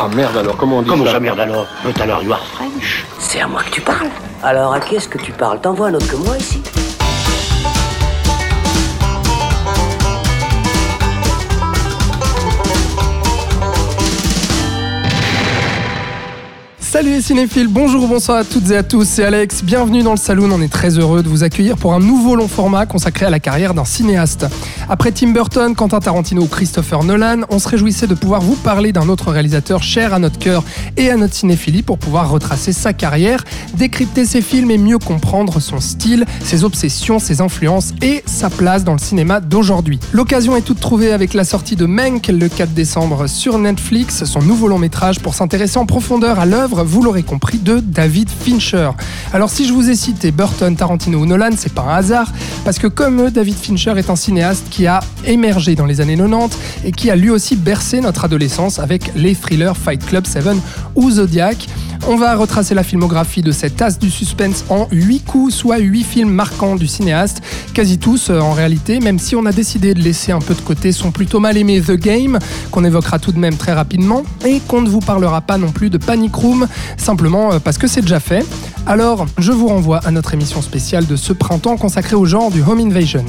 Ah merde alors, comment on dit Comment ça ça, merde alors But alors, you are French. C'est à moi que tu parles. Alors à qui est-ce que tu parles T'envoies un autre que moi ici Salut les cinéphiles, bonjour, bonsoir à toutes et à tous, c'est Alex, bienvenue dans le Saloon, on est très heureux de vous accueillir pour un nouveau long format consacré à la carrière d'un cinéaste. Après Tim Burton, Quentin Tarantino ou Christopher Nolan, on se réjouissait de pouvoir vous parler d'un autre réalisateur cher à notre cœur et à notre cinéphilie pour pouvoir retracer sa carrière, décrypter ses films et mieux comprendre son style, ses obsessions, ses influences et sa place dans le cinéma d'aujourd'hui. L'occasion est toute trouvée avec la sortie de Mank le 4 décembre sur Netflix, son nouveau long métrage pour s'intéresser en profondeur à l'œuvre vous l'aurez compris, de David Fincher. Alors si je vous ai cité Burton, Tarantino ou Nolan, c'est pas un hasard, parce que comme eux, David Fincher est un cinéaste qui a émergé dans les années 90 et qui a lui aussi bercé notre adolescence avec les thrillers Fight Club 7 ou Zodiac. On va retracer la filmographie de cet as du suspense en 8 coups, soit 8 films marquants du cinéaste, quasi tous euh, en réalité, même si on a décidé de laisser un peu de côté son plutôt mal aimé The Game, qu'on évoquera tout de même très rapidement, et qu'on ne vous parlera pas non plus de Panic Room, simplement euh, parce que c'est déjà fait. Alors, je vous renvoie à notre émission spéciale de ce printemps consacrée au genre du Home Invasion.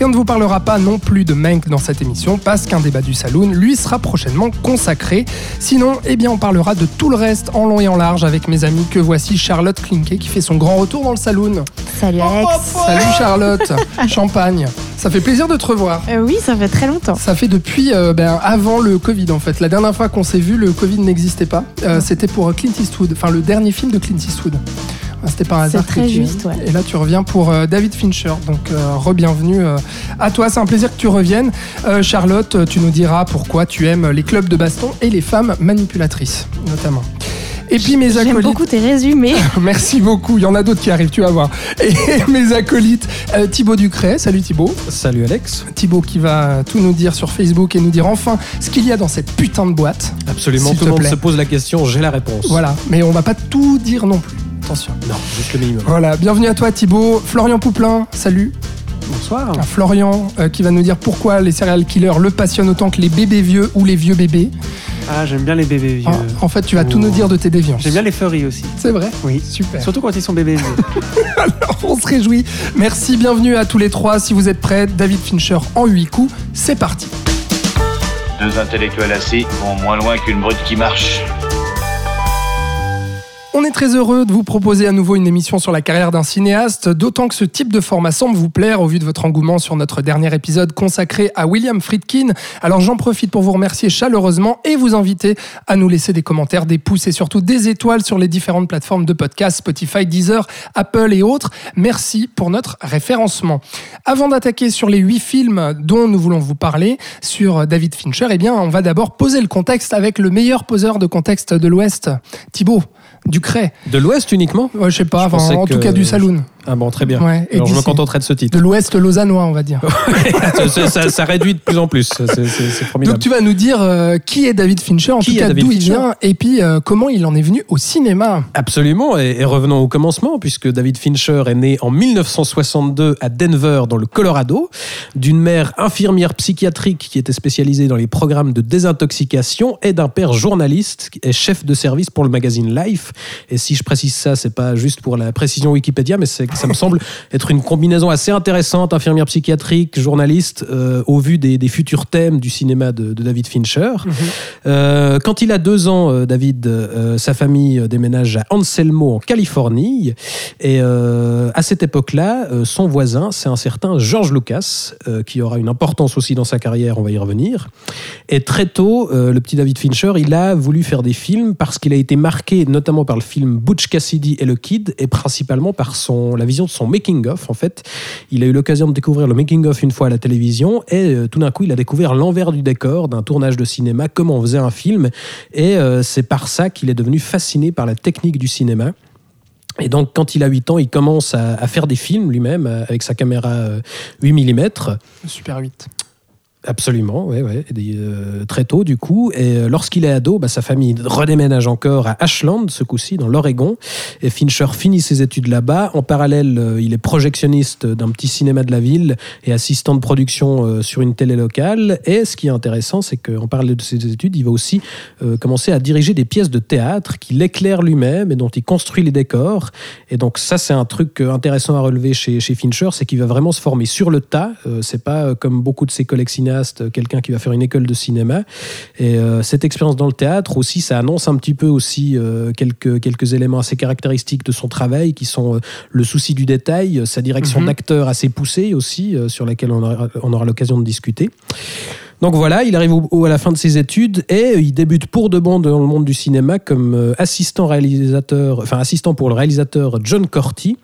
Et on ne vous parlera pas non plus de Mank dans cette émission, parce qu'un débat du Saloon lui sera prochainement consacré. Sinon, eh bien, on parlera de tout le reste en long et en large avec mes amis que voici Charlotte Klinke qui fait son grand retour dans le Saloon. Salut Alex. Salut Charlotte, champagne. Ça fait plaisir de te revoir. Euh, oui, ça fait très longtemps. Ça fait depuis euh, ben, avant le Covid en fait. La dernière fois qu'on s'est vu, le Covid n'existait pas. Euh, C'était pour Clint Eastwood, enfin le dernier film de Clint Eastwood. Ah, C'était pas un hasard. C'est très tu- juste, ouais. Et là, tu reviens pour euh, David Fincher. Donc, euh, re-bienvenue euh, à toi. C'est un plaisir que tu reviennes. Euh, Charlotte, tu nous diras pourquoi tu aimes les clubs de baston et les femmes manipulatrices, notamment. Et puis mes J'aime acolytes. beaucoup tes résumés. Merci beaucoup. Il y en a d'autres qui arrivent, tu vas voir. Et mes acolytes, Thibaut Ducret. Salut Thibaut. Salut Alex. Thibaut qui va tout nous dire sur Facebook et nous dire enfin ce qu'il y a dans cette putain de boîte. Absolument, tout le monde plaît. se pose la question, j'ai la réponse. Voilà. Mais on va pas tout dire non plus. Attention. Non, juste le minimum. Voilà. Bienvenue à toi Thibaut. Florian Pouplin. Salut. Bonsoir. Ah, Florian euh, qui va nous dire pourquoi les serial killers le passionnent autant que les bébés vieux ou les vieux bébés. Ah, j'aime bien les bébés vieux. Ah, en fait, tu vas tout Oh. nous dire de tes déviances. J'aime bien les furries aussi. C'est vrai? Oui. Super. Surtout quand ils sont bébés vieux. On se réjouit. Merci, bienvenue à tous les trois. Si vous êtes prêts, David Fincher en 8 coups, c'est parti. Deux intellectuels assis vont moins loin qu'une brute qui marche. On est très heureux de vous proposer à nouveau une émission sur la carrière d'un cinéaste, d'autant que ce type de format semble vous plaire au vu de votre engouement sur notre dernier épisode consacré à William Friedkin. Alors j'en profite pour vous remercier chaleureusement et vous inviter à nous laisser des commentaires, des pouces et surtout des étoiles sur les différentes plateformes de podcast, Spotify, Deezer, Apple et autres. Merci pour notre référencement. Avant d'attaquer sur les huit films dont nous voulons vous parler sur David Fincher, eh bien on va d'abord poser le contexte avec le meilleur poseur de contexte de l'Ouest, Thibaut. Ducret. De l'Ouest uniquement Ouais, je sais pas, enfin, en tout cas du saloon. Ah bon, très bien. Ouais, et Alors je me contenterai de ce De titre. l'ouest lausannois, on va dire. ça, ça- ça- ça réduit de plus en plus. C'est- formidable. Donc tu vas nous dire euh, qui est David Fincher, en Qui tout cas d'où il vient, et puis euh, comment il en est venu au cinéma. Absolument, et, et revenons au commencement, puisque David Fincher est né en 1962 à Denver, dans le Colorado, d'une mère infirmière psychiatrique qui était spécialisée dans les programmes de désintoxication et d'un père journaliste qui est chef de service pour le magazine Life. Et si je précise ça, c'est pas juste pour la précision Wikipédia, mais c'est ça me semble être une combinaison assez intéressante, infirmière psychiatrique, journaliste, euh, au vu des, des futurs thèmes du cinéma de, de David Fincher. Euh, quand il a deux ans, euh, David, sa famille déménage à Anselmo en Californie. Et à cette époque-là, son voisin, c'est un certain George Lucas, qui aura une importance aussi dans sa carrière, on va y revenir. Et très tôt, le petit David Fincher, il a voulu faire des films parce qu'il a été marqué notamment par le film Butch Cassidy et le Kid, et principalement par son, la vision de son making-of, en fait. Il a eu l'occasion de découvrir le making-of une fois à la télévision, et euh, tout d'un coup, il a découvert l'envers du décor d'un tournage de cinéma, comment on faisait un film, et euh, c'est par ça qu'il est devenu fasciné par la technique du cinéma. Et donc, quand il a 8 ans, il commence à, faire des films lui-même euh, avec sa caméra euh, 8 mm. Super 8. Absolument, ouais, ouais. Euh, très tôt du coup. Et euh, lorsqu'il est ado, bah, sa famille redéménage encore à Ashland, ce coup-ci, dans l'Oregon. Et Fincher finit ses études là-bas. En parallèle, euh, il est projectionniste d'un petit cinéma de la ville et assistant de production sur une télé locale. Et ce qui est intéressant, c'est qu'en parallèle de ses études, il va aussi commencer à diriger des pièces de théâtre qu'il éclaire lui-même et dont il construit les décors. Et donc ça, c'est un truc intéressant à relever chez, chez Fincher, c'est qu'il va vraiment se former sur le tas. C'est pas comme beaucoup de ses collègues cinéastes, quelqu'un qui va faire une école de cinéma. Et euh, cette expérience dans le théâtre aussi, ça annonce un petit peu aussi euh, quelques, quelques éléments assez caractéristiques de son travail, qui sont euh, le souci du détail, sa direction Mhm. d'acteur assez poussée aussi, sur laquelle on aura, on aura l'occasion de discuter. Donc voilà, il arrive au- au- à la fin de ses études et il débute pour de bon dans le monde du cinéma comme assistant réalisateur, enfin assistant pour le réalisateur John Corty.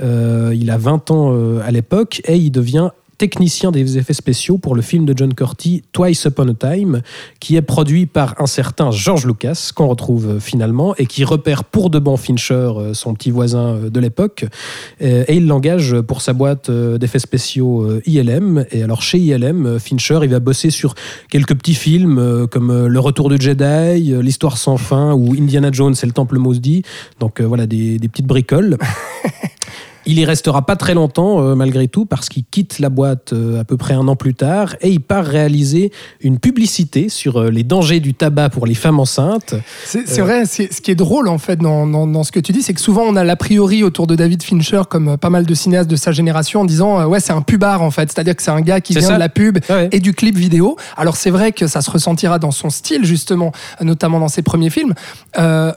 Euh, il a 20 ans euh, à l'époque et il devient technicien des effets spéciaux pour le film de John Corty Twice Upon a Time, qui est produit par un certain George Lucas, qu'on retrouve euh, finalement, et qui repère pour de bon Fincher, euh, son petit voisin euh, de l'époque, et il l'engage pour sa boîte d'effets spéciaux ILM. Et alors chez ILM, Fincher, il va bosser sur quelques petits films comme Le Retour de Jedi, L'Histoire sans fin ou Indiana Jones et le Temple maudit. Donc voilà, des, des petites bricoles. Il y restera pas très longtemps euh, malgré tout parce qu'il quitte la boîte euh, à peu près un an plus tard et il part réaliser une publicité sur euh, les dangers du tabac pour les femmes enceintes. C'est vrai, ce qui est drôle en fait dans, dans- dans ce que tu dis, c'est que souvent on a l'a priori autour de David Fincher, comme pas mal de cinéastes de sa génération, en disant ouais c'est un pubard en fait, c'est-à-dire que c'est un gars qui vient ça. de la pub Ouais. et du clip vidéo. Alors c'est vrai que ça se ressentira dans son style justement, notamment dans ses premiers films,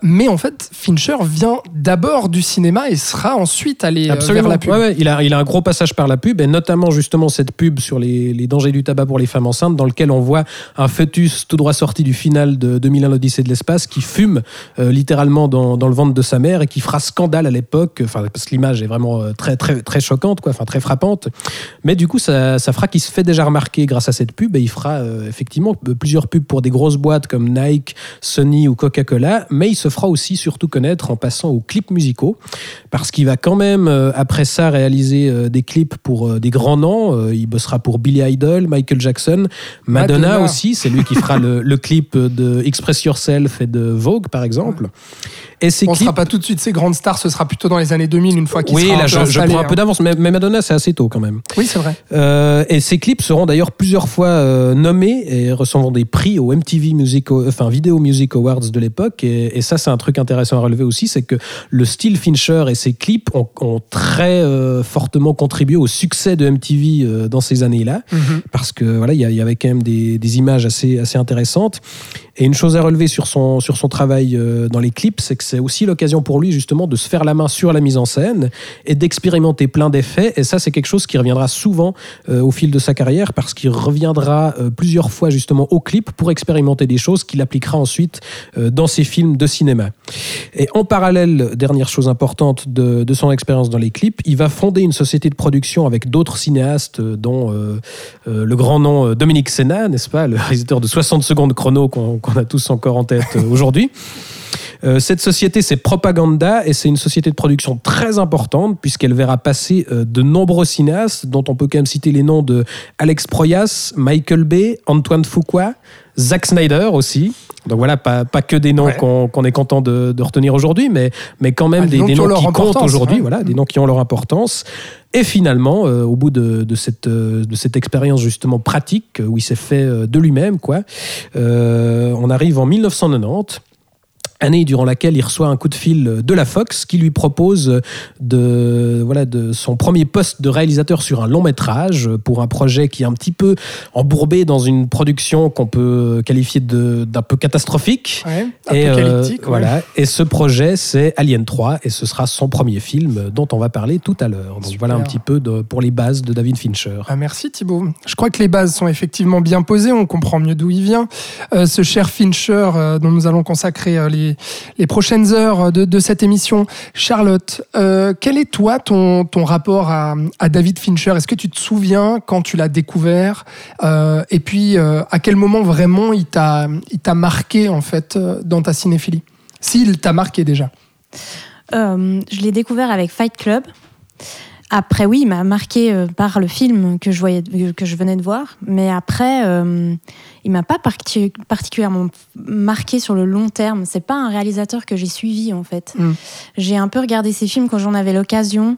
mais en fait Fincher vient d'abord du cinéma et sera ensuite allé vers la pub. Ouais, ouais, il, a, il a un gros passage par la pub, et notamment justement cette pub sur les, les dangers du tabac pour les femmes enceintes, dans lequel on voit un fœtus tout droit sorti du final de 2001 l'Odyssée de l'espace qui fume euh, littéralement dans, dans le ventre de sa mère et qui fera scandale à l'époque, enfin, parce que l'image est vraiment euh, très, très, très choquante, quoi, enfin, très frappante. Mais du coup, ça, ça fera qu'il se fait déjà remarquer grâce à cette pub, et il fera euh, effectivement plusieurs pubs pour des grosses boîtes comme Nike, Sony ou Coca-Cola, mais il se fera aussi surtout connaître en passant aux clips musicaux, parce qu'il va quand même, après ça, réaliser euh, des clips pour euh, des grands noms. Euh, il bossera pour Billy Idol, Michael Jackson, Madonna, Madonna. aussi, c'est lui qui fera le, le clip de Express Yourself et de Vogue, par exemple. Et ces On ne clips... sera pas tout de suite ces grandes stars, ce sera plutôt dans les années 2000 une fois qu'il Oui, sera là, je, je installé, prends un hein. peu d'avance, mais, mais Madonna, c'est assez tôt quand même. Oui, c'est vrai. Euh, et ces clips seront d'ailleurs plusieurs fois euh, nommés et recevront des prix au MTV Music, enfin Video Music Awards de l'époque. Et, et ça, c'est un truc intéressant à relever aussi, c'est que le style Fincher et ses clips ont, ont très euh, fortement contribué au succès de MTV euh, dans ces années-là, Mhm. parce que voilà, il y, y avait quand même des, des images assez, assez intéressantes. Et une chose à relever sur son, sur son travail euh, dans les clips, c'est que c'est aussi l'occasion pour lui justement de se faire la main sur la mise en scène et d'expérimenter plein d'effets. Et ça, c'est quelque chose qui reviendra souvent euh, au fil de sa carrière parce qu'il reviendra euh, plusieurs fois justement au clip pour expérimenter des choses qu'il appliquera ensuite dans ses films de cinéma. Et en parallèle, dernière chose importante de, de son expérience dans les clips, il va fonder une société de production avec d'autres cinéastes, dont le grand nom Dominique Senna, n'est-ce pas, le réalisateur de 60 secondes chrono qu'on qu'on a tous encore en tête euh, aujourd'hui. Euh, cette société, c'est Propaganda et c'est une société de production très importante puisqu'elle verra passer euh, de nombreux cinéastes dont on peut quand même citer les noms de Alex Proyas, Michael Bay, Antoine Fuqua, Zack Snyder aussi. Donc voilà, pas, pas que des noms Ouais. qu'on qu'on est content de, de retenir aujourd'hui, mais, mais quand même Ah, des des, noms qui comptent importance, aujourd'hui, voilà, des noms qui ont leur importance. Et finalement, euh, au bout de, de cette, euh, de cette expérience justement pratique, euh, où il s'est fait de lui-même, quoi, euh, on arrive en 1990 année durant laquelle il reçoit un coup de fil de la Fox qui lui propose de, voilà, de son premier poste de réalisateur sur un long métrage pour un projet qui est un petit peu embourbé dans une production qu'on peut qualifier de- d'un peu catastrophique. Ouais, Et, euh, ouais. voilà. et ce projet, c'est Alien 3, et ce sera son premier film dont on va parler tout à l'heure. Donc Super. voilà un petit peu de- pour les bases de David Fincher. Ah, merci Thibaut. Je crois que les bases sont effectivement bien posées, on comprend mieux d'où il vient. Euh, ce cher Fincher euh, dont nous allons consacrer euh, les, prochaines heures de, cette émission. Charlotte, euh, quel est toi ton, ton rapport à, David Fincher? Est-ce que tu te souviens quand tu l'as découvert? Euh, Et puis euh, à quel moment vraiment il t'a marqué en fait dans ta cinéphilie? S'il t'a marqué déjà. Je l'ai découvert avec Fight Club. Après, oui, il m'a marqué euh, par le film que je, voyais, que je venais de voir. Mais après, euh, il m'a pas parti- particulièrement marqué sur le long terme. C'est pas un réalisateur que j'ai suivi, en fait. Mm. J'ai un peu regardé ses films quand j'en avais l'occasion.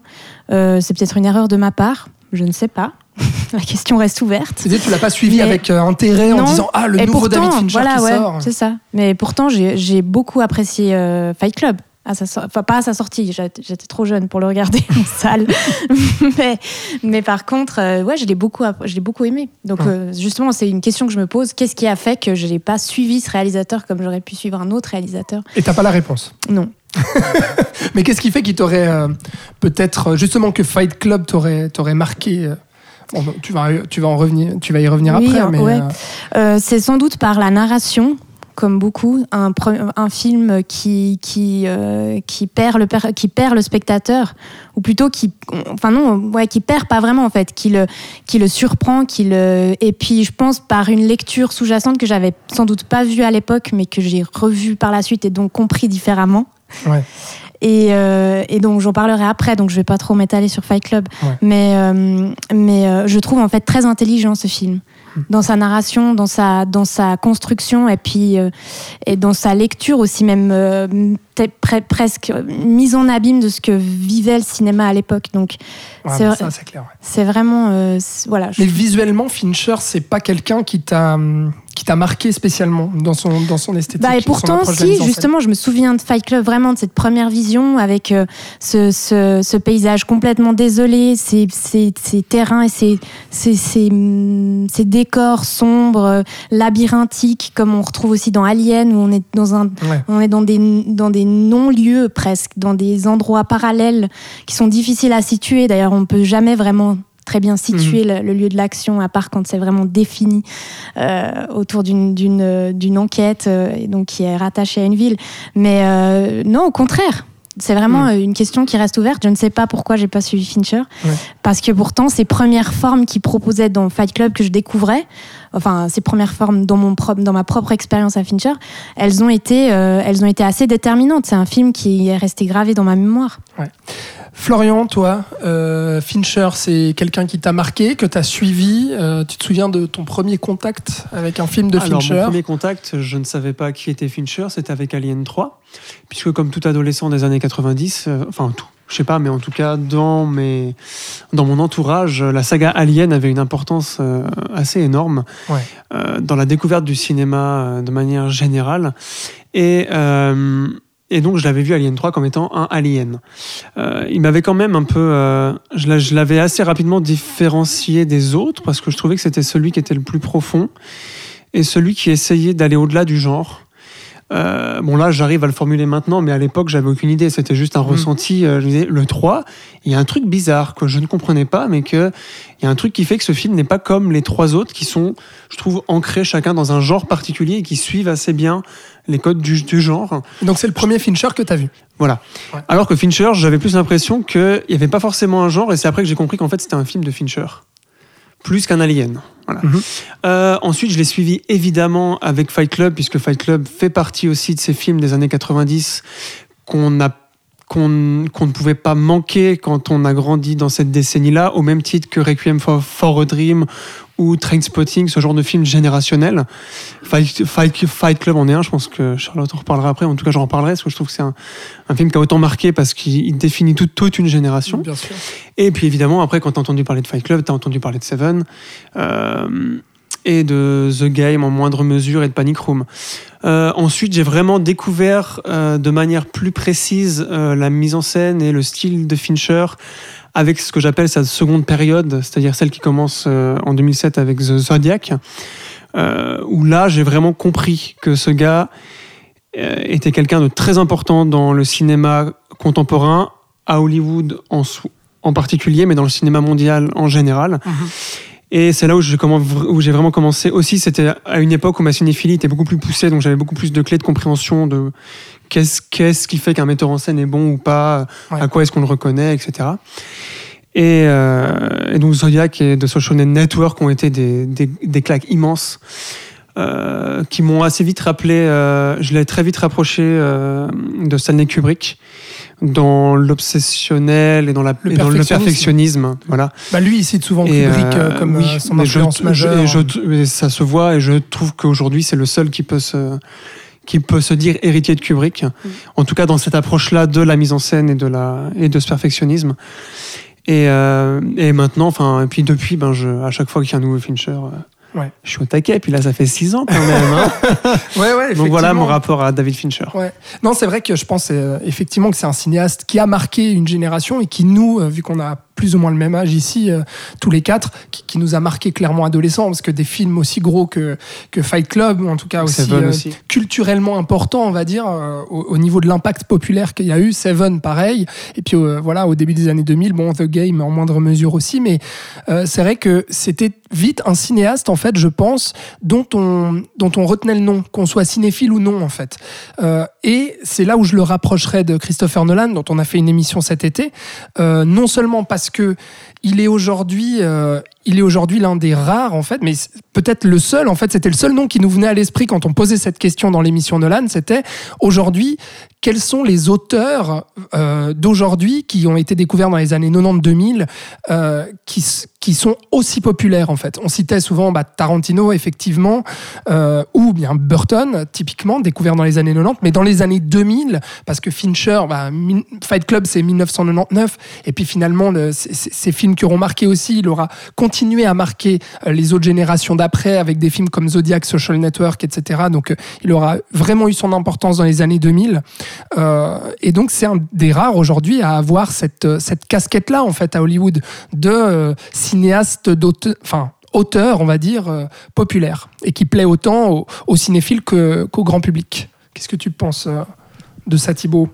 Euh, c'est peut-être une erreur de ma part. Je ne sais pas. La question reste ouverte. C'est-à-dire que tu l'as pas suivi Mais- avec euh, intérêt en disant ah le Et nouveau pourtant, David Fincher voilà, qui ouais, sort. c'est ça. Mais pourtant, j'ai beaucoup apprécié Fight Club. À sa sor- Enfin, pas à sa sortie, j'étais trop jeune pour le regarder en salle. mais, mais par contre, euh, ouais, je l'ai beaucoup, app- je l'ai beaucoup aimé. Donc, Ouais. euh, justement, c'est une question que je me pose. Qu'est-ce qui a fait que je n'ai pas suivi ce réalisateur comme j'aurais pu suivre un autre réalisateur? Et t'as pas la réponse? Non. Mais qu'est-ce qui fait qu'il t'aurait euh, peut-être justement que Fight Club t'aurait t'aurait marqué bon, tu vas tu vas en revenir tu vas y revenir Oui, après hein, mais ouais. c'est sans doute par la narration, comme beaucoup, un, film qui, qui, euh, qui, perd le, per- qui perd le spectateur, ou plutôt qui, enfin non, ouais, qui perd pas vraiment en fait, qui le, qui le surprend, qui le, et puis je pense par une lecture sous-jacente que j'avais sans doute pas vue à l'époque, mais que j'ai revue par la suite et donc compris différemment. Ouais. Et, euh, et donc j'en parlerai après, donc je vais pas trop m'étaler sur Fight Club. Ouais. Mais, euh, mais euh, je trouve en fait très intelligent ce film. Dans sa narration, dans sa, dans sa construction et puis euh, et dans sa lecture aussi même euh, pre- presque mise en abîme de ce que vivait le cinéma à l'époque. Donc ouais, c'est ça c'est clair. ouais. c'est vraiment euh, voilà. je- Mais visuellement Fincher c'est pas quelqu'un qui t'a hum, qui t'a marqué spécialement dans son dans son esthétique. Bah, et pourtant, si, justement, je me souviens de Fight Club, vraiment de cette première vision avec euh, ce, ce, ce paysage complètement désolé, ces, ces, ces terrains et ces, ces, ces, ces décors sombres, euh, labyrinthiques, comme on retrouve aussi dans Alien, où on est dans, un, Ouais. on est dans des, dans des non-lieux presque, dans des endroits parallèles qui sont difficiles à situer. D'ailleurs, on ne peut jamais vraiment très bien situer le, le lieu de l'action, à part quand c'est vraiment défini euh, autour d'une- euh, enquête, euh, et donc qui est rattachée à une ville. Mais euh, non, au contraire. C'est vraiment euh, une question qui reste ouverte. Je ne sais pas pourquoi j'ai pas suivi Fincher, Ouais. parce que pourtant ces premières formes qu'il proposait dans Fight Club que je découvrais, enfin ces premières formes dans mon propre, dans ma propre expérience à Fincher, elles ont été, elles ont été assez déterminantes. C'est un film qui est resté gravé dans ma mémoire. Florian, toi, euh, Fincher, c'est quelqu'un qui t'a marqué, que t'as suivi. euh, tu te souviens de ton premier contact avec un film de Alors, Fincher mon premier contact, je ne savais pas qui était Fincher, c'était avec Alien 3. Puisque, comme tout adolescent des années 90, euh, enfin, tout, je sais pas, mais en tout cas, dans, mes, dans mon entourage, la saga Alien avait une importance euh, assez énorme Ouais. euh, dans la découverte du cinéma euh, de manière générale. Et. euh, et donc, je l'avais vu Alien 3 comme étant un alien. Euh, il m'avait quand même un peu. euh, je l'a- je l'avais assez rapidement différencié des autres parce que je trouvais que c'était celui qui était le plus profond et celui qui essayait d'aller au-delà du genre. Euh, bon là, j'arrive à le formuler maintenant, mais à l'époque, j'avais aucune idée. C'était juste un ressenti. euh, je disais, le 3, il y a un truc bizarre que je ne comprenais pas, mais que il y a un truc qui fait que ce film n'est pas comme les trois autres qui sont, je trouve, ancrés chacun dans un genre particulier et qui suivent assez bien les codes du, du genre. Donc c'est le premier Fincher que t'as vu. Voilà. Ouais. Alors que Fincher, j'avais plus l'impression qu'il n'y avait pas forcément un genre, et c'est après que j'ai compris qu'en fait c'était un film de Fincher. Plus qu'un alien. Voilà. Mhm. Euh, ensuite, je l'ai suivi évidemment avec Fight Club, puisque Fight Club fait partie aussi de ces films des années 90 qu'on a qu'on ne pouvait pas manquer quand on a grandi dans cette décennie-là, au même titre que Requiem for, for a Dream ou Trainspotting, ce genre de film générationnel. Fight, Fight- Fight Club en est un, je pense que Charlotte en reparlera après, en tout cas j'en reparlerai, parce que je trouve que c'est un, un film qui a autant marqué parce qu'il il définit toute, toute une génération. Bien sûr. Et puis évidemment, après, quand tu as entendu parler de Fight Club, tu as entendu parler de Seven, euh, et de The Game en moindre mesure, et de Panic Room. Euh, ensuite, j'ai vraiment découvert euh, de manière plus précise euh, la mise en scène et le style de Fincher avec ce que j'appelle sa seconde période, c'est-à-dire celle qui commence en 2007 avec The Zodiac, où là, j'ai vraiment compris que ce gars était quelqu'un de très important dans le cinéma contemporain, à Hollywood en, particulier, mais dans le cinéma mondial en général. Et c'est là où j'ai vraiment commencé aussi. C'était à une époque où ma cinéphilie était beaucoup plus poussée, donc j'avais beaucoup plus de clés de compréhension de qu'est-ce qu'est-ce qui fait qu'un metteur en scène est bon ou pas, Ouais. à quoi est-ce qu'on le reconnaît, etc. Et, euh, et donc Zodiac et The Social Network ont été des, des, des claques immenses euh, qui m'ont assez vite rappelé, euh, je l'ai très vite rapproché de Stanley Kubrick. Dans l'obsessionnel et dans, la, Le et dans le perfectionnisme. perfectionnisme. Voilà. Bah, lui, il cite souvent Kubrick euh, euh, comme oui, euh, son influence je- majeure. et je- et ça se voit et je trouve qu'aujourd'hui c'est le seul qui peut se qui peut se dire héritier de Kubrick. En tout cas dans cette approche-là de la mise en scène et de la et de ce perfectionnisme. Et, euh, et maintenant, enfin, et puis depuis, ben, je, à chaque fois qu'il y a un nouveau Fincher, Ouais. je suis au taquet. Puis là, ça fait six ans quand même. hein. Ouais, ouais, Donc voilà mon rapport à David Fincher. Ouais. Non, c'est vrai que je pense euh, effectivement que c'est un cinéaste qui a marqué une génération et qui nous, euh, vu qu'on a plus ou moins le même âge ici, euh, tous les quatre, qui, qui nous a marqué clairement adolescents, parce que des films aussi gros que, que Fight Club, ou en tout cas aussi, euh, aussi. culturellement importants, on va dire, euh, au, au niveau de l'impact populaire qu'il y a eu, Seven pareil, et puis voilà, au début des années 2000, bon, The Game en moindre mesure aussi, mais c'est vrai que c'était vite un cinéaste, en fait, je pense, dont on, dont on retenait le nom, qu'on soit cinéphile ou non, en fait. Et c'est là où je le rapprocherai de Christopher Nolan, dont on a fait une émission cet été, non seulement parce que il est aujourd'hui, euh, il est aujourd'hui l'un des rares en fait, mais peut-être le seul. En fait, c'était le seul nom qui nous venait à l'esprit quand on posait cette question dans l'émission Nolan. C'était aujourd'hui quels sont les auteurs euh, d'aujourd'hui qui ont été découverts dans les années 90-2000 euh, qui, qui sont aussi populaires en fait? On citait souvent bah, Tarantino effectivement ou bien Burton typiquement découvert dans les années 90, mais dans les années 2000 parce que Fincher, bah, Fight Club c'est 1999 et puis finalement ces films qui auront marqué aussi, il aura continué à marquer euh, les autres générations d'après avec des films comme Zodiac, Social Network, etc. Donc euh, il aura vraiment eu son importance dans les années 2000. Euh, et donc c'est un des rares aujourd'hui à avoir cette, cette casquette-là en fait à Hollywood de cinéaste d'auteur, enfin auteur on va dire populaire et qui plaît autant aux, aux cinéphiles qu'au grand public. Qu'est-ce que tu penses de ça Thibaut?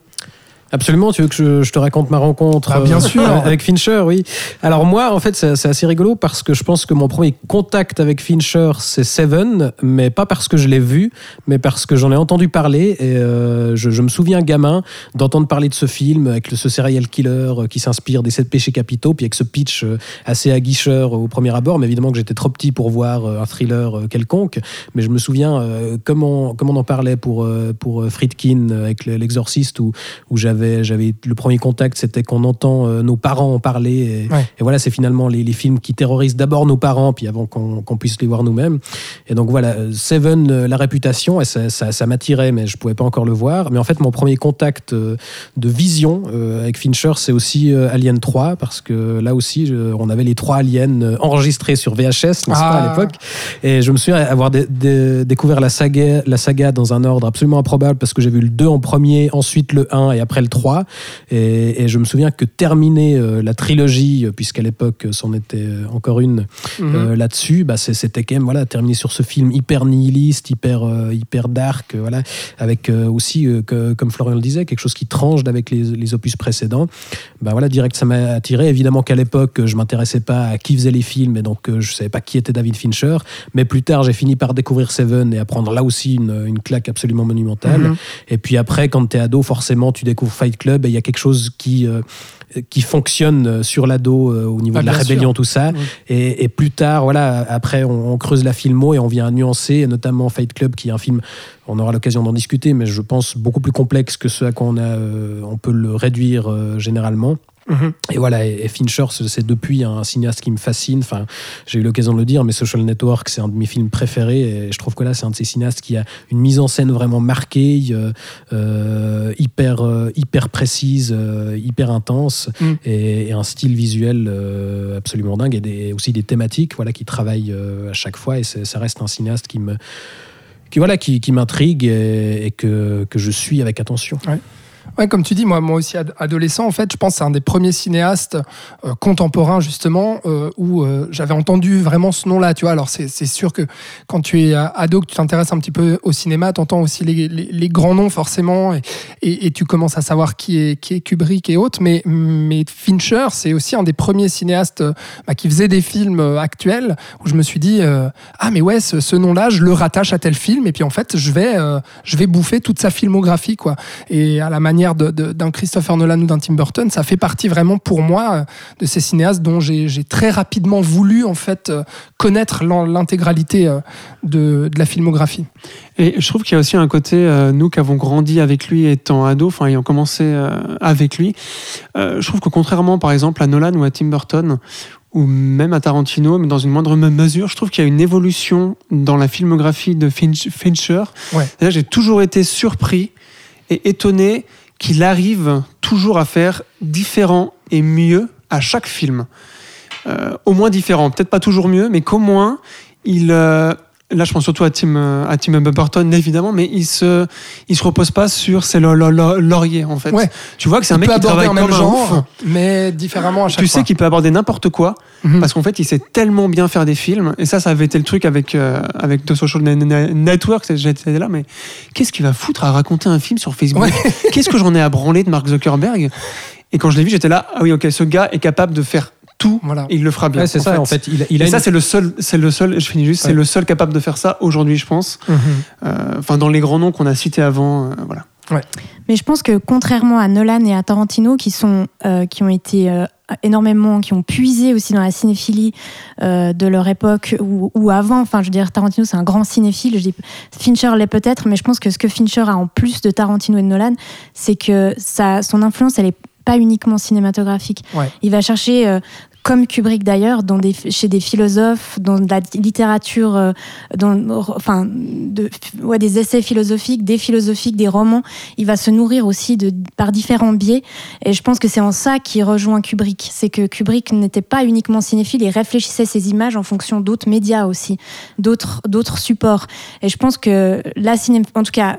Absolument, tu veux que je, je te raconte ma rencontre Ah, bien euh, sûr. avec Fincher, oui. Alors moi, en fait, c'est assez rigolo parce que je pense que mon premier contact avec Fincher, c'est Seven, mais pas parce que je l'ai vu, mais parce que j'en ai entendu parler. Et euh, je, je me souviens, gamin, d'entendre parler de ce film avec ce serial killer euh, qui s'inspire des sept péchés capitaux, puis avec ce pitch euh, assez aguicheur au premier abord. Mais évidemment que j'étais trop petit pour voir un thriller quelconque. Mais je me souviens euh, comment, comment on en parlait pour, pour Friedkin avec le- l'exorciste où, où j'avais j'avais le premier contact c'était qu'on entend euh, nos parents en parler et, Ouais. et voilà c'est finalement les, les films qui terrorisent d'abord nos parents puis avant qu'on qu'on puisse les voir nous-mêmes et donc voilà euh, Seven euh, la réputation et ça, ça, ça m'attirait mais je pouvais pas encore le voir mais en fait mon premier contact de vision avec Fincher c'est aussi Alien 3 parce que là aussi on avait les trois aliens enregistrés sur VHS n'est-ce pas Ah. à l'époque et je me souviens avoir dé- dé- découvert la saga, la saga dans un ordre absolument improbable parce que j'ai vu le 2 en premier, ensuite le 1 et après le 3. Et, et je me souviens que terminer euh, la trilogie, euh, puisqu'à l'époque euh, c'en était encore une euh, là-dessus, bah, c'était quand même voilà, terminer sur ce film hyper nihiliste, hyper, hyper dark, voilà, avec aussi, que, comme Florian le disait, quelque chose qui tranche avec les, les opus précédents. Bah, voilà, direct, ça m'a attiré. Évidemment qu'à l'époque, je m'intéressais pas à qui faisait les films, et donc je savais pas qui était David Fincher. Mais plus tard, j'ai fini par découvrir Seven et apprendre là aussi une, une claque absolument monumentale. Mhm. Et puis après, quand tu es ado, forcément, tu découvres Fight Club et il y a quelque chose qui, euh, qui fonctionne euh, sur l'ado euh, au niveau Ah, de la rébellion, tout ça. Oui. Et, et plus tard, voilà, après, on, on creuse la filmo et on vient à nuancer, et notamment Fight Club, qui est un film, on aura l'occasion d'en discuter, mais je pense beaucoup plus complexe que ce à quoi on, a, on peut le réduire généralement. Et voilà, et Fincher, c'est depuis un cinéaste qui me fascine. Enfin, j'ai eu l'occasion de le dire, mais Social Network, c'est un de mes films préférés. Et je trouve que là, c'est un de ces cinéastes qui a une mise en scène vraiment marquée, euh, euh, hyper, euh, hyper précise, hyper intense, Mm. et, et un style visuel euh, absolument dingue, et des, aussi des thématiques voilà, qui travaillent euh, à chaque fois. Et ça reste un cinéaste qui me. Qui, voilà, qui, qui m'intrigue et, et que, que je suis avec attention. Ouais, comme tu dis, moi, aussi ad- adolescent, en fait, je pense c'est un des premiers cinéastes euh, contemporains justement euh, où euh, j'avais entendu vraiment ce nom-là. Tu vois, alors c'est sûr que quand tu es ado, que tu t'intéresses un petit peu au cinéma, tu entends aussi les, grands noms forcément, et, tu commences à savoir qui est, Kubrick et autres. Mais, Fincher, c'est aussi un des premiers cinéastes bah, qui faisait des films actuels où je me suis dit ah mais ouais, ce, nom-là, je le rattache à tel film, et puis en fait, je vais, je vais bouffer toute sa filmographie quoi. Et à la manière d'un Christopher Nolan ou d'un Tim Burton, ça fait partie vraiment pour moi euh, de ces cinéastes dont j'ai très rapidement voulu en fait euh, connaître l'intégralité euh, de, de la filmographie. Et je trouve qu'il y a aussi un côté, euh, nous qui avons grandi avec lui étant ado, enfin ayant commencé euh, avec lui, euh, je trouve que contrairement par exemple à Nolan ou à Tim Burton, ou même à Tarantino, mais dans une moindre me- mesure, je trouve qu'il y a une évolution dans la filmographie de Finch- Fincher. Ouais. J'ai toujours été surpris et étonné qu'il arrive toujours à faire différent et mieux à chaque film. Euh, au moins différent, peut-être pas toujours mieux, mais qu'au moins il. euh, Là, je pense surtout à Tim, euh, à Tim Burton, évidemment, mais il se, il se repose pas sur ses lo- lo- lo- lauriers, en fait. Ouais. Tu vois que c'est un mec qui travaille même comme un genre, ouf. mais différemment à chaque Tu fois. sais qu'il peut aborder n'importe quoi, Mhm. parce qu'en fait, il sait tellement bien faire des films. Et ça, ça avait été le truc avec, euh, avec The Social Ne- Ne- Network. J'étais là, mais qu'est-ce qu'il va foutre à raconter un film sur Facebook Ouais. Qu'est-ce que j'en ai à branler de Mark Zuckerberg? Et quand je l'ai vu, j'étais là, ah oui, ok, ce gars est capable de faire tout. Voilà. Il le fera bien. Ouais, c'est ça, en fait. Il, a- il a et ça, c'est le seul, c'est le seul, je finis juste, c'est le seul capable de faire ça aujourd'hui, je pense. Mhm. Euh, Enfin, dans les grands noms qu'on a cités avant, euh, voilà. Mais je pense que contrairement à Nolan et à Tarantino, qui sont euh, qui ont été euh, énormément, qui ont puisé aussi dans la cinéphilie euh, de leur époque ou, ou avant. Enfin, je veux dire, Tarantino c'est un grand cinéphile. Je dis Fincher l'est peut-être, mais je pense que ce que Fincher a en plus de Tarantino et de Nolan, c'est que sa, son influence, elle est pas uniquement cinématographique. Ouais. Il va chercher euh, comme Kubrick d'ailleurs, chez des philosophes, dans la littérature, euh, dans, enfin, de, des essais philosophiques, des philosophiques, des romans. Il va se nourrir aussi par différents biais. Et je pense que c'est en ça qu'il rejoint Kubrick. C'est que Kubrick n'était pas uniquement cinéphile, il réfléchissait ses images en fonction d'autres médias aussi, d'autres supports. Et je pense que la cinéma, en tout cas,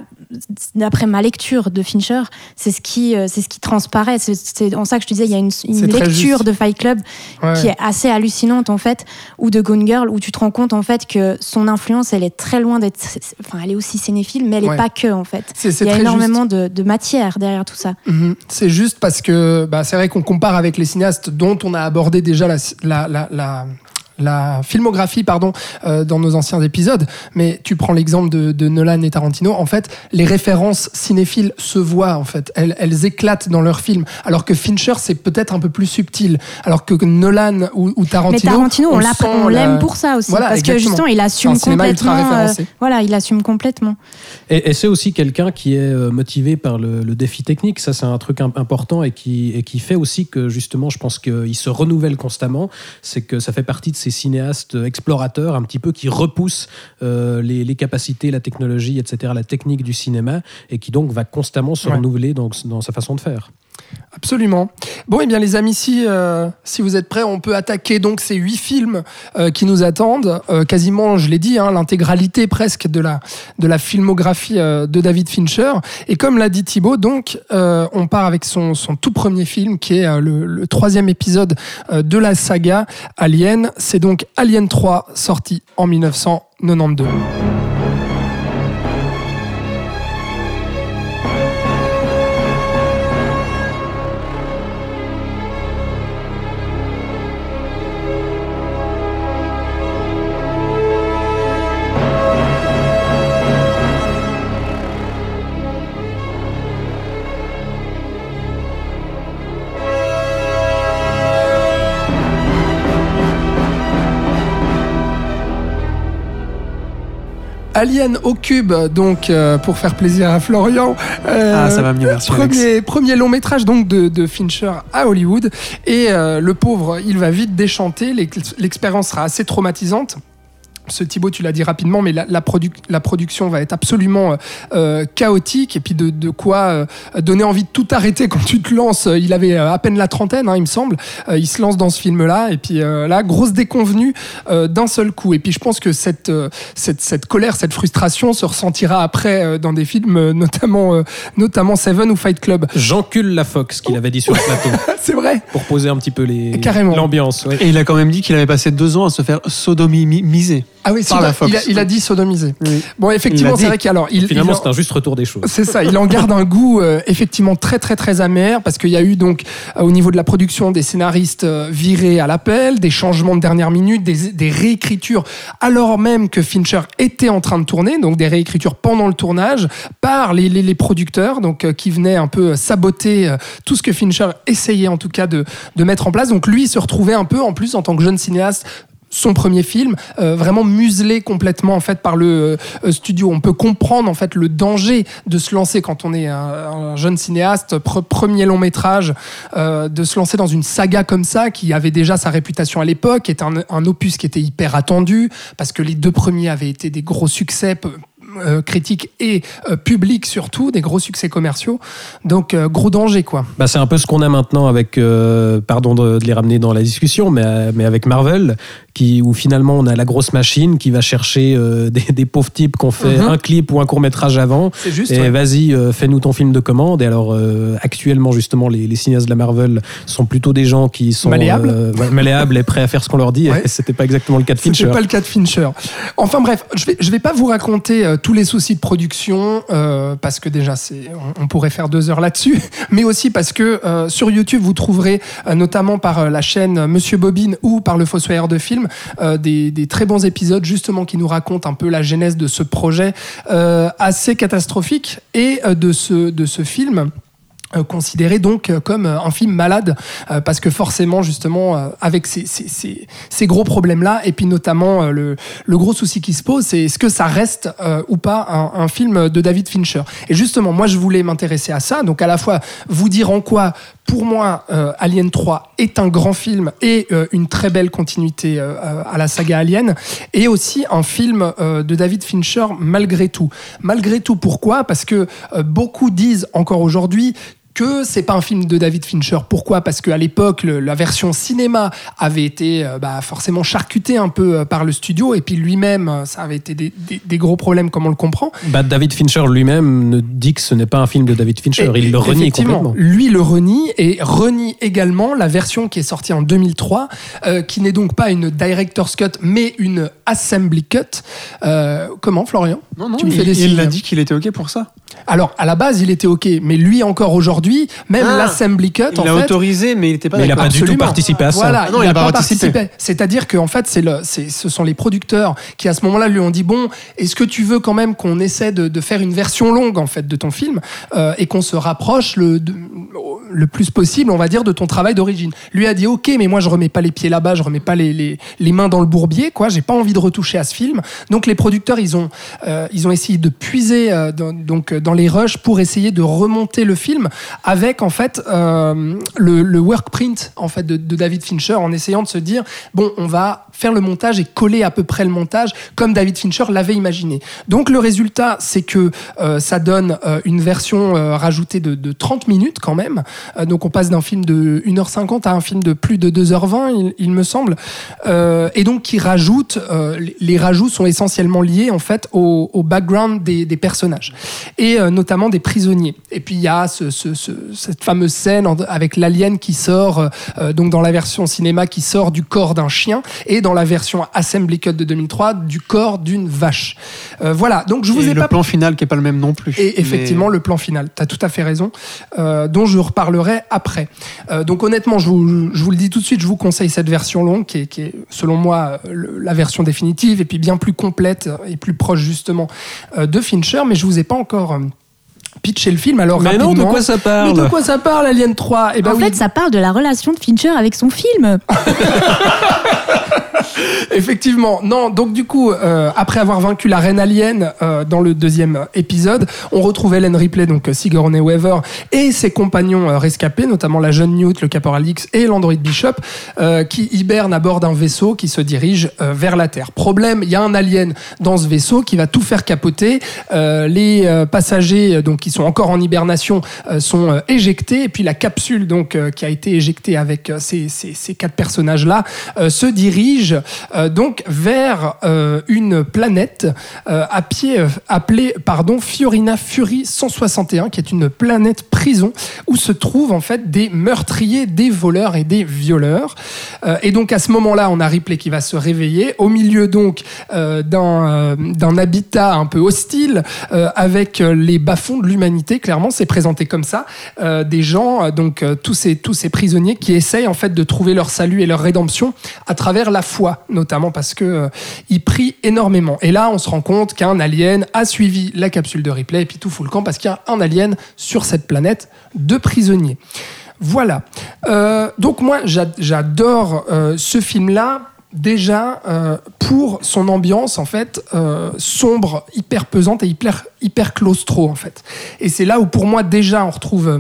d'après ma lecture de Fincher, c'est ce qui, euh, c'est ce qui transparaît. C'est- en ça que je te disais, il y a une, lecture de Fight Club Ouais. qui est assez hallucinante en fait, ou de Gone Girl, où tu te rends compte en fait que son influence, elle est très loin d'être, enfin, elle est aussi cinéphile, mais elle Ouais. est pas que en fait. Il y a énormément de, de matière derrière tout ça. Mhm. C'est juste parce que bah, c'est vrai qu'on compare avec les cinéastes dont on a abordé déjà la, la, la, la- la filmographie pardon euh, dans nos anciens épisodes mais tu prends l'exemple de, de Nolan et Tarantino en fait les références cinéphiles se voient en fait elles, elles éclatent dans leurs films alors que Fincher c'est peut-être un peu plus subtil alors que Nolan ou, ou Tarantino mais Tarantino, on, l'a- l'aime pour ça aussi, Voilà, parce que justement, il assume complètement. euh, voilà, il assume complètement. Et, et c'est aussi quelqu'un qui est euh, motivé par le, le défi technique. Ça, c'est un truc im- important et qui, et qui fait aussi que, justement, je pense qu'il se renouvelle constamment. C'est que ça fait partie de ces cinéastes explorateurs, un petit peu, qui repoussent euh, les, les capacités, la technologie, etc., la technique du cinéma, et qui donc va constamment se Ouais. renouveler dans, dans sa façon de faire. Absolument. Bon, et bien les amis, si, euh, si vous êtes prêts, on peut attaquer donc ces huit films euh, qui nous attendent. Euh, quasiment, je l'ai dit, hein, l'intégralité presque de la, filmographie de David Fincher. Et comme l'a dit Thibaut, donc, on part avec son, tout premier film qui est le, le troisième épisode de la saga Alien. C'est donc Alien 3, sorti en 1992. Alien au cube, donc euh, pour faire plaisir à Florian. Euh, Ah, ça va mieux, merci, Alex. Premier, premier long métrage donc de, de Fincher à Hollywood. Et euh, le pauvre, il va vite déchanter. L'ex- L'expérience sera assez traumatisante. Ce Thibaut, tu l'as dit rapidement, mais la, la, produ- la production va être absolument euh, euh, chaotique et puis de, de quoi euh, donner envie de tout arrêter quand tu te lances. Il avait à peine la trentaine, hein, il me semble. Euh, il se lance dans ce film-là et puis euh, là, grosse déconvenue euh, d'un seul coup. Et puis je pense que cette, euh, cette, cette colère, cette frustration se ressentira après euh, dans des films, euh, notamment, euh, notamment Seven ou Fight Club. J'encule la Fox, qu'il avait dit sur le plateau, C'est vrai. pour poser un petit peu l'ambiance. ouais. Et il a quand même dit qu'il avait passé deux ans à se faire sodomiser. Ah oui, Par sodo- la Fox. il, a, il a dit sodomiser. Oui. Bon, effectivement, c'est vrai qu'alors il, Finalement, il- c'est un juste retour des choses. C'est ça, il en garde un goût euh, effectivement très très très amer parce qu'il y a eu donc euh, au niveau de la production des scénaristes euh, virés à l'appel, des changements de dernière minute, des, des réécritures alors même que Fincher était en train de tourner, donc des réécritures pendant le tournage par les, les, les producteurs donc euh, qui venaient un peu saboter euh, tout ce que Fincher essayait en tout cas de, de mettre en place. Donc lui il se retrouvait un peu en plus en tant que jeune cinéaste son premier film, euh, vraiment muselé complètement en fait par le euh, studio. On peut comprendre en fait le danger de se lancer quand on est un, un jeune cinéaste, pre- premier long métrage, euh, de se lancer dans une saga comme ça qui avait déjà sa réputation à l'époque, est un, un opus qui était hyper attendu parce que les deux premiers avaient été des gros succès. Euh, critiques et euh, publics surtout, des gros succès commerciaux. Donc euh, gros danger quoi. Bah, c'est un peu ce qu'on a maintenant avec, euh, pardon de, de les ramener dans la discussion, mais, mais avec Marvel, qui, où finalement on a la grosse machine qui va chercher des, des pauvres types qui ont fait Mhm. un clip ou un court métrage avant. C'est juste. Et ouais. vas-y, fais-nous ton film de commande. Et alors, actuellement, justement, les, les cinéastes de la Marvel sont plutôt des gens qui sont Malléables. ouais, malléables et prêts à faire ce qu'on leur dit. Ouais. Et c'était pas exactement le cas de C'était Fincher. pas le cas de Fincher. Enfin bref, je vais, je vais pas vous raconter tous les soucis de production euh, parce que déjà on, pourrait faire deux heures là-dessus, mais aussi parce que euh, sur YouTube vous trouverez euh, notamment par la chaîne Monsieur Bobine ou par le Fossoyeur de film euh, des, très bons épisodes justement qui nous racontent un peu la genèse de ce projet assez catastrophique et de ce film considéré donc euh, comme euh, un film malade euh, parce que forcément justement euh, avec ces, ces, ces, ces gros problèmes là et puis notamment euh, le, le gros souci qui se pose c'est est-ce que ça reste euh, ou pas un, un film de David Fincher. Et justement moi je voulais m'intéresser à ça. Donc à la fois vous dire en quoi pour moi euh, Alien 3 est un grand film et euh, une très belle continuité euh, euh, à la saga Alien et aussi un film euh, de David Fincher malgré tout. Malgré tout pourquoi? Parce que euh, beaucoup disent encore aujourd'hui que c'est pas un film de David Fincher. Pourquoi? Parce qu'à l'époque, le- la version cinéma avait été euh, bah, forcément charcutée un peu euh, par le studio, et puis lui-même, euh, ça avait été des, des- des gros problèmes, comme on le comprend. Bah, David Fincher lui-même ne dit que ce n'est pas un film de David Fincher. Et- Il le renie effectivement, complètement. Lui le renie et renie également la version qui est sortie en 2003, euh, qui n'est donc pas une director's cut, mais une assembly cut. Euh, comment, Florian? Non, non, Tu me il, fais des il a dit qu'il était OK pour ça. Alors, à la base, il était OK, mais lui encore aujourd'hui, même Ah, l'assembly cut, Il l'a autorisé, mais il n'était pas Mais il a d'accord. pas du tout participé à ça. Voilà, Ah non, il n'a a pas pas participé. C'est-à-dire qu'en fait, c'est le, c'est- ce sont les producteurs qui à ce moment-là lui ont dit bon, est-ce que tu veux quand même qu'on essaie de, de faire une version longue en fait de ton film euh, et qu'on se rapproche le, de- le plus possible, on va dire, de ton travail d'origine? Lui a dit ok, mais moi je remets pas les pieds là-bas, je remets pas les, les, les mains dans le bourbier, quoi. J'ai pas envie de retoucher à ce film. Donc les producteurs, ils ont euh, ils ont essayé de puiser euh, dans, donc dans les rushs pour essayer de remonter le film avec en fait euh, le, le work print en fait de, David Fincher en essayant de se dire bon on va faire le montage et coller à peu près le montage comme David Fincher l'avait imaginé. Donc le résultat c'est que euh, ça donne euh, une version rajoutée de, de 30 minutes quand même. Donc on passe d'un film de 1h50 à un film de plus de 2h20 il, me semble. Et donc qui rajoute les- rajouts sont essentiellement liés en fait au, background des, personnages et notamment des prisonniers. Et puis il y a ce- ce- cette fameuse scène avec l'alien qui sort euh, donc dans la version cinéma qui sort du corps d'un chien et dans la version Assembly Cut de 2003 du corps d'une vache. Euh, voilà, donc je vous Et ai le pas plan final qui est pas le même non plus. et effectivement, le plan final, tu as tout à fait raison, euh, dont je reparlerai après. Euh, donc honnêtement, je vous, je vous le dis tout de suite, je vous conseille cette version longue, qui est, qui est, selon moi euh, le- la version définitive, et puis bien plus complète et plus proche justement euh, de Fincher, mais je vous ai pas encore... euh, pitché le film alors Mais non, de quoi ça Mais parle de quoi ça parle Alien 3 Eh ben en oui, fait, ça parle de la relation de Fincher avec son film. Effectivement, non. Donc du coup, euh, après avoir vaincu la reine alien euh, dans le deuxième épisode, on retrouve Ellen Ripley, donc euh, Sigourney Weaver, et ses compagnons euh, rescapés, notamment la jeune Newt, le caporal X et l'androïde Bishop, euh, qui hibernent à bord d'un vaisseau qui se dirige euh, vers la Terre. Problème, il y a un alien dans ce vaisseau qui va tout faire capoter. Euh, les euh, passagers, euh, donc qui sont encore en hibernation, euh, sont euh, éjectés, et puis la capsule donc euh, qui a été éjectée avec ces, ces- ces quatre personnages là se dirige donc vers une planète à pied appelée pardon Fiorina Fury 161, qui est une planète prison où se trouvent en fait des meurtriers, des voleurs et des violeurs. Et donc à ce moment-là, on a Ripley qui va se réveiller au milieu donc d'un habitat un peu hostile avec les bas-fonds de l'humanité. Clairement, c'est présenté comme ça. Euh, des gens, euh, donc euh, tous ces tous ces prisonniers qui essayent en fait de trouver leur salut et leur rédemption à travers la foi, notamment parce que ils prient énormément. Et là, on se rend compte qu'un alien a suivi la capsule de Ripley et puis tout fout le camp parce qu'il y a un alien sur cette planète de prisonniers. Voilà. Donc moi, j'a- j'adore ce film-là déjà euh, pour son ambiance en fait euh, sombre, hyper pesante et hyper hyper claustro en fait. Et c'est là où pour moi déjà on retrouve euh,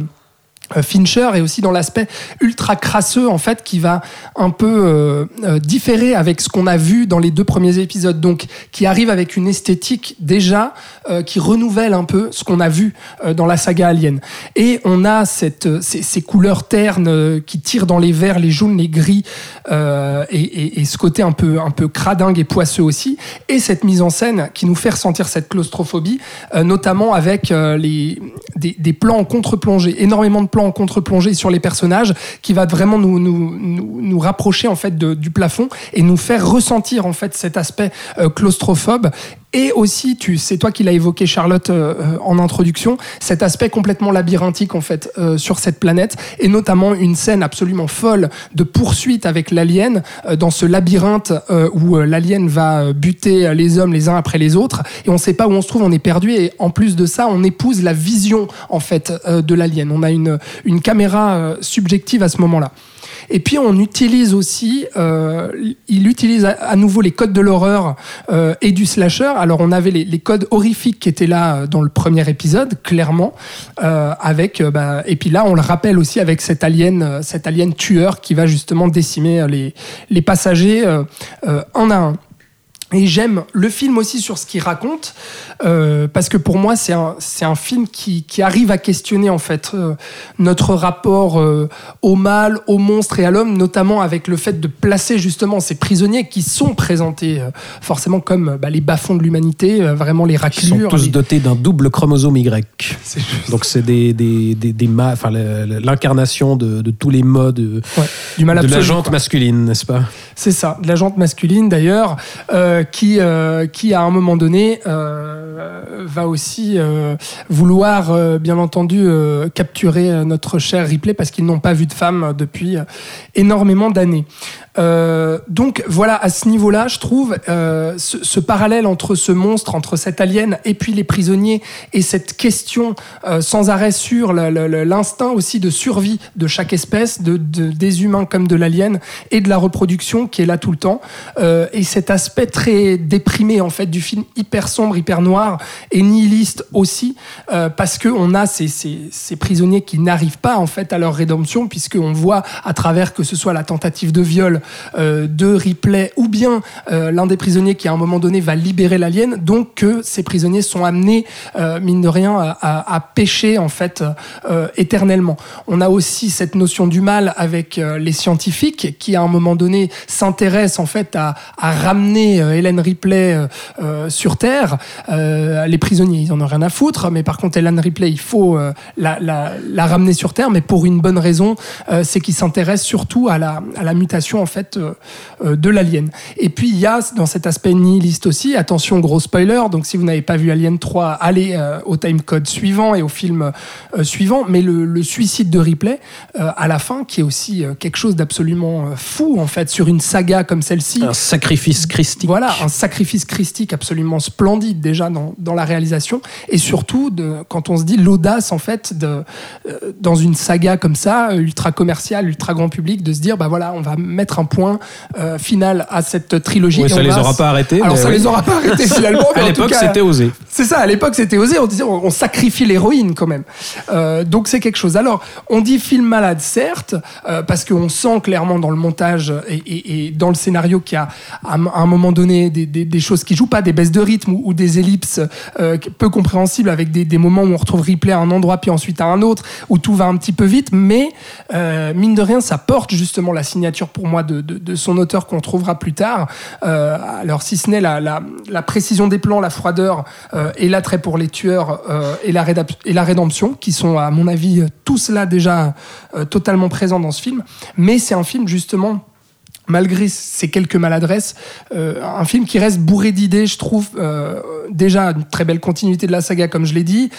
Fincher et aussi dans l'aspect ultra crasseux en fait qui va un peu euh, euh, différer avec ce qu'on a vu dans les deux premiers épisodes. Donc qui arrive avec une esthétique déjà euh, qui renouvelle un peu ce qu'on a vu euh, dans la saga Alien. Et on a cette, euh, ces, couleurs ternes euh, qui tirent dans les verts les jaunes les gris euh, et, ce côté un peu un peu cradingue et poisseux aussi. Et cette mise en scène qui nous fait ressentir cette claustrophobie euh, notamment avec euh, les des, des plans en contre-plongée énormément de plans en contre-plongée sur les personnages qui va vraiment nous nous, rapprocher en fait du plafond et nous faire ressentir en fait cet aspect euh, claustrophobe et aussi, tu, c'est toi qui l'as évoqué, Charlotte, euh, euh, en introduction, cet aspect complètement labyrinthique en fait euh, sur cette planète, et notamment une scène absolument folle de poursuite avec l'alien euh, dans ce labyrinthe euh, où euh, l'alien va buter les hommes les uns après les autres, et on ne sait pas où on se trouve, on est perdu, et en plus de ça, on épouse la vision en fait de l'alien. On a une, une caméra subjective à ce moment-là. Et puis on utilise aussi, euh, il utilise à, nouveau les codes de l'horreur euh, et du slasher. Alors on avait les, codes horrifiques qui étaient là euh, dans le premier épisode, clairement, euh, avec euh, bah, et puis là on le rappelle aussi avec cet alien, euh, cet alien tueur qui va justement décimer les les passagers un à un. Et j'aime le film aussi sur ce qu'il raconte, euh, parce que pour moi, c'est un, c'est un film qui, qui arrive à questionner en fait euh, notre rapport euh, au mal, au monstre et à l'homme, notamment avec le fait de placer justement ces prisonniers qui sont présentés forcément comme bah, les bas-fonds de l'humanité, vraiment les Ils sont raclures. tous les- dotés d'un double chromosome Y. C'est juste- Donc c'est des, des, des, des ma- enfin, l'incarnation de, de tous les modes ouais, du mal de absolu. la jante quoi. masculine, n'est-ce pas? C'est ça, de la jante masculine d'ailleurs, euh, qui, euh, qui à un moment donné euh, va aussi euh, vouloir, euh, bien entendu, euh, capturer euh, notre cher Ripley parce qu'ils n'ont pas vu de femme depuis euh, énormément d'années. Euh, donc voilà, à ce niveau-là, je trouve euh, ce, ce parallèle entre ce monstre, entre cet alien et puis les prisonniers et cette question euh, sans arrêt sur l'instinct aussi de survie de chaque espèce, de, de- des humains comme de l'alien et de la reproduction qui est là tout le temps. Euh, et cet aspect très déprimé en fait du film, hyper sombre, hyper noir et nihiliste aussi, euh, parce que on a ces, ces, ces prisonniers qui n'arrivent pas en fait à leur rédemption, puisqu'on voit à travers que ce soit la tentative de viol euh, de Ripley ou bien euh, l'un des prisonniers qui à un moment donné va libérer l'alien, donc que ces prisonniers sont amenés euh, mine de rien à, à, pécher en fait éternellement. On a aussi cette notion du mal avec les scientifiques qui à un moment donné s'intéressent en fait à, ramener Hélène Ripley sur Terre. Les prisonniers, ils en ont rien à foutre, mais par contre Hélène Ripley, il faut la, ramener sur Terre, mais pour une bonne raison, c'est qu'ils s'intéressent surtout à la, à la mutation en fait euh, euh, de l'alien. Et puis il y a dans cet aspect nihiliste aussi, attention gros spoiler, donc si vous n'avez pas vu Alien 3, allez euh, au timecode suivant et au film suivant, mais le, le suicide de Ripley à la fin, qui est aussi quelque chose d'absolument fou en fait sur une saga comme celle-ci. Un sacrifice christique. Voilà, un sacrifice christique absolument splendide déjà dans, dans la réalisation et surtout de, quand on se dit l'audace en fait de, dans une saga comme ça, ultra commerciale, ultra grand public, de se dire bah voilà, on va mettre un point euh, final à cette trilogie. Oui, et ça on les va aura pas arrêtés. Alors ça oui. les aura pas arrêtés finalement. À l'époque, c'était osé. C'est ça, à l'époque c'était osé, on disait on, sacrifie l'héroïne quand même. Euh, donc c'est quelque chose. Alors, on dit film malade, certes, euh, parce qu'on sent clairement dans le montage et, et- et dans le scénario qu'il y a à un- un moment donné des, des- des choses qui jouent pas, des baisses de rythme ou, ou des ellipses peu compréhensibles avec des, des moments où on retrouve Ripley à un endroit puis ensuite à un autre, où tout va un petit peu vite, mais mine de rien, ça porte justement la signature pour moi de, de- son auteur qu'on trouvera plus tard. Euh, alors si ce n'est la, la- précision des plans, la froideur euh, et l'attrait pour les tueurs euh, et, la et la rédemption, qui sont à mon avis tous là déjà totalement présents dans ce film, mais c'est un film justement malgré ces quelques maladresses, un film qui reste bourré d'idées, je trouve déjà une très belle continuité de la saga, comme je l'ai dit,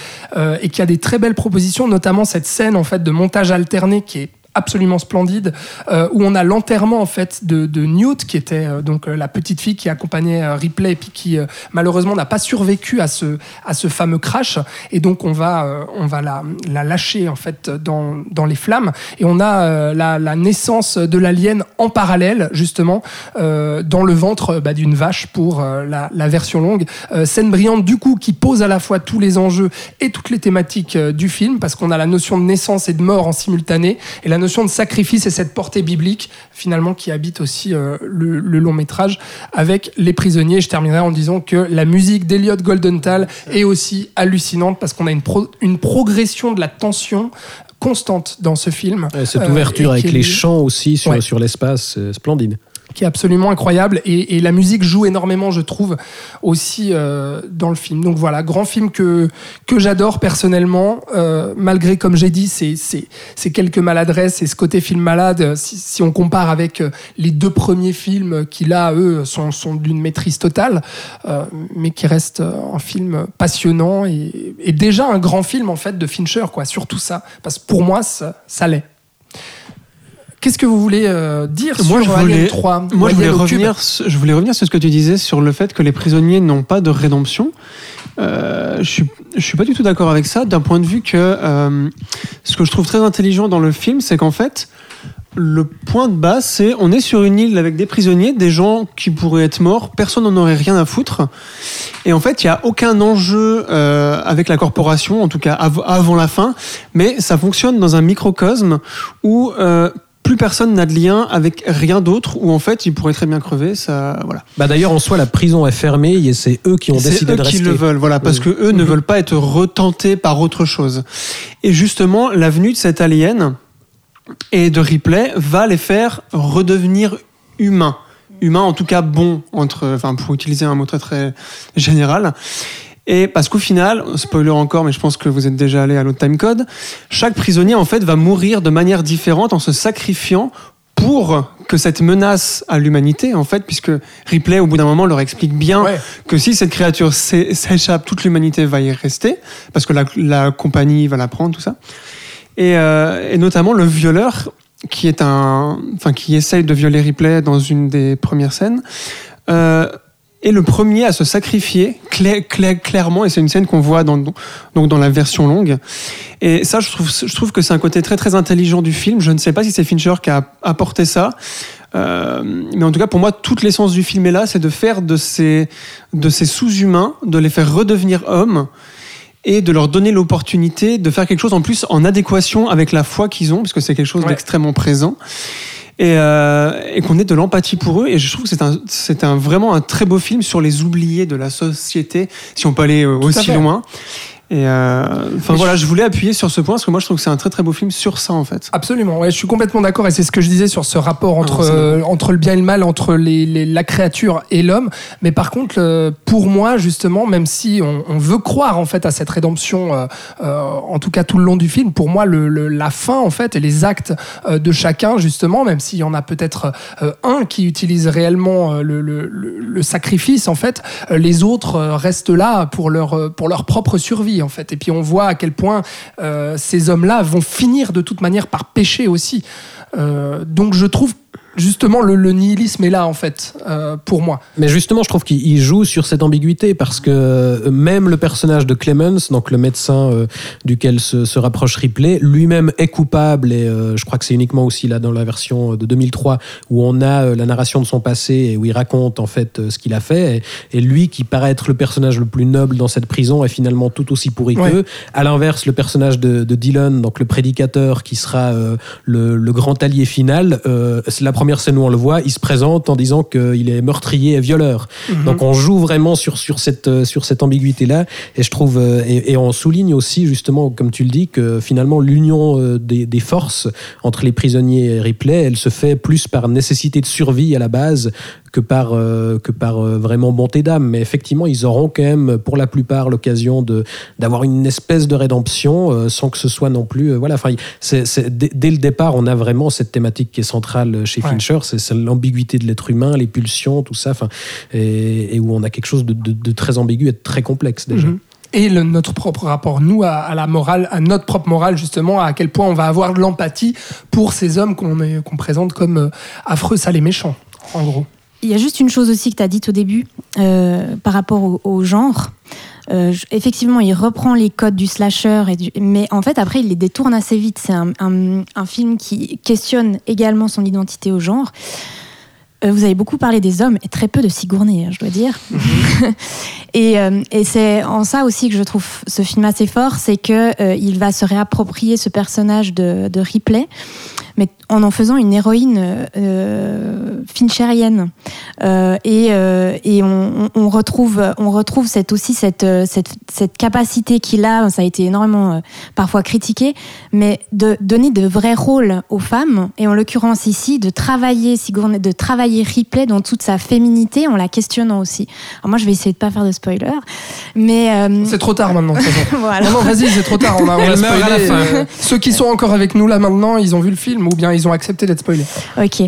et qui a des très belles propositions, notamment cette scène en fait de montage alterné qui est absolument splendide euh, où on a l'enterrement en fait de, Newt qui était euh, donc euh, la petite fille qui accompagnait Ripley et puis qui malheureusement n'a pas survécu à ce à ce fameux crash. Et donc on va on va la, la lâcher en fait dans, dans les flammes. Et on a la, la naissance de l'alien en parallèle justement dans le ventre bah, d'une vache pour la, la version longue. Scène brillante du coup qui pose à la fois tous les enjeux et toutes les thématiques du film parce qu'on a la notion de naissance et de mort en simultané notion de sacrifice et cette portée biblique finalement qui habite aussi euh, le, le long métrage avec les prisonniers. Je terminerai en disant que la musique d'Eliot Goldenthal est aussi hallucinante parce qu'on a une, pro- une progression de la tension constante dans ce film. Ouais, Cette Euh, ouverture avec les chants aussi sur, Ouais. sur l'espace, euh, splendide. Qui est absolument incroyable. Et, et la musique joue énormément je trouve aussi euh, dans le film. Donc voilà grand film que que j'adore personnellement. Euh, malgré comme j'ai dit ces, ces, ces quelques maladresses et ce côté film malade euh, si, si on compare avec euh, les deux premiers films qui là eux sont, sont d'une maîtrise totale euh, mais qui restent euh, un film passionnant et, et déjà un grand film en fait de Fincher quoi. Surtout ça. Parce que pour moi ça, ça l'est Qu'est-ce que vous voulez euh, dire Moi, sur je voulais- Alien 3 Moi, je voulais, revenir, sur- je voulais revenir sur ce que tu disais sur le fait que les prisonniers n'ont pas de rédemption. Euh, je suis, je suis pas du tout d'accord avec ça, d'un point de vue que euh, ce que je trouve très intelligent dans le film, c'est qu'en fait, le point de base, c'est on est sur une île avec des prisonniers, des gens qui pourraient être morts, personne n'en aurait rien à foutre. Et en fait, il n'y a aucun enjeu euh, avec la corporation, en tout cas av- avant la fin, mais ça fonctionne dans un microcosme où euh, plus personne n'a de lien avec rien d'autre, où en fait, ils pourraient très bien crever. Ça, voilà. Bah D'ailleurs, en soi, la prison est fermée et c'est eux qui ont C'est décidé eux de qui rester. le veulent, voilà, parce Oui. que eux ne Mhm. veulent pas être retentés par autre chose. Et justement, l'avenue de cet alien et de Ripley va les faire redevenir humains. Humains, en tout cas bons, entre, enfin, pour utiliser un mot très très général. Et parce qu'au final, spoiler encore, mais je pense que vous êtes déjà allé à l'autre timecode, chaque prisonnier en fait va mourir de manière différente en se sacrifiant pour que cette menace à l'humanité, en fait, puisque Ripley, au bout d'un moment, leur explique bien Ouais. que si cette créature s'é- s'échappe, toute l'humanité va y rester, parce que la, la compagnie va la prendre, tout ça. Et, euh, et notamment le violeur, qui est un, enfin, qui essaye de violer Ripley dans une des premières scènes, euh, est le premier à se sacrifier cla- cla- clairement, et c'est une scène qu'on voit dans, donc dans la version longue. Et ça, je trouve, je trouve que c'est un côté très très intelligent du film. Je ne sais pas si c'est Fincher qui a apporté ça. Euh, mais en tout cas, pour moi, toute l'essence du film est là, c'est de faire de ces, de ces sous-humains, de les faire redevenir hommes et de leur donner l'opportunité de faire quelque chose en plus en adéquation avec la foi qu'ils ont, parce que c'est quelque chose Ouais. d'extrêmement présent. Et, euh, et qu'on ait de l'empathie pour eux. Et je trouve que c'est un, c'est un, vraiment un très beau film sur les oubliés de la société, si on peut aller euh, aussi loin. Et euh, enfin voilà, je voulais appuyer sur ce point parce que moi je trouve que c'est un très très beau film sur ça en fait. Absolument, ouais, je suis complètement d'accord et c'est ce que je disais sur ce rapport entre, Ah, c'est euh, entre le bien et le mal, entre les, les- la créature et l'homme. Mais par contre, euh, pour moi, justement, même si on, on veut croire en fait à cette rédemption, euh, en tout cas tout le long du film, pour moi, le, le- la fin en fait et les actes de chacun, justement, même s'il y en a peut-être un qui utilise réellement le, le- sacrifice, en fait, les autres restent là pour leur, pour leur propre survie, en fait. Et puis on voit à quel point euh, ces hommes-là vont finir de toute manière par pécher aussi. Euh, donc je trouve justement, le, le nihilisme est là, en fait, euh, pour moi. Mais justement, je trouve qu'il il joue sur cette ambiguïté parce que euh, même le personnage de Clemens, donc le médecin euh, duquel se, se rapproche Ripley, lui-même est coupable et euh, je crois que c'est uniquement aussi là dans la version de 2003 où on a la narration de son passé et où il raconte en fait ce qu'il a fait et, et lui qui paraît être le personnage le plus noble dans cette prison est finalement tout aussi pourri Ouais. qu'eux. À l'inverse, le personnage de, de Dylan, donc le prédicateur qui sera le, le grand allié final, c'est la première scène où on le voit, il se présente en disant qu'il est meurtrier et violeur. Mhm. Donc on joue vraiment sur, sur cette, euh, sur cette ambiguïté-là. Et je trouve, euh, et, et on souligne aussi, justement, comme tu le dis, que finalement l'union euh, des, des forces entre les prisonniers et Ripley, elle se fait plus par nécessité de survie à la base que par, euh, que par euh, vraiment bonté d'âme. Mais effectivement, ils auront quand même, pour la plupart, l'occasion d'avoir une espèce de rédemption euh, sans que ce soit non plus. voilà, enfin, c'est, dès, le départ, on a vraiment cette thématique qui est centrale chez Ouais. Fincher, c'est, l'ambiguïté de l'être humain, les pulsions, tout ça, et, et où on a quelque chose de, de- de très ambigu et de très complexe déjà. Mhm. Et le- notre propre rapport, nous, à, à la morale, à notre propre morale, justement, à quel point on va avoir de l'empathie pour ces hommes qu'on qu'on présente comme affreux, sales et méchants, en gros. Il y a juste une chose aussi que tu as dite au début euh, par rapport au, au genre. Euh, effectivement, il reprend les codes du slasher, et du, mais en fait, après, il les détourne assez vite. C'est un, un- un film qui questionne également son identité au genre. Euh, vous avez beaucoup parlé des hommes et très peu de Sigourney, hein, je dois dire. et euh, et c'est en ça aussi que je trouve ce film assez fort, c'est que il va se réapproprier ce personnage de, de Ripley, mais en en faisant une héroïne euh, fincherienne. Euh, et euh, et on, on- retrouve, on retrouve cette, aussi cette, euh, cette, cette capacité qu'il a, ça a été énormément euh, parfois critiqué, mais de donner de vrais rôles aux femmes, et en l'occurrence ici, de travailler de travailler Ripley dans toute sa féminité en la questionnant aussi. Alors moi, je vais essayer de pas faire de spoiler, mais euh, C'est trop tard maintenant. voilà. Non, non, vas-y, c'est trop tard. On a, on Elle a meurt à la spoilé, fin. ceux qui sont encore avec nous là maintenant, ils ont vu le film ou bien ils ont accepté d'être spoilés. Ok,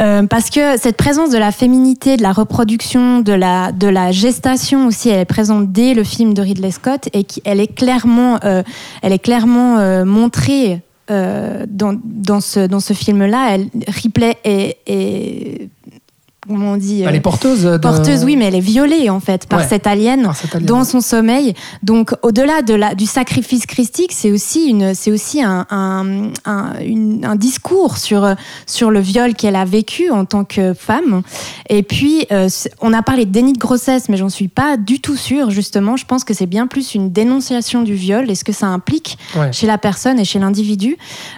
Euh, parce que cette présence de la féminité, de la reproduction, de la de la gestation aussi, elle est présente dès le film de Ridley Scott et qui, elle est clairement, euh, elle est clairement euh, montrée. dans, dans ce, dans ce film-là, Ripley est, est- comment on dit Elle euh, est porteuse. de- porteuse, oui, mais elle est violée en fait par Ouais. cet alien par cet alien. dans son sommeil. Donc, au-delà de la, du sacrifice christique, c'est aussi, une, c'est aussi un, un, un, une- un discours sur, sur le viol qu'elle a vécu en tant que femme. Et puis, euh, on a parlé de déni de grossesse, mais j'en suis pas du tout sûre, justement. Je pense que c'est bien plus une dénonciation du viol et ce que ça implique Ouais. chez la personne et chez l'individu.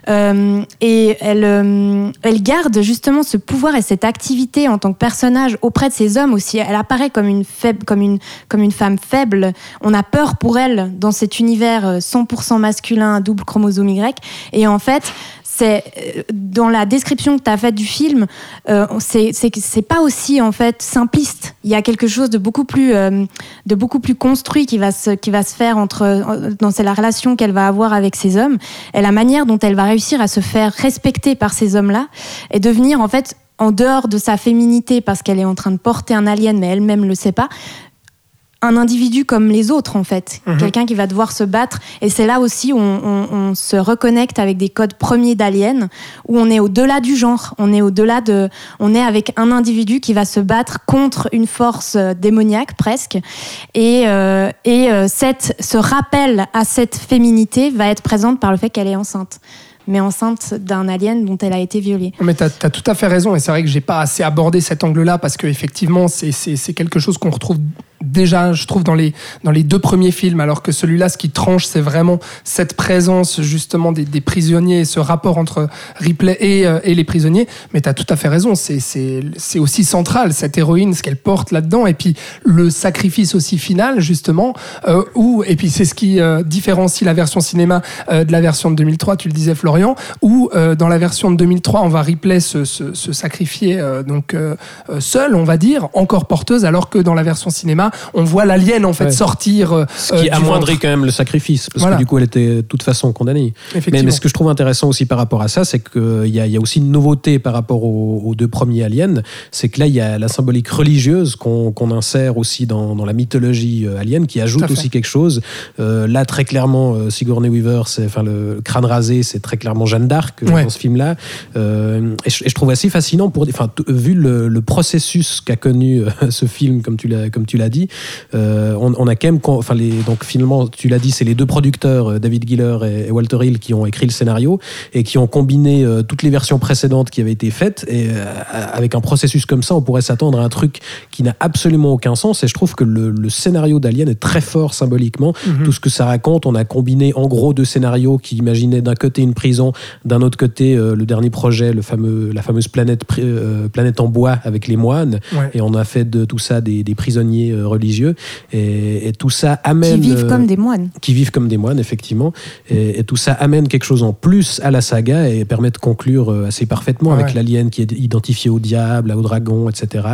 Euh, et elle, euh, elle garde justement ce pouvoir et cette activité en tant que personnage auprès de ces hommes aussi. Elle apparaît comme une, faible, comme une, comme une femme faible. On a peur pour elle dans cet univers euh, 100% masculin, double chromosome Y. Et en fait, c'est euh, dans la description que tu as faite du film, euh, c'est pas aussi en fait simpliste. Il y a quelque chose de beaucoup plus euh, de beaucoup plus construit qui va se qui va se faire entre euh, dans la relation qu'elle va avoir avec ces hommes et la manière dont elle va réussir à se faire respecter par ces hommes-là et devenir en fait en dehors de sa féminité parce qu'elle est en train de porter un alien mais elle-même le sait pas un individu comme les autres en fait, Mhm. quelqu'un qui va devoir se battre. Et c'est là aussi où on, on- on se reconnecte avec des codes premiers d'Alien où on est au-delà du genre, on est au-delà de, on est avec un individu qui va se battre contre une force euh, démoniaque presque. Et, euh, et euh, cette, ce rappel à cette féminité va être présente par le fait qu'elle est enceinte, mais enceinte d'un alien dont elle a été violée. Mais tu as, tout à fait raison, et c'est vrai que j'ai pas assez abordé cet angle-là parce qu'effectivement, c'est quelque chose qu'on retrouve déjà, je trouve, dans les, dans les deux premiers films, alors que celui-là, ce qui tranche, c'est vraiment cette présence justement des, prisonniers et ce rapport entre Ripley et, euh, et les prisonniers. Mais tu as tout à fait raison, c'est- aussi central, cette héroïne, ce qu'elle porte là-dedans, et puis le sacrifice aussi final, justement, euh, où, et puis c'est ce qui euh, différencie la version cinéma euh, de la version de 2003, tu le disais Florian, où dans la version de 2003, on va Ripley se, se, sacrifier donc seule, on va dire, encore porteuse, alors que dans la version cinéma, là, on voit l'alien en fait Ouais. sortir. euh, Ce qui euh, amoindrit ventre. quand même le sacrifice, parce Voilà. que du coup, elle était de toute façon condamnée. Mais, ce que je trouve intéressant aussi par rapport à ça, c'est qu'il y, a- il y a aussi une nouveauté par rapport aux, aux deux premiers aliens, c'est que là, il y a la symbolique religieuse qu'on insère aussi dans, dans la mythologie euh, alien, qui ajoute aussi quelque chose. Euh, là, très clairement, euh, Sigourney Weaver, c'est, enfin, le crâne rasé, c'est très clairement Jeanne d'Arc euh, Ouais. dans ce film-là. Euh, et, je, et je trouve assez fascinant, pour, enfin, vu le, le processus qu'a connu euh, ce film, comme tu l'as, comme tu l'as dit, euh, on, on a quand même, con- enfin, les, donc finalement, tu l'as dit, c'est les deux producteurs, euh, David Giller et, et Walter Hill, qui ont écrit le scénario et qui ont combiné euh, toutes les versions précédentes qui avaient été faites. Et avec un processus comme ça, on pourrait s'attendre à un truc qui n'a absolument aucun sens. Et je trouve que le, le scénario d'Alien est très fort symboliquement. Mhm. Tout ce que ça raconte, on a combiné en gros deux scénarios qui imaginaient d'un côté une prison, d'un autre côté le dernier projet, le fameux, la fameuse planète, planète en bois avec les moines. Ouais. Et on a fait de tout ça des, des prisonniers religieux. Et, et tout ça amène. Qui vivent euh, comme des moines. qui vivent comme des moines, effectivement. Et, et tout ça amène quelque chose en plus à la saga et permet de conclure euh, assez parfaitement avec l'alien qui est identifié au diable, au dragon, etc.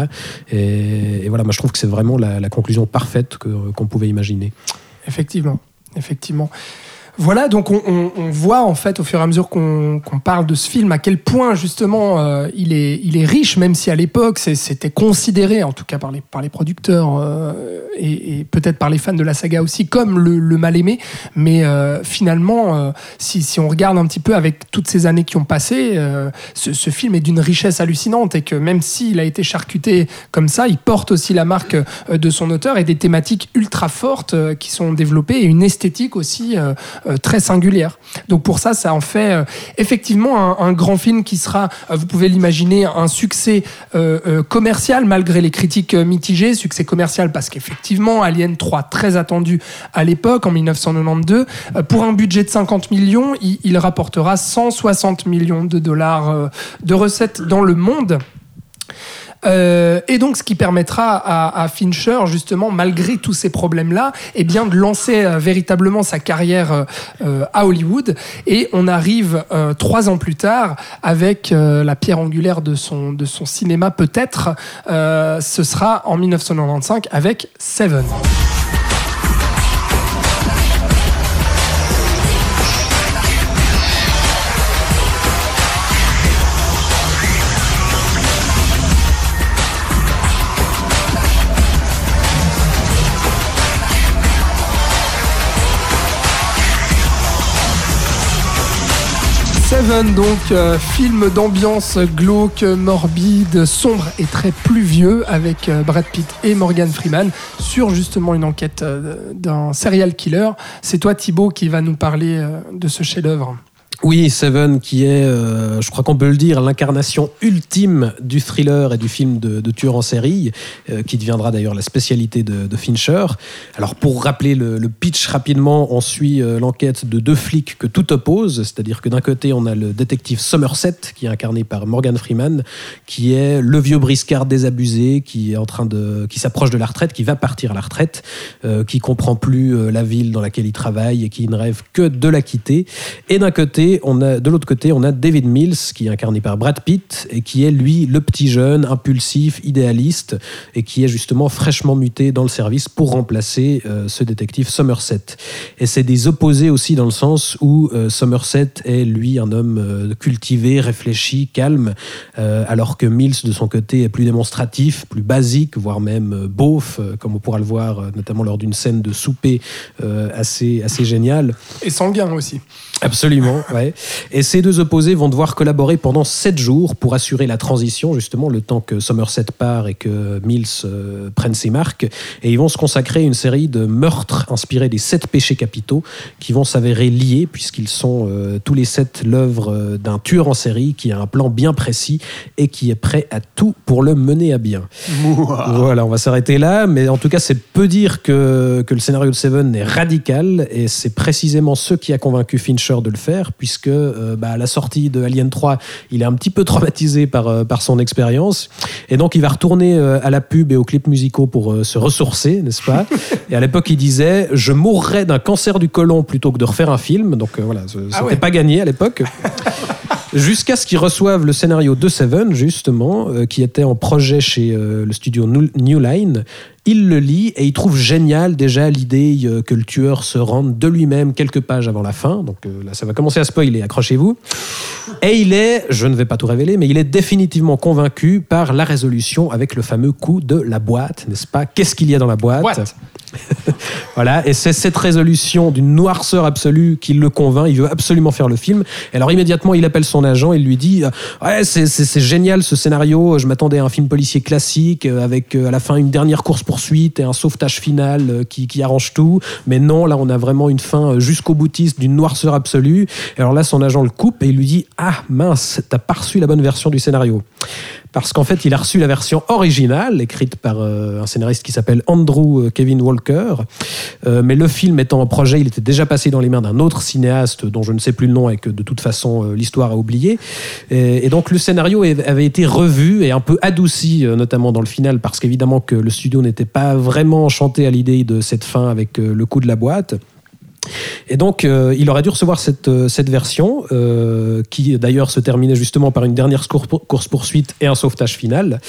Et, et voilà, moi je trouve que c'est vraiment la, la conclusion parfaite que- qu'on pouvait imaginer. Effectivement, effectivement. Voilà, donc on, on- on voit en fait au fur et à mesure qu'on parle de ce film à quel point justement euh, il, est, il est riche, même si à l'époque c'était considéré, en tout cas par les, par les producteurs euh, et, et peut-être par les fans de la saga aussi, comme le, le mal aimé. Mais euh, finalement, euh, si, si on regarde un petit peu avec toutes ces années qui ont passé, euh, ce, ce film est d'une richesse hallucinante et que même s'il a été charcuté comme ça, il porte aussi la marque euh, de son auteur et des thématiques ultra fortes qui sont développées et une esthétique aussi très singulière. Donc pour ça, ça en fait euh, effectivement un, grand film qui sera, euh, vous pouvez l'imaginer, un succès euh, euh, commercial malgré les critiques euh, mitigées, succès commercial parce qu'effectivement Alien 3 très attendu à l'époque en 1992, euh, pour un budget de 50 millions, il, rapportera 160 millions de dollars euh, de recettes dans le monde. Euh, et donc, ce qui permettra à, à Fincher, justement, malgré tous ces problèmes-là, eh bien, de lancer euh, véritablement sa carrière euh, euh, à Hollywood. Et on arrive euh, trois ans plus tard avec la pierre angulaire de son, de son cinéma, peut-être. Ce sera en 1995 avec Seven. Donc euh, film d'ambiance glauque, morbide, sombre et très pluvieux avec euh, Brad Pitt et Morgan Freeman sur justement une enquête euh, d'un serial killer. C'est toi Thibaut qui va nous parler de ce chef-d'œuvre. Oui, Seven, qui est, euh, je crois qu'on peut le dire, l'incarnation ultime du thriller et du film de, de tueur en série, euh, qui deviendra d'ailleurs la spécialité de, de Fincher. Alors, pour rappeler le, le pitch rapidement, on suit euh, l'enquête de deux flics que tout oppose, c'est-à-dire que d'un côté, on a le détective Somerset, qui est incarné par Morgan Freeman, qui est le vieux briscard désabusé, qui est en train de, qui s'approche de la retraite, qui va partir à la retraite, euh, qui comprend plus euh, la ville dans laquelle il travaille et qui ne rêve que de la quitter. Et d'un côté, on a, de l'autre côté, on a David Mills, qui est incarné par Brad Pitt, et qui est lui le petit jeune, impulsif, idéaliste, et qui est justement fraîchement muté dans le service pour remplacer euh, ce détective Somerset. Et c'est des opposés aussi dans le sens où euh, Somerset est lui un homme euh, cultivé, réfléchi, calme, alors que Mills de son côté est plus démonstratif, plus basique, voire même beauf, comme on pourra le voir notamment lors d'une scène de souper assez, assez géniale. Et sanguin aussi. Absolument, ouais. Et ces deux opposés vont devoir collaborer pendant sept jours pour assurer la transition, justement, le temps que Somerset part et que Mills euh, prenne ses marques. Et ils vont se consacrer à une série de meurtres inspirés des sept péchés capitaux qui vont s'avérer liés, puisqu'ils sont euh, tous les sept l'œuvre euh, d'un tueur en série qui a un plan bien précis et qui est prêt à tout pour le mener à bien. Voilà, on va s'arrêter là, mais en tout cas, c'est peu dire que, que le scénario de Seven est radical, et c'est précisément ce qui a convaincu Fincher de le faire, puisque euh, bah, à la sortie de Alien 3, il est un petit peu traumatisé par, euh, par son expérience, et donc il va retourner euh, à la pub et aux clips musicaux pour se ressourcer, n'est-ce pas Et à l'époque, il disait « Je mourrais d'un cancer du côlon plutôt que de refaire un film », donc voilà, ce- c'était Ah ouais. pas gagné à l'époque. Jusqu'à ce qu'ils reçoivent le scénario de Seven, justement, qui était en projet chez le studio New Line. Il le lit et il trouve génial déjà l'idée euh, que le tueur se rende de lui-même quelques pages avant la fin. Donc euh, là, ça va commencer à spoiler, accrochez-vous. Et il est, je ne vais pas tout révéler, mais il est définitivement convaincu par la résolution avec le fameux coup de la boîte, n'est-ce pas? Qu'est-ce qu'il y a dans la boîte? Voilà, et c'est cette résolution d'une noirceur absolue qui le convainc. Il veut absolument faire le film. Et alors immédiatement, il appelle son agent et il lui dit Ouais, c'est- génial ce scénario. Je m'attendais à un film policier classique euh, avec à la fin une dernière course-poursuite et un sauvetage final euh, qui, qui arrange tout. Mais non, là, on a vraiment une fin euh, jusqu'au boutiste d'une noirceur absolue. Alors là, son agent le coupe et il lui dit Ah mince, t'as pas reçu la bonne version du scénario. Parce qu'en fait, il a reçu la version originale, écrite par euh, un scénariste qui s'appelle Andrew euh, Kevin Walker. Euh, mais le film étant en projet, il était déjà passé dans les mains d'un autre cinéaste dont je ne sais plus le nom et que de toute façon l'histoire a oublié. Et, et donc le scénario avait été revu et un peu adouci, notamment dans le final, parce qu'évidemment que le studio n'était pas vraiment enchanté à l'idée de cette fin avec le coup de la boîte. Et donc, euh, il aurait dû recevoir cette, euh, cette version, euh, qui d'ailleurs se terminait justement par une dernière course-poursuite et un sauvetage final.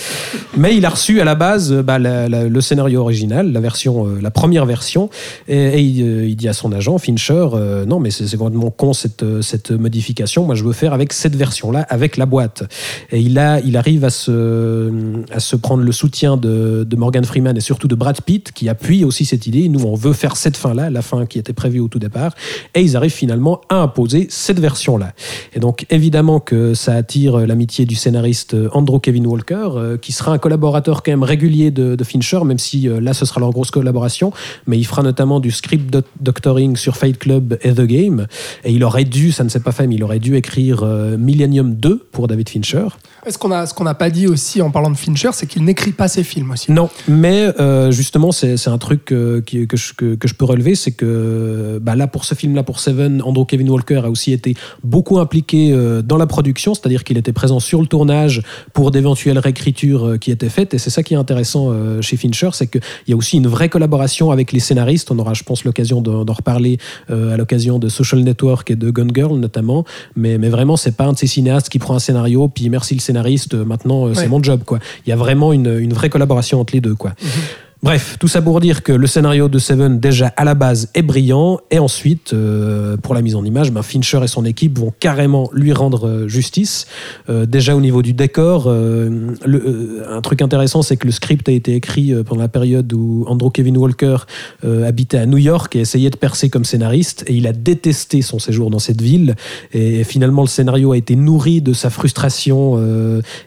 Mais il a reçu à la base bah, le scénario original, la, version, la première version, et, il, il dit à son agent, Fincher, non mais c'est complètement con cette, cette modification, moi je veux faire avec cette version-là, avec la boîte. Et il, a, il arrive à se, à se prendre le soutien de, de Morgan Freeman et surtout de Brad Pitt, qui appuie aussi cette idée, nous on veut faire cette fin-là, la fin qui était prévue au tout départ, et ils arrivent finalement à imposer cette version-là. Et donc évidemment que ça attire l'amitié du scénariste Andrew Kevin Walker, euh, qui sera un collaborateur quand même régulier de, Fincher, même si euh, là ce sera leur grosse collaboration, mais il fera notamment du script doc- doctoring sur Fight Club et The Game, et il aurait dû, ça ne s'est pas fait, mais il aurait dû écrire euh, Millennium 2 pour David Fincher. Ce qu'on n'a pas dit aussi en parlant de Fincher, c'est qu'il n'écrit pas ses films aussi? Non, mais euh, justement, c'est un truc euh, que, je, que, je peux relever, c'est que bah, là, pour ce film-là, pour Seven, Andrew Kevin Walker a aussi été beaucoup impliqué euh, dans la production, c'est-à-dire qu'il était présent sur le tournage pour d'éventuelles réécritures qui étaient faites, et c'est ça qui est intéressant chez Fincher, c'est qu'il y a aussi une vraie collaboration avec les scénaristes, on aura, je pense, l'occasion d'en reparler à l'occasion de Social Network et de Gone Girl notamment, mais, mais vraiment, c'est pas un de ces cinéastes qui prend un scénario, puis merci le scénariste, euh, maintenant euh, c'est Ouais. mon job, quoi. Il y a vraiment une, une vraie collaboration entre les deux, quoi. Bref, tout ça pour dire que le scénario de Seven, déjà à la base, est brillant. Et ensuite, euh, pour la mise en image, ben, Fincher et son équipe vont carrément lui rendre euh, justice. Euh, déjà au niveau du décor, un truc intéressant, c'est que le script a été écrit pendant la période où Andrew Kevin Walker habitait à New York et essayait de percer comme scénariste. Et il a détesté son séjour dans cette ville. Et finalement, le scénario a été nourri de sa frustration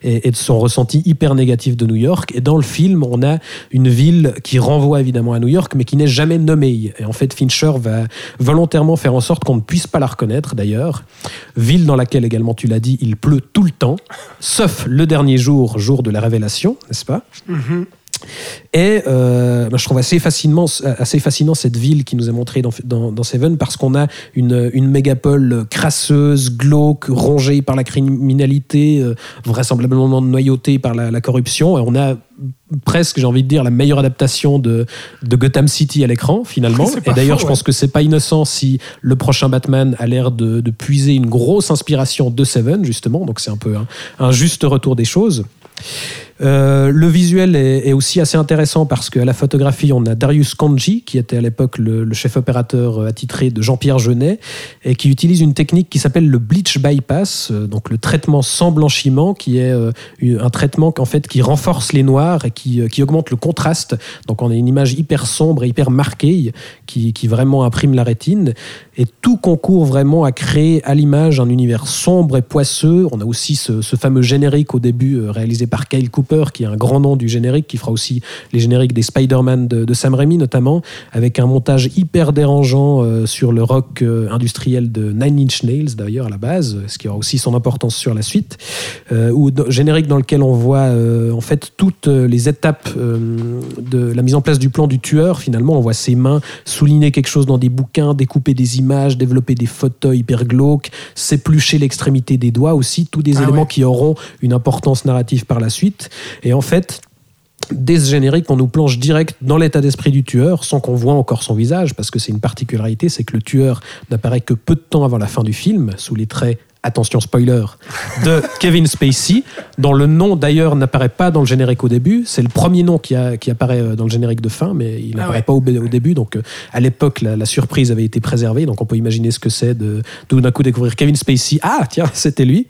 et, et de son ressenti hyper négatif de New York. Et dans le film, on a une ville qui renvoie évidemment à New York, mais qui n'est jamais nommée. Et en fait, Fincher va volontairement faire en sorte qu'on ne puisse pas la reconnaître, d'ailleurs. Ville dans laquelle également, tu l'as dit, il pleut tout le temps, sauf le dernier jour, jour de la révélation, n'est-ce pas? Et euh, bah, je trouve assez, fascinement, assez fascinant cette ville qui nous est montrée dans, dans, dans Seven parce qu'on a une, une mégapole crasseuse, glauque, rongée par la criminalité, euh, vraisemblablement noyautée par la, la corruption. Et on a presque, j'ai envie de dire, la meilleure adaptation de, de Gotham City à l'écran, finalement. Et d'ailleurs, je pense que c'est pas innocent si le prochain Batman a l'air de, de puiser une grosse inspiration de Seven, justement. Donc c'est un peu un, un juste retour des choses. Euh, le visuel est, aussi assez intéressant parce qu'à la photographie, on a Darius Kanji, qui était à l'époque le, chef opérateur attitré de Jean-Pierre Jeunet, et qui utilise une technique qui s'appelle le bleach bypass, euh, donc le traitement sans blanchiment, qui est euh, un traitement en fait qui renforce les noirs et qui, qui augmente le contraste. Donc on a une image hyper sombre et hyper marquée, qui, vraiment imprime la rétine. Et tout concourt vraiment à créer à l'image un univers sombre et poisseux. On a aussi ce, ce fameux générique au début réalisé par Kyle Cooper, qui est un grand nom du générique, qui fera aussi les génériques des Spider-Man de, de Sam Raimi notamment, avec un montage hyper dérangeant euh, sur le rock euh, industriel de Nine Inch Nails d'ailleurs à la base, ce qui aura aussi son importance sur la suite. Euh, ou générique dans lequel on voit en fait toutes les étapes de la mise en place du plan du tueur. Finalement, on voit ses mains souligner quelque chose dans des bouquins, découper des images, développer des photos hyper glauques, s'éplucher l'extrémité des doigts aussi, tous des Ah éléments ouais. qui auront une importance narrative par la suite. Et en fait, dès ce générique, on nous plonge direct dans l'état d'esprit du tueur sans qu'on voit encore son visage, parce que c'est une particularité, c'est que le tueur n'apparaît que peu de temps avant la fin du film, sous les traits attention spoiler, de Kevin Spacey, dont le nom d'ailleurs n'apparaît pas dans le générique au début. C'est le premier nom qui, a- qui apparaît euh, dans le générique de fin, mais il Ah n'apparaît ouais. pas au, au début. Donc euh, à l'époque, la, la surprise avait été préservée. Donc on peut imaginer ce que c'est de tout d'un coup découvrir Kevin Spacey. Ah, tiens, c'était lui.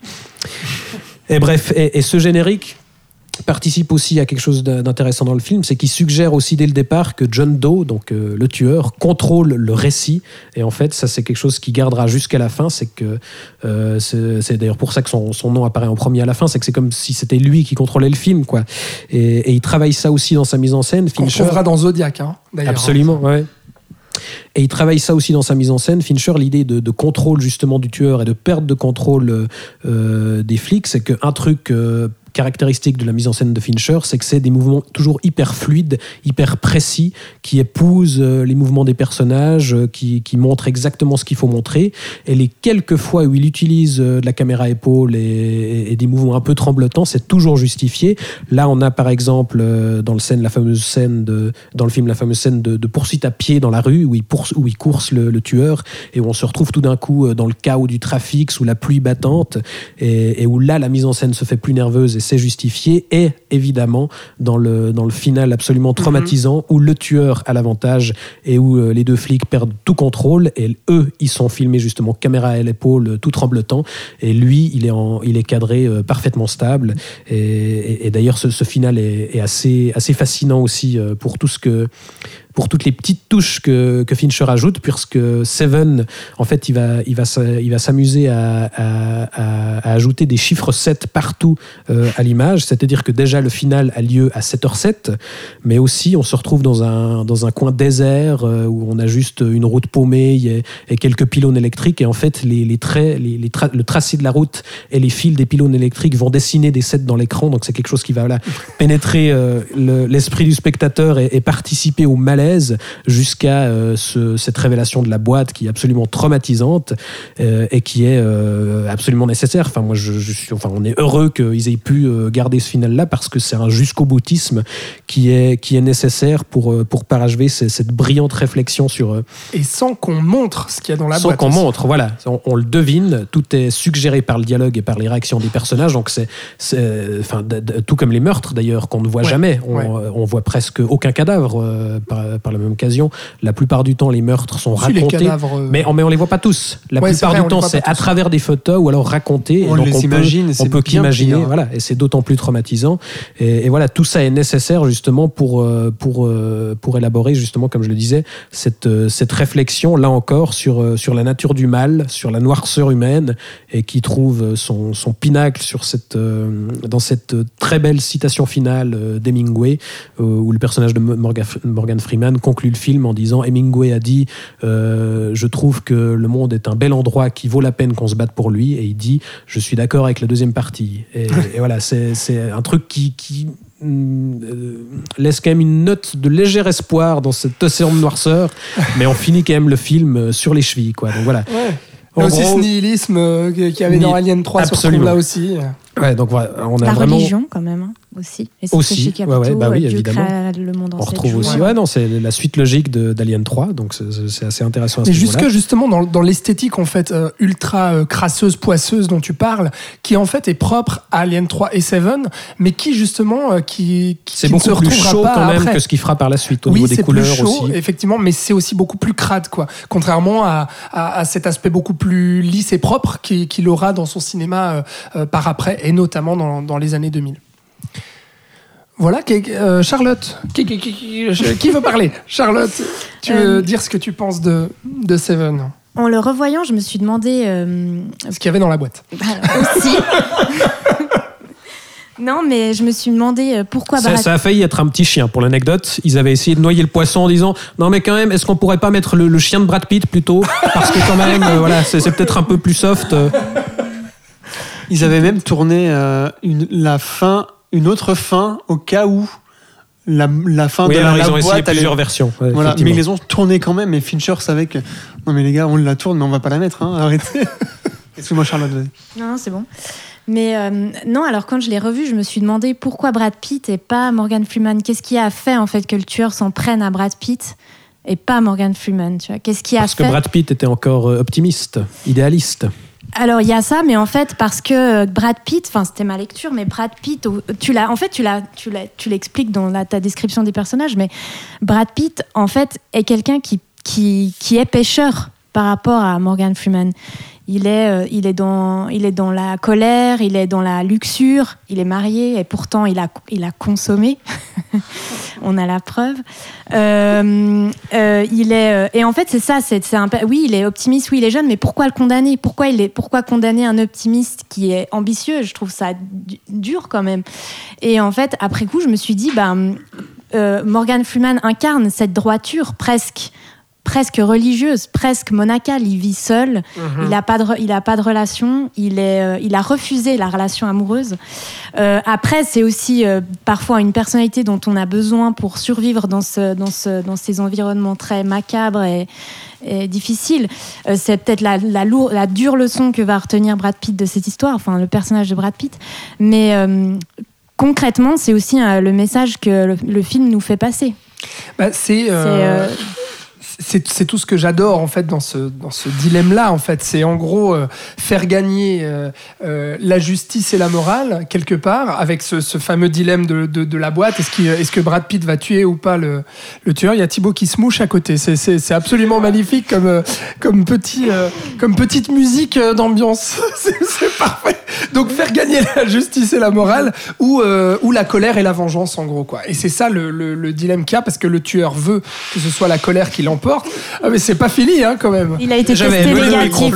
Et bref, et, et ce générique participe aussi à quelque chose d'in- d'intéressant dans le film, c'est qu'il suggère aussi dès le départ que John Doe, donc euh, le tueur, contrôle le récit. Et en fait, ça c'est quelque chose qui gardera jusqu'à la fin. C'est que euh, c'est d'ailleurs pour ça que son, son nom apparaît en premier à la fin. C'est que c'est comme si c'était lui qui contrôlait le film, quoi. Et, et il travaille ça aussi dans sa mise en scène. Fincher. retrouvera dans Zodiac, hein, d'ailleurs. Absolument, ouais. Et il travaille ça aussi dans sa mise en scène. Fincher, l'idée de, de contrôle justement du tueur et de perte de contrôle euh, euh, des flics, c'est qu'un truc euh, caractéristique de la mise en scène de Fincher, c'est que c'est des mouvements toujours hyper fluides, hyper précis, qui épousent euh, les mouvements des personnages, euh, qui, qui montrent exactement ce qu'il faut montrer. Et les quelques fois où il utilise euh, de la caméra épaule et, et des mouvements un peu tremblotants, c'est toujours justifié. Là, on a par exemple dans le scène, la fameuse scène de, dans le film, la fameuse scène de, poursuite à pied dans la rue où il, poursu- où il course le, tueur et où on se retrouve tout d'un coup dans le chaos du trafic sous la pluie battante et, et où là la mise en scène se fait plus nerveuse et c'est justifié et évidemment dans le, dans le final absolument traumatisant où le tueur a l'avantage et où euh, les deux flics perdent tout contrôle et eux ils sont filmés justement caméra à l'épaule euh, tout tremblotant et lui il est, en, il est cadré euh, parfaitement stable et, et- et d'ailleurs ce, ce final est, est assez, assez fascinant aussi pour tout ce que pour toutes les petites touches que, que Fincher ajoute, puisque Seven, en fait, il va, il va, il va s'amuser à, à- ajouter des chiffres 7 partout euh, à l'image, c'est-à-dire que déjà le final a lieu à 7h07, mais aussi on se retrouve dans un, dans un coin désert euh, où on a juste une route paumée et, et quelques pylônes électriques, et en fait, les, les traits, les, les le tracé de la route et les fils des pylônes électriques vont dessiner des sets dans l'écran, donc c'est quelque chose qui va pénétrer euh, le- l'esprit du spectateur et, et participer au malaise jusqu'à euh, ce- cette révélation de la boîte qui est absolument traumatisante euh, et qui est euh, absolument nécessaire. Enfin, moi, je, je suis, enfin, on est heureux qu'ils aient pu garder ce final-là parce que c'est un jusqu'au boutisme qui est, qui est nécessaire pour, pour parachever ce- cette brillante réflexion sur, Et sans qu'on montre ce qu'il y a dans la sans boîte. qu'on aussi. montre, voilà, on, on le devine, tout est suggéré par le dialogue et par les réactions des personnages, donc c'est, enfin, tout comme les meurtres d'ailleurs qu'on ne voit Ouais, jamais, on, ouais. on voit presque aucun cadavre euh, par, par la même occasion. La plupart du temps, les meurtres sont les racontés, cadavres, euh, mais on, mais on les voit pas tous. La Ouais, plupart vrai, on du temps, c'est à travers des photos ou alors racontés. On et donc les peut- imagine et on peut qu'imaginer, pire. voilà, et c'est d'autant plus traumatisant. Et, et voilà, tout ça est nécessaire justement pour euh, pour euh, pour élaborer justement, comme je le disais, cette euh, cette réflexion là encore sur euh, sur la nature du mal, sur la noirceur humaine, et qui trouve son son pinacle sur cette euh, dans cette très belle citation finale euh, d'Hemingway euh, où le personnage de Morgan, Morgan Freeman conclut le film en disant Hemingway a dit euh, je trouve que le monde est un bel endroit qui vaut la peine qu'on se batte pour lui. Et il dit je suis d'accord avec la deuxième partie. Et, et voilà c'est un truc qui, qui euh, laisse quand même une note de léger espoir dans cet océan de noirceur. Mais on finit quand même le film euh, sur les chevilles quoi. Donc voilà. Ouais. En aussi gros- ce nihilisme euh, qu'il y avait dans Alien 3 se retrouve Absolument. là aussi. ouais donc voilà on a La vraiment religion, quand même, hein, aussi. Et c'est Aussi, ouais, ouais, bah oui, Dieu évidemment. créa le monde en on retrouve jours. aussi ouais non c'est la suite logique de- d'Alien 3 donc c'est- assez intéressant à ce Mais jusque justement dans, dans l'esthétique en fait euh, ultra euh, crasseuse, poisseuse dont tu parles, qui en fait est propre à Alien 3 et 7, mais qui justement euh, qui, qui, c'est ne se beaucoup plus chaud pas quand même après. que ce qu'il fera par la suite au oui, niveau des c'est plus couleurs chaud, aussi effectivement, mais c'est aussi beaucoup plus crade, quoi. Contrairement à, à, à cet aspect beaucoup plus lisse et propre qu'il aura dans son cinéma euh, euh, par après, et notamment dans, dans les années 2000. Voilà, qui- euh, Charlotte, qui, qui- qui- qui- je- qui veut parler? Charlotte, tu veux Euh, dire ce que tu penses de, de Seven? En le revoyant, je me suis demandé euh, Ce qu'il y avait dans la boîte. bah, aussi. non, mais je me suis demandé pourquoi Ça, Brad ça a failli être un petit chien. Pour l'anecdote, ils avaient essayé de noyer le poisson en disant non mais quand même, est-ce qu'on pourrait pas mettre le, le chien de Brad Pitt plutôt? Parce que quand même, euh, voilà, c'est c'est peut-être un peu plus soft. Ils avaient même tourné euh, une, la fin, une autre fin au cas où la, la fin Oui, de alors la, ils ont la essayé boîte allait- plusieurs versions. ouais, Voilà, mais ils les ont tournées quand même. Et Fincher savait que non mais les gars, on la tourne, mais on va pas la mettre. Hein, arrêtez. Excuse-moi Charlotte. vas-y. Non, c'est bon. Mais euh, non, alors quand je l'ai revu, je me suis demandé pourquoi Brad Pitt et pas Morgan Freeman. Qu'est-ce qui a fait en fait que le tueur s'en prenne à Brad Pitt et pas Morgan Freeman tu vois? Qu'est-ce qui a Parce que Brad Pitt était encore euh, optimiste, idéaliste. Alors il y a ça, mais en fait parce que Brad Pitt, enfin c'était ma lecture, mais Brad Pitt, tu l'as, en fait tu l'as, tu l'expliques dans la, ta description des personnages, mais Brad Pitt en fait est quelqu'un qui est pêcheur par rapport à Morgan Freeman. Il est, euh, il est dans, il est dans la colère, il est dans la luxure, il est marié et pourtant il a, il a consommé. On a la preuve. Euh, euh, il est, et en fait, c'est ça. C'est, un, oui, il est optimiste, oui, il est jeune, mais pourquoi le condamner? Pourquoi il est, pourquoi condamner un optimiste qui est ambitieux? Je trouve ça du- dur quand même. Et en fait, après coup, je me suis dit, bah, euh, Morgan Freeman incarne cette droiture presque presque religieuse, presque monacale. Il vit seul, il n'a pas, de re- il a pas de relation, il, est, euh, il a refusé la relation amoureuse. Euh, après, c'est aussi euh, parfois une personnalité dont on a besoin pour survivre dans, ce, dans, ce, dans ces environnements très macabres et, et difficiles. C'est peut-être la, la, lourde- la dure leçon que va retenir Brad Pitt de cette histoire, enfin le personnage de Brad Pitt. Mais concrètement, c'est aussi le message que le, le film nous fait passer. Bah, c'est C'est, tout ce que j'adore en fait dans ce dans ce dilemme là en fait. C'est en gros euh, faire gagner euh, euh, la justice et la morale quelque part avec ce, ce fameux dilemme de, de, de la boîte. Est-ce est-ce que Brad Pitt va tuer ou pas le, le tueur? Il y a Thibaut qui se mouche à côté. C'est absolument magnifique comme euh, comme petit euh, comme petite musique euh, d'ambiance. C'est parfait donc faire gagner la justice et la morale ou euh, ou la colère et la vengeance en gros quoi et c'est ça le, le, le dilemme qu'il y a parce que le tueur veut que ce soit la colère qui l'emporte ah, mais c'est pas fini hein quand même il a été testé négatif.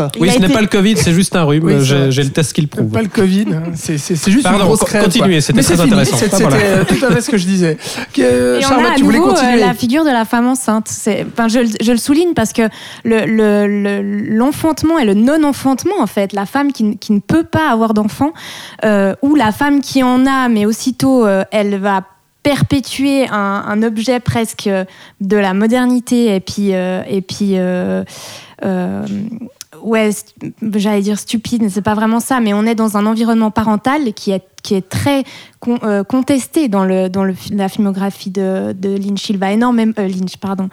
hein. Oui, a ce n'est pas le Covid, c'est juste un rhume. Oui, J'ai le test qui le prouve. Pas le Covid, hein. c'est juste Pardon, une grosse crème. continuez, c'était très intéressant. c'est- C'était voilà. euh, tout à fait ce que je disais. Que, Et on Charlotte, a à tu voulais nouveau euh, continuer la figure de la femme enceinte. C'est- Enfin, je, je le souligne parce que le- le- le- l'enfantement et le non-enfantement, en fait, la femme qui, qui ne peut pas avoir d'enfant, euh, ou la femme qui en a, mais aussitôt euh, elle va perpétuer un, un objet presque euh, de la modernité et puis euh, et puis ouais j'allais dire stupide mais c'est pas vraiment ça mais on est dans un environnement parental qui est qui est très con- euh, contesté dans le dans le, la filmographie de, de Lynch il va énormément euh, Lynch pardon.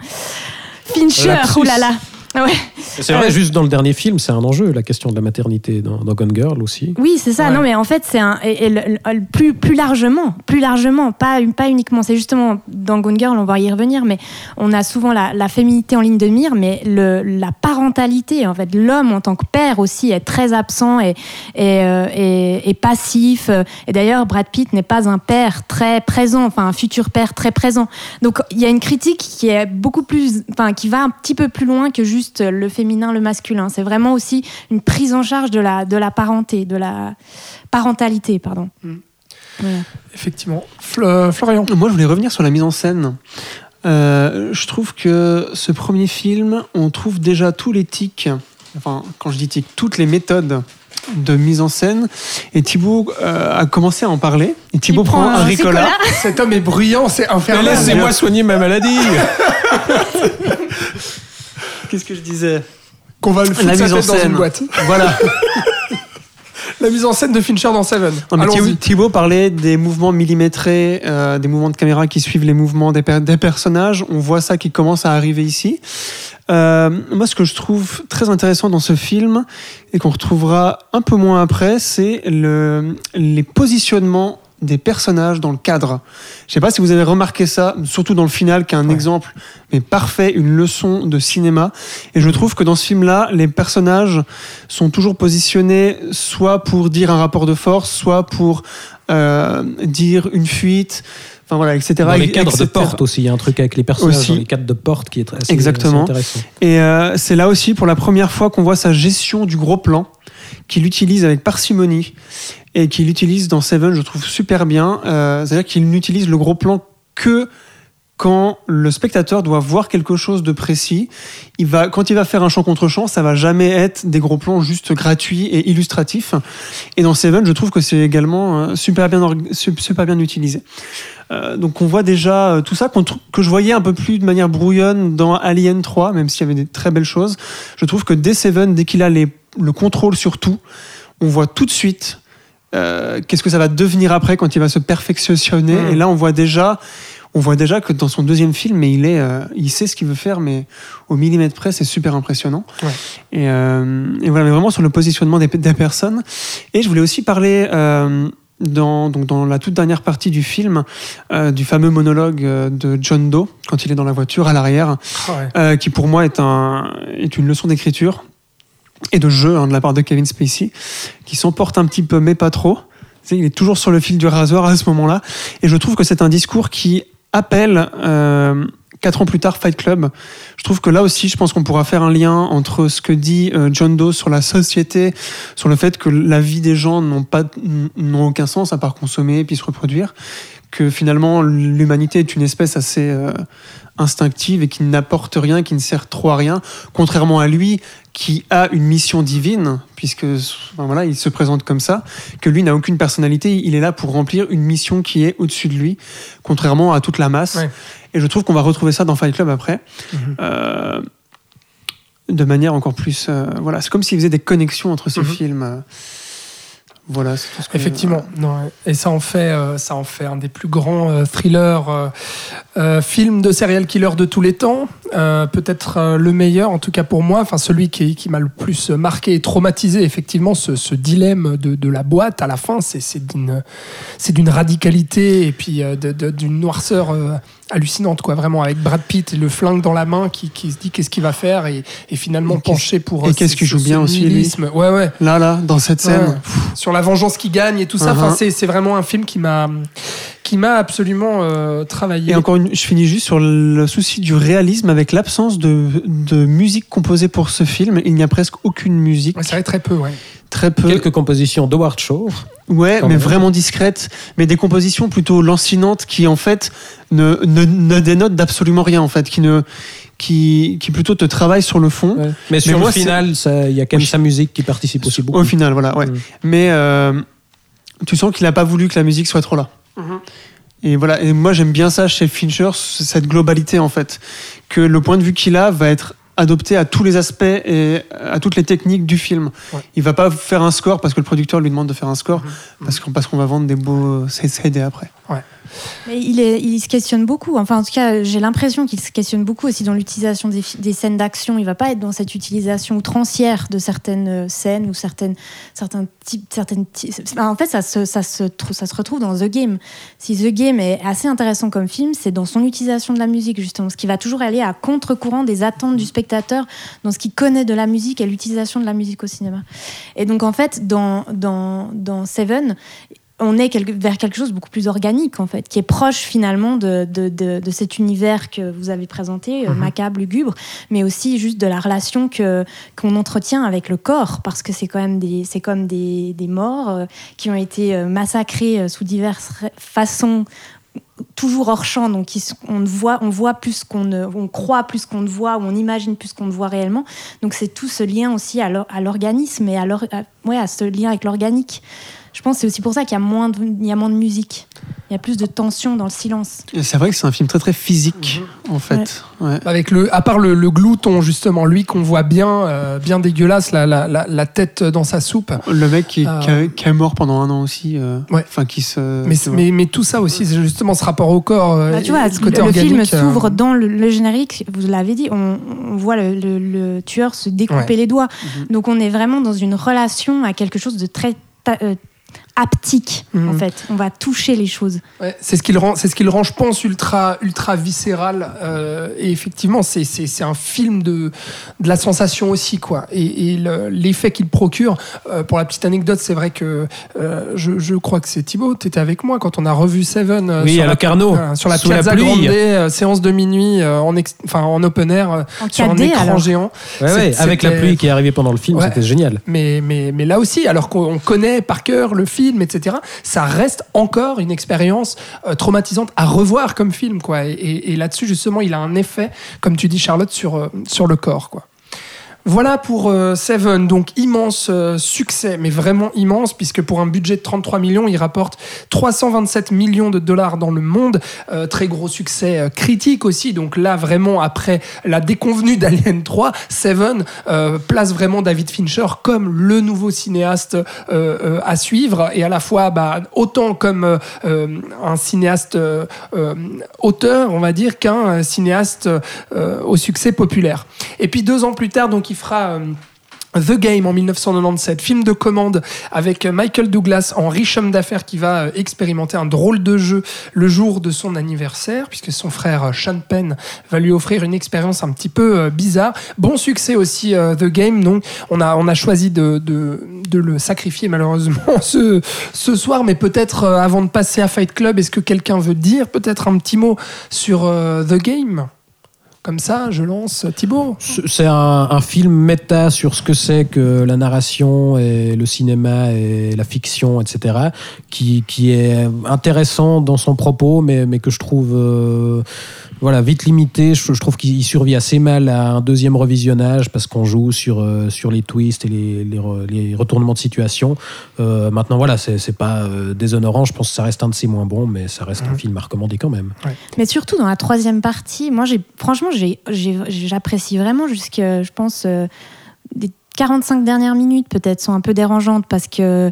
Fincher oulala ouais C'est vrai, Euh, juste dans le dernier film, c'est un enjeu, la question de la maternité dans, dans Gone Girl aussi. Oui, c'est ça. Ouais. Non, mais en fait, c'est un et, et le- le- plus plus largement, plus largement, pas pas uniquement. C'est justement dans Gone Girl, on va y revenir, mais on a souvent la, la féminité en ligne de mire, mais le, la parentalité, en fait, l'homme en tant que père aussi est très absent et et, euh, et- et passif. Et d'ailleurs, Brad Pitt n'est pas un père très présent, enfin un futur père très présent. Donc il y a une critique qui est beaucoup plus, enfin qui va un petit peu plus loin que juste le féminin, le masculin. C'est vraiment aussi une prise en charge de la de la parenté, de la parentalité, pardon. Mm. Voilà. Effectivement. Fl- Florian. Moi, je voulais revenir sur la mise en scène. Euh, je trouve que ce premier film, on trouve déjà tous les tics, enfin, quand je dis tics, toutes les méthodes de mise en scène. Et Thibaut euh, a commencé à en parler. Et Thibaut prend, prend un Ricola. Cet homme est bruyant, c'est Mais infernal. laissez-moi soigner ma maladie Qu'est-ce que je disais Qu'on va le foutre La sa mise en tête dans une boîte. Voilà. La mise en scène de Fincher dans Seven. Non, mais Allons-y. Thibaut, Thibaut parlait des mouvements millimétrés, euh, des mouvements de caméra qui suivent les mouvements des, per- des personnages. On voit ça qui commence à arriver ici. Euh, moi, ce que je trouve très intéressant dans ce film et qu'on retrouvera un peu moins après, c'est le, les positionnements des personnages dans le cadre. Je sais pas si vous avez remarqué ça, surtout dans le final, qui est un Ouais. exemple mais parfait, une leçon de cinéma. Et je trouve que dans ce film-là, les personnages sont toujours positionnés soit pour dire un rapport de force, soit pour euh, dire une fuite, enfin voilà, etc. Dans les cadres de porte aussi, il y a un truc avec les personnages Aussi. dans les cadres de porte qui est très assez, Exactement. assez intéressant. Et euh, c'est là aussi pour la première fois qu'on voit sa gestion du gros plan, qu'il utilise avec parcimonie et qu'il utilise dans Seven, je trouve super bien. Euh, C'est-à-dire qu'il n'utilise le gros plan que quand le spectateur doit voir quelque chose de précis. Il va, quand il va faire un champ contre champ, ça va jamais être des gros plans juste gratuits et illustratifs. Et dans Seven, je trouve que c'est également euh, super bien, super bien utilisé. Euh, donc on voit déjà euh, tout ça que je voyais un peu plus de manière brouillonne dans Alien 3, même s'il y avait des très belles choses. Je trouve que dès Seven, dès qu'il a les- le contrôle sur tout, on voit tout de suite euh, qu'est-ce que ça va devenir après quand il va se perfectionner. Mm. Et là, on voit déjà, on voit déjà que dans son deuxième film, mais il, est, euh, il sait ce qu'il veut faire, mais au millimètre près, c'est super impressionnant. Ouais. Et, euh, et voilà, mais vraiment sur le positionnement des, des personnes. Et je voulais aussi parler. euh, dans, donc dans la toute dernière partie du film, euh, du fameux monologue euh, de John Doe, quand il est dans la voiture à l'arrière, Ouais. euh, qui pour moi est, un, est une leçon d'écriture et de jeu hein, de la part de Kevin Spacey, qui s'emporte un petit peu, mais pas trop. Il est toujours sur le fil du rasoir à ce moment-là. Et je trouve que c'est un discours qui appelle, euh, quatre ans plus tard, Fight Club. Je trouve que là aussi, je pense qu'on pourra faire un lien entre ce que dit euh, John Doe sur la société, sur le fait que la vie des gens n'ont pas n'ont aucun sens à part consommer et puis se reproduire, que finalement l'humanité est une espèce assez euh, instinctive et qui n'apporte rien, qui ne sert trop à rien, contrairement à lui qui a une mission divine, puisque enfin, voilà, il se présente comme ça, que lui n'a aucune personnalité, il est là pour remplir une mission qui est au-dessus de lui, contrairement à toute la masse. Ouais. Et je trouve qu'on va retrouver ça dans Fight Club après. Mhm. Euh, de manière encore plus. euh, voilà, c'est comme s'il faisait des connexions entre ces Mhm. films. Voilà, c'est tout ce que Effectivement, non, ouais. et ça en fait, euh, ça en fait un des plus grands euh, thrillers, euh, euh, films de serial killer de tous les temps. Euh, Peut-être le meilleur, en tout cas pour moi, enfin celui qui, qui m'a le plus marqué et traumatisé. Effectivement, ce, ce dilemme de, de la boîte à la fin, c'est d'une, c'est d'une radicalité et puis euh, d'une noirceur. Hallucinante quoi vraiment avec Brad Pitt et le flingue dans la main qui, qui se dit qu'est-ce qu'il va faire et, et finalement Et penché pour et euh, qu'est-ce ce- qu'il joue bien aussi, lui. ouais ouais Là, là, dans cette scène. Ouais. sur la vengeance qui gagne et tout ça. Uh-huh. c'est, c'est vraiment un film qui m'a, qui m'a absolument euh, travaillé. Et encore une, je finis juste sur le souci du réalisme avec l'absence de, de musique composée pour ce film. Il n'y a presque aucune musique, Ouais, c'est vrai, très peu, ouais. Très peu. Quelques compositions d'Howard Shore. Ouais, mais même. vraiment discrètes, mais des compositions plutôt lancinantes qui en fait ne, ne, ne dénotent d'absolument rien en fait, qui ne qui, qui plutôt te travaillent sur le fond. Mais sur moi, le final, ça- il y a quand même Oui. sa musique qui participe aussi beaucoup. Au final, voilà, ouais. Mm. Mais euh, tu sens qu'il n'a pas voulu que la musique soit trop là. Mhm. Et voilà, et moi j'aime bien ça chez Fincher, cette globalité en fait, que le point de vue qu'il a va être adopté à tous les aspects et à toutes les techniques du film. Ouais. Il va pas faire un score parce que le producteur lui demande de faire un score, Mhm. parce qu'on parce qu'on va vendre des beaux CD après. Il, se questionne beaucoup. Enfin, en tout cas, j'ai l'impression qu'il se questionne beaucoup aussi dans l'utilisation des, scènes d'action. Il va pas être dans cette utilisation outrancière de certaines euh, scènes ou certaines, certains types, certaines. en fait, ça se, retrouve dans The Game. Si The Game est assez intéressant comme film, c'est dans son utilisation de la musique justement, ce qui va toujours aller à contre-courant des attentes du spectateur dans ce qu'il connaît de la musique et l'utilisation de la musique au cinéma. Et donc, en fait, dans Seven, on est quelque- vers quelque chose de beaucoup plus organique en fait, qui est proche finalement de, de, de- de cet univers que vous avez présenté, euh, Mhm. macabre, lugubre, mais aussi juste de la relation que qu'on entretient avec le corps, parce que c'est quand même des c'est comme des, des morts euh, qui ont été euh, massacrés sous diverses façons toujours hors champ, donc on voit, on voit plus qu'on on croit plus qu'on ne voit, ou on imagine plus qu'on ne voit réellement. Donc c'est tout ce lien aussi à l'or- à l'organisme et à, l'or- à- ouais, à ce lien avec l'organique. Je pense que c'est aussi pour ça qu'il y a moins de, il y a moins de musique. Il y a plus de tension dans le silence. Et C'est vrai que c'est un film très très physique en fait. Ouais. Avec le, à part le, le glouton, justement, lui qu'on voit bien, euh, bien dégueulasse, la, la, la, la tête dans sa soupe. Le mec qui, qui a- qui est mort pendant un an aussi. euh, Ouais. Enfin qui se. Mais, mais, mais tout ça aussi, c'est justement ce rapport au corps. euh, Bah, tu vois, ce côté le film euh, s'ouvre dans le, le générique, vous l'avez dit, on, on voit le, le- le tueur se découper Ouais. les doigts. Mhm. Donc on est vraiment dans une relation à quelque chose de très haptique, en Mhm. fait. On va toucher les choses. Ouais, c'est ce qui le rend, c'est ce qui le rend, je pense, ultra, ultra viscéral. euh, et effectivement, c'est, c'est, c'est un film de, de la sensation aussi, quoi. Et, et le- l'effet qu'il procure. euh, pour la petite anecdote, c'est vrai que euh, je, je crois que c'est Thibaut. T'étais avec moi quand on a revu Seven. euh, Oui, sur à la, voilà, sur la la Piazza pluie. Grande, euh, séance de minuit euh, en, ex- enfin, en open air En sur un 4D, écran alors. géant. Ouais, avec la pluie qui est arrivée pendant le film, Ouais. c'était génial. Mais, mais, mais là aussi, alors qu'on connaît par cœur le film, etc., ça reste encore une expérience euh, traumatisante à revoir comme film. Quoi. Et là-dessus, justement, il a un effet, comme tu dis, Charlotte, sur, euh, sur le corps. Quoi. Voilà pour euh, Seven, donc immense euh, succès, mais vraiment immense, puisque pour un budget de 33 millions, il rapporte 327 millions de dollars dans le monde. Euh, très gros succès critique aussi, donc là vraiment après la déconvenue d'Alien 3, Seven place vraiment David Fincher comme le nouveau cinéaste à suivre, et à la fois bah, autant comme un cinéaste auteur, on va dire, qu'un cinéaste au succès populaire. Et puis deux ans plus tard, donc il fera euh, The Game en 1997, film de commande avec Michael Douglas en riche homme d'affaires qui va euh, expérimenter un drôle de jeu le jour de son anniversaire, puisque son frère euh, Sean Penn va lui offrir une expérience un petit peu euh, bizarre. Bon succès aussi euh, The Game, donc on a, on a choisi de, de, de le sacrifier malheureusement ce, ce soir, mais peut-être euh, avant de passer à Fight Club, est-ce que quelqu'un veut dire peut-être un petit mot sur euh, The Game? Comme ça, je lance Thibaut. C'est un, film méta sur ce que c'est que la narration et le cinéma et la fiction, etc., qui, qui est intéressant dans son propos, mais, mais que je trouve euh, voilà, vite limité. Je, je trouve qu'il survit assez mal à un deuxième revisionnage parce qu'on joue sur, euh, sur les twists et les, les, re- les retournements de situation. Euh, maintenant, voilà, c'est c'est pas euh, déshonorant. Je pense que ça reste un de ses moins bons, mais ça reste un film à recommander quand même. Mais surtout dans la troisième partie, moi, j'ai, franchement, j'apprécie vraiment jusque, je pense, euh, des 45 dernières minutes peut-être sont un peu dérangeantes parce que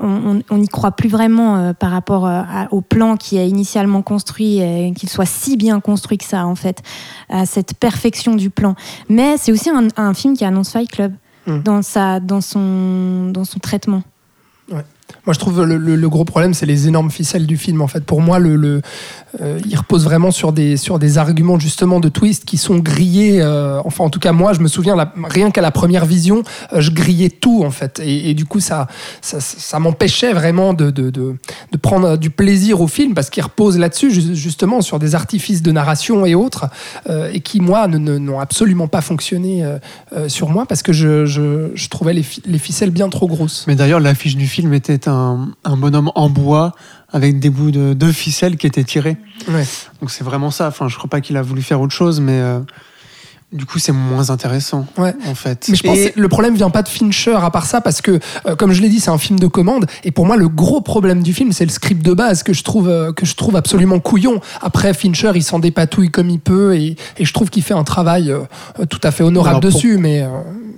on n'y croit plus vraiment euh, par rapport euh, au plan qui est initialement construit et qu'il soit si bien construit que ça, en fait, à cette perfection du plan. Mais c'est aussi un, un film qui annonce Fight Club Mm. dans, sa, dans, son, dans son traitement. Moi, je trouve le, le- gros problème, c'est les énormes ficelles du film. En fait, pour moi, le, euh, il repose vraiment sur des, sur des arguments justement de twist qui sont grillés. euh, enfin, en tout cas, moi, je me souviens, rien qu'à la première vision, euh, je grillais tout en fait, et, du coup, ça, ça, m'empêchait vraiment de, de, de, prendre du plaisir au film parce qu'il repose là-dessus, ju- justement, sur des artifices de narration et autres, et qui moi n'ont absolument pas fonctionné sur moi parce que je, je, je trouvais les, les ficelles bien trop grosses. Mais d'ailleurs, l'affiche du film était un, un bonhomme en bois avec des bouts de, de ficelle qui étaient tirés. Ouais. Donc c'est vraiment ça. Enfin, je crois pas qu'il a voulu faire autre chose, mais euh, du coup, c'est moins intéressant, Ouais. en fait. Mais je pense Et- que le problème vient pas de Fincher à part ça, parce que, euh, comme je l'ai dit, c'est un film de commande. Et pour moi, le gros problème du film, c'est le script de base que je trouve, euh, que je trouve absolument couillon. Après, Fincher, il s'en dépatouille comme il peut, et, et je trouve qu'il fait un travail euh, tout à fait honorable Alors, pour- dessus. Mais,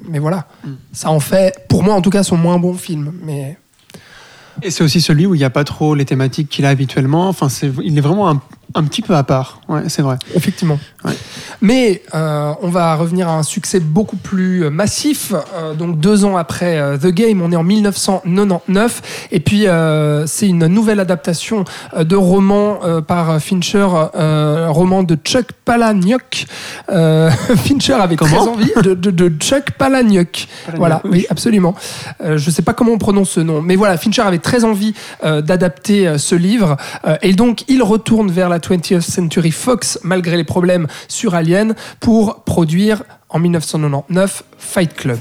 mais voilà, Mm. ça en fait, pour moi en tout cas, son moins bon film. Mais Et c'est aussi celui où il n'y a pas trop les thématiques qu'il a habituellement. Enfin, il est vraiment un, un petit peu à part. Ouais, c'est vrai. Effectivement. Ouais. Mais euh, on va revenir à un succès beaucoup plus euh, massif. Euh, donc deux ans après euh, The Game, on est en 1999. Et puis c'est une nouvelle adaptation de roman par Fincher, roman de Chuck Palahniuk. Fincher avait très envie de, de- de Chuck Palahniuk. Voilà, oui, absolument. Je ne sais pas comment on prononce ce nom, mais voilà, Fincher avait très envie d'adapter ce livre, et donc il retourne vers la 20th Century Fox malgré les problèmes sur Alien pour produire en 1999 Fight Club.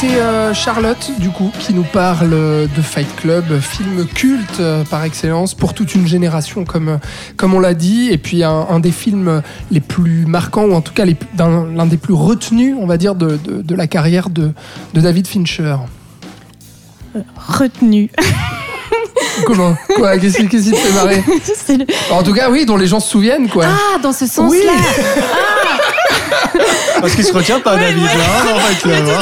C'est euh, Charlotte, du coup, qui nous parle de Fight Club, film culte euh, par excellence pour toute une génération, comme, euh, comme on l'a dit, et puis un, un des films les plus marquants, ou en tout cas l'un des plus retenus, on va dire, de, de- de la carrière de, de David Fincher. Retenu. Comment? Quoi? Qu'est-ce qui te fait marrer? Le- En tout cas, oui, dont les gens se souviennent, quoi. Ah, dans ce sens-là. Oui. Parce qu'il se retient pas, David. là, hein, en fait, là,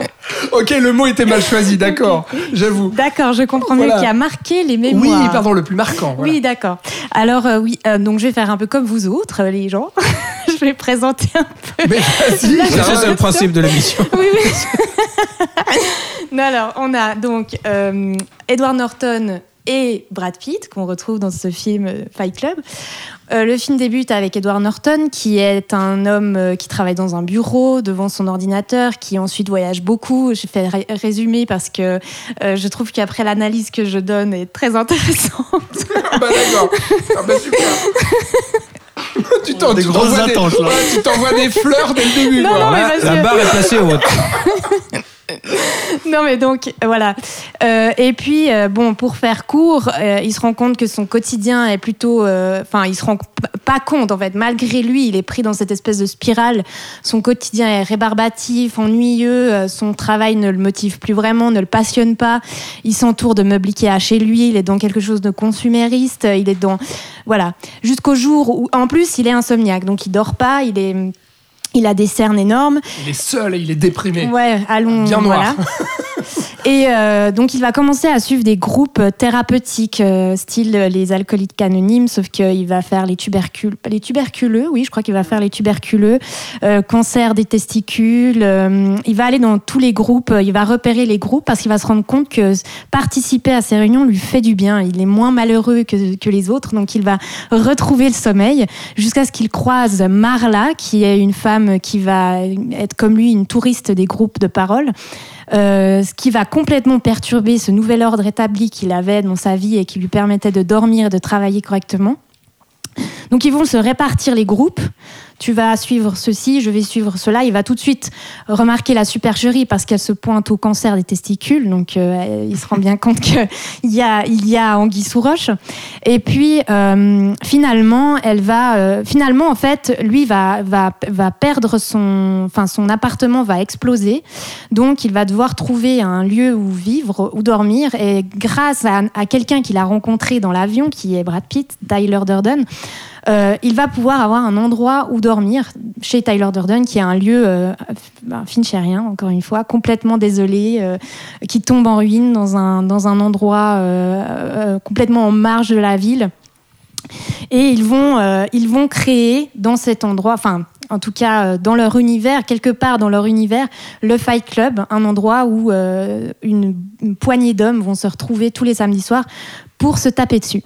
hein. Ok, le mot était mal choisi, d'accord, j'avoue. D'accord, je comprends mieux Voilà. qui a marqué les Oui, mémoires. pardon, le plus marquant. voilà. Oui, d'accord. Alors, euh, oui, euh, donc je vais faire un peu comme vous autres, euh, les gens. je vais présenter un peu. Mais vas-y, C'est le principe de l'émission. Oui, oui. non, alors, on a donc euh, Edward Norton et Brad Pitt, qu'on retrouve dans ce film euh, Fight Club. Euh, le film débute avec Edward Norton, qui est un homme euh, qui travaille dans un bureau devant son ordinateur, qui ensuite voyage beaucoup. Je fais ré- résumer parce que euh, je trouve qu'après l'analyse que je donne est très intéressante. Ah bah d'accord. Ah bah super. tu t'en- Des tu grosses t'envoies des- attentes, là. ouais, tu t'envoies des fleurs dès le début. Non, quoi. non, mais Là, parce la barre est placée haute. Non, mais donc, voilà. Euh, et puis, euh, bon, pour faire court, euh, il se rend compte que son quotidien est plutôt. Enfin, il se rend pas compte, en fait. Malgré lui, il est pris dans cette espèce de spirale. Son quotidien est rébarbatif, ennuyeux. son travail ne le motive plus vraiment, ne le passionne pas. Il s'entoure de meubles Ikea chez lui. Il est dans quelque chose de consumériste. Il est dans. Voilà. Jusqu'au jour où, en plus, il est insomniaque. Donc, il dort pas. Il est. Il a des cernes énormes. Il est seul et il est déprimé. Ouais, allons. Bien noir. voilà. Et euh, donc, il va commencer à suivre des groupes thérapeutiques, euh, style les alcooliques anonymes, sauf qu'il va faire les tubercules, les tuberculeux, oui, je crois qu'il va faire les tuberculeux, euh, cancer des testicules. euh, il va aller dans tous les groupes, euh, il va repérer les groupes parce qu'il va se rendre compte que participer à ces réunions lui fait du bien. Il est moins malheureux que, que les autres, donc il va retrouver le sommeil jusqu'à ce qu'il croise Marla, qui est une femme qui va être comme lui une touriste des groupes de parole. Euh, ce qui va complètement perturber ce nouvel ordre établi qu'il avait dans sa vie et qui lui permettait de dormir et de travailler correctement. Donc ils vont se répartir les groupes. Tu vas suivre ceci, je vais suivre cela. Il va tout de suite remarquer la supercherie parce qu'elle se pointe au cancer des testicules. Donc euh, il se rend bien compte qu'il y a, il y a anguille sous. Et puis euh, finalement, elle va, euh, finalement en fait, lui va, va, va perdre son, enfin son appartement va exploser. Donc il va devoir trouver un lieu où vivre, où dormir. Et grâce à quelqu'un qu'il a rencontré dans l'avion, qui est Brad Pitt, Tyler Durden, euh, il va pouvoir avoir un endroit où dormir chez Tyler Durden, qui est un lieu euh, ben, finchérien, encore une fois, complètement désolé, euh, qui tombe en ruine dans un, dans un endroit euh, complètement en marge de la ville. Et ils vont, ils vont créer dans cet endroit, enfin, en tout cas dans leur univers, quelque part dans leur univers, le Fight Club, un endroit où une, une poignée d'hommes vont se retrouver tous les samedis soirs pour se taper dessus.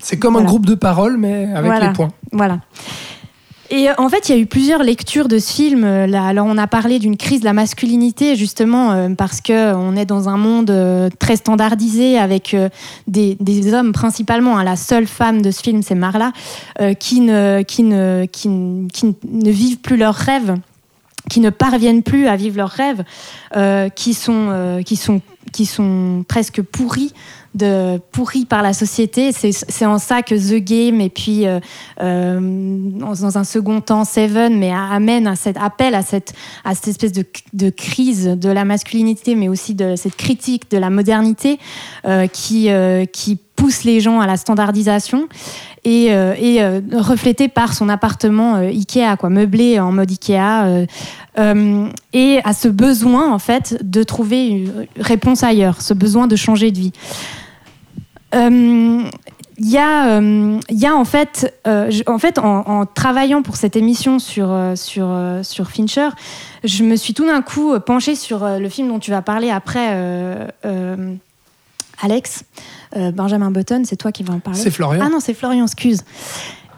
C'est comme un Voilà. groupe de parole, mais avec Voilà. les points. Voilà. Et euh, en fait, il y a eu plusieurs lectures de ce film. Euh, Là, alors, on a parlé d'une crise de la masculinité, justement, euh, parce que on est dans un monde très standardisé avec des, des hommes principalement. hein. La seule femme de ce film, c'est Marla, qui, ne, qui, ne, qui, ne, qui ne vivent plus leurs rêves qui ne parviennent plus à vivre leurs rêves, euh, qui, sont, euh, qui, sont, qui sont presque pourris, de, pourris par la société. C'est en ça que The Game et puis euh, euh, dans un second temps Seven, mais amène à cet appel à cette, à cette espèce de, de crise de la masculinité, mais aussi de cette critique de la modernité euh, qui, qui pousse les gens à la standardisation et, euh, reflété par son appartement Ikea, quoi, meublé en mode Ikea, euh, et à ce besoin en fait de trouver une réponse ailleurs, ce besoin de changer de vie. Euh, Il y, a, euh, y a en fait, euh, je- en, fait en, en travaillant pour cette émission sur, euh, sur, sur Fincher, je me suis tout d'un coup penchée sur le film dont tu vas parler après, Alex. Benjamin Button, c'est toi qui vas en parler. C'est Florian. Ah non, c'est Florian, excuse.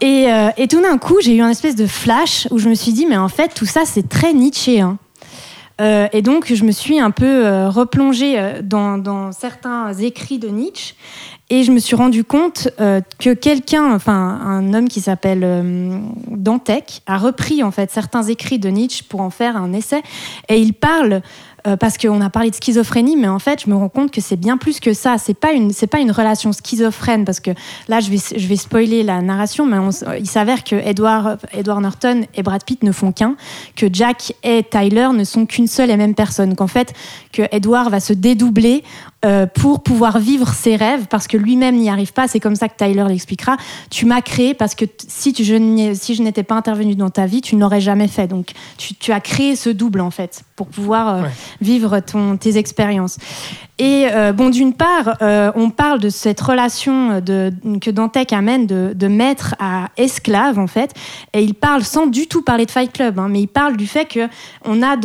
Et, euh, et tout d'un coup, j'ai eu un espèce de flash où je me suis dit, mais en fait, tout ça, c'est très Nietzschéen. Euh, et donc, je me suis un peu euh, replongée euh, dans, certains écrits de Nietzsche. Et je me suis rendu compte que quelqu'un, enfin un homme qui s'appelle Dantec, a repris en fait certains écrits de Nietzsche pour en faire un essai. Et il parle euh, parce qu'on a parlé de schizophrénie, mais en fait, je me rends compte que c'est bien plus que ça. C'est pas une, c'est pas une relation schizophrène, parce que là, je vais, je vais spoiler la narration, mais il s'avère que Edward, Edward Norton et Brad Pitt ne font qu'un, que Jack et Tyler ne sont qu'une seule et même personne, qu'en fait, que Edward va se dédoubler euh, pour pouvoir vivre ses rêves, parce que lui-même n'y arrive pas. C'est comme ça que Tyler l'expliquera. Tu m'as créé parce que si, tu, je, n'y- si je n'étais pas intervenu dans ta vie, tu ne l'aurais jamais fait. Donc, tu, tu as créé ce double, en fait, pour pouvoir euh, Ouais. vivre ton, tes expériences. Et euh, d'une part, euh, on parle de cette relation que Dantec amène de, maître à esclave, en fait. Et il parle sans du tout parler de Fight Club, hein, mais il parle du fait que on a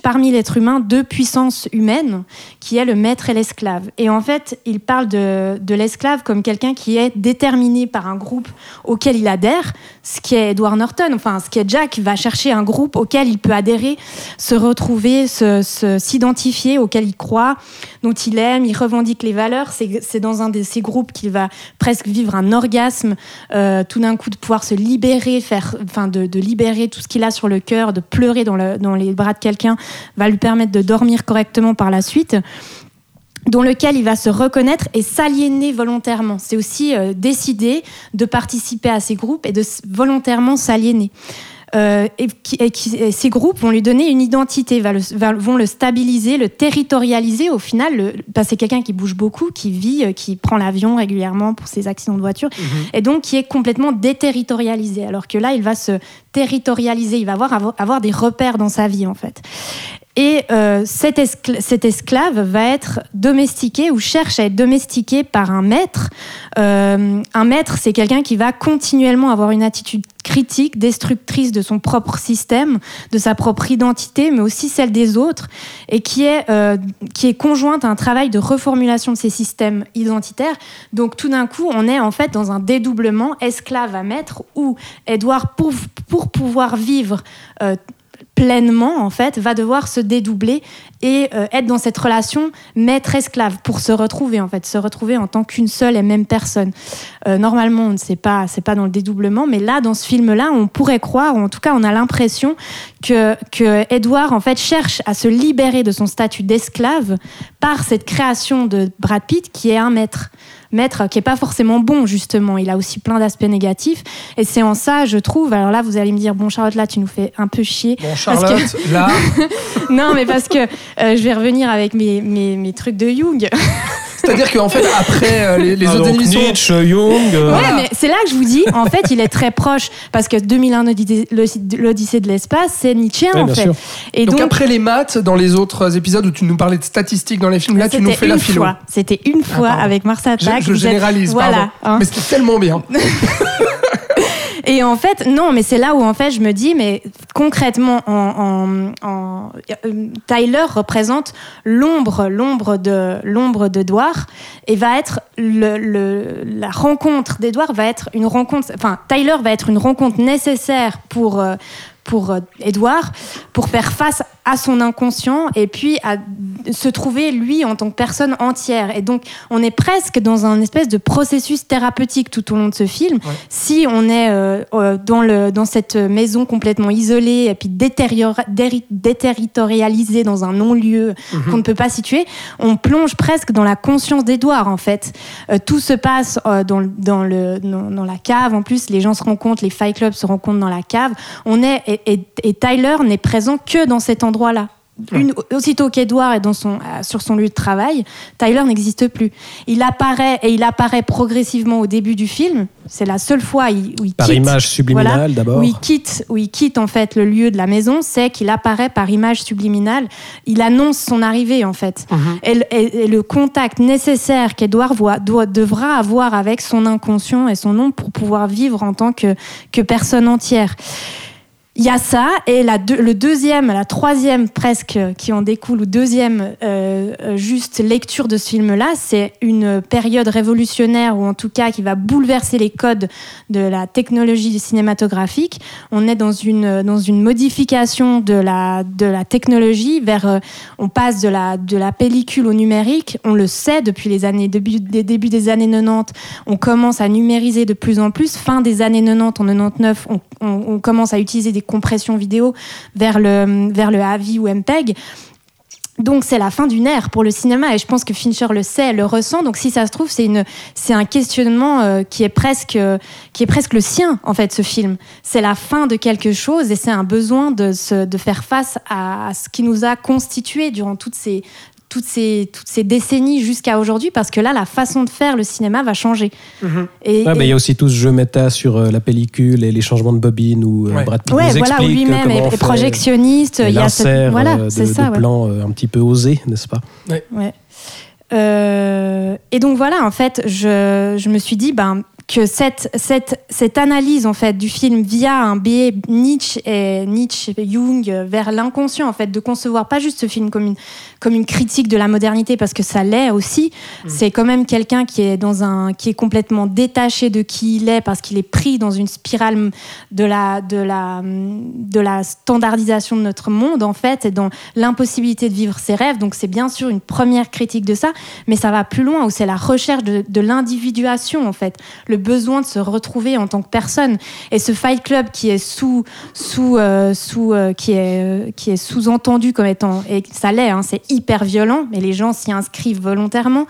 parmi l'être humain deux puissances humaines, qui est le maître et l'esclave. Et en fait, il parle de l'esclave comme quelqu'un qui est déterminé par un groupe auquel il adhère, ce qui est Edward Norton, enfin, ce qui est Jack, va chercher un groupe auquel il peut adhérer, se retrouver, se- se- s'identifier, auquel il croit, dont il aime, il revendique les valeurs. C'est dans un de ces groupes qu'il va presque vivre un orgasme, euh, tout d'un coup de pouvoir se libérer, faire, enfin, de, libérer tout ce qu'il a sur le cœur, de pleurer dans, le- dans les bras de quelqu'un, va lui permettre de dormir correctement par la suite dans lequel il va se reconnaître et s'aliéner volontairement. C'est aussi euh, décider de participer à ces groupes et de volontairement s'aliéner. Euh, et, qui- et qui- et ces groupes vont lui donner une identité, va le- va- vont le stabiliser, le territorialiser. Au final, bah, c'est quelqu'un qui bouge beaucoup, qui vit, euh, qui prend l'avion régulièrement pour ses accidents de voiture, et donc qui est complètement déterritorialisé. Alors que là, il va se territorialiser, il va avoir, avoir, avoir des repères dans sa vie en fait. Et euh, cet, escl- cet esclave va être domestiqué ou cherche à être domestiqué par un maître. Euh, un maître, c'est quelqu'un qui va continuellement avoir une attitude critique, destructrice de son propre système, de sa propre identité, mais aussi celle des autres, et qui est, euh, conjointe à un travail de reformulation de ces systèmes identitaires. Donc tout d'un coup, on est en fait dans un dédoublement esclave à maître, où Edouard, pour, pour pouvoir vivre euh, pleinement en fait va devoir se dédoubler et euh, être dans cette relation maître-esclave pour se retrouver en fait se retrouver en tant qu'une seule et même personne. Euh, normalement on ne sait pas c'est pas dans le dédoublement mais là dans ce film là on pourrait croire ou en tout cas on a l'impression que que Edward en fait cherche à se libérer de son statut d'esclave par cette création de Brad Pitt qui est un maître maître qui est pas forcément bon justement. Il a aussi plein d'aspects négatifs. Et c'est en ça je trouve alors là vous allez me dire bon Charlotte là tu nous fais un peu chier. Bon, Parce Charlotte, là, non, mais parce que euh, je vais revenir avec mes, mes, mes trucs de Jung. C'est-à-dire qu'en fait, après euh, les, les Ah, autres émissions. Nietzsche, Jung. euh, Ouais, mais c'est là que je vous dis, en fait, il est très proche parce que 2001 l'Odyssée- de l'espace, c'est Nietzschéen Ouais, en bien fait. sûr. Et Donc, donc, après les maths, dans les autres épisodes où tu nous parlais de statistiques dans les films, là tu nous fais la une philo. fois. C'était une fois pardon. avec Mars Je, Attack. je Vous êtes- généralise, Voilà. pardon. hein. Mais c'était tellement bien. Et en fait, non, mais c'est là où en fait je me dis, mais concrètement, en, euh, Tyler représente l'ombre, l'ombre de l'ombre d'Edouard, et va être la rencontre d'Edouard va être une rencontre, enfin Tyler va être une rencontre nécessaire pour euh, pour euh, Edouard, pour faire face à son inconscient et puis à se trouver lui en tant que personne entière. Et donc, on est presque dans un espèce de processus thérapeutique tout au long de ce film. Si on est euh, euh, dans, le, dans cette maison complètement isolée et puis déterritorialisée dans un non-lieu qu'on ne peut pas situer, on plonge presque dans la conscience d'Edouard, en fait. Euh, tout se passe euh, dans, dans, le, dans, dans la cave. En plus, les gens se rencontrent, les fight clubs se rencontrent dans la cave. On est, et, et- et Tyler n'est présent que dans cet endroit-là. Une- aussitôt qu'Edouard est dans son, euh, sur son lieu de travail, Tyler n'existe plus. Il apparaît et il apparaît progressivement au début du film. C'est la seule fois où il Par quitte, image subliminale voilà, d'abord. où il quitte, où il quitte en fait le lieu de la maison, c'est qu'il apparaît par image subliminale. Il annonce son arrivée en fait. et, le- et- et le contact nécessaire qu'Edouard devra avoir avec son inconscient et son ombre pour pouvoir vivre en tant que, que personne entière. Il y a ça, et la le deuxième, la troisième presque qui en découle, ou deuxième euh, juste lecture de ce film-là, c'est une période révolutionnaire, ou en tout cas qui va bouleverser les codes de la technologie cinématographique. On est dans une, dans une modification de la, de la technologie vers. euh, on passe de la, de la pellicule au numérique, on le sait depuis les années, début, des débuts des années 90, on commence à numériser de plus en plus. Fin des années 90, en 99, on, on- on commence à utiliser des compressions vidéo vers le, vers le AVI ou MPEG. Donc c'est la fin d'une ère pour le cinéma et je pense que Fincher le sait, le ressent. Donc si ça se trouve c'est une c'est un questionnement euh, qui est presque euh, qui est presque le sien en fait ce film. C'est la fin de quelque chose et c'est un besoin de se, de faire face à, à ce qui nous a constitué durant toutes ces toutes ces, toutes ces décennies jusqu'à aujourd'hui, parce que là, la façon de faire le cinéma va changer. Et, Ouais, bah, Il et- y a aussi tout ce jeu méta sur euh, la pellicule et les changements de bobine où euh, Ouais. Brad Pitt ouais, nous voilà, explique lui-même comment est, projectionniste. Il y a cette- l'insert, voilà, euh, de, c'est ça. de ouais. plans euh, un petit peu osés, n'est-ce pas? Ouais. Euh, et donc voilà, en fait, je, je me suis dit ben, que cette, cette, cette analyse en fait du film via un biais Nietzsche et Nietzsche Jung vers l'inconscient en fait de concevoir pas juste ce film comme une comme une critique de la modernité parce que ça l'est aussi c'est quand même quelqu'un qui est dans un qui est complètement détaché de qui il est parce qu'il est pris dans une spirale de la de la de la standardisation de notre monde en fait et dans l'impossibilité de vivre ses rêves. Donc c'est bien sûr une première critique de ça mais ça va plus loin où c'est la recherche de, de l'individuation en fait. Le besoin de se retrouver en tant que personne et ce Fight Club qui est sous sous euh, sous euh, qui est euh, qui est sous-entendu comme étant et ça l'est hein, c'est hyper violent mais les gens s'y inscrivent volontairement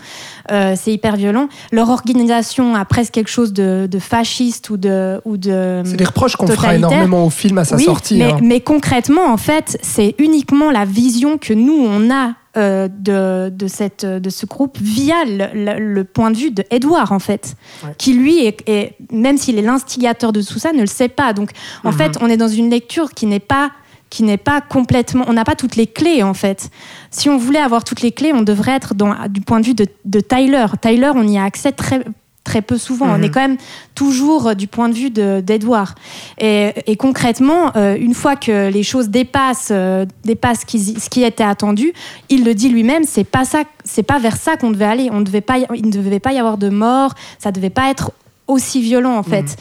euh, c'est hyper violent leur organisation a presque quelque chose de, de fasciste ou de ou de C'est des reproches qu'on fera énormément au film à sa oui, sortie. Mais, hein. mais concrètement, en fait, c'est uniquement la vision que nous, on a euh, de, de, cette, de ce groupe via le, le- le point de vue de Edouard, en fait, Ouais. qui lui, est, est- même s'il est l'instigateur de tout ça, ne le sait pas. Donc, en fait, on est dans une lecture qui n'est pas qui n'est pas complètement... On n'a pas toutes les clés, en fait. Si on voulait avoir toutes les clés, on devrait être dans, du point de vue de, de Tyler. Tyler, on y a accès très très peu souvent. On Mhm. est quand même toujours euh, du point de vue de- d'Edouard. Et, et concrètement, euh, une fois que les choses dépassent, euh, dépassent ce qui, ce qui était attendu, il le dit lui-même, c'est pas ça, c'est pas vers ça qu'on devait aller. On devait pas, il ne devait pas y avoir de mort. Ça devait pas être aussi violent en fait.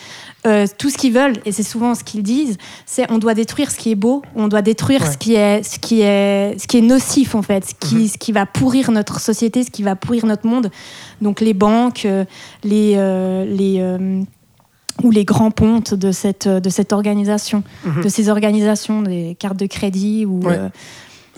Euh, tout ce qu'ils veulent, et c'est souvent ce qu'ils disent, c'est on doit détruire ce qui est beau, on doit détruire Ouais. ce qui est ce qui est ce qui est nocif en fait, ce qui ce qui va pourrir notre société, ce qui va pourrir notre monde. Donc les banques, euh, les euh, les euh, ou les grands pontes de cette de cette organisation, Mhm. de ces organisations, des cartes de crédit ou Ouais.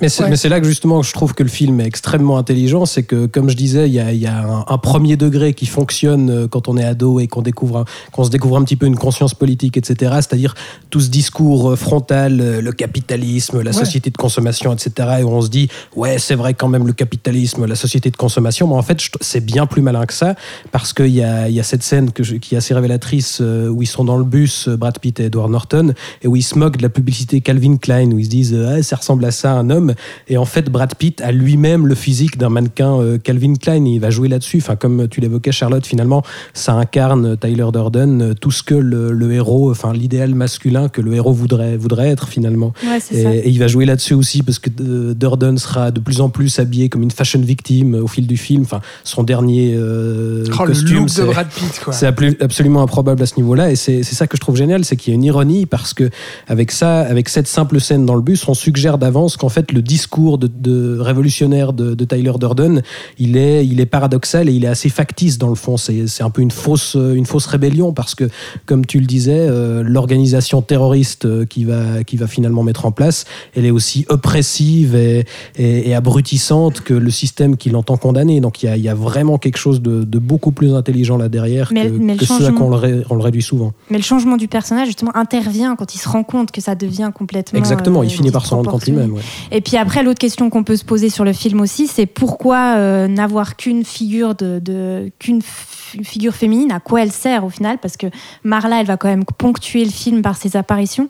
Mais c'est Ouais. là que justement je trouve que le film est extrêmement intelligent, c'est que comme je disais, il y a, y a un, un premier degré qui fonctionne euh, quand on est ado et qu'on découvre, qu'on se découvre un petit peu une conscience politique, etc. C'est-à-dire tout ce discours euh, frontal, euh, le capitalisme, la Ouais. société de consommation, etc. Et où on se dit ouais c'est vrai quand même le capitalisme, la société de consommation, mais en fait c'est bien plus malin que ça parce qu'il y a, y a cette scène que je- qui est assez révélatrice où ils sont dans le bus, Brad Pitt et Edward Norton, et où ils se moquent de la publicité Calvin Klein, où ils se disent Ah, ça ressemble à ça un homme. Et en fait, Brad Pitt a lui-même le physique d'un mannequin euh, Calvin Klein et il va jouer là-dessus. Enfin, comme tu l'évoquais, Charlotte, finalement, ça incarne Tyler Durden euh, tout ce que le, le héros, enfin l'idéal masculin que le héros voudrait, voudrait être finalement. ouais, Et, ça. et il va jouer là-dessus aussi parce que euh, Durden sera de plus en plus habillé comme une fashion victime au fil du film. Enfin, son dernier euh, Oh, le costume, look de c'est- Brad Pitt, quoi. c'est ablu- absolument improbable à ce niveau-là, et c'est c'est ça que je trouve génial, c'est qu'il y a une ironie parce que avec ça, avec cette simple scène dans le bus, on suggère d'avance qu'en fait le discours de, de révolutionnaire de, de Tyler Durden, il est, il est paradoxal et il est assez factice dans le fond. C'est un peu une fausse, une fausse rébellion parce que, comme tu le disais, euh, l'organisation terroriste euh, qui va, qui va finalement mettre en place, elle est aussi oppressive et, et, et abrutissante que le système qui l'entend condamner. Donc il y a, y a vraiment quelque chose de, de beaucoup plus intelligent là derrière Mais- que, mais que ce à quoi on le, ré- on le réduit souvent. Mais le changement du personnage, justement, intervient quand il se rend compte que ça devient complètement. Exactement, euh, il finit par s'en rendre compte lui-même. ouais. Et puis après, l'autre question qu'on peut se poser sur le film aussi, c'est pourquoi euh, n'avoir qu'une figure de, qu'une figure féminine, à quoi elle sert au final? Parce que Marla, elle va quand même ponctuer le film par ses apparitions.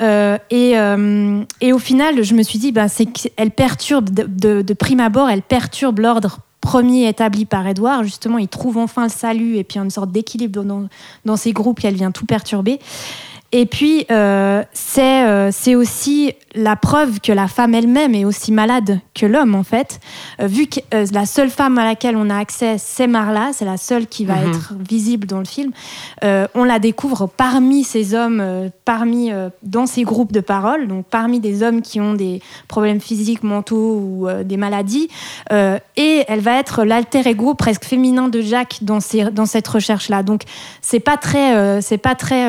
Euh, et, euh, et au final, je me suis dit, bah, c'est qu'elle perturbe de prime abord, elle perturbe l'ordre premier établi par Edouard. Justement, il trouve enfin le salut et puis une sorte d'équilibre dans, dans ces groupes et elle vient tout perturber. Et puis, euh, c'est euh, c'est aussi la preuve que la femme elle-même est aussi malade que l'homme, en fait. Euh, vu que euh, la seule femme à laquelle on a accès, c'est Marla, c'est la seule qui va Mhm. être visible dans le film, on la découvre parmi ces hommes, parmi, dans ces groupes de parole, donc parmi des hommes qui ont des problèmes physiques, mentaux ou des maladies. Et elle va être l'alter ego presque féminin de Jack dans, ces, dans cette recherche-là. Donc, c'est pas très, c'est pas très,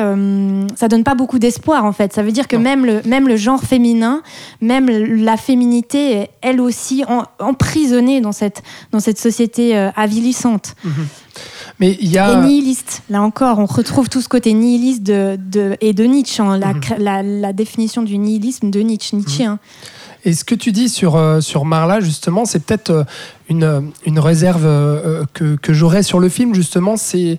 ça donne pas beaucoup d'espoir en fait. Ça veut dire que Non. même le, même le genre féminin, même la féminité, est elle aussi en- emprisonnée dans cette, dans cette société euh, avilissante Mais il y et a. nihiliste. Là encore, on retrouve tout ce côté nihiliste de, de, et de Nietzsche, hein, la, Mhm. la, la définition du nihilisme de Nietzsche. Nietzsche hein. Et ce que tu dis sur, euh, sur Marla, justement, c'est peut-être euh, une, une réserve euh, que, que j'aurais sur le film, justement, c'est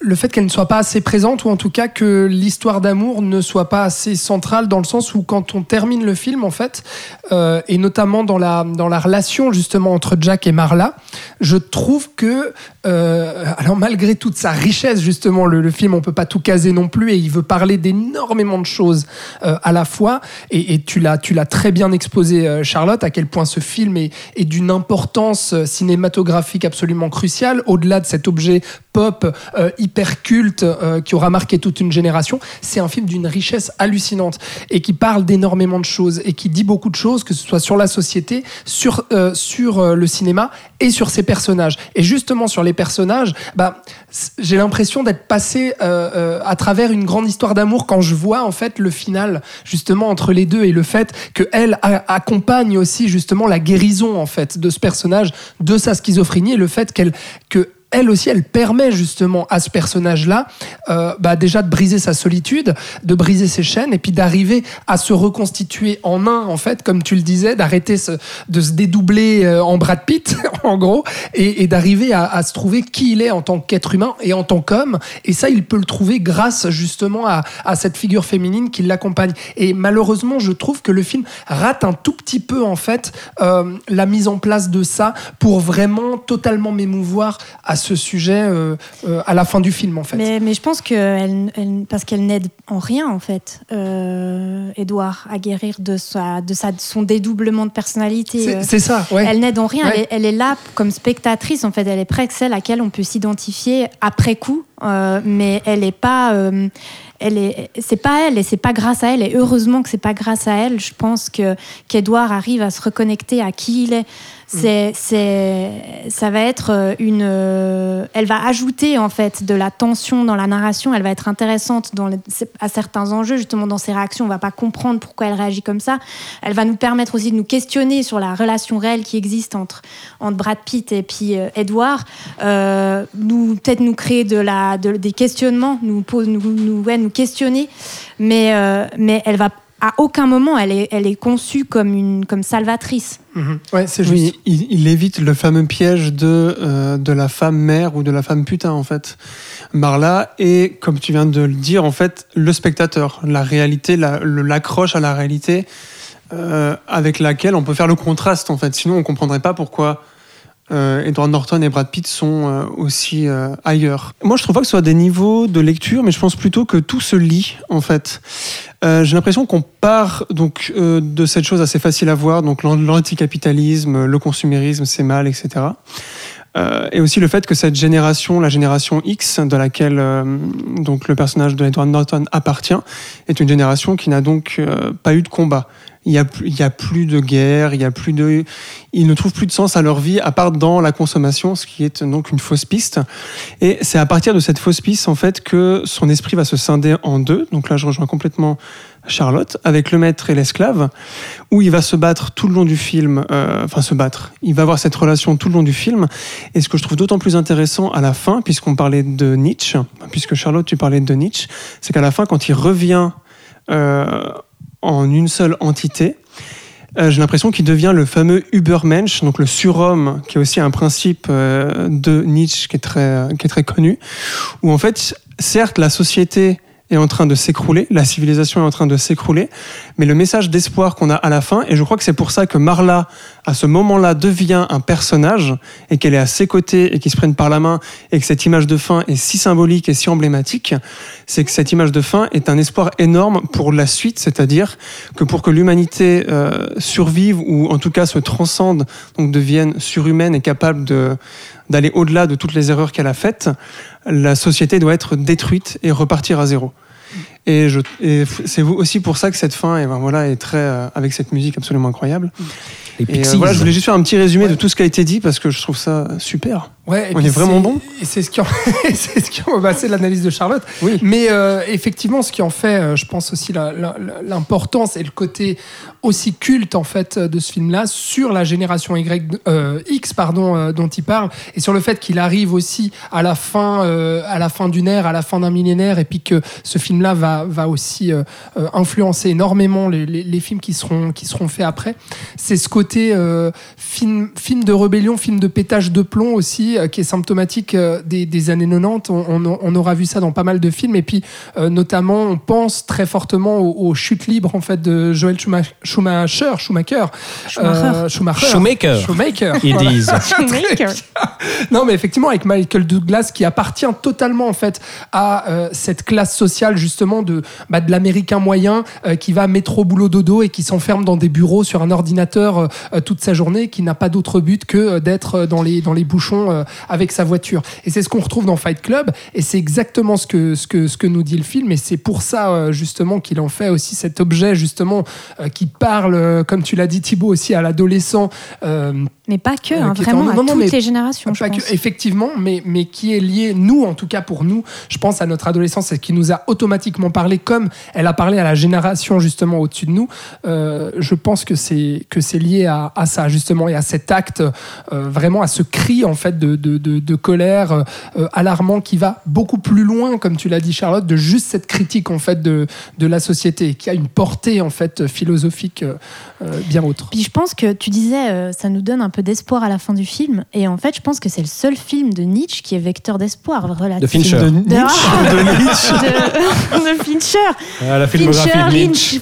le fait qu'elle ne soit pas assez présente, ou en tout cas que l'histoire d'amour ne soit pas assez centrale, dans le sens où quand on termine le film, en fait, euh, et notamment dans la, dans la relation, justement, entre Jack et Marla, je trouve que, euh, alors malgré toute sa richesse, justement, le, film, on peut pas tout caser non plus, et il veut parler d'énormément de choses euh, à la fois, et, et tu l'as très bien exposé, Charlotte, à quel point ce film est, est d'une importance cinématographique absolument cruciale, au-delà de cet objet pop euh, hyper culte euh, qui aura marqué toute une génération. C'est un film d'une richesse hallucinante et qui parle d'énormément de choses et qui dit beaucoup de choses, que ce soit sur la société, sur, euh, sur euh, le cinéma et sur ses personnages. Et justement sur les personnages, bah, j'ai l'impression d'être passé à travers une grande histoire d'amour quand je vois en fait le final justement entre les deux et le fait que elle accompagne aussi justement la guérison en fait de ce personnage de sa schizophrénie et le fait qu'elle que elle aussi, elle permet justement à ce personnage-là, euh, bah déjà de briser sa solitude, de briser ses chaînes, et puis d'arriver à se reconstituer en un, en fait, comme tu le disais, d'arrêter de se dédoubler euh, en Brad Pitt, en gros, et, d'arriver à, se trouver qui il est en tant qu'être humain et en tant qu'homme. Et ça, il peut le trouver grâce justement à, à cette figure féminine qui l'accompagne. Et malheureusement, je trouve que le film rate un tout petit peu, en fait, euh, la mise en place de ça pour vraiment totalement m'émouvoir à ce sujet euh, euh, à la fin du film, en fait. Mais, mais je pense que elle, elle- parce qu'elle n'aide en rien en fait, euh, Edouard à guérir de sa, de sa, de son dédoublement de personnalité. C'est euh, ça, ouais. Elle n'aide en rien. Ouais. Elle, est, elle est là comme spectatrice en fait. Elle est presque celle à laquelle on peut s'identifier après coup, euh, mais elle est pas. euh, elle est, c'est pas elle et c'est pas grâce à elle et heureusement que c'est pas grâce à elle. Je pense que qu'Edouard arrive à se reconnecter à qui il est. C'est, c'est, ça va être euh, une. euh, elle va ajouter en fait de la tension dans la narration. Elle va être intéressante dans à certains enjeux justement dans ses réactions. On va pas comprendre pourquoi elle réagit comme ça. Elle va nous permettre aussi de nous questionner sur la relation réelle qui existe entre entre Brad Pitt et puis euh, Edward. Euh, nous peut-être nous créer de la de- des questionnements, nous pose nous ouais, nous questionner. Mais mais elle va à aucun moment elle est elle est conçue comme une comme salvatrice. Mhm. Ouais, c'est juste. Oui, il, il évite le fameux piège de, euh, de la femme mère ou de la femme putain, en fait. Marla est, comme tu viens de le dire, en fait, le spectateur, la réalité, la- l'accroche à la réalité euh, avec laquelle on peut faire le contraste, en fait. Sinon, on comprendrait pas pourquoi euh, Edward Norton et Brad Pitt sont euh, aussi euh, ailleurs. Moi, je trouve pas que ce soit des niveaux de lecture, mais je pense plutôt que tout se lit, en fait. Euh, J'ai l'impression qu'on part donc euh, de cette chose assez facile à voir, donc l'an- l'anticapitalisme, le consumérisme, c'est mal, etc. Euh, et aussi le fait que cette génération, la génération X, de laquelle donc le personnage de Edward Norton appartient, est une génération qui n'a donc pas eu de combat. Il y, a, plus- il y a plus de guerre, il y a plus de, ils ne trouvent plus de sens à leur vie à part dans la consommation, ce qui est donc une fausse piste. Et c'est à partir de cette fausse piste en fait que son esprit va se scinder en deux. Donc là, je rejoins complètement Charlotte avec le maître et l'esclave, où il va se battre tout le long du film. euh, enfin, se battre. Il va avoir cette relation tout le long du film. Et ce que je trouve d'autant plus intéressant à la fin, puisqu'on parlait de Nietzsche, puisque Charlotte, tu parlais de Nietzsche, c'est qu'à la fin, quand il revient euh, en une seule entité, euh, j'ai l'impression qu'il devient le fameux Übermensch, donc le surhomme, qui est aussi un principe euh, de Nietzsche qui est très, qui est très connu, où en fait, certes, la société est en train de s'écrouler, la civilisation est en train de s'écrouler, mais le message d'espoir qu'on a à la fin, et je crois que c'est pour ça que Marla, à ce moment-là, devient un personnage, et qu'elle est à ses côtés, et qu'ils se prennent par la main, et que cette image de fin est si symbolique et si emblématique, c'est que cette image de fin est un espoir énorme pour la suite, c'est-à-dire que pour que l'humanité euh, survive, ou en tout cas se transcende, donc devienne surhumaine et capable de d'aller au-delà de toutes les erreurs qu'elle a faites, la société doit être détruite et repartir à zéro. Et, et c'est aussi pour ça que cette fin, et ben voilà, est très euh, avec cette musique absolument incroyable. Et euh, voilà, je voulais juste faire un petit résumé de tout ce qui a été dit parce que je trouve ça super. Ouais, et On est vraiment c'est- bon Et c'est ce qui en, c'est ce qui en- bah, c'est l'analyse de Charlotte. Oui. Mais euh, effectivement, ce qui en fait, je pense aussi l'importance et le côté aussi culte en fait de ce film-là sur la génération Y, euh, X pardon, dont il parle et sur le fait qu'il arrive aussi à la fin, à la fin d'une ère, à la fin d'un millénaire, et puis que ce film-là va va, va aussi euh, euh, influencer énormément les, les- les films qui seront, qui seront faits après. C'est ce côté euh, film, film de rébellion, film de pétage de plomb aussi, euh, qui est symptomatique euh, des, des années 90. On, on- on aura vu ça dans pas mal de films. Et puis, euh, notamment, on pense très fortement aux, aux chutes libres en fait, de Joel Schuma- Schumacher. Schumacher. Euh, Schumacher. Shoemaker. Schumacher. Ils Voilà. disent. Non, mais effectivement, avec Michael Douglas, qui appartient totalement en fait à euh, cette classe sociale justement de, bah, de l'américain moyen euh, qui va métro boulot dodo et qui s'enferme dans des bureaux sur un ordinateur euh, euh, toute sa journée, qui n'a pas d'autre but que d'être dans les, dans les bouchons euh, avec sa voiture. Et c'est ce qu'on retrouve dans Fight Club, et c'est exactement ce que, ce, que, ce que nous dit le film, et c'est pour ça justement qu'il en fait aussi cet objet justement qui parle, comme tu l'as dit Thibaut, aussi à l'adolescent. Mais pas que, hein, en- vraiment non, à toutes mais les générations, je pas pense. que- effectivement, mais, mais qui est lié, nous en tout cas pour nous, je pense à notre adolescence et qui nous a automatiquement parlé comme elle a parlé à la génération justement au-dessus de nous. Euh, je pense que c'est que c'est lié à, à ça justement et à cet acte, euh, vraiment à ce cri en fait de, de, de- de colère euh, alarmant qui va beaucoup plus loin, comme tu l'as dit Charlotte, de juste cette critique en fait de, de la société, qui a une portée en fait philosophique bien autre. Puis je pense que tu disais, euh, ça nous donne un peu d'espoir à la fin du film. Et en fait, je pense que c'est le seul film de Nietzsche qui est vecteur d'espoir relatif. De Fincher. De De, Nietzsche. de- de Fincher. Ah, la filmographie Fincher, Lynch.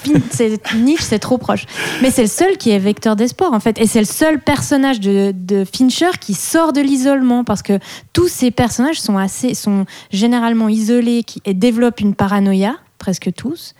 Lynch, c'est- trop proche. Mais c'est le seul qui est vecteur d'espoir, en fait. Et c'est le seul personnage de, de Fincher qui sort de l'isolement, parce que tous ces personnages sont, assez, sont généralement isolés qui, et développent une paranoïa, presque tous.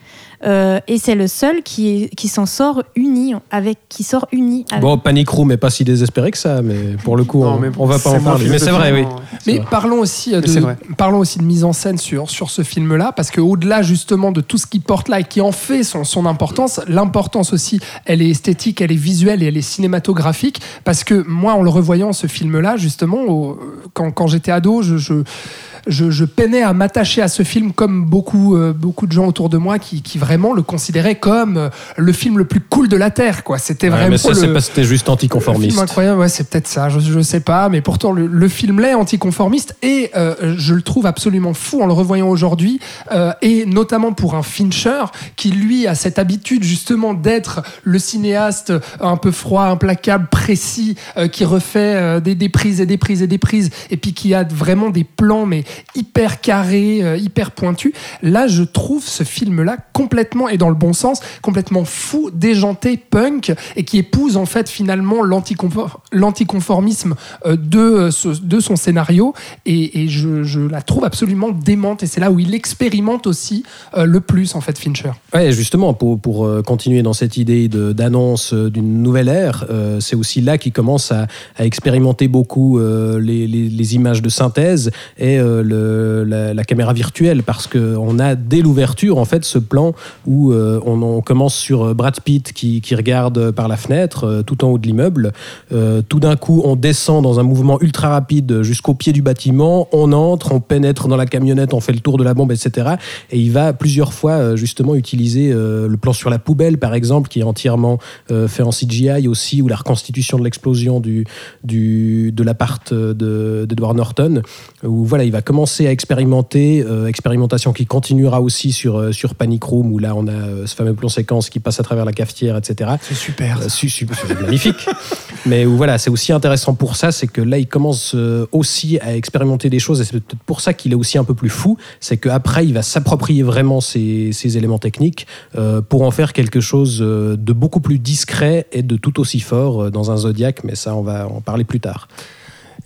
Euh, et c'est le seul qui, est- qui s'en sort uni, avec, qui sort uni. Avec... Bon, Panic Room est pas si désespéré que ça, mais pour le coup, Non, on, mais on va pas en parler. Mais c'est vrai, oui. Mais vrai. parlons aussi, euh, de, vrai. parlons aussi de mise en scène sur, sur ce film-là, parce qu'au-delà justement de tout ce qui porte là et qui en fait son, son importance, l'importance aussi, elle est esthétique, elle est visuelle et elle est cinématographique, parce que moi, en le revoyant, ce film-là, justement, au- quand, quand j'étais ado, je, je, je, je peinais à m'attacher à ce film comme beaucoup, euh, beaucoup de gens autour de moi qui, qui vraiment le considéraient comme euh, le film le plus cool de la Terre. quoi. C'était Ouais, vraiment mais ça, le- c'est parce que t'es juste le anticonformiste. film incroyable, ouais, c'est peut-être ça, je, je sais pas, mais pourtant le, le film l'est anticonformiste et euh, je le trouve absolument fou en le revoyant aujourd'hui, euh, et notamment pour un Fincher qui lui a cette habitude justement d'être le cinéaste un peu froid, implacable, précis, euh, qui refait euh, des, des prises et des prises et des prises, et puis qui a vraiment des plans mais hyper carrés, euh, hyper pointus. Là, je trouve ce film-là complètement, et dans le bon sens, complètement fou, déjanté, punk, et qui épouse en fait finalement l'anticonfor- l'anticonformisme euh, de, euh, de son scénario, et, je, la trouve absolument démente, et c'est là où il expérimente aussi le plus en fait Fincher. Ouais, justement, pour, pour continuer dans cette idée d'annonce d'une nouvelle ère, c'est aussi là qu'il commence à, expérimenter beaucoup les, images de synthèse et la, caméra virtuelle, parce qu'on a dès l'ouverture, en fait, ce plan où euh, on, commence sur euh, Brad Pitt qui, regarde par la fenêtre, euh, tout en haut de l'immeuble. Tout d'un coup, on descend dans un mouvement ultra rapide jusqu'au pied du bâtiment, on entre, on pénètre dans la camionnette, on fait le tour de la bombe, etc. Et il va plusieurs fois justement utiliser le plan sur la poubelle, par exemple, qui est entièrement fait en CGI aussi, ou la reconstitution de l'explosion du, de l'appart de- d'Edward Norton, où voilà, il va commencer à expérimenter, euh, expérimentation qui continuera aussi sur, euh, sur Panic Room, où là on a euh, ce fameux plan séquence qui passe à travers la cafetière, etc. C'est super. Su- su- c'est magnifique. Mais où, voilà, c'est aussi intéressant pour ça, c'est que là, il commence aussi à expérimenter des choses, et c'est peut-être pour ça qu'il est aussi un peu plus fou, c'est qu'après, il va s'approprier vraiment ces, ces éléments techniques pour en faire quelque chose de beaucoup plus discret et de tout aussi fort dans un Zodiac, mais ça, on va en parler plus tard.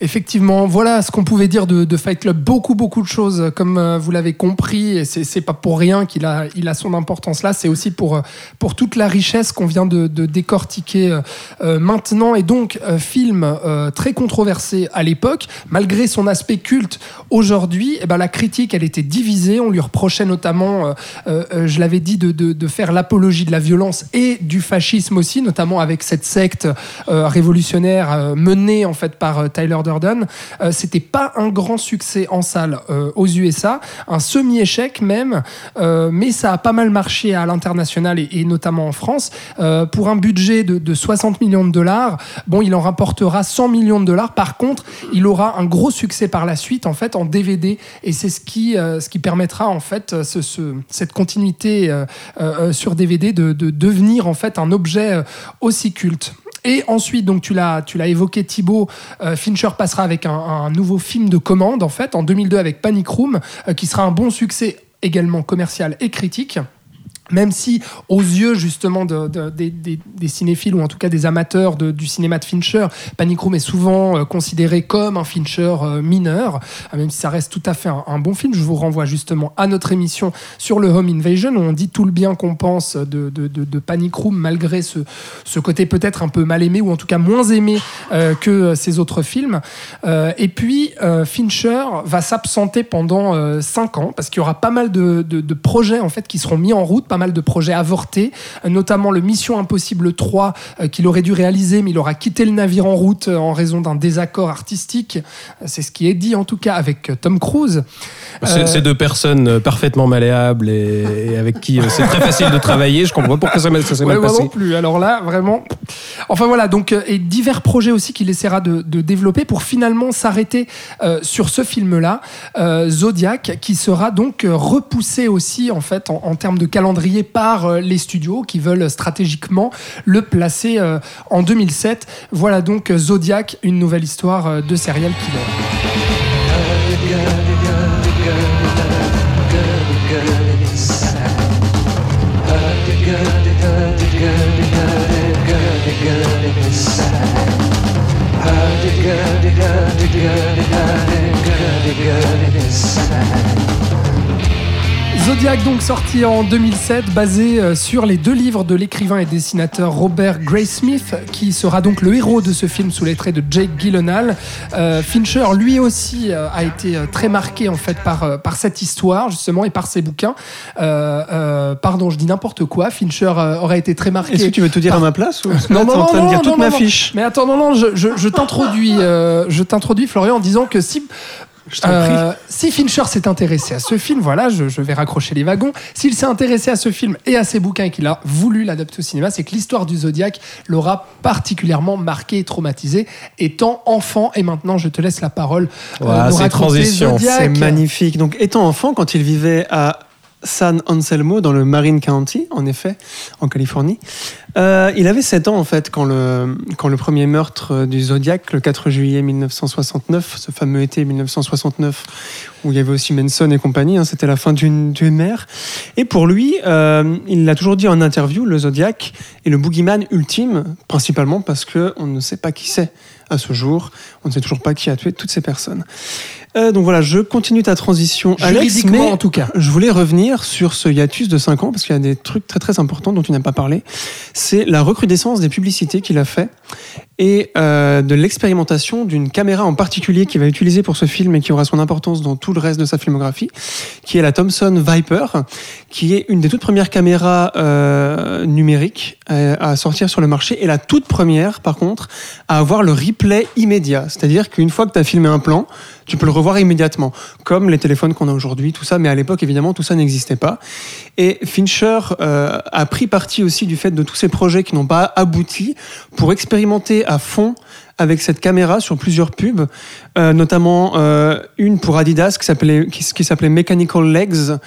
Effectivement, voilà ce qu'on pouvait dire de, de Fight Club. Beaucoup, beaucoup de choses, comme euh, vous l'avez compris, et c'est pas pour rien qu'il a, il a son importance là. C'est aussi pour, euh, pour toute la richesse qu'on vient de, de décortiquer euh, maintenant. Et donc, film très controversé à l'époque, malgré son aspect culte aujourd'hui, eh ben, la critique, elle était divisée. On lui reprochait notamment, je l'avais dit, de, de, de faire l'apologie de la violence et du fascisme aussi, notamment avec cette secte révolutionnaire menée en fait par Tyler Durden Euh, C'était pas un grand succès en salle euh, aux USA, un semi-échec même, euh, mais ça a pas mal marché à l'international et, notamment en France. Euh, pour un budget de, de 60 millions de dollars, bon, il en rapportera 100 millions de dollars. Par contre, il aura un gros succès par la suite, en fait, en DVD, et c'est ce qui, ce qui permettra, en fait, ce, ce- cette continuité sur DVD de, de devenir, en fait, un objet aussi culte. Et ensuite, donc tu l'as, évoqué Thibaut, euh, Fincher passera avec un, un nouveau film de commande en fait en 2002 avec Panic Room, euh, qui sera un bon succès également commercial et critique. Même si, aux yeux justement de- de- des, cinéphiles ou en tout cas des amateurs du cinéma de Fincher, Panic Room est souvent euh, considéré comme un Fincher euh, mineur, euh, même si ça reste tout à fait un, bon film. Je vous renvoie justement à notre émission sur le Home Invasion où on dit tout le bien qu'on pense de, Panic Room malgré ce, côté peut-être un peu mal aimé ou en tout cas moins aimé que ses autres films. Et puis Fincher va s'absenter pendant 5 ans parce qu'il y aura pas mal de projets en fait qui seront mis en route, pas mal de projets avortés, notamment le Mission Impossible 3 euh, qu'il aurait dû réaliser, mais il aura quitté le navire en route euh, en raison d'un désaccord artistique. Euh, C'est ce qui est dit en tout cas avec Tom Cruise. C'est c'est deux personnes parfaitement malléables et, et avec qui c'est très facile de travailler. Je comprends pas pourquoi ça, ça s'est Ouais, mal moi passé. non plus. Alors là, vraiment. Enfin voilà, donc et divers projets aussi qu'il essaiera de, de développer pour finalement s'arrêter euh, sur ce film-là, euh, Zodiac, qui sera donc repoussé aussi en fait en, en termes de calendrier par euh, les studios qui veulent stratégiquement le placer euh, en 2007. Voilà donc euh, Zodiac, une nouvelle histoire euh, de serial killer. Zodiac donc sorti en 2007, basé euh, sur les deux livres de l'écrivain et dessinateur Robert Graysmith, qui sera donc le héros de ce film sous les traits de Jake Gyllenhaal. Euh, Fincher, lui aussi, euh, a été très marqué en fait par par cette histoire justement et par ses bouquins. Euh, euh, pardon, je dis n'importe quoi. Fincher aurait été très marqué. Est-ce que tu veux tout dire à ma place ou Non, non, non, de non, dire non, toute non, ma non. fiche Mais attends, non, non, je, je, je t'introduis, je t'introduis, Florian, en disant que si, Je euh, si Fincher s'est intéressé à ce film, voilà, je, je vais raccrocher les wagons. S'il s'est intéressé à ce film et à ses bouquins et qu'il a voulu l'adapter au cinéma, c'est que l'histoire du Zodiac l'aura particulièrement marqué et traumatisé étant enfant. Et maintenant, je te laisse la parole. euh, raconter transitions, Zodiac. C'est magnifique. Donc, étant enfant, quand il vivait à San Anselmo, dans le Marin County, en effet, en Californie, euh, il avait 7 ans, en fait, quand le, quand le premier meurtre du Zodiac, le 4 juillet 1969, ce fameux été 1969, où il y avait aussi Manson et compagnie, hein, c'était la fin d'une d'une ère. Et pour lui, euh, il l'a toujours dit en interview, le Zodiac est le boogeyman ultime, principalement parce qu'on ne sait pas qui c'est à ce jour. On ne sait toujours pas qui a tué toutes ces personnes. Euh, donc voilà, je continue ta transition, Alex, mais en tout cas. je voulais revenir sur ce hiatus de 5 ans parce qu'il y a des trucs très très importants dont tu n'as pas parlé. C'est la recrudescence des publicités qu'il a fait et euh, de l'expérimentation d'une caméra en particulier qu'il va utiliser pour ce film et qui aura son importance dans tout le reste de sa filmographie, qui est la Thomson Viper, qui est une des toutes premières caméras euh, numériques euh, à sortir sur le marché et la toute première, par contre, à avoir le replay immédiat. C'est-à-dire qu'une fois que tu as filmé un plan, tu peux le revoir immédiatement, comme les téléphones qu'on a aujourd'hui, tout ça. Mais à l'époque, évidemment, tout ça n'existait pas. Et Fincher euh, a pris parti aussi du fait de tous ces projets qui n'ont pas abouti pour expérimenter à fond avec cette caméra sur plusieurs pubs, euh, notamment euh, une pour Adidas qui s'appelait qui, Mechanical Legs,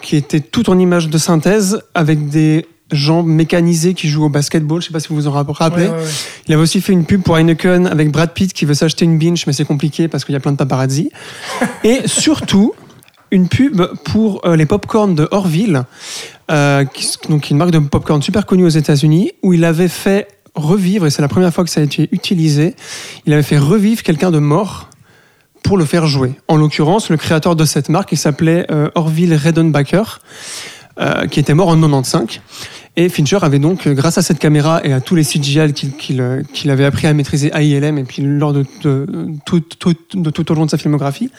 qui était tout en image de synthèse avec des jambes mécanisées qui jouent au basketball. Je sais pas si vous vous en rappelez. Ouais, ouais, ouais. Il avait aussi fait une pub pour Heineken avec Brad Pitt qui veut s'acheter une binge, mais c'est compliqué parce qu'il y a plein de paparazzi. Et surtout, une pub pour euh, les popcorn de Orville, euh, qui, donc une marque de popcorn super connue aux États-Unis, où il avait fait revivre, et c'est la première fois que ça a été utilisé, il avait fait revivre quelqu'un de mort pour le faire jouer. En l'occurrence, le créateur de cette marque, il s'appelait euh, Orville Redenbacher, euh, qui était mort en 95. Et Fincher avait donc, euh, grâce à cette caméra et à tous les CGI euh, qu'il avait appris à maîtriser à ILM et puis lors de, de, tout, tout- de tout au long de sa filmographie,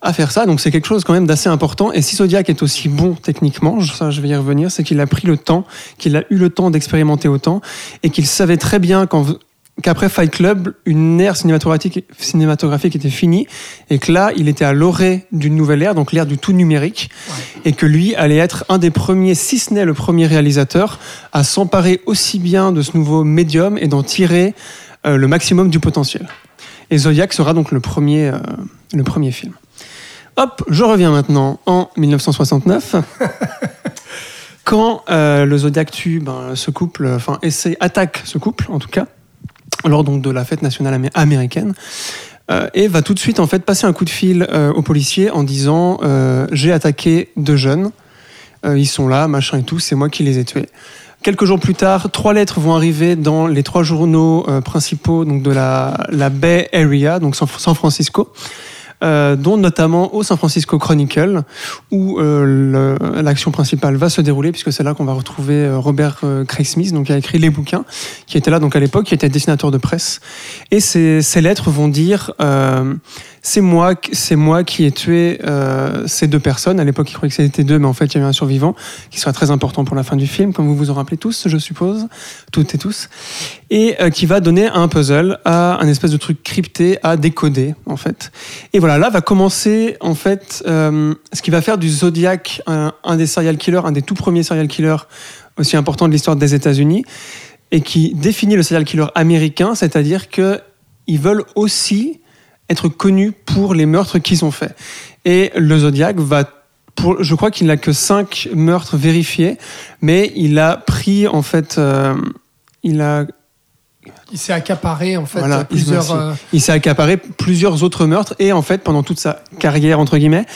à faire ça. Donc c'est quelque chose quand même d'assez important. Et si Zodiac est aussi bon techniquement, ça je vais y revenir, c'est qu'il a pris le temps, qu'il a eu le temps d'expérimenter autant et qu'il savait très bien quand qu'après Fight Club, une ère cinématographique, cinématographique était finie et que là, il était à l'orée d'une nouvelle ère, donc l'ère du tout numérique, et que lui allait être un des premiers, si ce n'est le premier réalisateur, à s'emparer aussi bien de ce nouveau médium et d'en tirer euh, le maximum du potentiel. Et Zodiac sera donc le premier, euh, le premier film. Hop, je reviens maintenant en 1969. quand euh, le Zodiac tue ben, ce couple, enfin essaie, attaque ce couple en tout cas, lors donc de la fête nationale amé- américaine, euh, et va tout de suite en fait passer un coup de fil euh, aux policiers en disant euh, j'ai attaqué deux jeunes, ils sont là, machin et tout, c'est moi qui les ai tués. Quelques jours plus tard, trois lettres vont arriver dans les trois journaux principaux donc de la, la Bay Area, donc San Francisco, euh, dont notamment au San Francisco Chronicle, où euh, l'action principale va se dérouler, puisque c'est là qu'on va retrouver euh, Robert euh, Craig Smith, donc qui a écrit les bouquins, qui était là donc à l'époque, qui était dessinateur de presse. Et ces, ces lettres vont dire euh, c'est moi, qui ai tué euh, ces deux personnes. À l'époque, ils croyaient que c'était deux, mais en fait, il y avait un survivant qui sera très important pour la fin du film, comme vous vous en rappelez tous, je suppose, toutes et tous, et euh, qui va donner un puzzle à un espèce de truc crypté à décoder, en fait. Et voilà, là va commencer en fait euh, ce qui va faire du Zodiac un, un des serial killers, un des tout premiers serial killers aussi importants de l'histoire des États-Unis, et qui définit le serial killer américain, c'est-à-dire que ils veulent aussi être connus pour les meurtres qu'ils ont faits. Et le Zodiac va pour, je crois qu'il n'a que 5 meurtres vérifiés, mais il a pris en fait, euh, il a Il s'est accaparé en fait Voilà, plusieurs. euh, il s'est accaparé plusieurs autres meurtres et en fait pendant toute sa carrière entre guillemets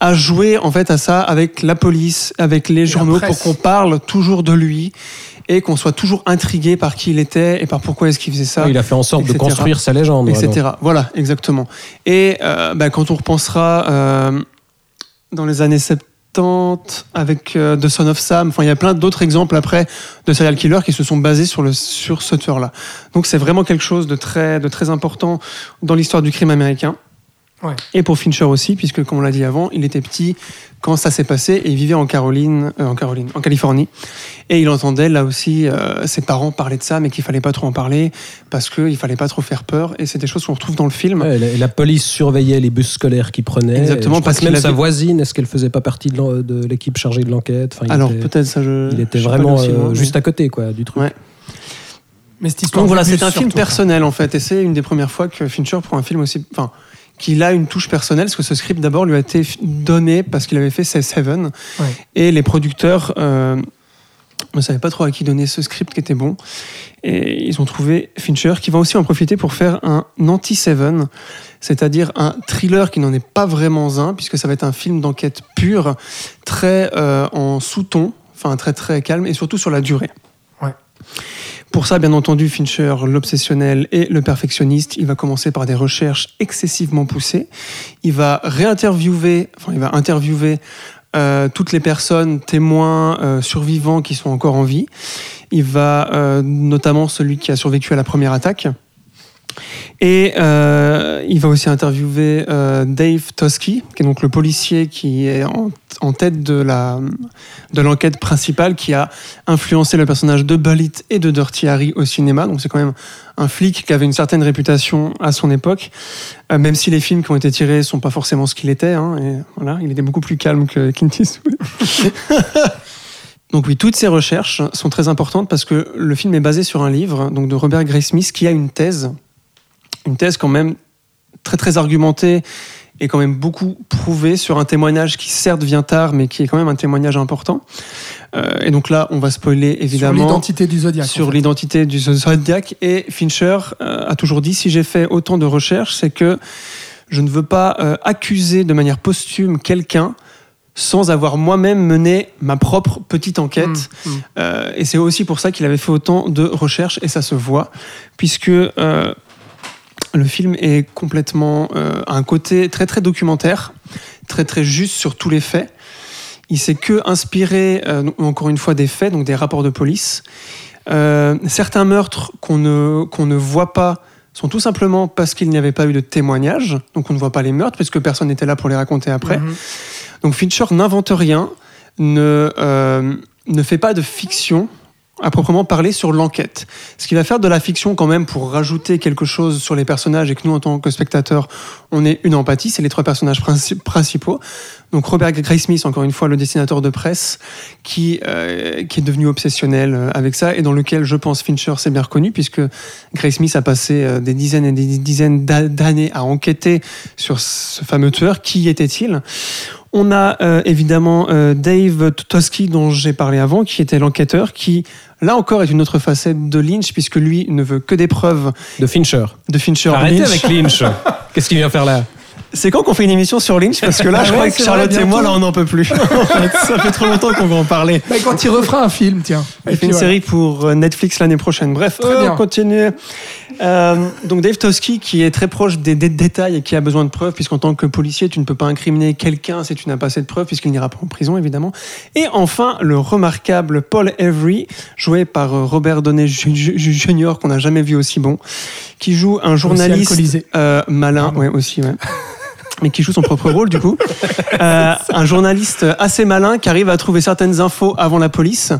a joué en fait à ça avec la police, avec les journaux pour qu'on parle toujours de lui et qu'on soit toujours intrigué par qui il était et par pourquoi est-ce qu'il faisait ça, il a fait en sorte de construire sa légende. etc. alors. Voilà, exactement. Et euh, bah, quand on repensera euh, dans les années 70 avec euh, The Son of Sam, enfin il y a plein d'autres exemples après de serial killers qui se sont basés sur, le, sur ce tueur-là. Donc c'est vraiment quelque chose de très, de très important dans l'histoire du crime américain. Ouais. Et pour Fincher aussi, puisque comme on l'a dit avant, il était petit quand ça s'est passé et il vivait en Caroline, euh, en Caroline, en Californie, et il entendait là aussi euh, ses parents parler de ça, mais qu'il fallait pas trop en parler parce qu'il fallait pas trop faire peur. Et c'est des choses qu'on retrouve dans le film. Ouais, la, la police surveillait les bus scolaires qu'il prenait. Exactement, parce que même sa voisine, est-ce qu'elle faisait pas partie de l'équipe chargée de l'enquête? Enfin, Alors était- peut-être ça, je. Il était je vraiment aussi euh, loin, mais- juste à côté quoi, du truc. Ouais. Mais cette histoire. Donc voilà, c'est un film personnel en fait, et c'est une des premières fois que Fincher prend un film aussi, enfin, qu'il a une touche personnelle, parce que ce script d'abord lui a été donné parce qu'il avait fait Seven, Ouais. et les producteurs euh, ne savaient pas trop à qui donner ce script qui était bon, et ils ont trouvé Fincher qui va aussi en profiter pour faire un anti-Seven, c'est-à-dire un thriller qui n'en est pas vraiment un, puisque ça va être un film d'enquête pure, très euh, en sous-ton, enfin très très calme, et surtout sur la durée. Ouais. Pour ça, bien entendu, Fincher, l'obsessionnel et le perfectionniste, il va commencer par des recherches excessivement poussées. Il va réinterviewer, enfin, il va interviewer euh, toutes les personnes témoins euh, survivants qui sont encore en vie. Il va euh, notamment celui qui a survécu à la première attaque. Et euh, il va aussi interviewer euh, Dave Tosky, qui est donc le policier qui est en, en tête de la de l'enquête principale, qui a influencé le personnage de Bullitt et de Dirty Harry au cinéma. Donc c'est quand même un flic qui avait une certaine réputation à son époque, euh, même si les films qui ont été tirés sont pas forcément ce qu'il était. hein, et voilà, il était beaucoup plus calme que Clint Eastwood. Donc oui, toutes ces recherches sont très importantes parce que le film est basé sur un livre donc de Robert Gray Smith qui a une thèse, une thèse quand même très très argumentée et quand même beaucoup prouvée sur un témoignage qui certes vient tard mais qui est quand même un témoignage important. Euh, et donc là, on va spoiler Sur évidemment l'identité du Zodiac. en sur fait. l'identité du Zodiac. Et Fincher euh, a toujours dit si j'ai fait autant de recherches, c'est que je ne veux pas euh, accuser de manière posthume quelqu'un sans avoir moi-même mené ma propre petite enquête. Mm, mm. Euh, et c'est aussi pour ça qu'il avait fait autant de recherches, et ça se voit, puisque le film est complètement euh, un côté très très documentaire, très très juste sur tous les faits. Il s'est que inspiré, euh, encore une fois, des faits, donc des rapports de police. Euh, certains meurtres qu'on ne, qu'on ne voit pas sont tout simplement parce qu'il n'y avait pas eu de témoignage, donc on ne voit pas les meurtres, parce que personne n'était là pour les raconter après. Mhm. Donc Fincher n'invente rien, ne, ne fait pas de fiction à proprement parler sur l'enquête. Ce qui va faire de la fiction quand même pour rajouter quelque chose sur les personnages et que nous, en tant que spectateurs, on ait une empathie. C'est les trois personnages princi- principaux. Donc Robert Graysmith, encore une fois, le dessinateur de presse, qui, euh, qui est devenu obsessionnel euh, avec ça et dans lequel, je pense, Fincher s'est bien reconnu puisque Graysmith a passé euh, des dizaines et des dizaines d'a- d'années à enquêter sur ce fameux tueur. Qui était-il? On a euh, évidemment euh, Dave Toski dont j'ai parlé avant, qui était l'enquêteur, qui là encore est une autre facette de Lynch puisque lui ne veut que des preuves De Fincher. de Fincher. Arrêtez Lynch. avec Lynch. Qu'est-ce qu'il vient faire là? C'est quand qu'on fait une émission sur Lynch Parce que là, je crois que Charlotte vrai, et moi, là, on n'en peut plus. Ça fait trop longtemps qu'on va en parler. Bah, quand il refera un film, tiens. Il fait une série pour euh, Netflix l'année prochaine. Bref, Très euh, bien. on continue. Euh, donc Dave Toski, qui est très proche des, des détails et qui a besoin de preuves, puisqu'en tant que policier, tu ne peux pas incriminer quelqu'un si tu n'as pas assez de preuves, puisqu'il n'ira pas en prison, évidemment. Et enfin, le remarquable Paul Avery, joué par euh, Robert Downey Jr., qu'on n'a jamais vu aussi bon, qui joue un journaliste euh, malin, ouais, aussi, ouais. Mais qui joue son propre rôle du coup. Euh, un journaliste assez malin qui arrive à trouver certaines infos avant la police,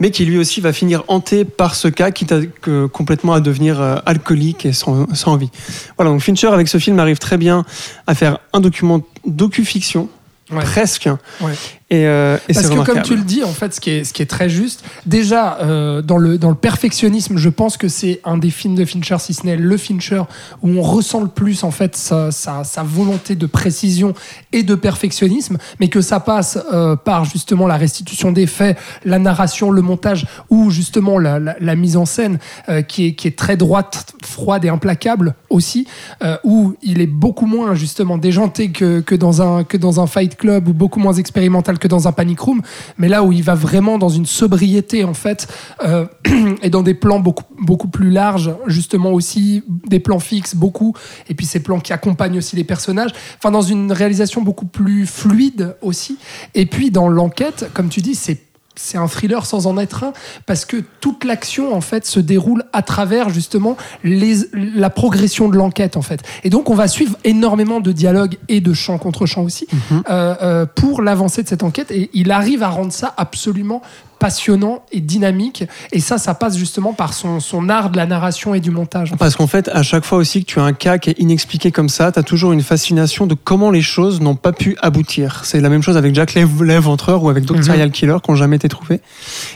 mais qui lui aussi va finir hanté par ce cas, quitte à, que, complètement à devenir euh, alcoolique et sans, sans vie. Voilà, donc Fincher avec ce film arrive très bien à faire un document docu-fiction. Ouais. Presque. Ouais. Et, euh, et Parce que comme tu le dis, en fait, ce qui est, ce qui est très juste, déjà, euh, dans, le, dans le perfectionnisme, je pense que c'est un des films de Fincher, si ce n'est le Fincher, où on ressent le plus, en fait, sa, sa, sa volonté de précision et de perfectionnisme, mais que ça passe euh, par, justement, la restitution des faits, la narration, le montage, ou, justement, la, la, la mise en scène, euh, qui, est, qui est très droite, froide et implacable aussi, euh, où il est beaucoup moins, justement, déjanté que, que, dans un, que dans un Fight Club, ou beaucoup moins expérimental que dans un Panic Room, mais là où il va vraiment dans une sobriété en fait, euh, et dans des plans beaucoup, beaucoup plus larges, justement aussi des plans fixes beaucoup, et puis ces plans qui accompagnent aussi les personnages, enfin dans une réalisation beaucoup plus fluide aussi, et puis dans l'enquête, comme tu dis, c'est c'est un thriller sans en être un parce que toute l'action en fait se déroule à travers justement les, la progression de l'enquête en fait. Et donc on va suivre énormément de dialogues et de chant contre chant aussi euh, euh, pour l'avancée de cette enquête. Et il arrive à rendre ça absolument passionnant et dynamique et ça ça passe justement par son, son art de la narration et du montage Parce qu'en fait, à chaque fois aussi que tu as un cas qui est inexpliqué comme ça, tu as toujours une fascination de comment les choses n'ont pas pu aboutir. C'est la même chose avec Jack l'Éventreur ou avec d'autres Mhm. serial killers qui n'ont jamais été trouvés.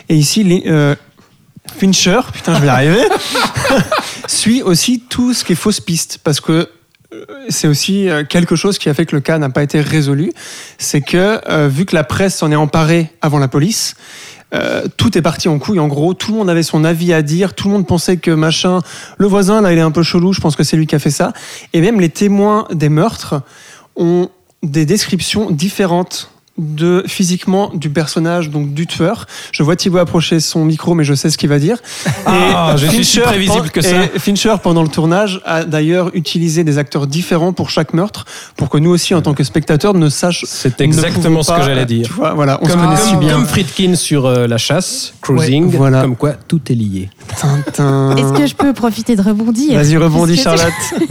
Et ici, les, euh, Fincher, putain, je vais y arriver, suit aussi tout ce qui est fausse piste. Parce que euh, c'est aussi euh, quelque chose qui a fait que le cas n'a pas été résolu. C'est que, euh, vu que la presse s'en est emparée avant la police, euh, tout est parti en couille. En gros, tout le monde avait son avis à dire. Tout le monde pensait que machin, le voisin là, il est un peu chelou. Je pense que c'est lui qui a fait ça. Et même les témoins des meurtres ont des descriptions différentes de physiquement du personnage donc du tueur. Je vois Thibaut approcher son micro mais je sais ce qu'il va dire. Ah, je suis si prévisible que ça. et Fincher pendant le tournage a d'ailleurs utilisé des acteurs différents pour chaque meurtre pour que nous aussi en tant que spectateurs ne sachions C'est exactement ce que j'allais dire. Tu vois, voilà, on se Comme, connaît si comme, bien. comme Friedkin sur euh, la chasse, cruising, Ouais, voilà. comme quoi tout est lié. Tintin. Est-ce que je peux profiter de rebondir? Vas-y, rebondis, Charlotte.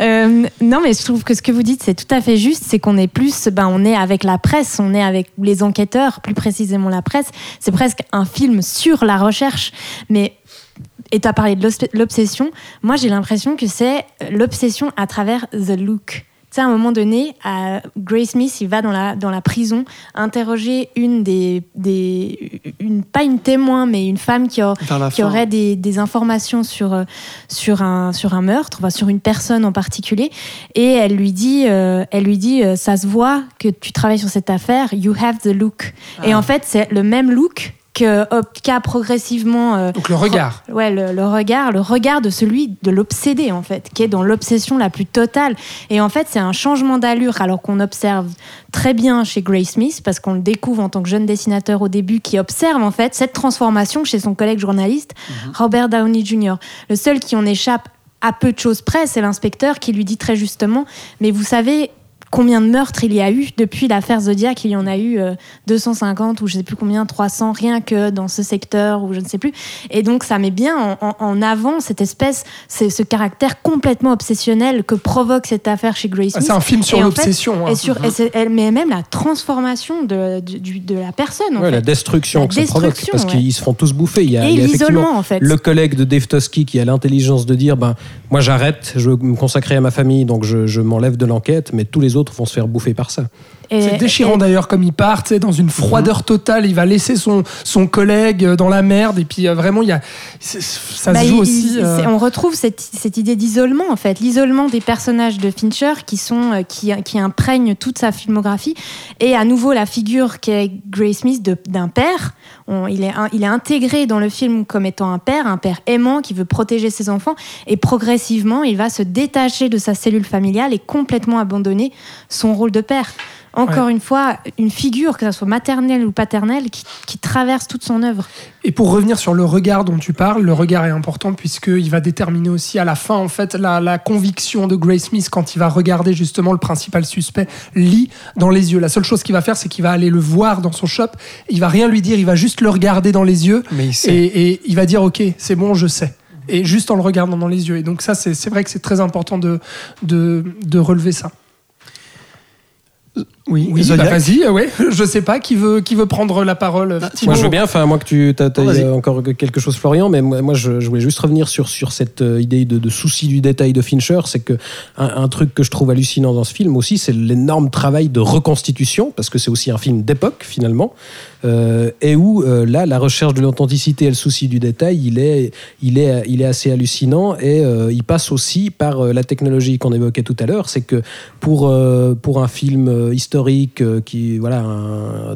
Euh, non, mais je trouve que ce que vous dites, c'est tout à fait juste. C'est qu'on est plus, ben, on est avec la presse, on est avec les enquêteurs, plus précisément la presse. C'est presque un film sur la recherche. Mais, et tu as parlé de l'obs- l'obsession. Moi, j'ai l'impression que c'est l'obsession à travers The Look. Tu sais, à un moment donné, à Grace Smith, il va dans la, dans la prison interroger une des, des une, pas une témoin, mais une femme qui, a, qui aurait des, des informations sur, euh, sur, un, sur un meurtre, enfin, sur une personne en particulier. Et elle lui dit, euh, elle lui dit euh, ça se voit que tu travailles sur cette affaire, you have the look. Et Ah. en fait, c'est le même look que hop, qu'a progressivement euh, donc le regard Ouais, le, le regard, le regard de celui de l'obsédé en fait, qui est dans l'obsession la plus totale. Et en fait, c'est un changement d'allure, alors qu'on observe très bien chez Grace Smith, parce qu'on le découvre en tant que jeune dessinateur au début, qui observe en fait cette transformation chez son collègue journaliste Robert Downey Jr. Le seul qui en échappe à peu de choses près, c'est l'inspecteur qui lui dit très justement, mais vous savez. Combien de meurtres il y a eu depuis l'affaire Zodiac. Il y en a eu euh, 250 ou je sais plus combien, 300 rien que dans ce secteur ou je ne sais plus. Et donc ça met bien en, en- en avant cette espèce, c'est ce caractère complètement obsessionnel que provoque cette affaire chez Grace Ah, c'est un film sur Et en fait, l'obsession. hein. Et sur, et c'est- elle- mais même la transformation de, la personne. En Ouais, fait. la destruction La que ça provoque, destruction, parce ouais. qu'ils se font tous bouffer. Il y a, et l'isolement en fait. le collègue de Dave Tosky qui a l'intelligence de dire ben moi j'arrête, je veux me consacrer à ma famille, donc je, je m'enlève de l'enquête, mais tous les autres vont se faire bouffer par ça. C'est déchirant et- d'ailleurs comme il part, dans une froideur totale. Il va laisser son, son collègue euh, dans la merde. Et puis euh, vraiment, il y a, ça Bah, se joue il- aussi. il- euh, On retrouve cette, cette idée d'isolement en fait, l'isolement des personnages de Fincher qui sont qui, qui imprègnent toute sa filmographie et à nouveau la figure qu'est Grace Smith d'un père. On- il, est, il est intégré dans le film comme étant un père, un père aimant qui veut protéger ses enfants et progressivement il va se détacher de sa cellule familiale et complètement abandonner son rôle de père. Encore une fois, une figure, que ce soit maternelle ou paternelle, qui, qui traverse toute son œuvre. Et pour revenir sur le regard dont tu parles, le regard est important puisqu'il va déterminer aussi à la fin en fait la, la conviction de Grace Smith quand il va regarder justement le principal suspect lit dans les yeux. La seule chose qu'il va faire, c'est qu'il va aller le voir dans son shop. Il va rien lui dire, il va juste le regarder dans les yeux Mais il sait. et, et il va dire ok, c'est bon, je sais. Et juste en le regardant dans les yeux. Et donc ça, c'est c'est vrai que c'est très important de, de, de relever ça. Oui, Oui, bah, vas-y, euh, ouais. Je sais pas qui veut, qui veut prendre la parole. Thibaut Moi, je veux bien, enfin, moi que tu as, Oh, vas-y. encore quelque chose, Florian, mais moi, moi, je, je voulais juste revenir sur, sur cette euh, idée de, de souci du détail de Fincher. C'est que un, un truc que je trouve hallucinant dans ce film aussi, c'est l'énorme travail de reconstitution, parce que c'est aussi un film d'époque, finalement, euh, et où, euh, là, la recherche de l'authenticité et le souci du détail, il est, il est, il est assez hallucinant, et euh, il passe aussi par euh, la technologie qu'on évoquait tout à l'heure. C'est que pour, euh, pour un film euh, historique, euh, qui, voilà,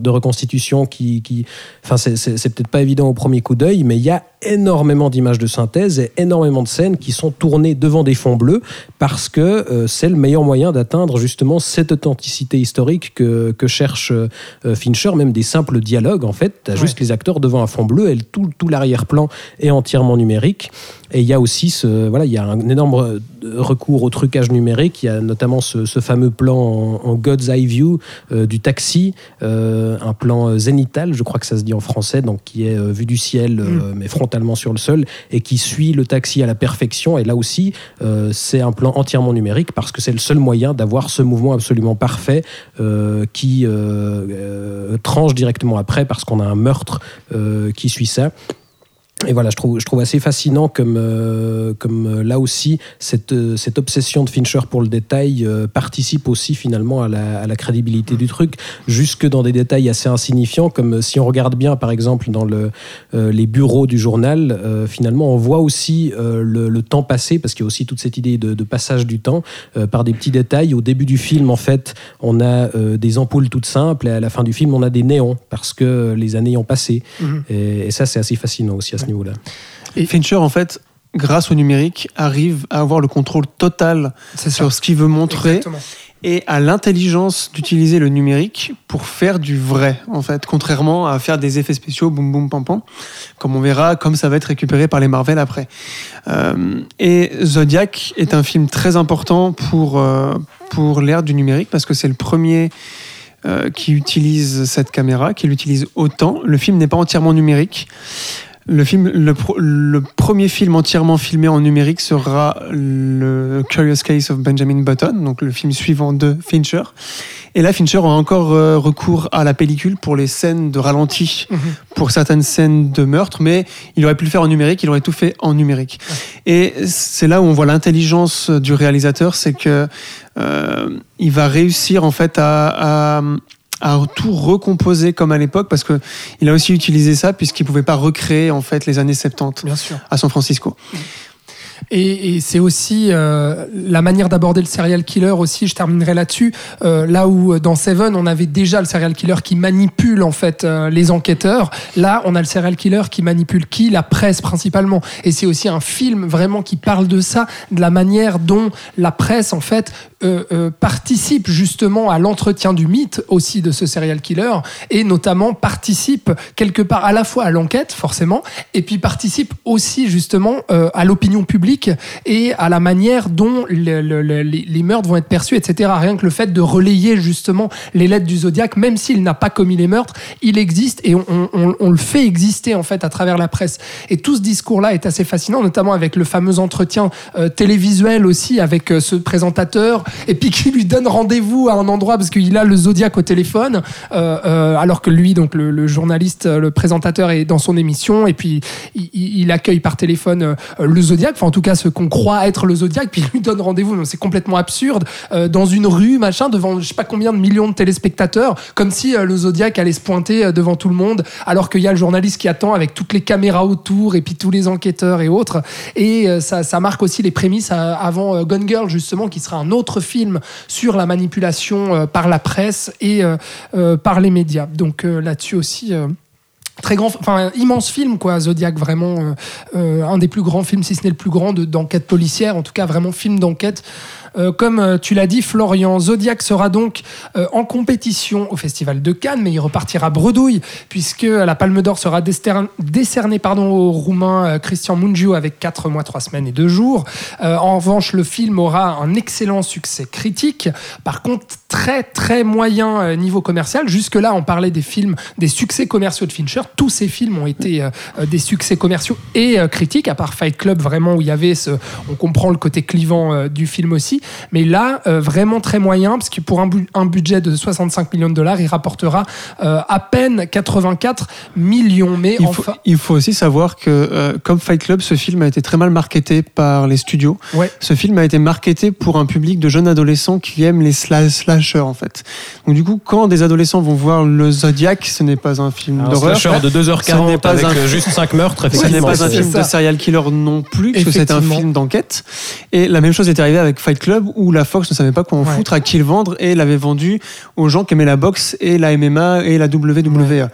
de reconstitution qui, qui enfin, c'est peut-être pas évident au premier coup d'œil, mais il y a énormément d'images de synthèse et énormément de scènes qui sont tournées devant des fonds bleus parce que euh, c'est le meilleur moyen d'atteindre justement cette authenticité historique que, que cherche euh, Fincher, même des simples dialogues en fait. Tu as juste les acteurs devant un fond bleu et tout, tout l'arrière-plan est entièrement numérique. Et il y a aussi ce, voilà, il y a un énorme re- recours au trucage numérique. Il y a notamment ce, ce fameux plan en, en God's Eye View euh, du taxi, euh, un plan euh, zénital, je crois que ça se dit en français, donc qui est euh, vu du ciel, euh, mais sur le sol, et qui suit le taxi à la perfection. Et là aussi, euh, c'est un plan entièrement numérique parce que c'est le seul moyen d'avoir ce mouvement absolument parfait euh, qui euh, tranche directement après parce qu'on a un meurtre qui suit ça. Et voilà, je trouve, je trouve assez fascinant comme, euh, comme euh, là aussi, cette, euh, cette obsession de Fincher pour le détail euh, participe aussi finalement à la, à la crédibilité du truc, jusque dans des détails assez insignifiants, comme si on regarde bien par exemple dans le, les bureaux du journal, finalement on voit aussi le, le temps passé, parce qu'il y a aussi toute cette idée de, de passage du temps, par des petits détails. Au début du film, en fait, on a des ampoules toutes simples, et à la fin du film, on a des néons, parce que les années ont passé. Mhm. Et, et ça, c'est assez fascinant aussi à ce niveau-là. Et Fincher, en fait, grâce au numérique, arrive à avoir le contrôle total sur ce qu'il veut montrer Exactement. et à l'intelligence d'utiliser le numérique pour faire du vrai, en fait, contrairement à faire des effets spéciaux, boum boum pam pam, comme on verra, comme ça va être récupéré par les Marvel après. Euh, et Zodiac est un film très important pour, euh, pour l'ère du numérique parce que c'est le premier euh, qui utilise cette caméra, qui l'utilise autant. Le film n'est pas entièrement numérique. Le, film, le, pro- le premier film entièrement filmé en numérique sera le Curious Case of Benjamin Button, donc le film suivant de Fincher. Et là, Fincher a encore euh, recours à la pellicule pour les scènes de ralenti, Mhm. pour certaines scènes de meurtre, mais il aurait pu le faire en numérique, il aurait tout fait en numérique. Et c'est là où on voit l'intelligence du réalisateur, c'est que euh, il va réussir en fait à, à, à tout recomposer comme à l'époque, parce que il a aussi utilisé ça puisqu'il pouvait pas recréer en fait les années 70 Bien sûr. à San Francisco. Et, et c'est aussi euh, la manière d'aborder le serial killer aussi, je terminerai là-dessus, euh, là où euh, dans Seven on avait déjà le serial killer qui manipule en fait euh, les enquêteurs, là on a le serial killer qui manipule qui? La presse principalement. Et c'est aussi un film vraiment qui parle de ça, de la manière dont la presse en fait euh, euh, participe justement à l'entretien du mythe aussi de ce serial killer. Et notamment participe quelque part à la fois à l'enquête forcément et puis participe aussi justement à l'opinion publique et à la manière dont le- le- le- les, meurtres vont être perçus, etc. Rien que le fait de relayer justement les lettres du Zodiac, même s'il n'a pas commis les meurtres, il existe et on, le fait exister en fait à travers la presse. Et tout ce discours-là est assez fascinant, notamment avec le fameux entretien euh, télévisuel aussi avec euh, ce présentateur, et puis qui lui donne rendez-vous à un endroit parce qu'il a le Zodiac au téléphone, euh, alors que lui, donc le, journaliste, le présentateur est dans son émission, et puis il, il- il accueille par téléphone le Zodiac, enfin en tout cas ce qu'on croit être le Zodiac, puis il lui donne rendez-vous, c'est complètement absurde, euh, dans une rue, machin, devant je sais pas combien de millions de téléspectateurs, comme si euh, le Zodiac allait se pointer euh, devant tout le monde, alors qu'il y a le journaliste qui attend avec toutes les caméras autour, et puis tous les enquêteurs et autres, et ça, marque aussi les prémices avant Gone Girl, justement, qui sera un autre film sur la manipulation par la presse et par les médias. Donc là-dessus aussi. Très grand, enfin immense film quoi, Zodiac vraiment euh, euh, un des plus grands films, si ce n'est le plus grand de- d'enquête policière, en tout cas vraiment film d'enquête. Euh, comme euh, tu l'as dit, Florian, Zodiac sera donc euh, en compétition au Festival de Cannes, mais il repartira bredouille, puisque la Palme d'Or sera décernée au Roumain Christian Mungiu avec 4 mois, 3 semaines et 2 jours. En revanche, le film aura un excellent succès critique. Par contre, très très moyen niveau commercial. Jusque-là, on parlait des films, des succès commerciaux de Fincher. Tous ces films ont été des succès commerciaux et critiques, à part Fight Club, vraiment, où il y avait ce. On comprend le côté clivant du film aussi. Mais là, euh, vraiment très moyen, parce que pour un, bu- un budget de 65 millions de dollars, il rapportera euh, à peine 84 millions. Mais Il faut, enfin. il faut aussi savoir que, euh, comme Fight Club, ce film a été très mal marketé par les studios. Ouais. Ce film a été marketé pour un public de jeunes adolescents qui aiment les sla- slashers, en fait. Donc, du coup, quand des adolescents vont voir le Zodiac, ce n'est pas un film d'horreur. slasher de Ce n'est 2h40 pas avec un- juste 5 meurtres, Ce n'est pas un film ça. de serial killer non plus, parce que c'est un film d'enquête. Et la même chose est arrivée avec Fight Club, où la Fox ne savait pas quoi en Ouais. foutre, à qui le vendre, et l'avait vendu aux gens qui aimaient la boxe et la MMA et la WWE.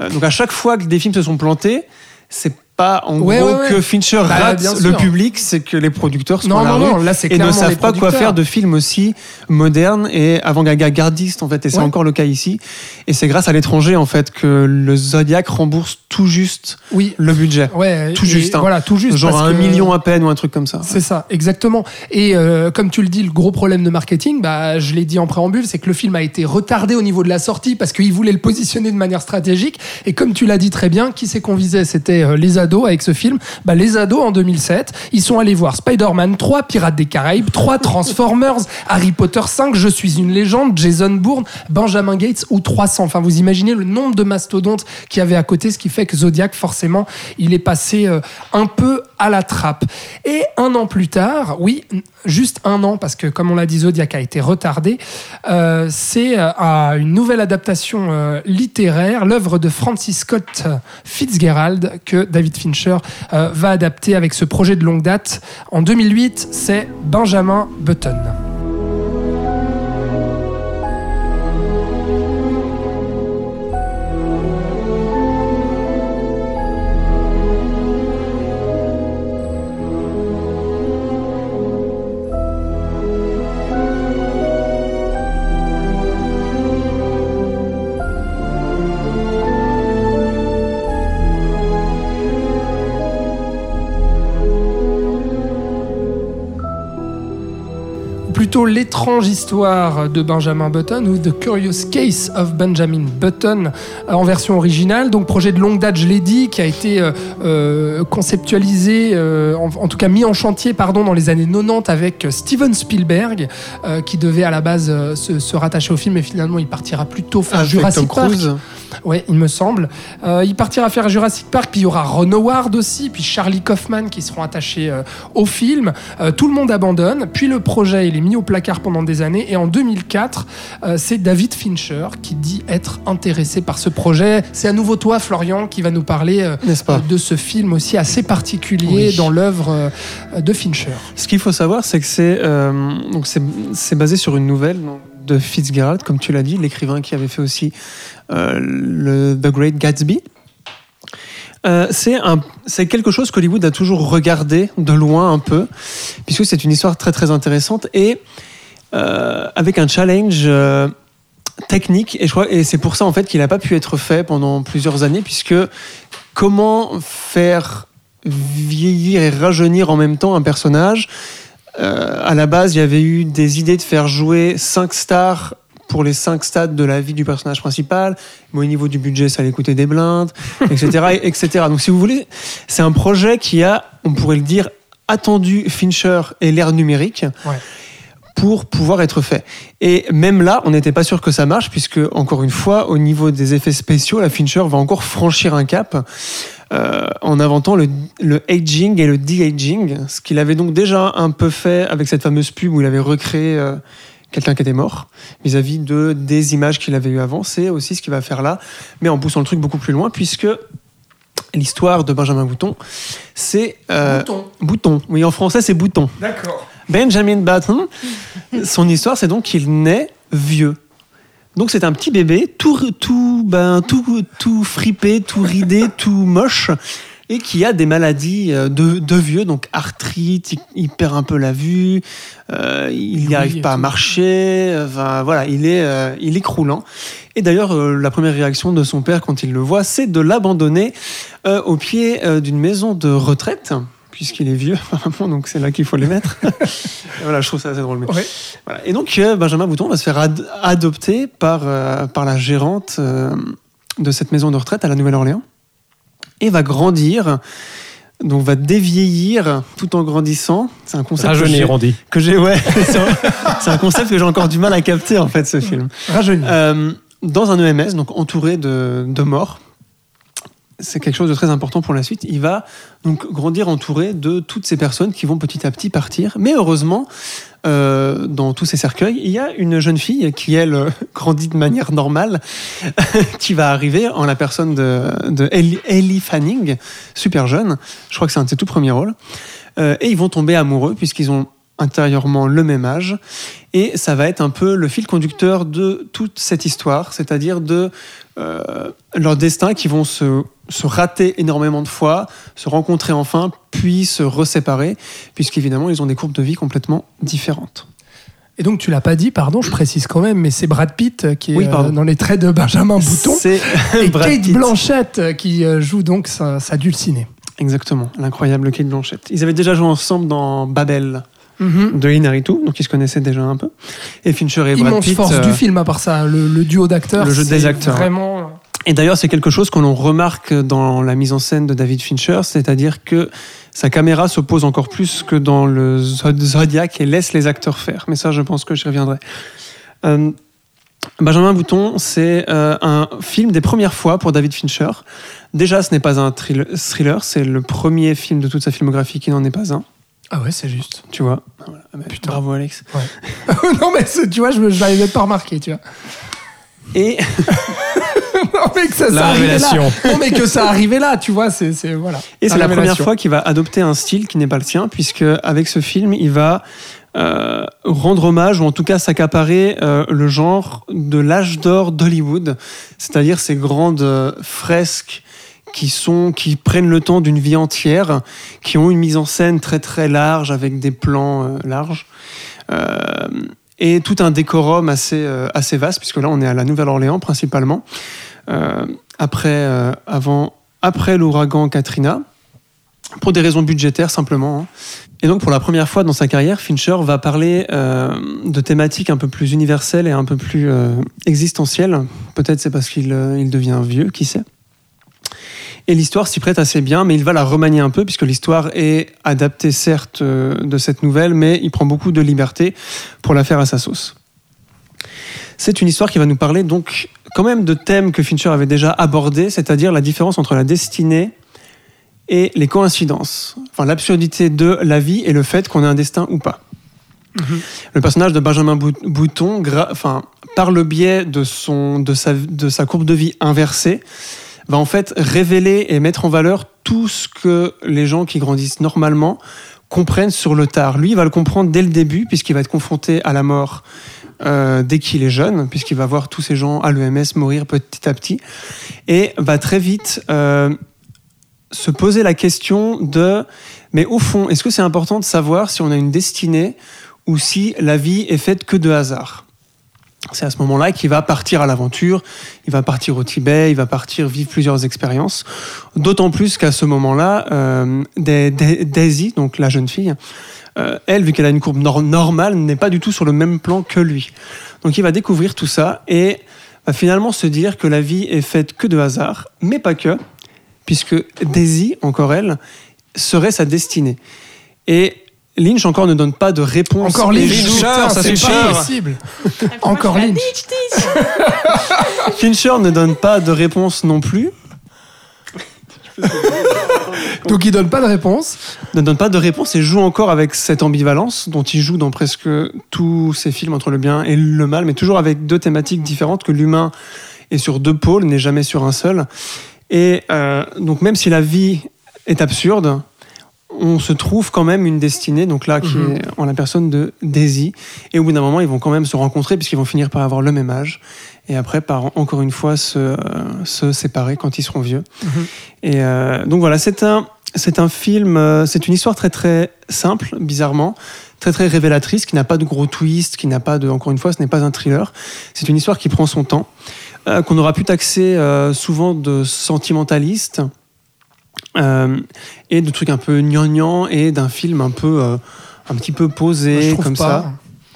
Euh, donc à chaque fois que des films se sont plantés, c'est pas en Ouais, gros ouais, ouais. que Fincher Bah, rate le public, c'est que les producteurs sont Non, à la non, rue non, là, et ne savent pas quoi faire de films aussi modernes et avant-gardistes en fait. Et c'est encore le cas ici. Et c'est grâce à l'étranger en fait que le Zodiac rembourse tout juste Oui. le budget. Ouais, Tout et juste, hein. Voilà, tout juste. Genre un que- million à peine ou un truc comme ça. C'est ça, exactement. Et euh, comme tu le dis, le gros problème de marketing, bah, je l'ai dit en préambule, c'est que le film a été retardé au niveau de la sortie parce qu'ils voulaient le positionner de manière stratégique. Et comme tu l'as dit très bien, qui c'est qu'on visait? C'était euh, les ados avec ce film. Bah, les ados en 2007, ils sont allés voir Spider-Man 3, Pirates des Caraïbes 3, Transformers, Harry Potter 5, Je suis une légende, Jason Bourne, Benjamin Gates ou 300. Enfin, vous imaginez le nombre de mastodontes qu'il y avait à côté, ce qui fait que Zodiac, forcément, il est passé euh, un peu à la trappe. Et un an plus tard, oui, juste un an, parce que comme on l'a dit, Zodiac a été retardé, euh, c'est euh, une nouvelle adaptation euh, littéraire, l'œuvre de Francis Scott Fitzgerald, que David Fincher euh, va adapter avec ce projet de longue date. En 2008, c'est Benjamin Button. L'étrange histoire de Benjamin Button ou The Curious Case of Benjamin Button euh, en version originale. Donc projet de longue date, je l'ai dit, qui a été euh, euh, conceptualisé, euh, en, en tout cas mis en chantier, pardon, dans les années 90 avec Steven Spielberg, euh, qui devait à la base se, se rattacher au film, mais finalement il partira plutôt faire Avec Jurassic Tom Park. Cruise. Ouais, il me semble. Il partira faire Jurassic Park, puis il y aura Ron Howard aussi, puis Charlie Kaufman qui seront attachés au film. Tout le monde abandonne, puis le projet il est mis au placard pendant des années, et en 2004, euh, c'est David Fincher qui dit être intéressé par ce projet. C'est à nouveau toi, Florian, qui va nous parler euh, pas? de ce film aussi assez particulier Oui. dans l'œuvre euh, de Fincher. Ce qu'il faut savoir, c'est que c'est euh, donc c'est basé sur une nouvelle de Fitzgerald, comme tu l'as dit, l'écrivain qui avait fait aussi le The Great Gatsby. Euh, c'est quelque chose qu'Hollywood a toujours regardé de loin un peu, puisque c'est une histoire très très intéressante et avec un challenge euh, technique. Et je crois et c'est pour ça en fait qu'il n'a pas pu être fait pendant plusieurs années, puisque comment faire vieillir et rajeunir en même temps un personnage? Euh, à la base, il y avait eu des idées de faire jouer cinq stars pour les cinq stades de la vie du personnage principal. Mais au niveau du budget, ça allait coûter des blindes, etc., etc. Donc, si vous voulez, c'est un projet qui a, on pourrait le dire, attendu Fincher et l'ère numérique Ouais. Pour pouvoir être fait. Et même là, on n'était pas sûr que ça marche, puisque, encore une fois, au niveau des effets spéciaux, la Fincher va encore franchir un cap euh, en inventant le, le aging et le de-aging, ce qu'il avait donc déjà un peu fait avec cette fameuse pub où il avait recréé euh, quelqu'un qui était mort vis-à-vis de des images qu'il avait eues avant. C'est aussi ce qu'il va faire là, mais en poussant le truc beaucoup plus loin, puisque l'histoire de Benjamin Bouton, c'est... euh, Bouton. Bouton. Oui, en français, c'est Bouton. D'accord. Benjamin Button, son histoire, c'est donc qu'il naît vieux. Donc c'est un petit bébé, tout, tout, ben, tout, tout fripé, tout ridé, tout moche, et qui a des maladies euh, de, de vieux, donc arthrite, il, il perd un peu la vue, euh, il n'y arrive pas à marcher, enfin, voilà, il est, euh, il est croulant. Et d'ailleurs, euh, la première réaction de son père quand il le voit, c'est de l'abandonner au pied d'une maison de retraite, puisqu'il est vieux, apparemment, donc c'est là qu'il faut les mettre. Et voilà, je trouve ça assez drôle. mais- Ouais. voilà. Et donc, euh, Benjamin Bouton va se faire ad- adopter par, euh, par la gérante euh, de cette maison de retraite à la Nouvelle-Orléans et va grandir, donc va dévieillir tout en grandissant. C'est un concept que j'ai- Rajeunir, que ouais, c'est un, concept que j'ai encore du mal à capter en fait, ce film. Rajeuni. Euh, dans un EMS, donc entouré de, de morts. C'est quelque chose de très important pour la suite. Il va donc grandir entouré de toutes ces personnes qui vont petit à petit partir. Mais heureusement, euh, dans tous ces cercueils, il y a une jeune fille qui, elle, grandit de manière normale, qui va arriver en la personne de, Ellie Fanning, super jeune. Je crois que c'est un de ses tout premiers rôles. Euh, et ils vont tomber amoureux puisqu'ils ont intérieurement le même âge. Et ça va être un peu le fil conducteur de toute cette histoire, c'est-à-dire de euh, leur destin qui vont se, se rater énormément de fois, se rencontrer enfin, puis se reséparer, puisqu'évidemment, ils ont des courbes de vie complètement différentes. Et donc, tu l'as pas dit, pardon, je précise quand même, mais c'est Brad Pitt qui est Oui, euh, dans les traits de Benjamin Bouton. C'est Et Brad Kate Pitt. Blanchett euh, qui euh, joue donc sa, sa dulcinée. Exactement, l'incroyable Kate Blanchett. Ils avaient déjà joué ensemble dans Babel Mhm. de Inaritu, donc ils se connaissaient déjà un peu. Et Fincher et Brad Immense Pitt. force euh, du film, à part ça, le, le duo d'acteurs. Le jeu des acteurs, Vraiment. Et d'ailleurs, c'est quelque chose que l'on remarque dans la mise en scène de David Fincher, c'est-à-dire que sa caméra se pose encore plus que dans le Zod- Zodiac et laisse les acteurs faire. Mais ça, je pense que j'y reviendrai. Euh, Benjamin Bouton, c'est euh, un film des premières fois pour David Fincher. Déjà, ce n'est pas un thriller, c'est le premier film de toute sa filmographie qui n'en est pas un. Ah ouais, c'est juste. Tu vois? Voilà. Ah bah, Putain. Bravo, Alex. non, mais tu vois, je je l'avais pas remarqué, tu vois. Et non, mais que ça, La ça révélation. là. Non, mais que ça arrivait là, tu vois, c'est voilà. Et c'est la première fois qu'il va adopter un style qui n'est pas le sien, puisque avec ce film, il va euh, rendre hommage, ou en tout cas s'accaparer euh, le genre de l'âge d'or d'Hollywood, c'est-à-dire ces grandes euh, fresques qui sont qui prennent le temps d'une vie entière, qui ont une mise en scène très très large avec des plans larges. Et tout un décorum assez, assez vaste, puisque là on est à la Nouvelle-Orléans principalement. Euh, après, euh, avant, après l'ouragan Katrina, pour des raisons budgétaires simplement. hein. Et donc pour la première fois dans sa carrière, Fincher va parler euh, de thématiques un peu plus universelles et un peu plus existentielles. Peut-être c'est parce qu'il il devient vieux, qui sait. Et l'histoire s'y prête assez bien, mais il va la remanier un peu, puisque l'histoire est adaptée certes de cette nouvelle, mais il prend beaucoup de liberté pour la faire à sa sauce. C'est une histoire qui va nous parler donc quand même de thèmes que Fincher avait déjà abordés, c'est-à-dire la différence entre la destinée et les coïncidences. Enfin, l'absurdité de la vie et le fait qu'on ait un destin ou pas. Le personnage de Benjamin Bou- Bouton, enfin, par le biais de, son, de, sa, de sa courbe de vie inversée, va en fait révéler et mettre en valeur tout ce que les gens qui grandissent normalement comprennent sur le tard. Lui, il va le comprendre dès le début, puisqu'il va être confronté à la mort euh, dès qu'il est jeune, puisqu'il va voir tous ces gens à l'EMS mourir petit à petit, et va très vite euh, se poser la question de, mais au fond, est-ce que c'est important de savoir si on a une destinée ou si la vie est faite que de hasard? C'est à ce moment-là qu'il va partir à l'aventure, il va partir au Tibet, il va partir vivre plusieurs expériences. D'autant plus qu'à ce moment-là, euh, Dai- Dai- Daisy, donc la jeune fille, euh, elle, vu qu'elle a une courbe nor- normale, n'est pas du tout sur le même plan que lui. Donc il va découvrir tout ça et va finalement se dire que la vie est faite que de hasard, mais pas que, puisque Daisy, encore elle, serait sa destinée. Et Lynch encore ne donne pas de réponse. Encore Lynch, putain, ça c'est pas possible. Encore Lynch. Fincher ne donne pas de réponse non plus. Donc il donne pas de réponse. ne donne pas de réponse et joue encore avec cette ambivalence dont il joue dans presque tous ses films entre le bien et le mal, mais toujours avec deux thématiques différentes, que l'humain est sur deux pôles, n'est jamais sur un seul. Et euh, donc même si la vie est absurde, on se trouve quand même une destinée, donc là, qui Mhm. est en la personne de Daisy. Et au bout d'un moment, ils vont quand même se rencontrer, puisqu'ils vont finir par avoir le même âge. Et après, par encore une fois, se, euh, se séparer quand ils seront vieux. Mhm. Et euh, donc voilà, c'est un, c'est un film, euh, c'est une histoire très très simple, bizarrement, très très révélatrice, qui n'a pas de gros twist, qui n'a pas de, encore une fois, ce n'est pas un thriller. C'est une histoire qui prend son temps, euh, qu'on aura pu taxer euh, souvent de sentimentaliste euh, et de trucs un peu gnangnan et d'un film un peu, euh, un petit peu posé comme pas. ça.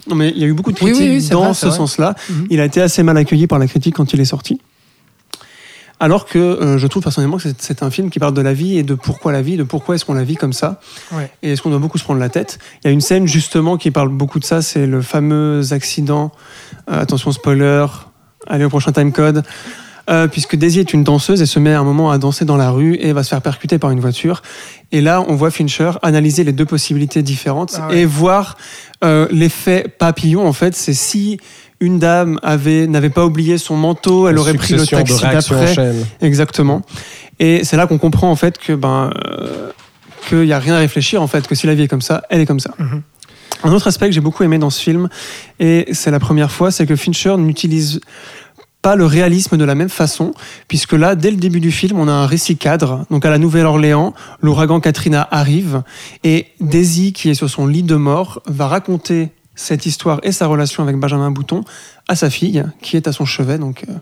Non mais il y a eu beaucoup de Oui, oui, critiques oui, dans vrai, ce sens-là. Mhm. Il a été assez mal accueilli par la critique quand il est sorti. Alors que euh, je trouve personnellement que c'est- un film qui parle de la vie et de pourquoi la vie, de pourquoi est-ce qu'on la vit comme ça, Ouais. et est-ce qu'on doit beaucoup se prendre la tête. Il y a une scène justement qui parle beaucoup de ça, c'est le fameux accident, attention spoiler, allez au prochain timecode, euh, puisque Daisy est une danseuse et se met à un moment à danser dans la rue et va se faire percuter par une voiture. Et là, on voit Fincher analyser les deux possibilités différentes Ah ouais. et voir euh, l'effet papillon. En fait, c'est si une dame avait n'avait pas oublié son manteau, elle aurait pris le taxi d'après. chaîne. Exactement. Et c'est là qu'on comprend en fait que ben euh, qu'il n'y a rien à réfléchir en fait, que si la vie est comme ça, elle est comme ça. Mhm. Un autre aspect que j'ai beaucoup aimé dans ce film, et c'est la première fois, c'est que Fincher n'utilise pas le réalisme de la même façon, puisque là, dès le début du film, on a un récit cadre. Donc à la Nouvelle-Orléans, l'ouragan Katrina arrive, et Daisy, qui est sur son lit de mort, va raconter cette histoire et sa relation avec Benjamin Bouton à sa fille, qui est à son chevet, donc euh,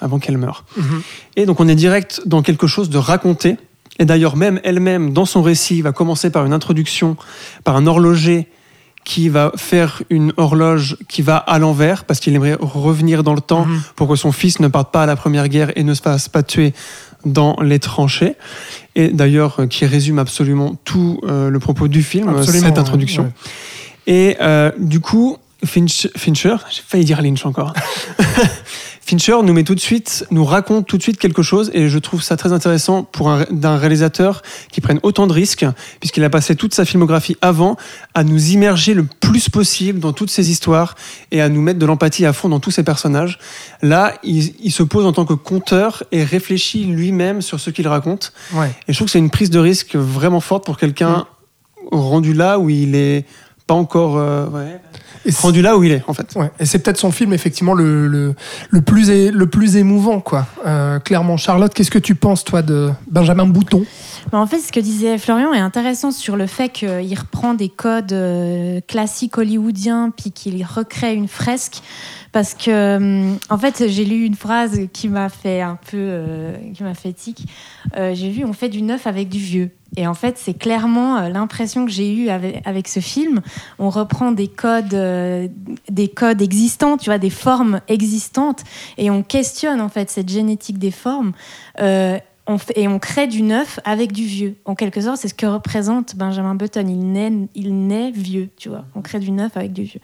avant qu'elle meure. Mhm. Et donc on est direct dans quelque chose de raconté. Et d'ailleurs, même elle-même, dans son récit, va commencer par une introduction, par un horloger qui va faire une horloge qui va à l'envers, parce qu'il aimerait revenir dans le temps Mhm. pour que son fils ne parte pas à la Première Guerre et ne se fasse pas tuer dans les tranchées. Et d'ailleurs, euh, qui résume absolument tout euh, le propos du film, euh, Absolument, cette ouais, introduction. ouais. Et euh, du coup, Finch- Fincher, j'ai failli dire Lynch encore. Fincher nous met tout de suite, nous raconte tout de suite quelque chose, et je trouve ça très intéressant pour un, d'un réalisateur qui prenne autant de risques, puisqu'il a passé toute sa filmographie avant à nous immerger le plus possible dans toutes ces histoires et à nous mettre de l'empathie à fond dans tous ces personnages. Là, il, il se pose en tant que conteur et réfléchit lui-même sur ce qu'il raconte. Ouais. Et je trouve que c'est une prise de risque vraiment forte pour quelqu'un rendu là où il est pas encore euh, ouais, Et c'est- rendu là où il est en fait. Ouais, et c'est peut-être son film effectivement le, le, le plus, é- le plus émouvant quoi. Euh, clairement, Charlotte, qu'est-ce que tu penses toi de Benjamin Bouton? En fait, ce que disait Florian est intéressant sur le fait qu'il reprend des codes euh, classiques hollywoodiens puis qu'il recrée une fresque. Parce que, hum, en fait, j'ai lu une phrase qui m'a fait un peu, euh, qui m'a fait tic. Euh, j'ai vu, on fait du neuf avec du vieux. Et en fait, c'est clairement euh, l'impression que j'ai eue avec, ce film. On reprend des codes, euh, des codes existants, tu vois, des formes existantes, et on questionne en fait cette génétique des formes. Euh, et on crée du neuf avec du vieux. En quelque sorte, c'est ce que représente Benjamin Button. Il naît, il naît vieux, tu vois. On crée du neuf avec du vieux.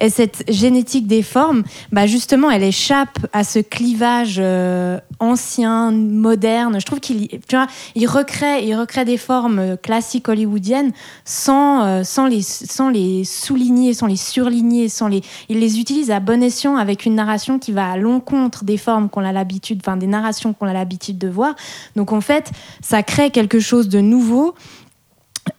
Et cette génétique des formes, bah justement, elle échappe à ce clivage euh, ancien, moderne. Je trouve qu'il, tu vois, il recrée, il recrée des formes euh, classiques hollywoodiennes sans, euh, sans les, sans les souligner, sans les surligner, sans les, il les utilise à bon escient avec une narration qui va à l'encontre des formes qu'on a l'habitude, enfin des narrations qu'on a l'habitude de voir. Donc en fait, ça crée quelque chose de nouveau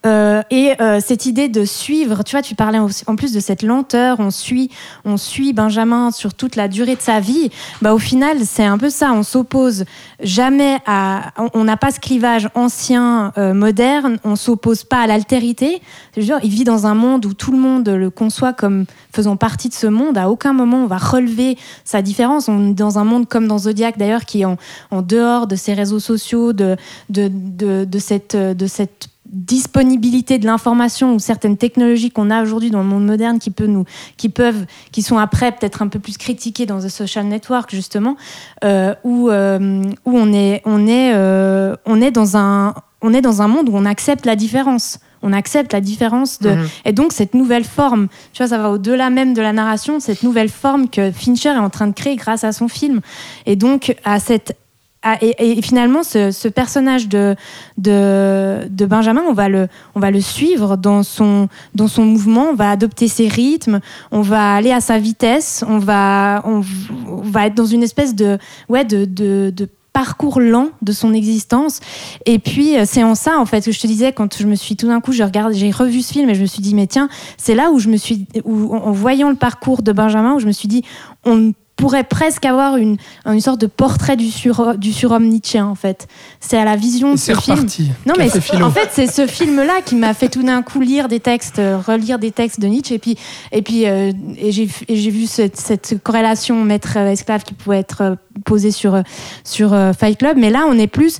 Euh, et euh, cette idée de suivre, tu vois, tu parlais en plus de cette lenteur, on suit, on suit Benjamin sur toute la durée de sa vie. Bah, au final, c'est un peu ça. On s'oppose jamais à, on- n'a pas ce clivage ancien, euh, moderne. On s'oppose pas à l'altérité. Dire, il vit dans un monde où tout le monde le conçoit comme faisant partie de ce monde. À aucun moment on va relever sa différence. On est dans un monde comme dans Zodiac d'ailleurs, qui est en, dehors de ces réseaux sociaux, de, de, de cette, de cette disponibilité de l'information ou certaines technologies qu'on a aujourd'hui dans le monde moderne qui peut nous qui peuvent qui sont après peut-être un peu plus critiquées dans The Social Network justement euh, où euh, où on est on est euh, on est dans un on est dans un monde où on accepte la différence on accepte la différence de Mhm. et donc cette nouvelle forme tu vois ça va au-delà même de la narration cette nouvelle forme que Fincher est en train de créer grâce à son film et donc à cette à- et, finalement, ce, personnage de, de, Benjamin, on va, le, on va le suivre dans son, dans son mouvement, on va adopter ses rythmes, on va aller à sa vitesse, on va, on, va être dans une espèce de, ouais, de, de, parcours lent de son existence. Et puis, euh, c'est en ça, en fait, que je te disais, quand je me suis tout d'un coup, j'ai revu ce film et je me suis dit, mais tiens, c'est là où je me suis, où, en voyant le parcours de Benjamin, où je me suis dit, on pourrait presque avoir une, une sorte de portrait du, sur, du surhomme nietzschéen, en fait. C'est à la vision de ce film. Non, mais philo. en fait, c'est ce film-là qui m'a fait tout d'un coup lire des textes, euh, relire des textes de Nietzsche, et puis, et puis, euh, et j'ai, et j'ai vu cette, cette corrélation maître-esclave qui pouvait être euh, posée sur, sur Fight Club. Mais là, on est plus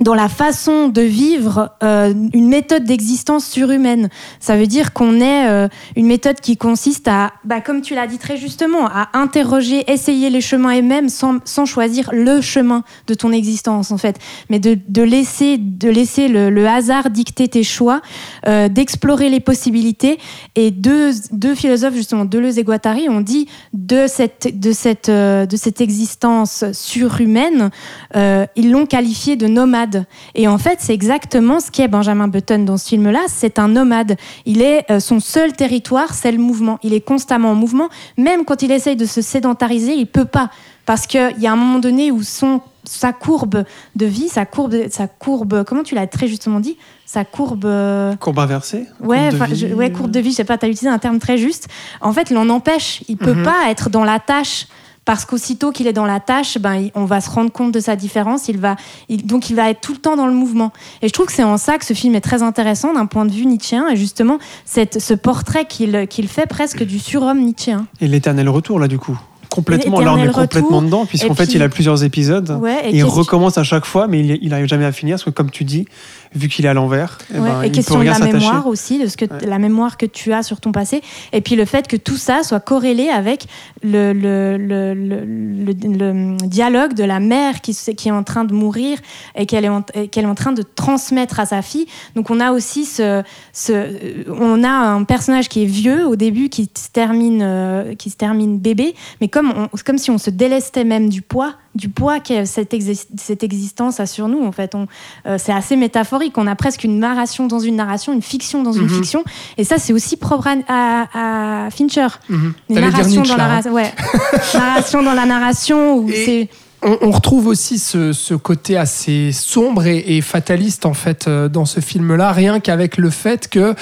dans la façon de vivre euh, une méthode d'existence surhumaine. Ça veut dire qu'on est euh, une méthode qui consiste à, bah, comme tu l'as dit très justement, à interroger, essayer les chemins et même sans, sans choisir le chemin de ton existence en fait, mais de, de laisser, de laisser le, hasard dicter tes choix, euh, d'explorer les possibilités. Et deux, deux philosophes justement, Deleuze et Guattari, ont dit de cette, de cette, de cette existence surhumaine, ils l'ont qualifié de nomade. Et en fait, c'est exactement ce qu'est Benjamin Button dans ce film-là. C'est un nomade. Il est euh, son seul territoire, c'est le mouvement. Il est constamment en mouvement. Même quand il essaye de se sédentariser, il peut pas parce qu'il y a un moment donné où son sa courbe de vie, sa courbe, sa courbe, comment tu l'as très justement dit, sa courbe. euh, Courbe inversée? Ouais, courbe de enfin, je- vie. ouais, courbe de vie, je sais pas, t'as utilisé un terme très juste. En fait, l'en empêche. Il peut Mhm. pas être dans la tâche. Parce qu'aussitôt qu'il est dans la tâche, ben, on va se rendre compte de sa différence. Il va, il- donc, il va être tout le temps dans le mouvement. Et je trouve que c'est en ça que ce film est très intéressant d'un point de vue nietzschéen. Et justement, cette, ce portrait qu'il fait presque du surhomme nietzschéen. Et l'éternel retour, là, du coup. Complètement, là, on est complètement retour. dedans, puisqu'en fait, il a plusieurs épisodes. Ouais, Et il recommence à chaque fois, mais il, il arrive jamais à finir, parce que comme tu dis, vu qu'il est à l'envers, eh Ouais, ben, et question de la mémoire aussi, de ce que Ouais. la mémoire que tu as sur ton passé, et puis le fait que tout ça soit corrélé avec le, le, le, le- le- le dialogue de la mère qui, est en train de mourir et qu'elle est, en- est train de transmettre à sa fille. Donc on a aussi ce, ce, on a un personnage qui est vieux au début, qui se termine, euh, qui se termine bébé, mais comme, on- comme si on se délestait même du poids du poids que cette, exis- cette existence a sur nous. En fait, euh, c'est assez métaphorique. On a presque une narration dans une narration, une fiction dans une Mhm. fiction. Et ça, c'est aussi propre à, à- à Fincher. Une T'allais dire narration dans, la, hein. ouais. narration dans la narration où Et- c'est On, on retrouve aussi ce, ce côté assez sombre et, et fataliste en fait euh, dans ce film-là, rien qu'avec le fait que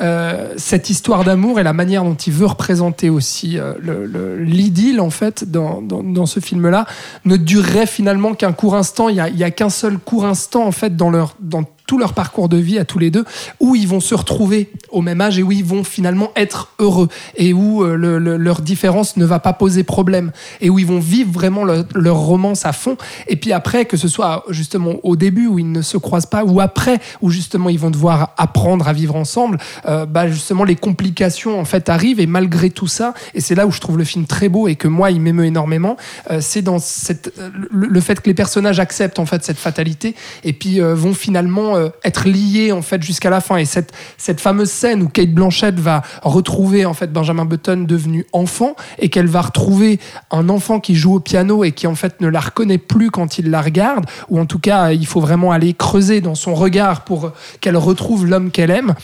euh, cette histoire d'amour et la manière dont il veut représenter aussi euh, le- le- l'idylle en fait dans, dans, ce film-là ne durerait finalement qu'un court instant. Il y a, qu'un seul court instant en fait dans leur dans tout leur parcours de vie à tous les deux où ils vont se retrouver au même âge et où ils vont finalement être heureux et où euh, le- le- leur différence ne va pas poser problème et où ils vont vivre vraiment leur romance à fond et puis après que ce soit justement au début où ils ne se croisent pas ou après où justement ils vont devoir apprendre à vivre ensemble euh, bah justement les complications en fait arrivent. Et malgré tout ça et c'est là où je trouve le film très beau et que moi il m'émeut énormément euh, c'est dans euh, le, fait que les personnages acceptent en fait cette fatalité et puis vont finalement être liés en fait jusqu'à la fin. Et cette, fameuse scène où Kate Blanchett va retrouver en fait Benjamin Button devenu enfant et qu'elle va retrouver un enfant qui joue au piano et qui en fait ne la reconnaît plus quand il la regarde ou en tout cas il faut vraiment aller creuser dans son regard pour qu'elle retrouve l'homme qu'elle aime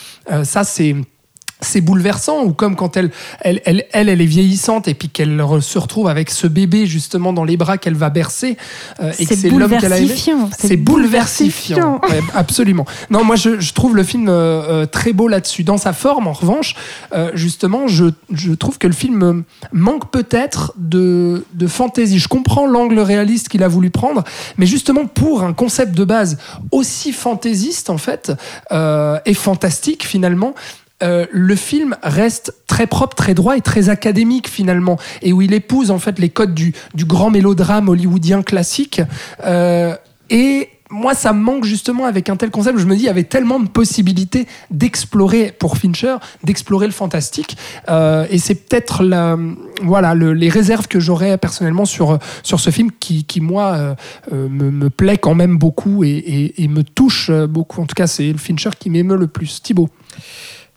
ça c'est c'est bouleversant ou comme quand elle elle, elle, elle, elle est vieillissante et puis qu'elle se retrouve avec ce bébé justement dans les bras qu'elle va bercer euh, et que C'est l'homme qu'elle a aimé. C'est bouleversifiant. Ouais, absolument. Non, moi je, je trouve le film euh, euh, très beau là-dessus. Dans sa forme, en revanche, euh, justement, je, je trouve que le film euh, manque peut-être de, de fantaisie. Je comprends l'angle réaliste qu'il a voulu prendre, mais justement pour un concept de base aussi fantaisiste en fait euh, et fantastique finalement. Euh, le film reste très propre, très droit et très académique finalement, et où il épouse en fait les codes du, du grand mélodrame hollywoodien classique. Euh, et moi, ça me manque justement avec un tel concept. Je me dis, il y avait tellement de possibilités d'explorer pour Fincher, d'explorer le fantastique. Euh, et c'est peut-être la, voilà, le- les réserves que j'aurais personnellement sur, sur ce film qui, qui moi, euh, euh, me, me plaît quand même beaucoup et, et- et me touche beaucoup. En tout cas, c'est le Fincher qui m'émeut le plus. Thibaut.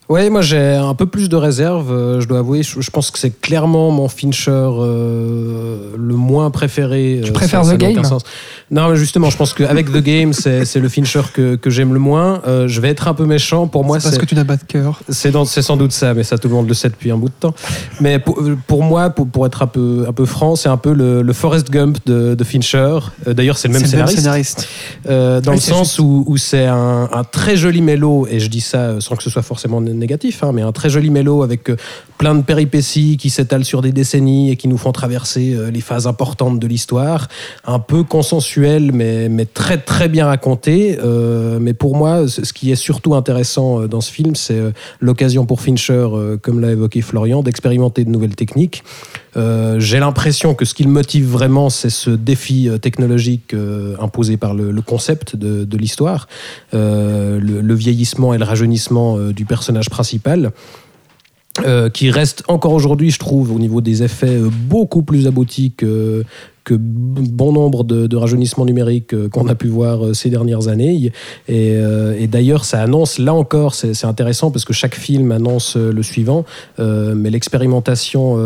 Ouais, moi j'ai un peu plus de réserve, euh, je dois avouer. Je, pense que c'est clairement mon Fincher euh, le moins préféré. Tu euh, préfères ça- ça The aucun Game sens. Non, mais justement, je pense qu'avec The Game, c'est le Fincher que, que j'aime le moins. Euh, je vais être un peu méchant. Pour moi, C'est parce que tu n'as pas de cœur. c'est sans doute ça, mais ça tout le monde le sait depuis un bout de temps. Mais pour, pour moi, pour, pour être un peu, un peu franc, c'est un peu le, le Forrest Gump de, de Fincher. D'ailleurs, c'est le même le même scénariste. scénariste. Euh, dans Oui, le sens où, où c'est un, un très joli mélo, et je dis ça sans que ce soit forcément négatif, hein, mais un très joli mélo avec euh, plein de péripéties qui s'étalent sur des décennies et qui nous font traverser euh, les phases importantes de l'histoire. Un peu consensuel, mais, mais très très bien raconté. Euh, mais pour moi, ce qui est surtout intéressant dans ce film, c'est l'occasion pour Fincher, comme l'a évoqué Florian, d'expérimenter de nouvelles techniques. Euh, J'ai l'impression que ce qui le motive vraiment, c'est ce défi euh, technologique euh, imposé par le, concept de, l'histoire, le, vieillissement et le rajeunissement du personnage principal. qui reste encore aujourd'hui, je trouve, au niveau des effets, beaucoup plus abouti que, que bon nombre de, de rajeunissements numériques euh, qu'on a pu voir euh, ces dernières années. Et, euh, et d'ailleurs, ça annonce, là encore, c'est intéressant parce que chaque film annonce le suivant, mais l'expérimentation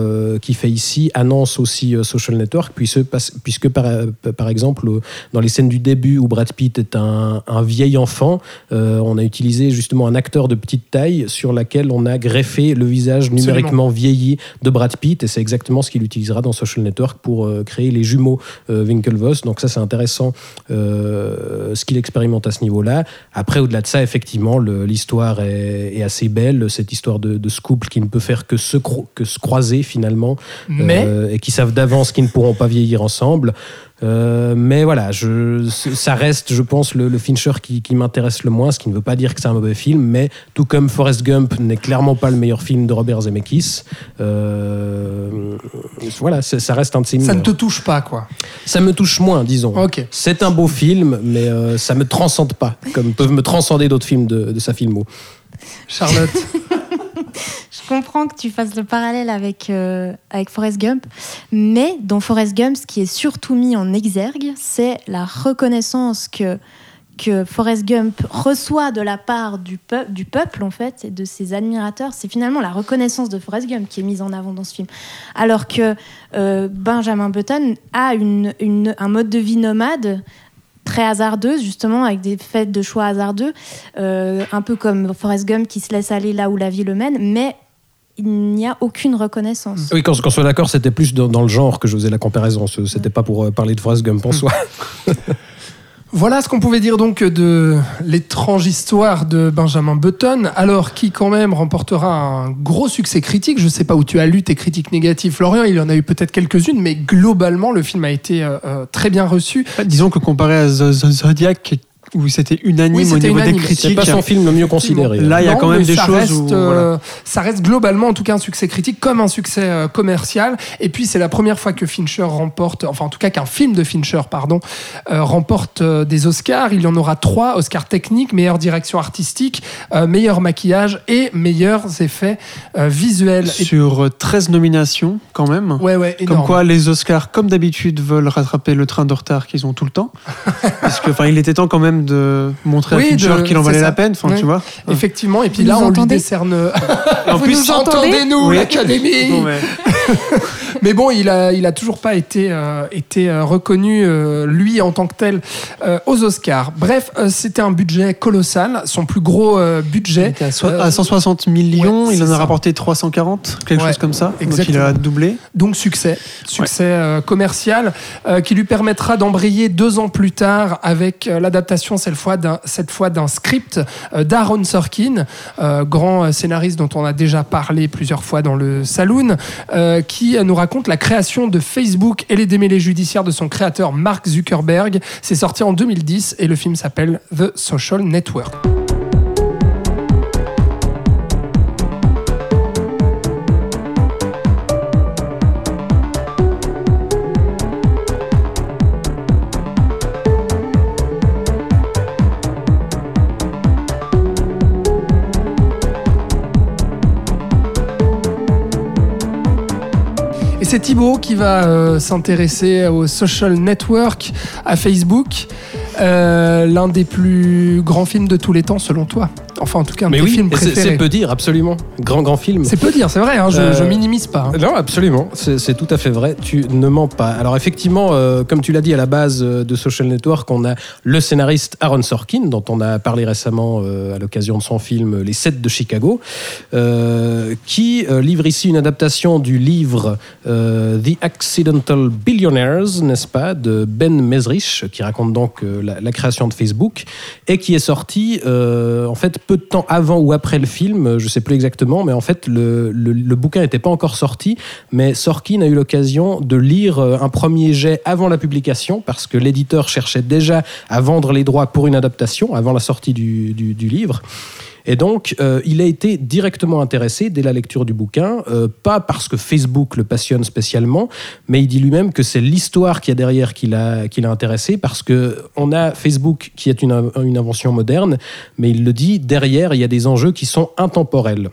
qu'il fait ici annonce aussi Social Network, puisque, puisque par, par exemple, dans les scènes du début où Brad Pitt est un, un vieil enfant, on a utilisé justement un acteur de petite taille sur laquelle on a greffé le visage numériquement vieilli de Brad Pitt, et c'est exactement ce qu'il utilisera dans Social Network pour créer les jumeaux euh, Winklevoss. Donc ça, c'est intéressant euh, ce qu'il expérimente à ce niveau-là. Après, au-delà de ça, effectivement, l'histoire est, est assez belle, cette histoire de, de ce couple qui ne peut faire que se, cro- que se croiser finalement, Mais euh, et qui savent d'avance qu'ils ne pourront pas vieillir ensemble. Euh, mais voilà, je, ça reste, je pense, le, le Fincher qui, qui m'intéresse le moins, ce qui ne veut pas dire que c'est un mauvais film, mais tout comme Forrest Gump n'est clairement pas le meilleur film de Robert Zemeckis, euh, voilà, ça reste un de ses ça ne te touche pas, quoi. Ça me touche moins, disons. Ok. C'est un beau film, mais euh, ça me transcende pas, comme peuvent me transcender d'autres films de, de sa filmo. Charlotte. Je comprends que tu fasses le parallèle avec, euh, avec Forrest Gump, mais dans Forrest Gump, ce qui est surtout mis en exergue, c'est la reconnaissance que, que Forrest Gump reçoit de la part du, peu- du peuple, en fait, et de ses admirateurs. C'est finalement la reconnaissance de Forrest Gump qui est mise en avant dans ce film. Alors que euh, Benjamin Button a un mode de vie nomade très hasardeuse, justement, avec des faits de choix hasardeux, euh, un peu comme Forrest Gump qui se laisse aller là où la vie le mène, mais il n'y a aucune reconnaissance. Oui, quand, on soit d'accord, c'était plus dans, dans le genre que je faisais la comparaison. Ce- C'était pas pour euh, parler de Forrest Gump en soi. Voilà ce qu'on pouvait dire donc de l'étrange histoire de Benjamin Button, alors qui quand même remportera un gros succès critique. Je ne sais pas où tu as lu tes critiques négatives, Florian, il y en a eu peut-être quelques-unes, mais globalement le film a été euh, euh, très bien reçu. Disons que comparé à The Zodiac, où c'était unanime Oui, au c'était niveau unanime. des C'est critiques, pas son film le mieux considéré. Là, il y a quand même des ça choses Reste, où, euh, voilà. Ça reste globalement, en tout cas, un succès critique comme un succès euh, commercial. Et puis, c'est la première fois que Fincher remporte, enfin, en tout cas, qu'un film de Fincher, pardon, euh, remporte euh, des Oscars. Il y en aura trois Oscars techniques, meilleure direction artistique, euh, meilleur maquillage et meilleurs effets euh, visuels. Sur euh, 13 nominations quand même. Ouais, ouais, Comme énorme. quoi les Oscars, comme d'habitude, veulent rattraper le train de retard qu'ils ont tout le temps. Parce que, enfin, il était temps quand même même de montrer Oui, à Fincher qu'il en valait la peine. Enfin, Ouais. tu vois. Effectivement, et puis Vous là, on lui entendez décerne. Et en Vous plus, nous entendez Entendez-nous, Oui. l'Académie Bon, mais- bon, il a, il a toujours pas été, euh, été euh, reconnu, euh, lui, en tant que tel, euh, aux Oscars. Bref, c'était un budget colossal, son plus gros il budget. était à, so- à 160 millions, ouais, il en a ça. rapporté 340, quelque Ouais, chose comme ça. Donc il exactement. a doublé. Donc succès, succès commercial, qui lui permettra d'embrayer deux ans plus tard avec l'adaptation cette fois d'un cette fois d'un script d'Aaron Sorkin, grand scénariste dont on a déjà parlé plusieurs fois dans le Saloon, qui nous raconte la création de Facebook et les démêlés judiciaires de son créateur Mark Zuckerberg. C'est sorti en 2010 et le film s'appelle The Social Network. C'est Thibaut qui va euh, s'intéresser au social network, à Facebook, Euh, l'un des plus grands films de tous les temps selon toi. Enfin, en tout cas, un Mais oui, films et c'est préférés. c'est peu dire, absolument. Grand, grand film. C'est peu dire, c'est vrai, hein, je, Euh, je minimise pas. hein. Non, absolument, c'est tout à fait vrai, tu ne mens pas. Alors effectivement, euh, comme tu l'as dit à la base de Social Network, on a le scénariste Aaron Sorkin, dont on a parlé récemment euh, à l'occasion de son film Les 7 de Chicago, euh, qui euh, livre ici une adaptation du livre euh, The Accidental Billionaires, n'est-ce pas, de Ben Mesrich, qui raconte donc euh, la, création de Facebook, et qui est sorti euh, en fait peu de temps avant ou après le film, je sais plus exactement, mais en fait le, le, bouquin n'était pas encore sorti, mais Sorkin a eu l'occasion de lire un premier jet avant la publication, parce que l'éditeur cherchait déjà à vendre les droits pour une adaptation avant la sortie du, du livre. Et donc, euh, il a été directement intéressé dès la lecture du bouquin, euh, pas parce que Facebook le passionne spécialement, mais il dit lui-même que c'est l'histoire qu'il y a derrière qui l'a intéressé, parce que on a Facebook qui est une, une invention moderne, mais il le dit, derrière, il y a des enjeux qui sont intemporels.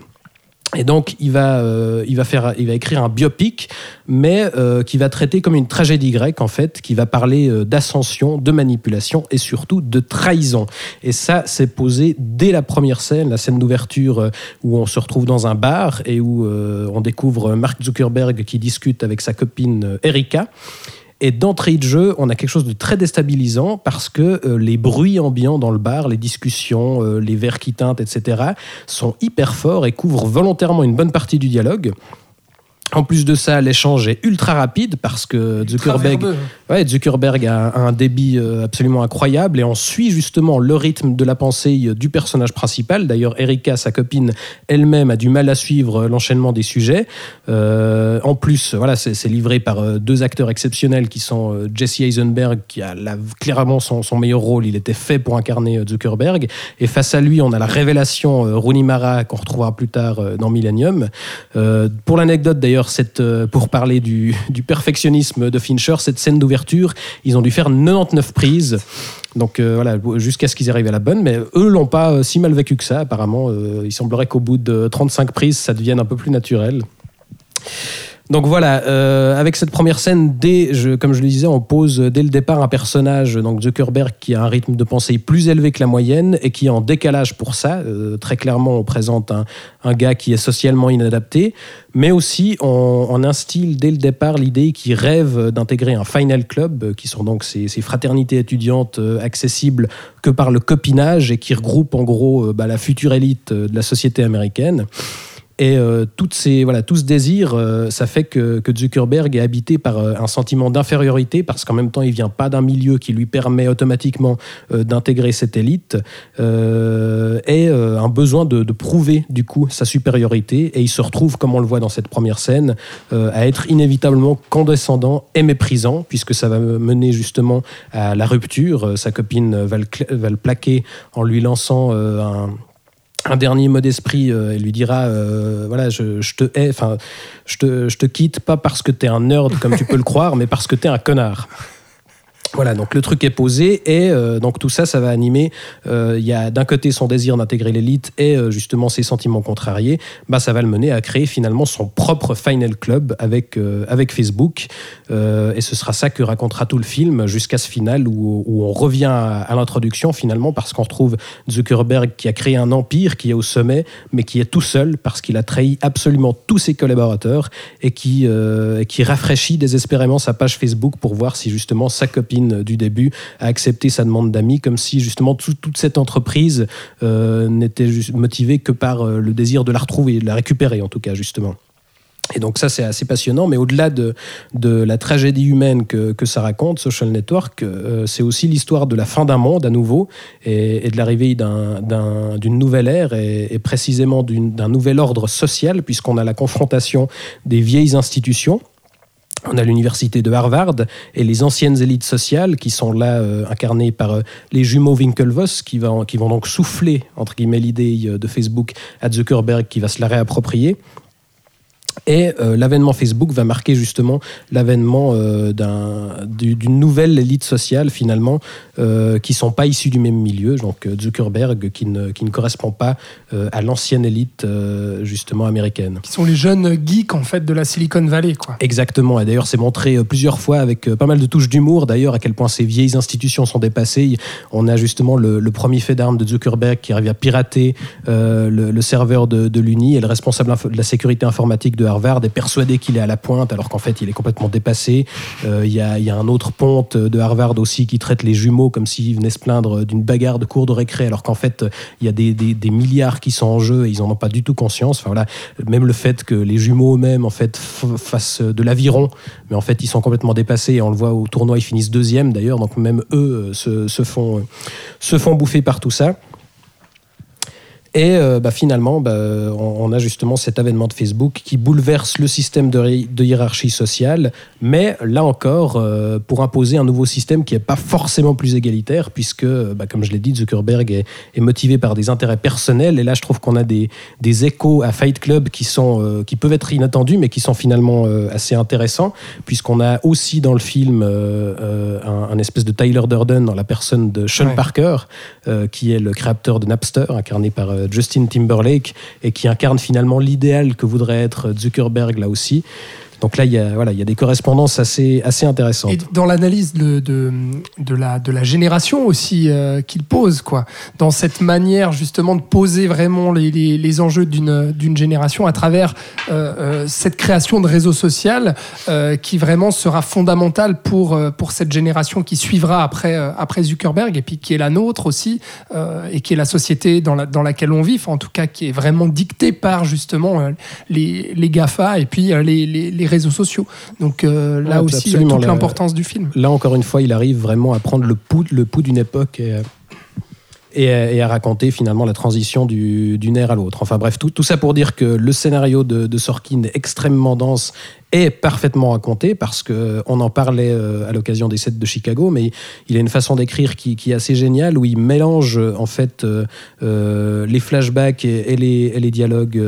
Et donc, il va, euh, il, va faire, il va écrire un biopic, mais euh, qui va traiter comme une tragédie grecque, en fait, qui va parler euh, d'ascension, de manipulation et surtout de trahison. Et ça, c'est posé dès la première scène, la scène d'ouverture euh, où on se retrouve dans un bar et où euh, on découvre Mark Zuckerberg qui discute avec sa copine Erika. Et d'entrée de jeu, on a quelque chose de très déstabilisant parce que euh, les bruits ambiants dans le bar, les discussions, euh, les verres qui teintent, etc., sont hyper forts et couvrent volontairement une bonne partie du dialogue. En plus de ça, l'échange est ultra rapide parce que Zuckerberg, Verbeux. ouais, Zuckerberg a, un débit euh, absolument incroyable et on suit justement le rythme de la pensée euh, du personnage principal. D'ailleurs, Erika, sa copine, elle-même a du mal à suivre euh, l'enchaînement des sujets. Euh, en plus, voilà, c'est livré par deux acteurs exceptionnels qui sont Jesse Eisenberg, qui a la- clairement son, son meilleur rôle. Il était fait pour incarner Zuckerberg. Et face à lui, on a la révélation Rooney Mara qu'on retrouvera plus tard dans Millennium. Euh, pour l'anecdote d'ailleurs, cette, euh, pour parler du, perfectionnisme de Fincher, cette scène d'ouverture, ils ont dû faire 99 prises. Donc euh, voilà, jusqu'à ce qu'ils arrivent à la bonne, mais eux l'ont pas euh, si mal vécu que ça, apparemment. Il semblerait qu'au bout de 35 prises, ça devienne un peu plus naturel. Donc voilà, euh, avec cette première scène, dès, je, comme je le disais, on pose dès le départ un personnage, donc Zuckerberg, qui a un rythme de pensée plus élevé que la moyenne et qui est en décalage pour ça. Euh, très clairement, on présente un, un gars qui est socialement inadapté, mais aussi on, on instille dès le départ l'idée qu'il rêve d'intégrer un Final Club, euh, qui sont donc ces, ces fraternités étudiantes euh, accessibles que par le copinage et qui regroupent en gros euh, bah, la future élite de la société américaine. Et euh, toutes ces, voilà, tout ce désir, euh, ça fait que, que Zuckerberg est habité par euh, un sentiment d'infériorité parce qu'en même temps, il vient pas d'un milieu qui lui permet automatiquement euh, d'intégrer cette élite euh, et euh, un besoin de, de prouver du coup sa supériorité. Et il se retrouve, comme on le voit dans cette première scène, à être inévitablement condescendant et méprisant puisque ça va mener justement à la rupture. Sa copine va le, va le plaquer en lui lançant un un dernier mot d'esprit, euh, elle lui dira euh, voilà, je, je te hais, enfin, je te, je te quitte pas parce que t'es un nerd comme tu peux le croire, mais parce que t'es un connard. Voilà, donc le truc est posé et euh, donc tout ça, ça va animer. euh, Il y a d'un côté son désir d'intégrer l'élite et euh, justement ses sentiments contrariés. Bah, ça va le mener à créer finalement son propre Final Club avec, euh, avec Facebook. Euh, et ce sera ça que racontera tout le film jusqu'à ce final où, où on revient à, à l'introduction finalement parce qu'on retrouve Zuckerberg qui a créé un empire qui est au sommet mais qui est tout seul parce qu'il a trahi absolument tous ses collaborateurs et qui, qui rafraîchit désespérément sa page Facebook pour voir si justement sa copine du début a accepté sa demande d'amis, comme si justement tout- toute cette entreprise euh, n'était motivée que par euh, le désir de la retrouver, de la récupérer en tout cas justement. Et donc ça c'est assez passionnant, mais au-delà de, la tragédie humaine que, que ça raconte, Social Network, euh, c'est aussi l'histoire de la fin d'un monde à nouveau et, de l'arrivée d'un- d'un- d'une nouvelle ère et, précisément d'un nouvel ordre social, puisqu'on a la confrontation des vieilles institutions. On a l'université de Harvard et les anciennes élites sociales qui sont là euh, incarnées par euh, les jumeaux Winklevoss qui, qui vont donc souffler entre guillemets l'idée euh, de Facebook à Zuckerberg qui va se la réapproprier. Et euh, l'avènement Facebook va marquer justement l'avènement euh, d'un- du- d'une nouvelle élite sociale finalement euh, qui sont pas issus du même milieu. Donc Zuckerberg qui ne, qui ne correspond pas à l'ancienne élite justement américaine. Qui sont les jeunes geeks en fait de la Silicon Valley, quoi. Exactement, et d'ailleurs c'est montré plusieurs fois avec pas mal de touches d'humour d'ailleurs à quel point ces vieilles institutions sont dépassées. On a justement le, le premier fait d'armes de Zuckerberg qui arrive à pirater le, le serveur de, de l'Uni et le responsable de la sécurité informatique de Harvard est persuadé qu'il est à la pointe alors qu'en fait il est complètement dépassé. Euh, Il y, a, un autre ponte de Harvard aussi qui traite les jumeaux comme s'ils venaient se plaindre d'une bagarre de cours de récré alors qu'en fait il y a des, milliards qui sont en jeu et ils en ont pas du tout conscience. Enfin, voilà, même le fait que les jumeaux eux-mêmes en fait fassent de l'aviron, mais en fait ils sont complètement dépassés et on le voit au tournoi ils finissent deuxième d'ailleurs, donc même eux euh, se font, euh, se font bouffer par tout ça. Et euh, bah, finalement, bah, on, on a justement cet avènement de Facebook qui bouleverse le système de, hi- de hiérarchie sociale, mais là encore, euh, pour imposer un nouveau système qui n'est pas forcément plus égalitaire, puisque, bah, comme je l'ai dit, Zuckerberg est, est motivé par des intérêts personnels. Et là, je trouve qu'on a des, des échos à Fight Club qui, sont, euh, qui peuvent être inattendus, mais qui sont finalement euh, assez intéressants, puisqu'on a aussi dans le film euh, euh, un, un espèce de Tyler Durden dans la personne de Sean Ouais. Parker, euh, qui est le créateur de Napster, incarné par euh, Justin Timberlake, et qui incarne finalement l'idéal que voudrait être Zuckerberg là aussi. Donc là, il y a, voilà, il y a des correspondances assez, assez intéressantes. Et dans l'analyse de, de, de la, de la génération aussi euh, qu'il pose, quoi. Dans cette manière justement de poser vraiment les, les, les enjeux d'une génération à travers euh, euh, cette création de réseau social qui vraiment sera fondamentale pour, pour cette génération qui suivra après, après Zuckerberg et puis qui est la nôtre aussi et qui est la société dans, la, dans laquelle on vit, enfin, en tout cas qui est vraiment dictée par justement les, les GAFA et puis les, les, les réseaux sociaux. Donc euh, là Ouais, aussi, il y a absolument, toute l'importance du film. Là, encore une fois, il arrive vraiment à prendre le pouls, le pouls d'une époque et, euh, et, à- et à raconter finalement la transition du- d'une ère à l'autre. Enfin bref, tout, tout ça pour dire que le scénario de, de Sorkin est extrêmement dense et parfaitement raconté parce que on en parlait euh, à l'occasion des sets de Chicago, mais il a une façon d'écrire qui, qui est assez géniale où il mélange euh, en fait euh, les flashbacks et, les, et les dialogues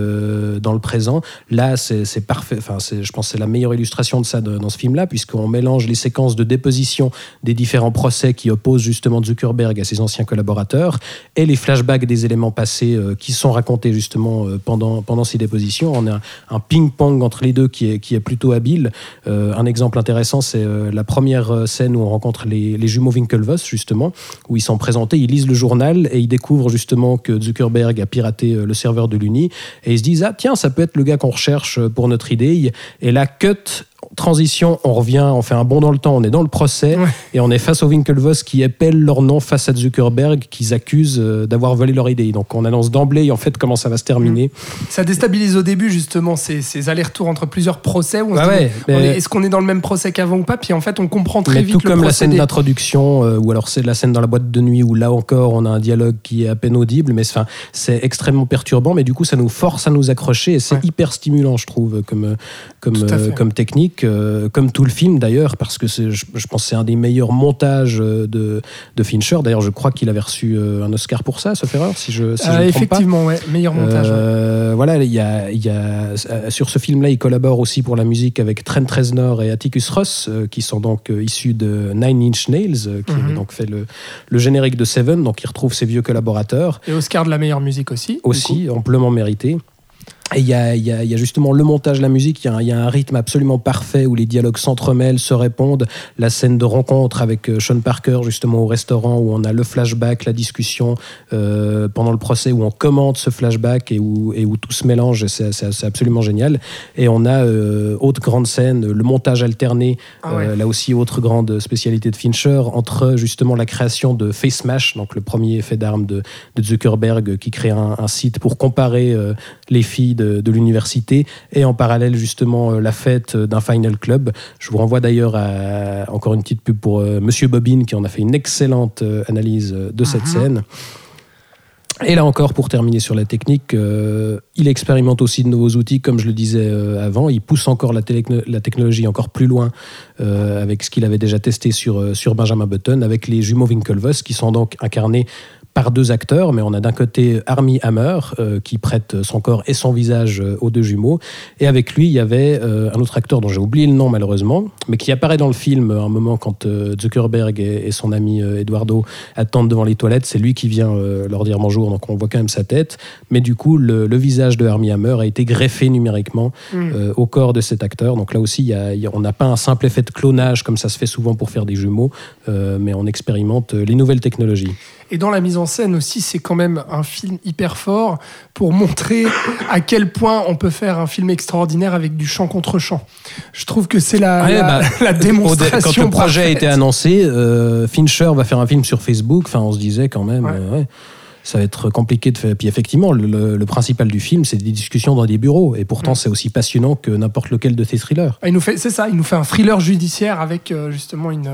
dans le présent. Là, c'est parfait. Enfin, je pense c'est la meilleure illustration de ça dans ce film-là, puisqu'on mélange les séquences de déposition des différents procès qui opposent justement Zuckerberg à ses anciens collaborateurs et les flashbacks des éléments passés qui sont racontés justement pendant, pendant ces dépositions. On a un, un ping-pong entre les deux qui est, qui est plutôt habile. Euh, un exemple intéressant, c'est euh, la première euh, scène où on rencontre les, jumeaux Winklevoss, justement, où ils sont présentés, ils lisent le journal et ils découvrent justement que Zuckerberg a piraté le serveur de l'Uni et ils se disent, ah tiens, ça peut être le gars qu'on recherche pour notre idée. Et là, cut, transition, on revient, on fait un bond dans le temps, on est dans le procès Ouais. et on est face aux Winklevoss qui épellent leur nom face à Zuckerberg, qu'ils accusent euh, d'avoir volé leur idée. Donc on annonce d'emblée en fait comment ça va se terminer. Ça déstabilise au début justement ces, ces allers-retours entre plusieurs procès où on se ouais, est-ce qu'on est dans le même procès qu'avant ou pas? Puis en fait, on comprend très Mais vite tout le comme la scène d'introduction, euh, ou alors c'est la scène dans la boîte de nuit où là encore on a un dialogue qui est à peine audible, mais enfin, c'est extrêmement perturbant, mais du coup ça nous force à nous accrocher et c'est Ouais. hyper stimulant, je trouve, comme, euh, comme, euh, comme technique. Technique, euh, comme tout le film d'ailleurs, parce que je, je pense que c'est un des meilleurs montages euh, de, de Fincher. D'ailleurs, je crois qu'il avait reçu euh, un Oscar pour ça, sauf erreur, si je, si je me trompe pas. effectivement, ouais, meilleur montage. ouais. Voilà, il y a, il y a- sur ce film-là, il collabore aussi pour la musique avec Trent Reznor et Atticus Ross, qui sont donc issus de Nine Inch Nails, qui avait donc fait le, le générique de Seven, donc il retrouve ses vieux collaborateurs Et Oscar de la meilleure musique aussi. aussi, amplement mérité. Et il y y y a justement le montage, la musique, il y, a un- il y a un rythme absolument parfait où les dialogues s'entremêlent, se répondent. La scène de rencontre avec euh, Sean Parker, justement au restaurant, où on a le flashback, la discussion euh, pendant le procès, où on commente ce flashback et où, et où tout se mélange, et c'est c'est- c'est absolument génial. Et on a euh, autre grande scène, le montage alterné, Ah ouais. euh, là aussi autre grande spécialité de Fincher, entre justement la création de Face Smash, donc le premier effet d'armes de, de Zuckerberg qui crée un, un site pour comparer euh, les filles de, de l'université et en parallèle justement euh, la fête d'un Final Club. Je vous renvoie d'ailleurs à encore une petite pub pour euh, Monsieur Bobine qui en a fait une excellente euh, analyse de cette Mhm. scène. Et là encore, pour terminer sur la technique, euh, il expérimente aussi de nouveaux outils, comme je le disais euh, avant. Il pousse encore la, technologie encore plus loin euh, avec ce qu'il avait déjà testé sur, sur Benjamin Button, avec les jumeaux Winklevoss, qui sont donc incarnés par deux acteurs, mais on a d'un côté Armie Hammer euh, qui prête son corps et son visage euh, aux deux jumeaux, et avec lui il y avait euh, un autre acteur dont j'ai oublié le nom malheureusement, mais qui apparaît dans le film à un moment quand euh, Zuckerberg et, et son ami Eduardo attendent devant les toilettes, c'est lui qui vient leur dire bonjour, donc on voit quand même sa tête, mais du coup le, le visage de Armie Hammer a été greffé numériquement Mm. au corps de cet acteur, donc là aussi il y a- il y a- on n'a pas un simple effet de clonage comme ça se fait souvent pour faire des jumeaux, mais on expérimente les nouvelles technologies. Et dans la mise en scène aussi, c'est quand même un film hyper fort pour montrer à quel point on peut faire un film extraordinaire avec du chant contre chant. Je trouve que c'est la, Ouais, la, bah, la démonstration. Quand le projet a été annoncé, euh, Fincher va faire un film sur Facebook. Enfin, on se disait quand même, Ouais. euh, ouais, ça va être compliqué de faire. Puis effectivement, le, principal du film, c'est des discussions dans des bureaux. Et pourtant, Mm. c'est aussi passionnant que n'importe lequel de ces thrillers. Il nous fait, c'est ça, il nous fait un thriller judiciaire avec euh, justement une,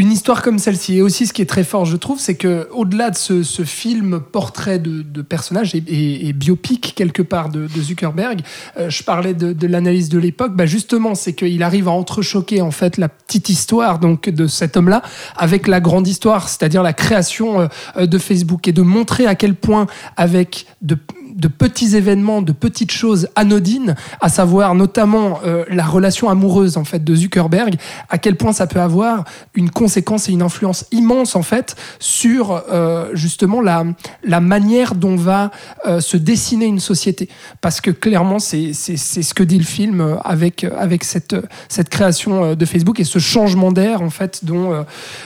une histoire comme celle-ci. Et aussi, ce qui est très fort, je trouve, c'est que au-delà de ce, film portrait de, de personnages et, biopic quelque part de, Zuckerberg, euh, je parlais de, l'analyse de l'époque. Bah justement, c'est qu'il arrive à entrechoquer en fait la petite histoire donc de cet homme-là avec la grande histoire, c'est-à-dire la création euh, de Facebook et de montrer à quel point avec de de petits événements, de petites choses anodines, à savoir notamment euh, la relation amoureuse en fait de Zuckerberg, à quel point ça peut avoir une conséquence et une influence immense en fait sur euh, justement la, la manière dont va euh, se dessiner une société. Parce que clairement, c'est ce que dit le film euh, avec, avec cette, cette création euh, de Facebook et ce changement d'air en fait dont, euh,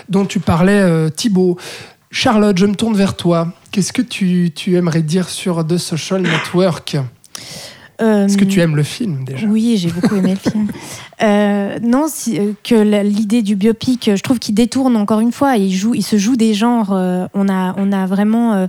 dont tu parlais euh, Thibaut. Charlotte, je me tourne vers toi. Qu'est-ce que tu, aimerais dire sur The Social Network? Est-ce que tu aimes le film déjà? Euh, Oui, j'ai beaucoup aimé le film. Euh, non, si- euh, que l'idée du biopic, euh, je trouve qu'il détourne encore une fois. Il joue, il se joue des genres. euh, on a, on a vraiment, euh,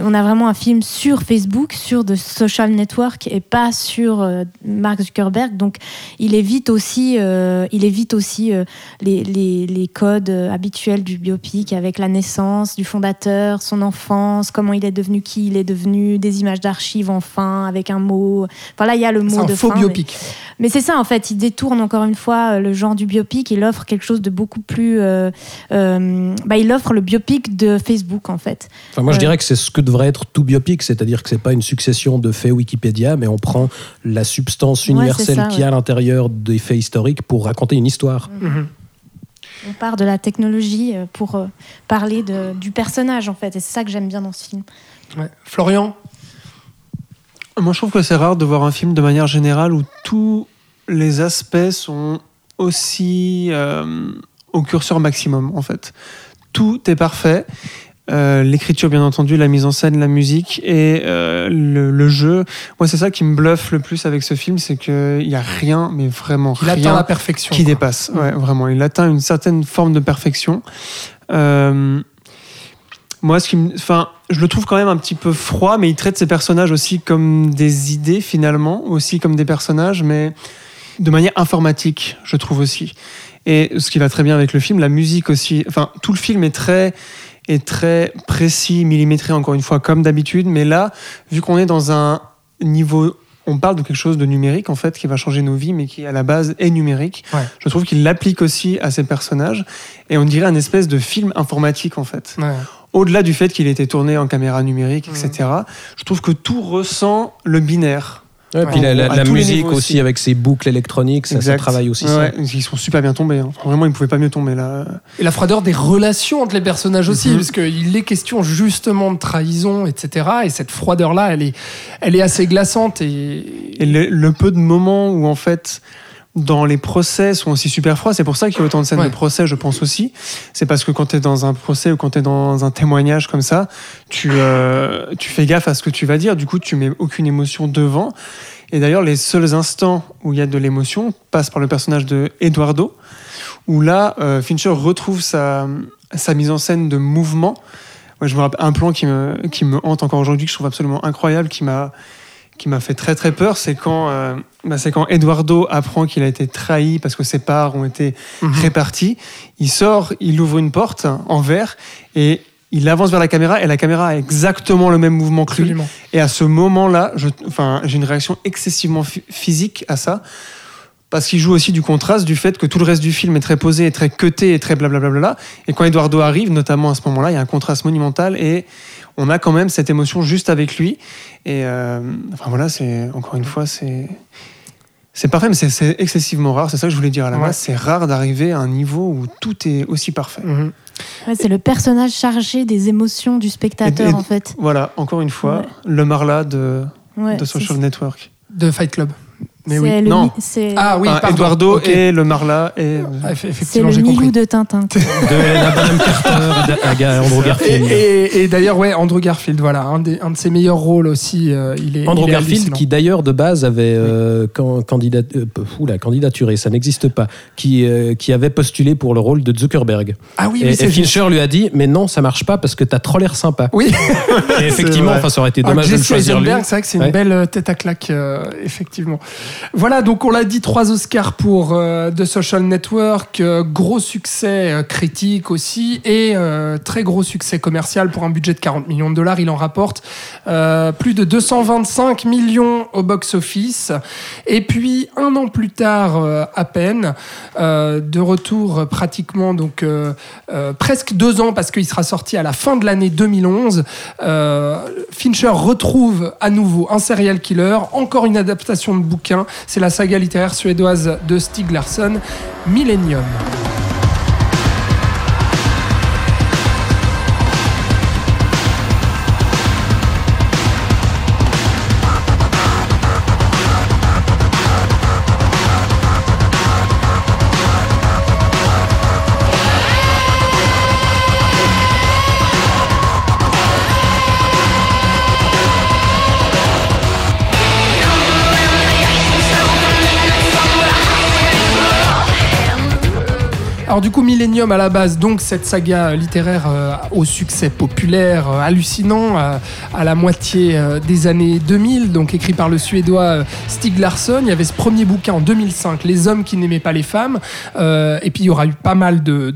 on a vraiment un film sur Facebook, sur de social network et pas sur euh, Mark Zuckerberg. Donc, il évite aussi, euh, il évite aussi euh, les, les, les codes euh, habituels du biopic avec la naissance du fondateur, son enfance, comment il est devenu qui il est devenu, des images d'archives enfin avec un mot. Voilà, il y a le C'est mot un de faux fin, mais- biopic. mais c'est ça, en fait, il détourne encore une fois euh, le genre du biopic. Il offre quelque chose de beaucoup plus. euh, euh, bah, il offre le biopic de Facebook, en fait. Enfin, moi, je Ouais. dirais que c'est ce que devrait être tout biopic, c'est-à-dire que c'est pas une succession de faits Wikipédia, mais on prend la substance Ouais, universelle qu'il y a à ouais. l'intérieur des faits historiques pour raconter une histoire. Mhm. On part de la technologie pour parler de- du personnage, en fait. Et c'est ça que j'aime bien dans ce film. Ouais. Florian? Moi, je trouve que c'est rare de voir un film de manière générale où tous les aspects sont aussi euh, au curseur maximum, en fait. Tout est parfait. Euh, L'écriture, bien entendu, la mise en scène, la musique et euh, le, le jeu. Moi, c'est ça qui me bluffe le plus avec ce film, c'est qu'il n'y a rien, mais vraiment Il atteint la perfection. qui quoi. dépasse. Ouais, vraiment. Il atteint une certaine forme de perfection. Euh, moi, ce qui me- enfin, je le trouve quand même un petit peu froid, mais il traite ses personnages aussi comme des idées finalement, aussi comme des personnages, mais de manière informatique, je trouve aussi. Et ce qui va très bien avec le film, la musique aussi. Enfin, tout le film est très est très précis, millimétré encore une fois comme d'habitude, mais là, vu qu'on est dans un niveau on parle de quelque chose de numérique en fait qui va changer nos vies, mais qui à la base est numérique. Ouais. Je trouve qu'il l'applique aussi à ses personnages, et on dirait un espèce de film informatique en fait. Ouais. Au-delà du fait qu'il était tourné en caméra numérique, Mhm. etc., je trouve que tout ressent le binaire. Ouais, puis la, musique aussi, aussi. avec ses boucles électroniques, ça, ça travaille aussi. Ouais, ça. ouais, ils sont super bien tombés. hein. Vraiment, ils ne pouvaient pas mieux tomber là. Et la froideur des relations entre les personnages aussi, Mhm. parce qu'il est question justement de trahison, etc. Et cette froideur-là, elle est, elle est assez glaçante. Et, Et le, le peu de moments où, en fait, dans les procès sont aussi super froids, c'est pour ça qu'il y a autant de scènes Ouais. de procès, je pense aussi. C'est parce que quand tu es dans un procès ou quand tu es dans un témoignage comme ça, tu, euh, tu fais gaffe à ce que tu vas dire, du coup, tu mets aucune émotion devant. Et d'ailleurs, les seuls instants où il y a de l'émotion passent par le personnage de Eduardo, où là, euh, Fincher retrouve sa, sa mise en scène de mouvement. Moi, je me rappelle un plan qui me, qui me hante encore aujourd'hui, que je trouve absolument incroyable, qui m'a qui m'a fait très très peur, c'est quand, euh, bah, c'est quand Eduardo apprend qu'il a été trahi parce que ses parts ont été Mhm. réparties. Il sort, il ouvre une porte en verre et il avance vers la caméra et la caméra a exactement le même mouvement que lui. absolument. Et à ce moment-là, j'ai une réaction excessivement phy- physique à ça. Parce qu'il joue aussi du contraste du fait que tout le reste du film est très posé, est très cuté et très blablabla. Et quand Eduardo arrive, notamment à ce moment-là, il y a un contraste monumental et on a quand même cette émotion juste avec lui. Et euh, enfin voilà, c'est encore une fois, c'est. C'est parfait, mais c'est- excessivement rare. C'est ça que je voulais dire à la Ouais. base. C'est rare d'arriver à un niveau où tout est aussi parfait. Mhm. Ouais, c'est le personnage chargé des émotions du spectateur, Et- et- en fait. Voilà, encore une fois, Ouais. le Marla de, Ouais, de Social Network. De Fight Club. Mais c'est oui. le Non. mi- C'est Ah oui, pardon. Eduardo et le Marla et Ah, eff- c'est effectivement, le j'ai compris. De Tintin. De Helena Bonham Carter Andrew Et, Garfield. et- et d'ailleurs, ouais, Andrew Garfield, voilà, un, des- un de ses meilleurs rôles aussi. euh, il est, Andrew il est Garfield, qui d'ailleurs de base avait euh, can- candidat, euh, oula, candidaturé, ça n'existe pas, qui, euh, qui avait postulé pour le rôle de Zuckerberg. Ah oui, et, oui, c'est. Fincher lui a dit Mais non, ça marche pas parce que t'as trop l'air sympa. Oui, Et effectivement, enfin, ça aurait été Ah, dommage de le choisir lui. C'est vrai que c'est une Ouais. belle euh, tête à claque, euh, effectivement. Voilà, donc on l'a dit, trois Oscars pour euh, The Social Network, euh, gros succès euh, critique aussi, et très gros succès commercial pour un budget de 40 millions de dollars. Il en rapporte plus de 225 millions au box-office. Et puis, un an plus tard, à peine, de retour pratiquement, donc presque deux ans, parce qu'il sera sorti à la fin de l'année 2011, euh, Fincher retrouve à nouveau un serial killer, encore une adaptation de bouquin. C'est la saga littéraire suédoise de Stieg Larsson, Millennium. Alors du coup, Millennium à la base, donc cette saga littéraire euh, au succès populaire, euh, hallucinant, euh, à la moitié des années 2000, donc écrit par le Suédois Stieg Larsson. Il y avait ce premier bouquin en 2005, Les hommes qui n'aimaient pas les femmes. Et puis il y aura eu pas mal de,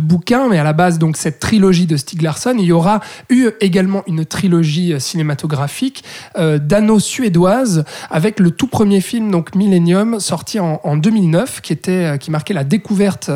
bouquins, mais à la base, donc cette trilogie de Stieg Larsson, il y aura eu également une trilogie cinématographique euh, d'anneaux suédoise avec le tout premier film, donc Millennium, sorti en, en 2009, qui, était, qui marquait la découverte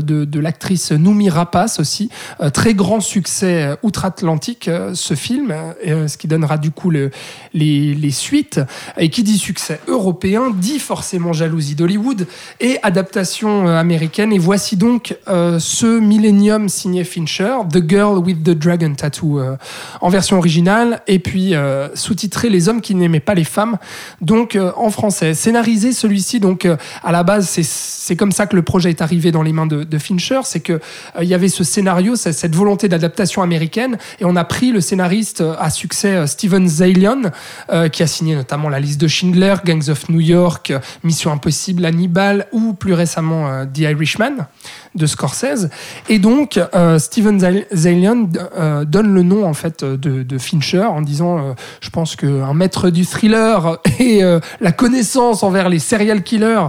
de, de l'actrice Noumi Rapace aussi. Euh, très grand succès euh, outre-Atlantique, euh, ce film, euh, euh, ce qui donnera du coup le- les, suites. Et qui dit succès européen, dit forcément jalousie d'Hollywood et adaptation euh, américaine. Et voici donc euh, ce Millennium signé Fincher, The Girl with the Dragon Tattoo, euh, en version originale, et puis euh, sous-titré Les hommes qui n'aimaient pas les femmes, donc euh, en français. Scénarisé celui-ci, donc euh, à la base, c'est comme ça que le projet est arrivé dans les mains de, de Fincher, c'est que euh, il y avait ce scénario, cette volonté d'adaptation américaine, et on a pris le scénariste euh, à succès euh, Steven Zaillian, euh, qui a signé notamment La Liste de Schindler, Gangs of New York, Mission Impossible, Hannibal, ou plus récemment The Irishman de Scorsese. Et donc, euh, Steven Zaillian euh, donne le nom en fait de, Fincher en disant, euh, je pense qu'un maître du thriller et euh, la connaissance envers les serial killers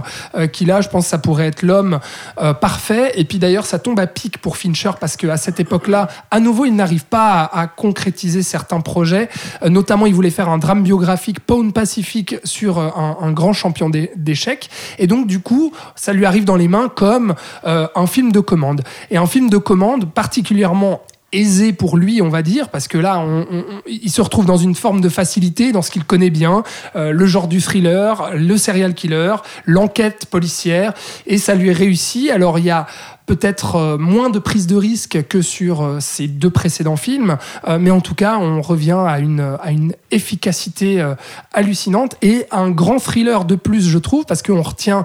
qu'il a, je pense que ça pourrait être l'homme parfait. fait. Et puis d'ailleurs, ça tombe à pic pour Fincher parce qu'à cette époque-là, à nouveau, il n'arrive pas à, concrétiser certains projets. Notamment, il voulait faire un drame biographique Pound Pacific sur un, un grand champion d'é- d'échecs. Et donc, du coup, ça lui arrive dans les mains comme un film de commande. Et un film de commande particulièrement aisé pour lui, on va dire, parce que là, il se retrouve dans une forme de facilité, dans ce qu'il connaît bien, euh, le genre du thriller, le serial killer, l'enquête policière, et ça lui est réussi. Alors il y a peut-être euh, moins de prise de risque que sur euh, ces deux précédents films, euh, mais en tout cas, on revient à une, efficacité hallucinante et un grand thriller de plus, je trouve, parce qu'on retient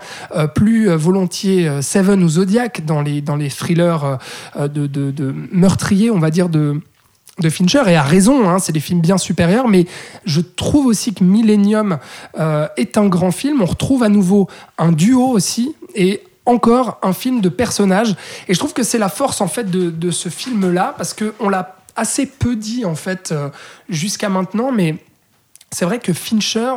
plus volontiers Seven ou Zodiac dans les, thrillers de, de, meurtriers, on va dire, de, Fincher, et à raison, hein, c'est des films bien supérieurs, mais je trouve aussi que Millennium est un grand film. On retrouve à nouveau un duo aussi, et encore un film de personnages. Et je trouve que c'est la force en fait de, de ce film-là, parce qu'on l'a assez peu dit en fait euh, jusqu'à maintenant, mais c'est vrai que Fincher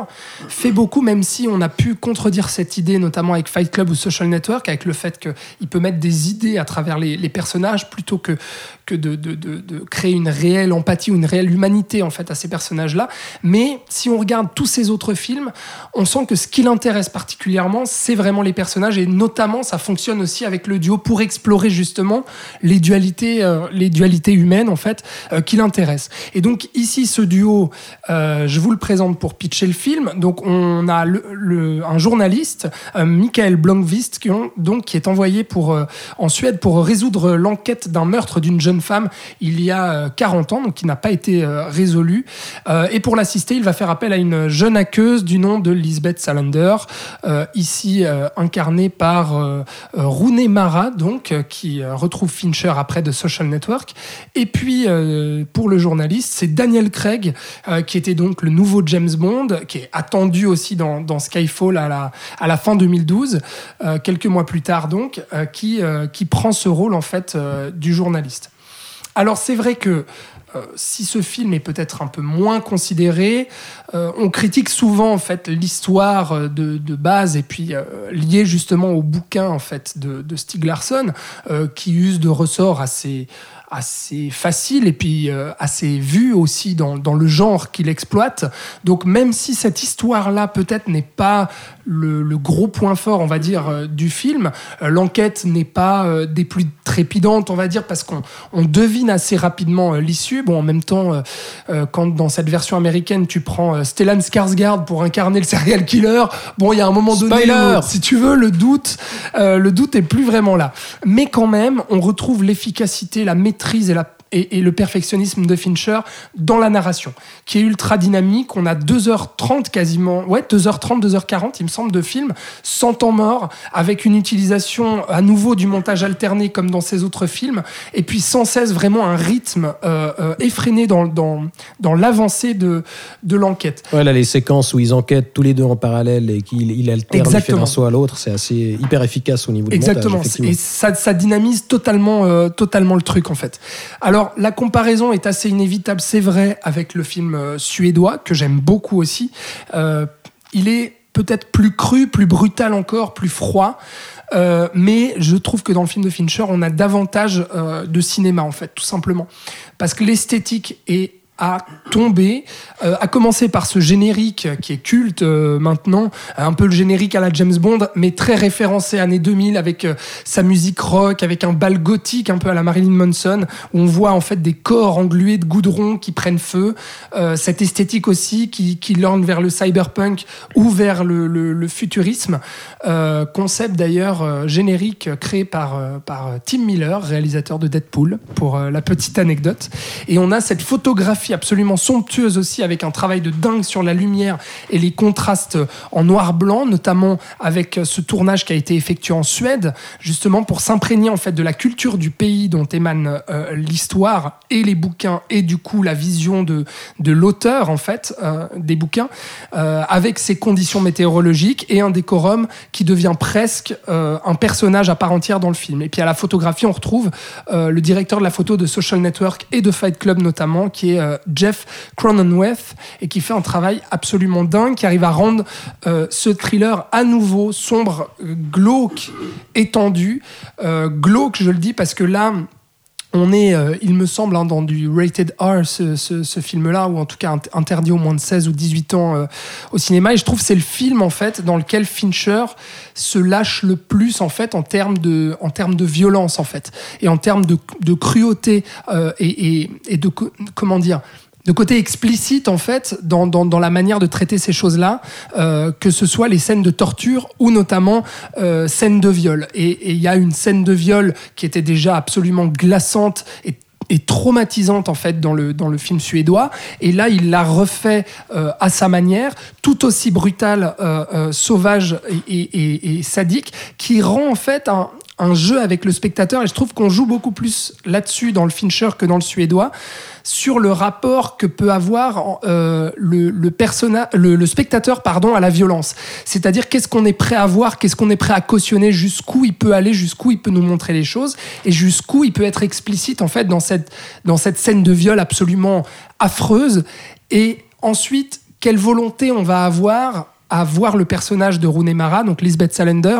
fait beaucoup, même si on a pu contredire cette idée, notamment avec Fight Club ou Social Network, avec le fait qu'il peut mettre des idées à travers les, personnages plutôt que, que de créer une réelle empathie ou une réelle humanité en fait à ces personnages-là. Mais si on regarde tous ces autres films, on sent que ce qui l'intéresse particulièrement, c'est vraiment les personnages et notamment ça fonctionne aussi avec le duo pour explorer justement les dualités, euh, les dualités humaines en fait euh, qui l'intéressent. Et donc ici, ce duo, euh, je vous le présente pour pitcher le film. Donc on a le, un journaliste, euh, Michael Blomqvist, qui, donc, qui est envoyé pour, euh, en Suède pour résoudre l'enquête d'un meurtre d'une jeune femme il y a euh, 40 ans, donc qui n'a pas été euh, résolu. Euh, et pour l'assister, il va faire appel à une jeune aqueuse du nom de Lisbeth Salander, euh, ici euh, incarnée par euh, euh, Rooney Mara, donc, euh, qui euh, retrouve Fincher après de Social Network. Et puis, euh, pour le journaliste, c'est Daniel Craig, euh, qui était donc le nouveau James Bond, qui est attendu aussi dans, Skyfall à la, fin 2012, euh, quelques mois plus tard donc, euh, qui, euh, qui prend ce rôle en fait du journaliste. Alors c'est vrai que si ce film est peut-être un peu moins considéré, on critique souvent en fait l'histoire de, base et puis liée justement au bouquin en fait de, de Stieg Larsson qui use de ressorts assez assez faciles et puis euh, assez vus aussi dans, dans le genre qu'il exploite. Donc même si cette histoire-là peut-être n'est pas le, le gros point fort, on va dire, euh, du film, euh, l'enquête n'est pas euh, des plus trépidantes, on va dire, parce qu'on on devine assez rapidement l'issue. Bon, en même temps, quand dans cette version américaine, tu prends Stellan Skarsgård pour incarner le serial killer, bon, il y a un moment donné, Spoiler où, si tu veux, le doute, le doute est plus vraiment là. Mais quand même, on retrouve l'efficacité, la maîtrise et la et, et le perfectionnisme de Fincher dans la narration, qui est ultra dynamique. On a 2h30 quasiment, ouais, 2h30, 2h40, il me semble, de film, sans temps mort, avec une utilisation à nouveau du montage alterné comme dans ces autres films, et puis sans cesse vraiment un rythme euh, euh, effréné dans, dans, dans l'avancée de, de l'enquête. Ouais, là, les séquences où ils enquêtent tous les deux en parallèle et qu'il il alterne, Exactement. d'un saut à l'autre, c'est assez hyper efficace au niveau du Exactement. montage. effectivement. Et ça, ça dynamise totalement, euh, totalement le truc en fait. Alors la comparaison est assez inévitable, c'est vrai, avec le film euh, suédois que j'aime beaucoup aussi. Euh, il est peut-être plus cru, plus brutal encore, plus froid. Euh, mais je trouve que dans le film de Fincher, on a davantage de cinéma en fait, tout simplement, parce que l'esthétique est à tomber, euh, à commencer par ce générique qui est culte euh, maintenant, un peu le générique à la James Bond, mais très référencé années 2000 avec euh, sa musique rock, avec un bal gothique un peu à la Marilyn Manson, où on voit en fait des corps englués de goudron qui prennent feu, cette esthétique aussi qui, qui lorne vers le cyberpunk ou vers le, le- futurisme, concept d'ailleurs générique créé par, par Tim Miller, réalisateur de Deadpool, pour la petite anecdote. Et on a cette photographie absolument somptueuse aussi, avec un travail de dingue sur la lumière et les contrastes en noir-blanc, notamment avec euh, ce tournage qui a été effectué en Suède, justement pour s'imprégner en fait de la culture du pays dont émane euh, l'histoire et les bouquins et du coup la vision de, de l'auteur en fait euh, des bouquins, avec ses conditions météorologiques et un décorum qui devient presque un personnage à part entière dans le film. Et puis à la photographie, on retrouve le directeur de la photo de Social Network et de Fight Club notamment, qui est Jeff Cronenweth et qui fait un travail absolument dingue, qui arrive à rendre euh, ce thriller à nouveau sombre, euh, glauque, étendu. Euh, glauque, je le dis parce que là, on est, euh, il me semble, hein, dans du rated R, ce, ce- ce film-là, ou en tout cas int- interdit au moins de 16 ou 18 ans euh, au cinéma. Et je trouve que c'est le film, en fait, dans lequel Fincher se lâche le plus, en fait, en termes de, en termes de violence, en fait, et en termes de, de cruauté euh, et, et- et de, co- comment dire, de côté explicite en fait dans, dans, la manière de traiter ces choses-là, euh, que ce soit les scènes de torture ou notamment euh, scènes de viol. Et il y a une scène de viol qui était déjà absolument glaçante et traumatisante en fait dans le, dans le film suédois et là il l'a refait euh, à sa manière tout aussi brutal euh, sauvage et- et sadique qui rend en fait un, un jeu avec le spectateur et je trouve qu'on joue beaucoup plus là-dessus dans le Fincher que dans le suédois sur le rapport que peut avoir euh, le, le spectateur pardon, à la violence. C'est-à-dire qu'est-ce qu'on est prêt à voir, qu'est-ce qu'on est prêt à cautionner, jusqu'où il peut aller, jusqu'où il peut nous montrer les choses, et jusqu'où il peut être explicite en fait dans cette, dans cette scène de viol absolument affreuse. Et ensuite, quelle volonté on va avoir à voir le personnage de Rooney Mara, donc Lisbeth Salander,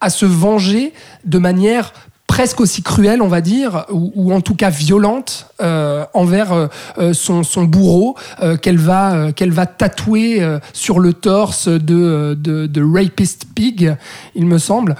à se venger de manière presque aussi cruelle, on va dire, ou, en tout cas violente euh, envers euh, euh, son, bourreau qu'elle va, qu'elle va tatouer sur le torse de, de, Rapist Pig, il me semble.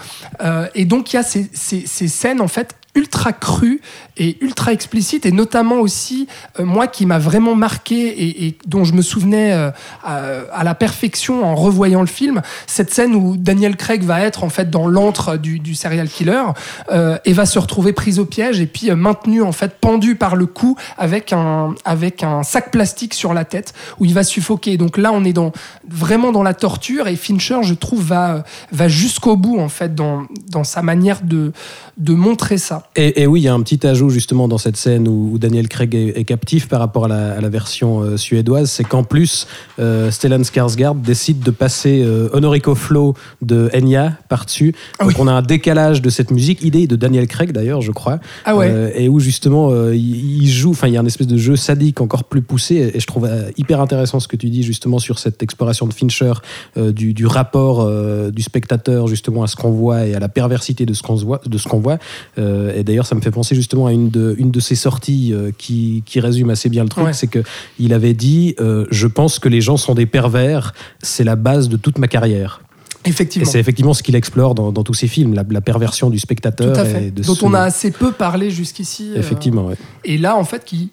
Et donc il y a ces, ces scènes en fait ultra crues et ultra explicites et notamment aussi euh, moi qui m'a vraiment marqué et, et dont je me souvenais euh, à, à la perfection en revoyant le film cette scène où Daniel Craig va être en fait dans l'antre du, du serial killer euh, et va se retrouver prise au piège et puis euh, maintenu en fait pendu par le cou avec un avec un sac plastique sur la tête où il va suffoquer. Donc là on est dans vraiment dans la torture et Fincher je trouve va va jusqu'au bout en fait dans dans sa manière de de montrer ça Et, et oui, il y a un petit ajout justement dans cette scène où, où Daniel Craig est, est captif par rapport à la, à la version euh, suédoise, c'est qu'en plus, euh, Stellan Skarsgård décide de passer euh, Honorico Flow de Enya par-dessus. Ah Donc on a un décalage de cette musique, idée de Daniel Craig d'ailleurs, je crois. ah ouais et où justement il, il joue, enfin il y a un espèce de jeu sadique encore plus poussé, et, et je trouve hyper intéressant ce que tu dis justement sur cette exploration de Fincher du, du rapport du spectateur justement à ce qu'on voit et à la perversité de ce qu'on voit, de ce qu'on voit. Euh, et d'ailleurs ça me fait penser justement à une de, une de ses sorties euh, qui, qui résume assez bien le truc, Ouais. c'est que il avait dit euh, je pense que les gens sont des pervers, c'est la base de toute ma carrière. Et effectivement c'est effectivement ce qu'il explore dans, dans tous ses films, la, la perversion du tout spectateur. et de dont on a assez peu parlé jusqu'ici euh, Effectivement, ouais. et là en fait qui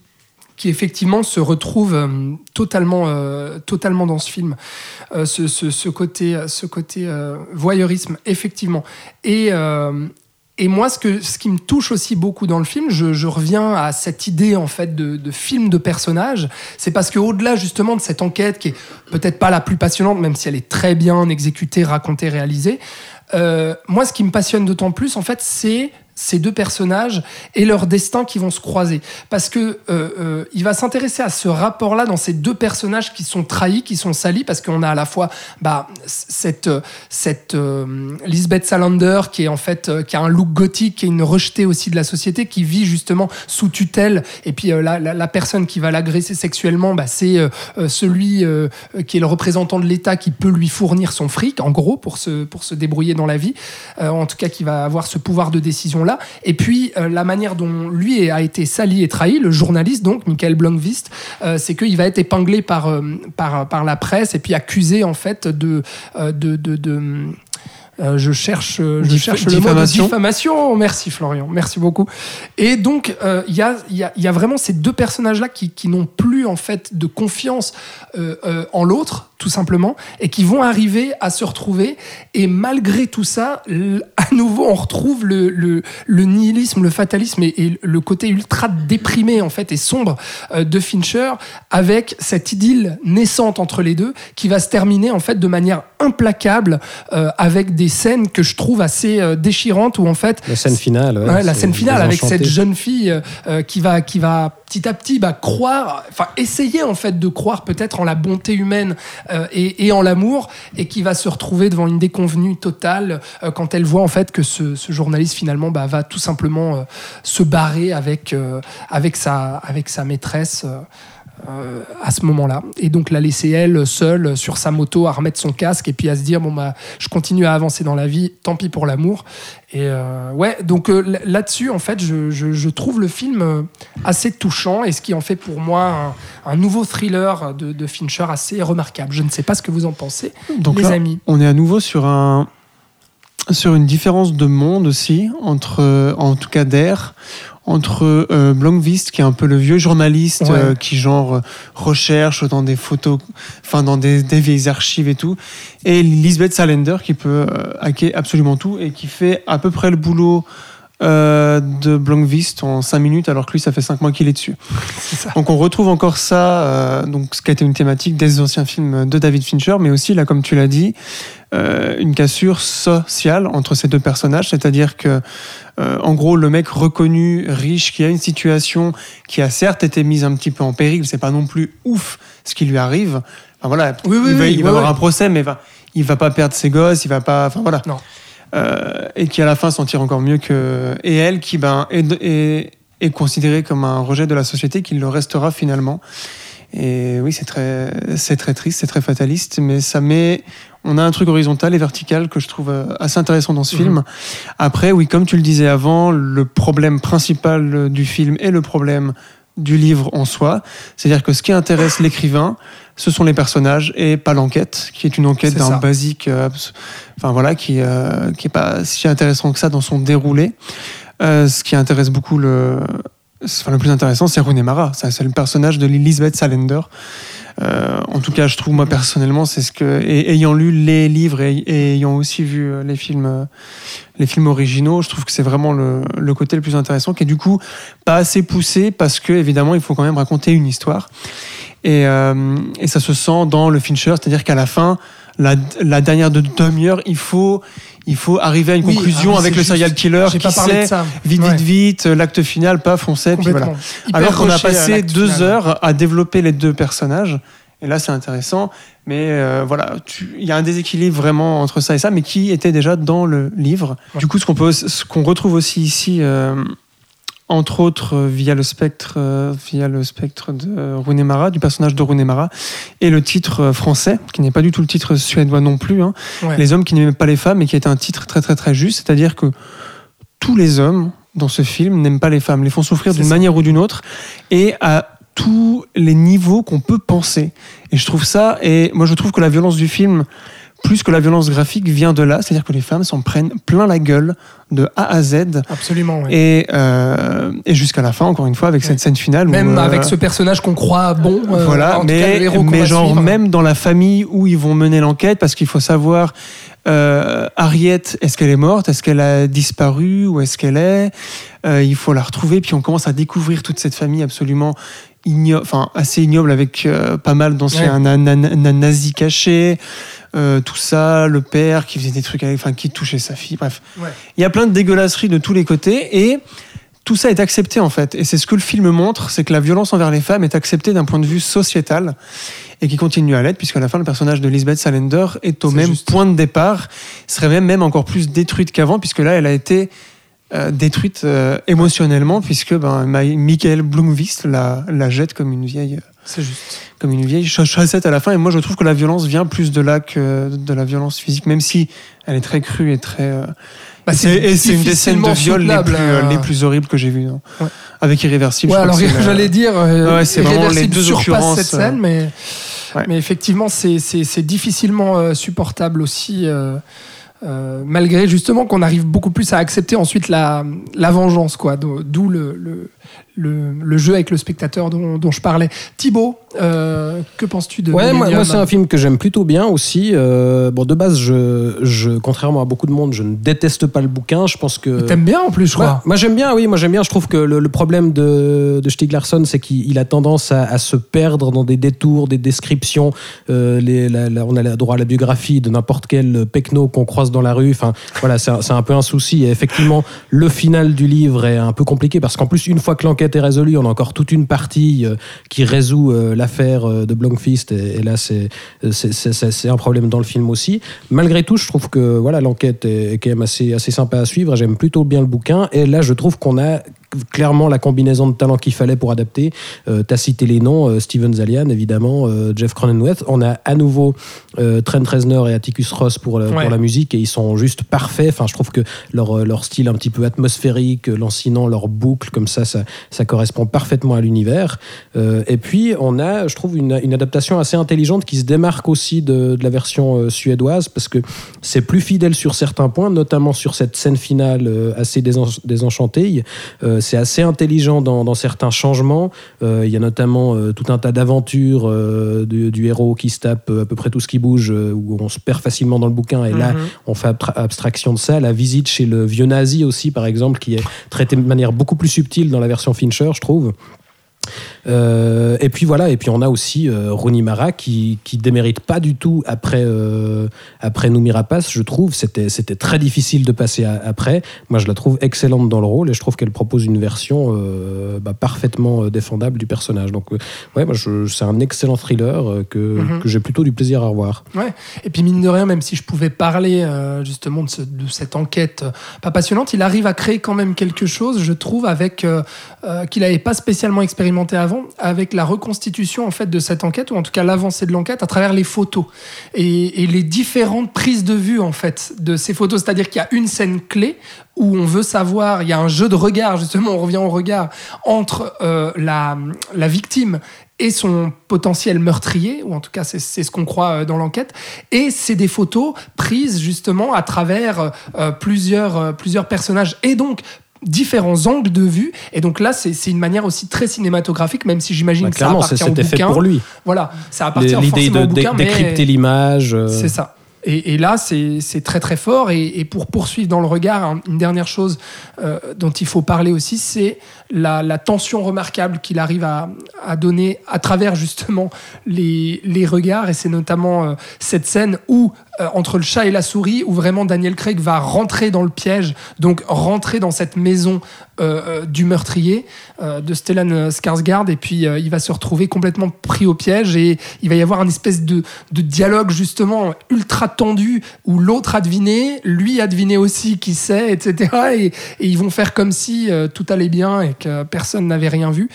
qui effectivement se retrouve euh, totalement euh, totalement dans ce film Euh, ce, ce, ce côté ce côté euh, voyeurisme effectivement et euh, et moi, ce, que, ce qui me touche aussi beaucoup dans le film, je, reviens à cette idée en fait de, de film de personnage, c'est parce que au-delà justement de cette enquête qui est peut-être pas la plus passionnante, même si elle est très bien exécutée, racontée, réalisée, euh, moi, ce qui me passionne d'autant plus, en fait, c'est ces deux personnages et leur destin qui vont se croiser. Parce que euh, euh, il va s'intéresser à ce rapport-là dans ces deux personnages qui sont trahis, qui sont salis, parce qu'on a à la fois bah, cette, cette euh, Lisbeth Salander qui est en fait qui a un look gothique, qui est une rejetée aussi de la société, qui vit justement sous tutelle, et puis la, la, la personne qui va l'agresser sexuellement, bah, c'est celui qui est le représentant de l'État qui peut lui fournir son fric, en gros, pour se, pour se débrouiller dans la vie, en tout cas qui va avoir ce pouvoir de décision Et puis euh, la manière dont lui a été sali et trahi, le journaliste donc Michael Blomqvist, euh, c'est qu'il va être épinglé par, euh, par par la presse et puis accusé en fait de euh, je cherche, euh, je Dif- cherche le mot de diffamation. Merci Florian, merci beaucoup. Et donc euh, il y, a, y, a, y a vraiment ces deux personnages-là qui, qui n'ont plus en fait de confiance euh, en l'autre, tout simplement, et qui vont arriver à se retrouver. Et malgré tout ça, à nouveau, on retrouve le, le, le nihilisme, le fatalisme et, et le côté ultra déprimé en fait et sombre de Fincher, avec cette idylle naissante entre les deux, qui va se terminer en fait de manière implacable, avec des scènes que je trouve assez euh, déchirantes, où en fait La scène finale. ouais, Ouais, la scène finale avec cette jeune fille euh, euh, qui va qui va petit à petit bah, croire, enfin essayer en fait de croire peut-être en la bonté humaine euh, et, et en l'amour et qui va se retrouver devant une déconvenue totale euh, quand elle voit en fait que ce, ce journaliste finalement bah, va tout simplement se barrer avec avec sa avec sa maîtresse. Euh, à ce moment-là. Et donc la laisser elle seule sur sa moto à remettre son casque et puis à se dire bon bah je continue à avancer dans la vie, tant pis pour l'amour. Et euh, ouais, donc euh, là-dessus en fait je, je- je trouve le film assez touchant et ce qui en fait pour moi un, un nouveau thriller de, de Fincher assez remarquable. Je ne sais pas ce que vous en pensez, Donc les là, amis. on est à nouveau sur un sur une différence de monde aussi entre euh, en tout cas d'air entre euh, Blomqvist qui est un peu le vieux journaliste Ouais. euh, qui genre euh, recherche dans des photos enfin dans des, des vieilles archives et tout et Lisbeth Salander qui peut euh, hacker absolument tout et qui fait à peu près le boulot euh, de Blomqvist en 5 minutes alors que lui ça fait 5 mois qu'il est dessus ça. donc on retrouve encore ça, euh, donc ce qui a été une thématique des anciens films de David Fincher, mais aussi là, comme tu l'as dit, euh, une cassure sociale entre ces deux personnages, c'est-à-dire que, euh, en gros, le mec reconnu, riche, qui a une situation qui a certes été mise un petit peu en péril, c'est pas non plus ouf ce qui lui arrive. Enfin, voilà, Oui, oui, il va, oui, il va avoir un procès, mais va, il va pas perdre ses gosses, il va pas, enfin voilà. Non. Euh, et qui à la fin s'en tire encore mieux que et elle qui ben est, est, est considérée comme un rejet de la société qui le restera finalement et oui c'est très c'est très triste c'est très fataliste mais ça met on a un truc horizontal et vertical que je trouve euh, assez intéressant dans ce Mhm. film après oui comme tu le disais avant le problème principal du film est le problème du livre en soi c'est-à-dire que ce qui intéresse l'écrivain ce sont les personnages et pas l'enquête, qui est une enquête d'un basique, euh, enfin voilà, qui euh, qui est pas si intéressant que ça dans son déroulé. Euh, ce qui intéresse beaucoup le, enfin le plus intéressant, c'est Rooney Mara. C'est le personnage de Lisbeth Salander. Euh, en tout cas, je trouve moi personnellement, c'est ce que, ayant lu les livres et, ayant aussi vu euh, les films, euh, les films originaux, je trouve que c'est vraiment le, côté le plus intéressant, qui est du coup pas assez poussé parce que évidemment, il faut quand même raconter une histoire. Et ça se sent dans le Fincher, c'est-à-dire qu'à la fin, la, la dernière de demi-heure, il faut, il faut arriver à une Oui, conclusion ah avec le juste. serial killer qui pas parlé de sait ça. vite, Ouais. vite, vite, l'acte final, paf, on sait, puis voilà. Alors qu'on a passé deux final. heures à développer les deux personnages. Et là, c'est intéressant. Mais euh, voilà, il y a un déséquilibre vraiment entre ça et ça, mais qui était déjà dans le livre. Ouais. Du coup, ce qu'on peut, ce qu'on retrouve aussi ici, euh, entre autres euh, via le spectre, euh, via le spectre de Rooney Mara, du personnage de Rooney Mara, et le titre euh, français, qui n'est pas du tout le titre suédois non plus. hein. Ouais. Les hommes qui n'aiment pas les femmes, et qui est un titre très très très juste, c'est-à-dire que tous les hommes dans ce film n'aiment pas les femmes, les font souffrir d'une manière ou d'une autre, et à tous les niveaux qu'on peut penser. Et je trouve ça, et moi je trouve que la violence du film, plus que la violence graphique, vient de là, c'est-à-dire que les femmes s'en prennent plein la gueule de A à Z, Absolument. ouais. et, euh, et jusqu'à la fin, encore une fois, avec Ouais. cette scène finale. où, Même euh, avec ce personnage qu'on croit bon. euh, voilà, en tout cas, mais, le héros qu'on mais va genre suivre. même dans la famille où ils vont mener l'enquête, parce qu'il faut savoir, Harriet, est-ce qu'elle est morte, est-ce qu'elle a disparu, où est-ce qu'elle est, Il faut la retrouver, puis on commence à découvrir toute cette famille absolument ignoble, enfin assez ignoble avec euh, pas mal d'anciens na- nazis cachés. euh, tout ça, le père qui faisait des trucs, avec, enfin qui touchait sa fille, bref. Ouais. Il y a plein de dégueulasseries de tous les côtés et tout ça est accepté en fait. Et c'est ce que le film montre, c'est que la violence envers les femmes est acceptée d'un point de vue sociétal et qui continue à l'être, puisqu'à la fin, le personnage de Lisbeth Salander est au même juste. point de départ, serait même, même encore plus détruite qu'avant, puisque là, elle a été euh, détruite euh, émotionnellement, puisque ben, Michael Blomqvist la, la jette comme une vieille, C'est juste. comme une vieille cha- chassette à la fin. Et moi, je trouve que la violence vient plus de là que de la violence physique, même si elle est très crue et très. euh, Bah, c'est une des scènes de viol les plus, euh, hein. les plus horribles que j'ai vues. Ouais. Avec Irréversible. Ouais, alors j'allais dire, euh, Ouais, c'est vraiment les deux occurrences, cette scène, mais, mais effectivement, c'est- c'est c'est difficilement euh, supportable aussi, euh, malgré justement qu'on arrive beaucoup plus à accepter ensuite la, vengeance, quoi. D'o- D'où le, le, le jeu avec le spectateur dont, dont je parlais. Thibaut, euh, que penses-tu de Ouais, moi, moi, c'est un film que j'aime plutôt bien aussi. Euh, bon, de base, je, je, contrairement à beaucoup de monde, je ne déteste pas le bouquin. Je pense que. T'aimes bien en plus, je crois. moi j'aime bien, oui, moi j'aime bien. Je trouve que le, le problème de, de Stieg Larsson, c'est qu'il il a tendance à, à se perdre dans des détours, des descriptions. Euh, les, la- la- on a le droit à la biographie de n'importe quel pecno qu'on croise dans la rue. Enfin, voilà, c'est un, un peu un souci. Et effectivement, le final du livre est un peu compliqué parce qu'en plus, une fois que l'enquête est résolue, on a encore toute une partie euh, qui résout euh, l'affaire euh, de Blomqvist. Et, et là, c'est un problème dans le film aussi. Malgré tout, je trouve que voilà l'enquête est, est quand même assez, assez sympa à suivre. J'aime plutôt bien le bouquin. Et là, je trouve qu'on a clairement la combinaison de talents qu'il fallait pour adapter. Euh, T'as cité les noms, euh, Steven Zalian évidemment, euh, Jeff Cronenweth. On a à nouveau euh, Trent Reznor et Atticus Ross pour, la- Ouais. pour la musique et ils sont juste parfaits. Enfin, je trouve que leur, leur style un petit peu atmosphérique, lancinant, leur boucle comme ça, ça, ça correspond parfaitement à l'univers. Et puis on a, je trouve, une, une adaptation assez intelligente qui se démarque aussi de, de la version suédoise parce que c'est plus fidèle sur certains points, notamment sur cette scène finale assez désen- désenchantée. C'est assez intelligent dans, dans certains changements. Euh, Il y a notamment euh, tout un tas d'aventures euh, du, du héros qui se tape à peu près tout ce qui bouge, où on se perd facilement dans le bouquin. Et là, Mhm. on fait abstraction de ça. La visite chez le vieux nazi aussi, par exemple, qui est traitée de manière beaucoup plus subtile dans la version Fincher, je trouve. Euh, et puis voilà, et puis on a aussi euh, Rooney Mara qui, qui démérite pas du tout après, euh, après Noomi Rapace, je trouve. C'était, c'était très difficile de passer à- après. Moi, je la trouve excellente dans le rôle et je trouve qu'elle propose une version euh, bah, parfaitement euh, défendable du personnage. Donc, ouais, moi, c'est un excellent thriller que, Mhm. que j'ai plutôt du plaisir à revoir. Ouais. Et puis mine de rien, même si je pouvais parler justement de, ce- de cette enquête pas passionnante, il arrive à créer quand même quelque chose, je trouve, avec qu'il n'avait pas spécialement expérimenté avec la reconstitution en fait de cette enquête ou en tout cas l'avancée de l'enquête à travers les photos. Et, les différentes prises de vue en fait de ces photos. C'est-à-dire qu'il y a une scène clé où on veut savoir, il y a un jeu de regard justement, on revient au regard entre euh, la, la victime et son potentiel meurtrier, ou en tout cas c'est ce qu'on croit euh, dans l'enquête, et c'est des photos prises justement à travers euh, plusieurs, plusieurs personnages, et donc différents angles de vue, et donc là c'est une manière aussi très cinématographique, même si j'imagine Bah, que ça appartient au c'était fait bouquin. pour lui. Voilà, ça appartient L'idée de au bouquin, décrypter l'image. euh, c'est ça. Et, et là, c'est c'est très très fort. Et, et pour poursuivre dans le regard, hein, une dernière chose euh, dont il faut parler aussi, c'est la, la tension remarquable qu'il arrive à, à donner à travers justement les, les regards. Et c'est notamment euh, cette scène où, euh, entre le chat et la souris, où vraiment Daniel Craig va rentrer dans le piège, donc rentrer dans cette maison euh, euh, du meurtrier de Stellan Skarsgård. Et puis il va se retrouver complètement pris au piège et il va y avoir une espèce de, dialogue justement ultra tendu où l'autre a deviné, lui a deviné aussi qui sait, etc. Et, ils vont faire comme si tout allait bien et que personne n'avait rien vu.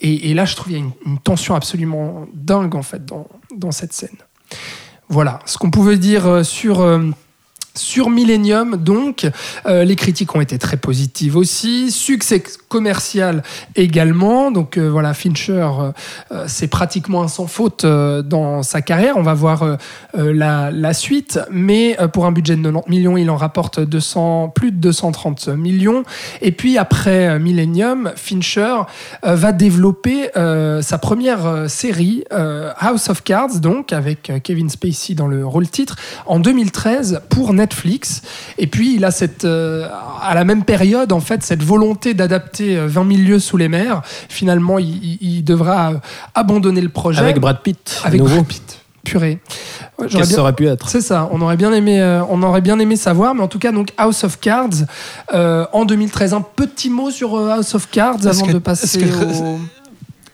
Et, là, je trouve qu'il y a une, tension absolument dingue en fait dans cette scène. Voilà ce qu'on pouvait dire euh, sur. Sur Millennium, donc, euh, les critiques ont été très positives aussi. Succès commercial également. Donc euh, voilà, Fincher, euh, c'est pratiquement sans faute dans sa carrière. On va voir la, suite. Mais pour un budget de 90 millions, il en rapporte 200, plus de 230 millions. Et puis après Millennium, Fincher va développer sa première série, House of Cards, donc, avec Kevin Spacey dans le rôle titre, en 2013 pour Netflix. Et puis il a cette, euh, à la même période, en fait, cette volonté d'adapter euh, 20 000 lieues sous les mers. Finalement, il, devra euh, abandonner le projet. Avec Brad Pitt. Avec nouveau. Brad Pitt. Purée. Qu'est-ce bien- ça aurait pu être c'est ça, on aurait bien aimé, euh, on aurait bien aimé savoir, mais en tout cas donc House of Cards euh, en 2013. Un petit mot sur euh, House of Cards avant que- de passer que- au.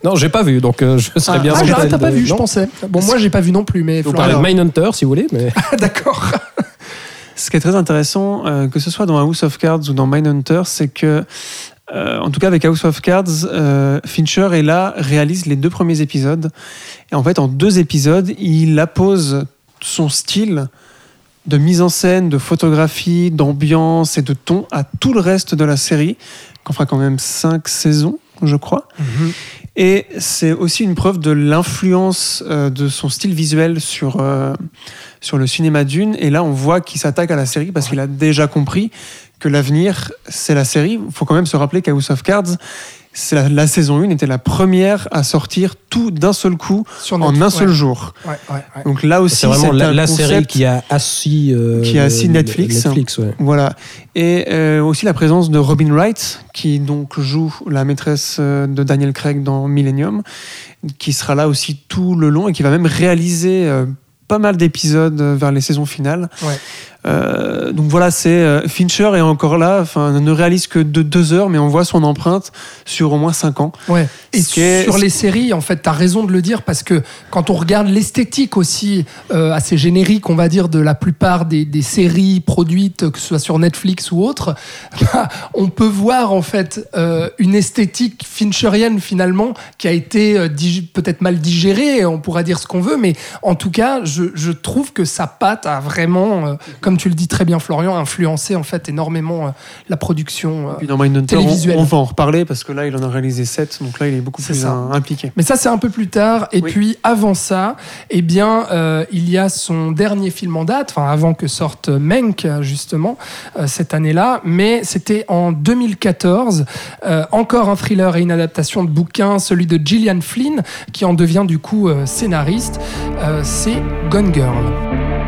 Non, j'ai pas vu, donc euh, je serais Ah, bien. Ah, t'as pas de- vu, je pensais. Bon, moi j'ai pas vu non plus, mais Vous parlez de Mindhunter si vous voulez, mais D'accord. Ce qui est très intéressant, euh, que ce soit dans House of Cards ou dans Mindhunter, c'est que, euh, en tout cas avec House of Cards, euh, Fincher est là, réalise les deux premiers épisodes. Et en fait, en deux épisodes, il appose son style de mise en scène, de photographie, d'ambiance et de ton à tout le reste de la série, qu'on fera quand même cinq saisons, je crois. Et c'est aussi une preuve de l'influence euh, de son style visuel sur, euh, sur le cinéma d'une. Et là, on voit qu'il s'attaque à la série parce qu'il a déjà compris que l'avenir, c'est la série. Il faut quand même se rappeler qu'House of Cards, c'est la, la saison 1 était la première à sortir tout d'un seul coup, Sur en un seul ouais. jour. Ouais, ouais, ouais. Donc là aussi, c'est vraiment la, un la concept- série qui a assis, euh, Qui a assis le- Netflix. Netflix, ouais. Voilà. Et euh, aussi la présence de Robin Wright, qui donc joue la maîtresse euh, de Daniel Craig dans Millennium, qui sera là aussi tout le long et qui va même réaliser euh, pas mal d'épisodes vers les saisons finales. Ouais. Euh, donc voilà, c'est euh, Fincher est encore là, enfin ne réalise que de deux heures, mais on voit son empreinte sur au moins cinq ans. Ouais. Et est- sur les séries, en fait, tu as raison de le dire parce que quand on regarde l'esthétique aussi euh, assez générique, on va dire, de la plupart des, des séries produites, que ce soit sur Netflix ou autre, bah, on peut voir en fait euh, une esthétique fincherienne finalement qui a été peut-être mal digérée, on pourra dire ce qu'on veut, mais en tout cas, je, je trouve que sa patte a vraiment, euh, comme tu le dis très bien Florian, influencé en fait énormément euh, la production. euh, dans Mindhunter, on, va en reparler parce que là, il en a réalisé sept, donc là, il est beaucoup plus ça. euh, impliqué. Mais ça, c'est un peu plus tard. Et Oui. puis, avant ça, eh bien, euh, il y a son dernier film en date, enfin, avant que sorte Menk, justement, euh, cette année-là. Mais c'était en 2014. Euh, encore un thriller et une adaptation de bouquin, celui de Gillian Flynn, qui en devient du coup scénariste. C'est Gone Girl.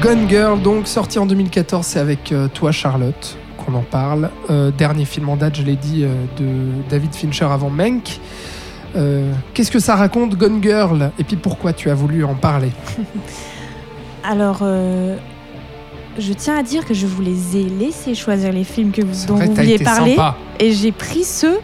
Gone Girl, donc sorti en 2014, c'est avec euh, toi Charlotte qu'on en parle. Euh, dernier film en date, je l'ai dit, euh, de David Fincher avant Mank. Euh, Qu'est-ce que ça raconte Gone Girl? Et puis pourquoi tu as voulu en parler? Alors, je tiens à dire que je vous les ai laissés choisir les films que vous, dont vrai, vous vouliez parler. sympa. Et j'ai pris ceux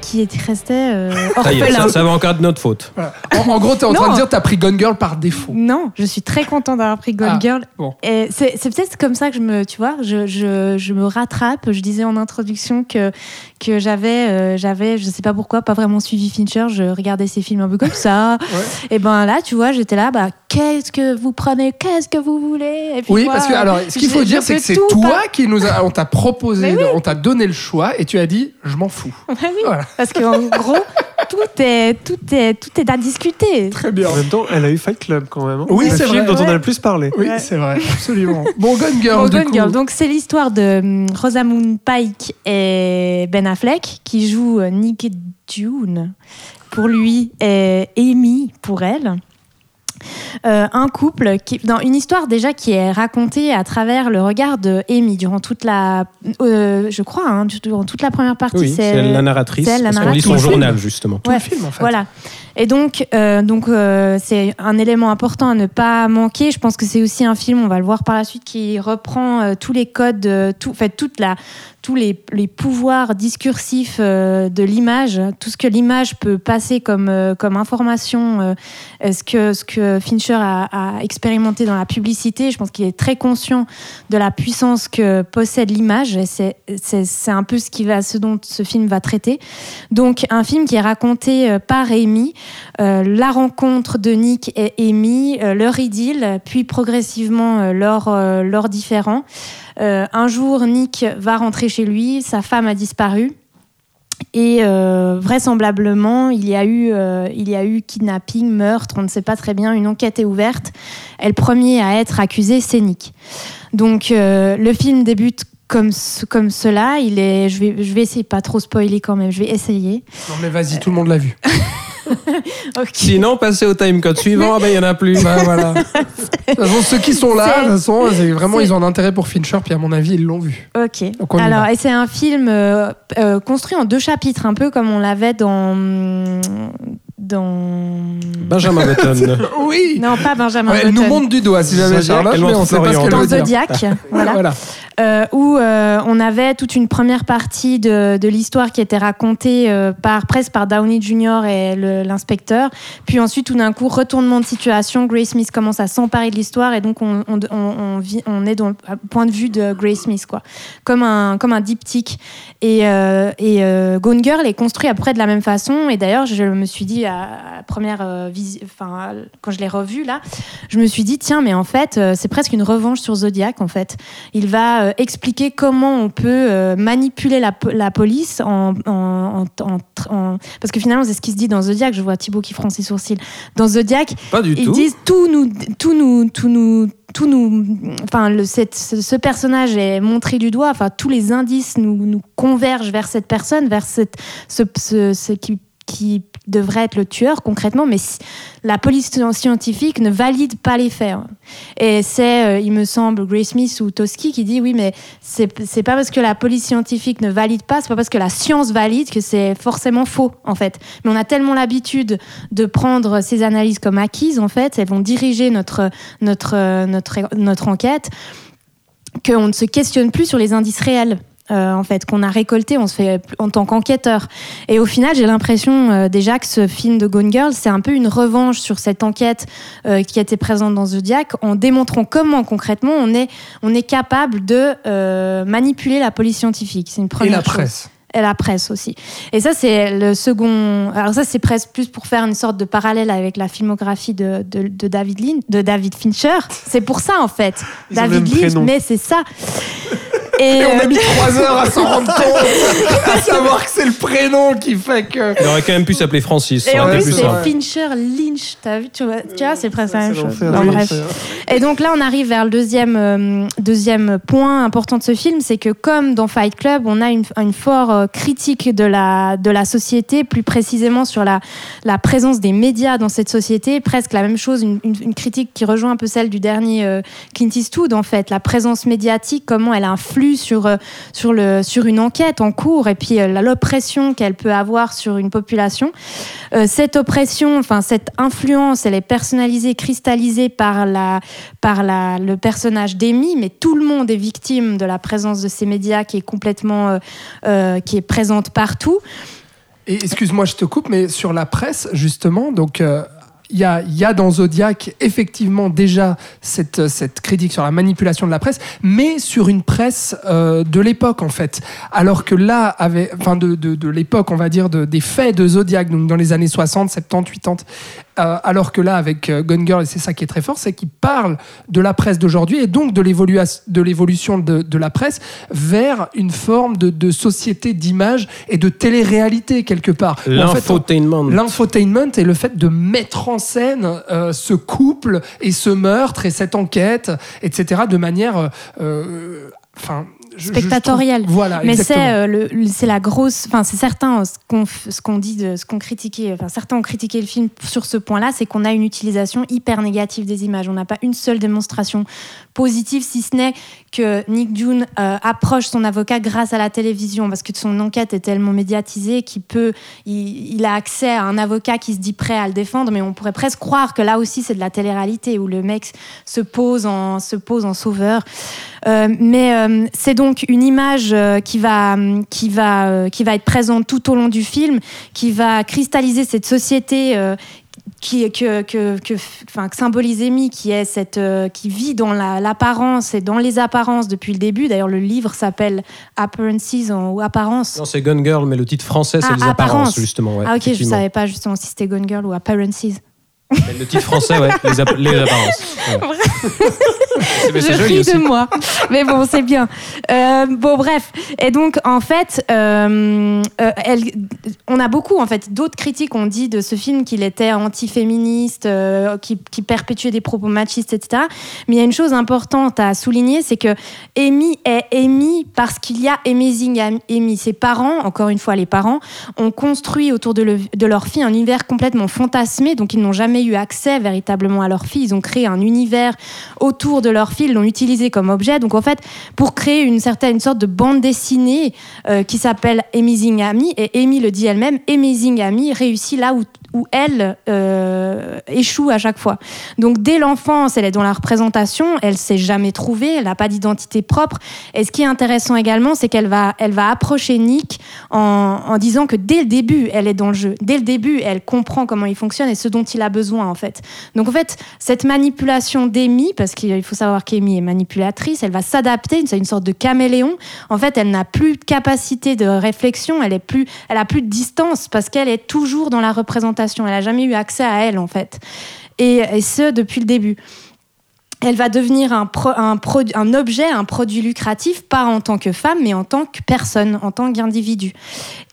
qui restaient euh, Ça orphelins. ça, ça va encore être notre faute. Voilà. En, en gros, tu es en train de dire que tu as pris Gone Girl par défaut. Non, je suis très contente d'avoir pris Gone Ah, Girl. bon. Et c'est c'est peut-être comme ça que je me, tu vois, je, je, je me rattrape. Je disais en introduction que, que j'avais, euh, j'avais, je sais pas pourquoi, pas vraiment suivi Fincher. Je regardais ses films un peu comme ça. Et ben là, tu vois, j'étais là, bah, qu'est-ce que vous prenez, qu'est-ce que vous voulez? Et puis Oui, moi, parce que alors, ce qu'il faut dire, c'est que c'est toi pas- qui nous a, on t'a proposé, oui. on t'a donné le choix et tu as dit, je m'en fous. Ouais, oui, Voilà. Parce qu'en gros, tout est, tout est, tout est à discuter. Très bien. En même temps, elle a eu Fight Club quand même. hein. Oui, c'est vrai. dont on a Ouais. le plus parlé. Oui, Ouais. c'est vrai, absolument. Bon, Gone Girl, Bon, du Gone coup. Girl. Donc, c'est l'histoire de hum, Rosamund Pike et Ben Affleck qui jouent euh, Nick June pour lui et Amy pour elle. Euh, un couple, qui, dans une histoire déjà qui est racontée à travers le regard de Amy durant toute la, euh, je crois, hein, durant toute la première partie. Oui, c'est la narratrice. c'est elle, la parce qu'on lit son journal, justement. Tout Ouais, le film, en fait. Voilà. Et donc, euh, donc euh, c'est un élément important à ne pas manquer. Je pense que c'est aussi un film, on va le voir par la suite, qui reprend euh, tous les codes, tout, toute la, tous les, les pouvoirs discursifs de l'image, tout ce que l'image peut passer comme, comme information, ce, que, ce que Fincher a, expérimenté dans la publicité. Je pense qu'il est très conscient de la puissance que possède l'image. C'est, un peu ce, qui va, ce dont ce film va traiter. Donc, un film qui est raconté par Amy, la rencontre de Nick et Amy, euh, leur idylle, puis progressivement euh, leur, euh, leur différend. Euh, un jour, Nick va rentrer chez lui, sa femme a disparu. Et euh, vraisemblablement, il y, a eu, euh, il y a eu kidnapping, meurtre, on ne sait pas très bien, une enquête est ouverte. Et le premier à être accusé, c'est Nick. Donc euh, le film débute comme, ce- comme cela. Il est, je, vais, je vais essayer pas trop spoiler quand même, je vais essayer. Non, mais vas-y, tout le monde l'a vu. Sinon, passez au timecode suivant, ben, il n'y en a plus. Voilà. De toute façon, ceux qui sont là, de toute façon, vraiment, ils ont un intérêt pour Fincher, puis à mon avis, ils l'ont vu. Ok. Alors, et c'est un film euh, euh, construit en deux chapitres, un peu comme on l'avait dans. Dans. Benjamin Button. Oui Non, pas Benjamin Ouais, Elle nous monte du doigt, si jamais Charlotte, mais montre on sait pas ce qu'elle Dans. Zodiac, voilà. Voilà. Euh, où euh, on avait toute une première partie de, de l'histoire qui était racontée euh, par presque par Downey Jr. et l'inspecteur. Puis ensuite, tout d'un coup, retournement de situation. Grace Smith commence à s'emparer de l'histoire et donc on, on, on, on vit- on est dans le point de vue de Grace Smith, quoi. Comme un, comme un diptyque. Et, euh, et euh, Gone Girl est construit à peu près de la même façon. Et d'ailleurs, je me suis dit à, à la première euh, visi- enfin, quand je l'ai revu là, je me suis dit tiens, mais en fait, euh, c'est presque une revanche sur Zodiac. En fait, il va euh, expliquer comment on peut manipuler la, po- la police en, en- en- parce que finalement c'est ce qui se dit dans Zodiac. Je vois Thibaut qui fronce ses sourcils. Dans Zodiac, Pas du ils tout. disent tout nous, tout nous, tout nous, tout nous. Enfin, le, cette- ce, ce personnage est montré du doigt. Enfin, tous les indices nous, nous convergent vers cette personne, vers cette, ce, ce, ce qui, qui devrait être le tueur concrètement. Mais la police scientifique ne valide pas les faits. Et c'est, euh, il me semble, Grace Smith ou Toski qui dit oui, mais c'est c'est pas parce que la police scientifique ne valide pas, c'est pas parce que la science valide que c'est forcément faux, en fait. Mais on a tellement l'habitude de prendre ces analyses comme acquises, en fait, elles vont diriger notre, notre, euh, notre, notre enquête, qu'on ne se questionne plus sur les indices réels. Euh, en fait, qu'on a récolté, on se fait en tant qu'enquêteur. Et au final, j'ai l'impression euh, déjà que ce film de Gone Girl, c'est un peu une revanche sur cette enquête euh, qui était présente dans Zodiac, en démontrant comment concrètement on est, on est capable de euh, manipuler la police scientifique. C'est une Et première la chose. presse. Et la presse aussi. Et ça, c'est le second. Alors, ça, c'est presque plus pour faire une sorte de parallèle avec la filmographie de, de, de David Lynch, de David Fincher. C'est pour ça, en fait. Ils David Lynch, mais c'est ça. Et on a euh, mis trois heures à s'en rendre compte, à savoir que c'est le prénom qui fait que. Il aurait quand même pu s'appeler Francis. Et ça en aurait été plus, plus c'est. Fincher Lynch. T'as vu, tu vois, tu vois c'est presque la même chose. bref. Et donc là, on arrive vers le deuxième, euh, deuxième point important de ce film, c'est que comme dans Fight Club, on a une, une forte euh, critique de la, de la société, plus précisément sur la, la présence des médias dans cette société, presque la même chose, une, une- une critique qui rejoint un peu celle du dernier euh, Clint Eastwood, en fait, la présence médiatique, comment elle influe sur, euh, sur, le, sur une enquête en cours, et puis euh, l'oppression qu'elle peut avoir sur une population. Euh, cette oppression, enfin cette influence, elle est personnalisée, cristallisée par, la, par la, le personnage d'Amy, mais tout le monde est victime de la présence de ces médias qui est complètement, qui est présente partout. Excuse-moi, je te coupe, mais sur la presse, justement, donc. Il y, a, dans Zodiac effectivement déjà cette, critique sur la manipulation de la presse, mais sur une presse euh, de l'époque en fait. Alors que là, de, l'époque, on va dire, de, des faits de Zodiac, donc dans les années 60, 70, 80, euh, alors que là, avec euh, Gone Girl, et c'est ça qui est très fort, c'est qu'il parle de la presse d'aujourd'hui et donc de l'évolution de, de la presse vers une forme de, de société d'image et de télé-réalité quelque part. Où, en fait, L'infotainment. L'infotainment et le fait de mettre en scène euh, ce couple et ce meurtre et cette enquête, etc., de manière. euh, Enfin. Trouve- Voilà, Mais c'est euh, c'est la grosse, enfin c'est certain ce qu'on f- ce qu'on dit, de, ce qu'on critiquait, enfin certains ont critiqué le film sur ce point-là, c'est qu'on a une utilisation hyper négative des images. On n'a pas une seule démonstration positive, si ce n'est que Nick June euh, approche son avocat grâce à la télévision, parce que son enquête est tellement médiatisée qu'il peut, il, a accès à un avocat qui se dit prêt à le défendre, mais on pourrait presque croire que là aussi c'est de la télé-réalité où le mec se pose en sauveur. Euh, mais euh, c'est donc une image qui va, être présente tout au long du film, qui va cristalliser cette société qui, que, que, que, enfin, que symbolise Amy, qui, est cette, euh, qui vit dans la- l'apparence et dans les apparences depuis le début. D'ailleurs, le livre s'appelle Appearances en- ou Apparence. Non, c'est Gun Girl, mais le titre français, c'est Ah, les apparences, Apparence. justement. ouais, ah ok, je effectivement. savais pas justement si c'était Gone Girl ou Appearances. Le titre français, ouais, les, app- les apparences. Ouais. Je ris de moi. Mais bon, c'est bien. Euh, bon, bref. Et donc, en fait, euh, euh, elle, on a beaucoup, en fait, d'autres critiques ont dit de ce film qu'il était anti-féministe, qui, qui perpétuait des propos machistes, etc. Mais il y a une chose importante à souligner, c'est que Amy est Amy parce qu'il y a Amazing Amy. Ses parents, encore une fois, les parents, ont construit autour de, le- de leur fille un univers complètement fantasmé, donc ils n'ont jamais eu accès véritablement à leur fille. Ils ont créé un univers autour de leur fille, l'ont utilisé comme objet. Donc en fait, pour créer une certaine une sorte de bande dessinée euh, qui s'appelle Amazing Amy, et Amy le dit elle-même, Amazing Amy réussit là où, où elle euh, échoue à chaque fois. Donc dès l'enfance, elle est dans la représentation, elle s'est jamais trouvée, elle n'a pas d'identité propre. Et ce qui est intéressant également, c'est qu'elle va, elle va approcher Nick en disant que dès le début, elle est dans le jeu. Dès le début, elle comprend comment il fonctionne et ce dont il a besoin en fait. Donc en fait, cette manipulation d'Amy, parce qu'il faut savoir qu'Amy est manipulatrice, elle va s'adapter, c'est une sorte de caméléon. En fait, elle n'a plus de capacité de réflexion, elle est plus, elle a plus de distance parce qu'elle est toujours dans la représentation. Elle a jamais eu accès à elle en fait, et ce depuis le début. Elle va devenir un, objet, un produit lucratif, pas en tant que femme, mais en tant que personne, en tant qu'individu.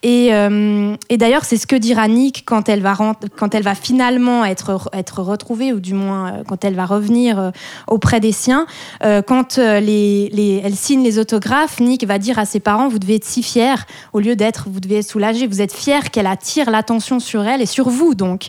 Et, euh, d'ailleurs, c'est ce que dira Nick quand elle va, finalement être, retrouvée, ou du moins euh, quand elle va revenir euh, auprès des siens. Quand elle signe les autographes, Nick va dire à ses parents Vous devez être si fiers, au lieu d'être, vous devez être soulagés, vous êtes fiers qu'elle attire l'attention sur elle et sur vous, donc.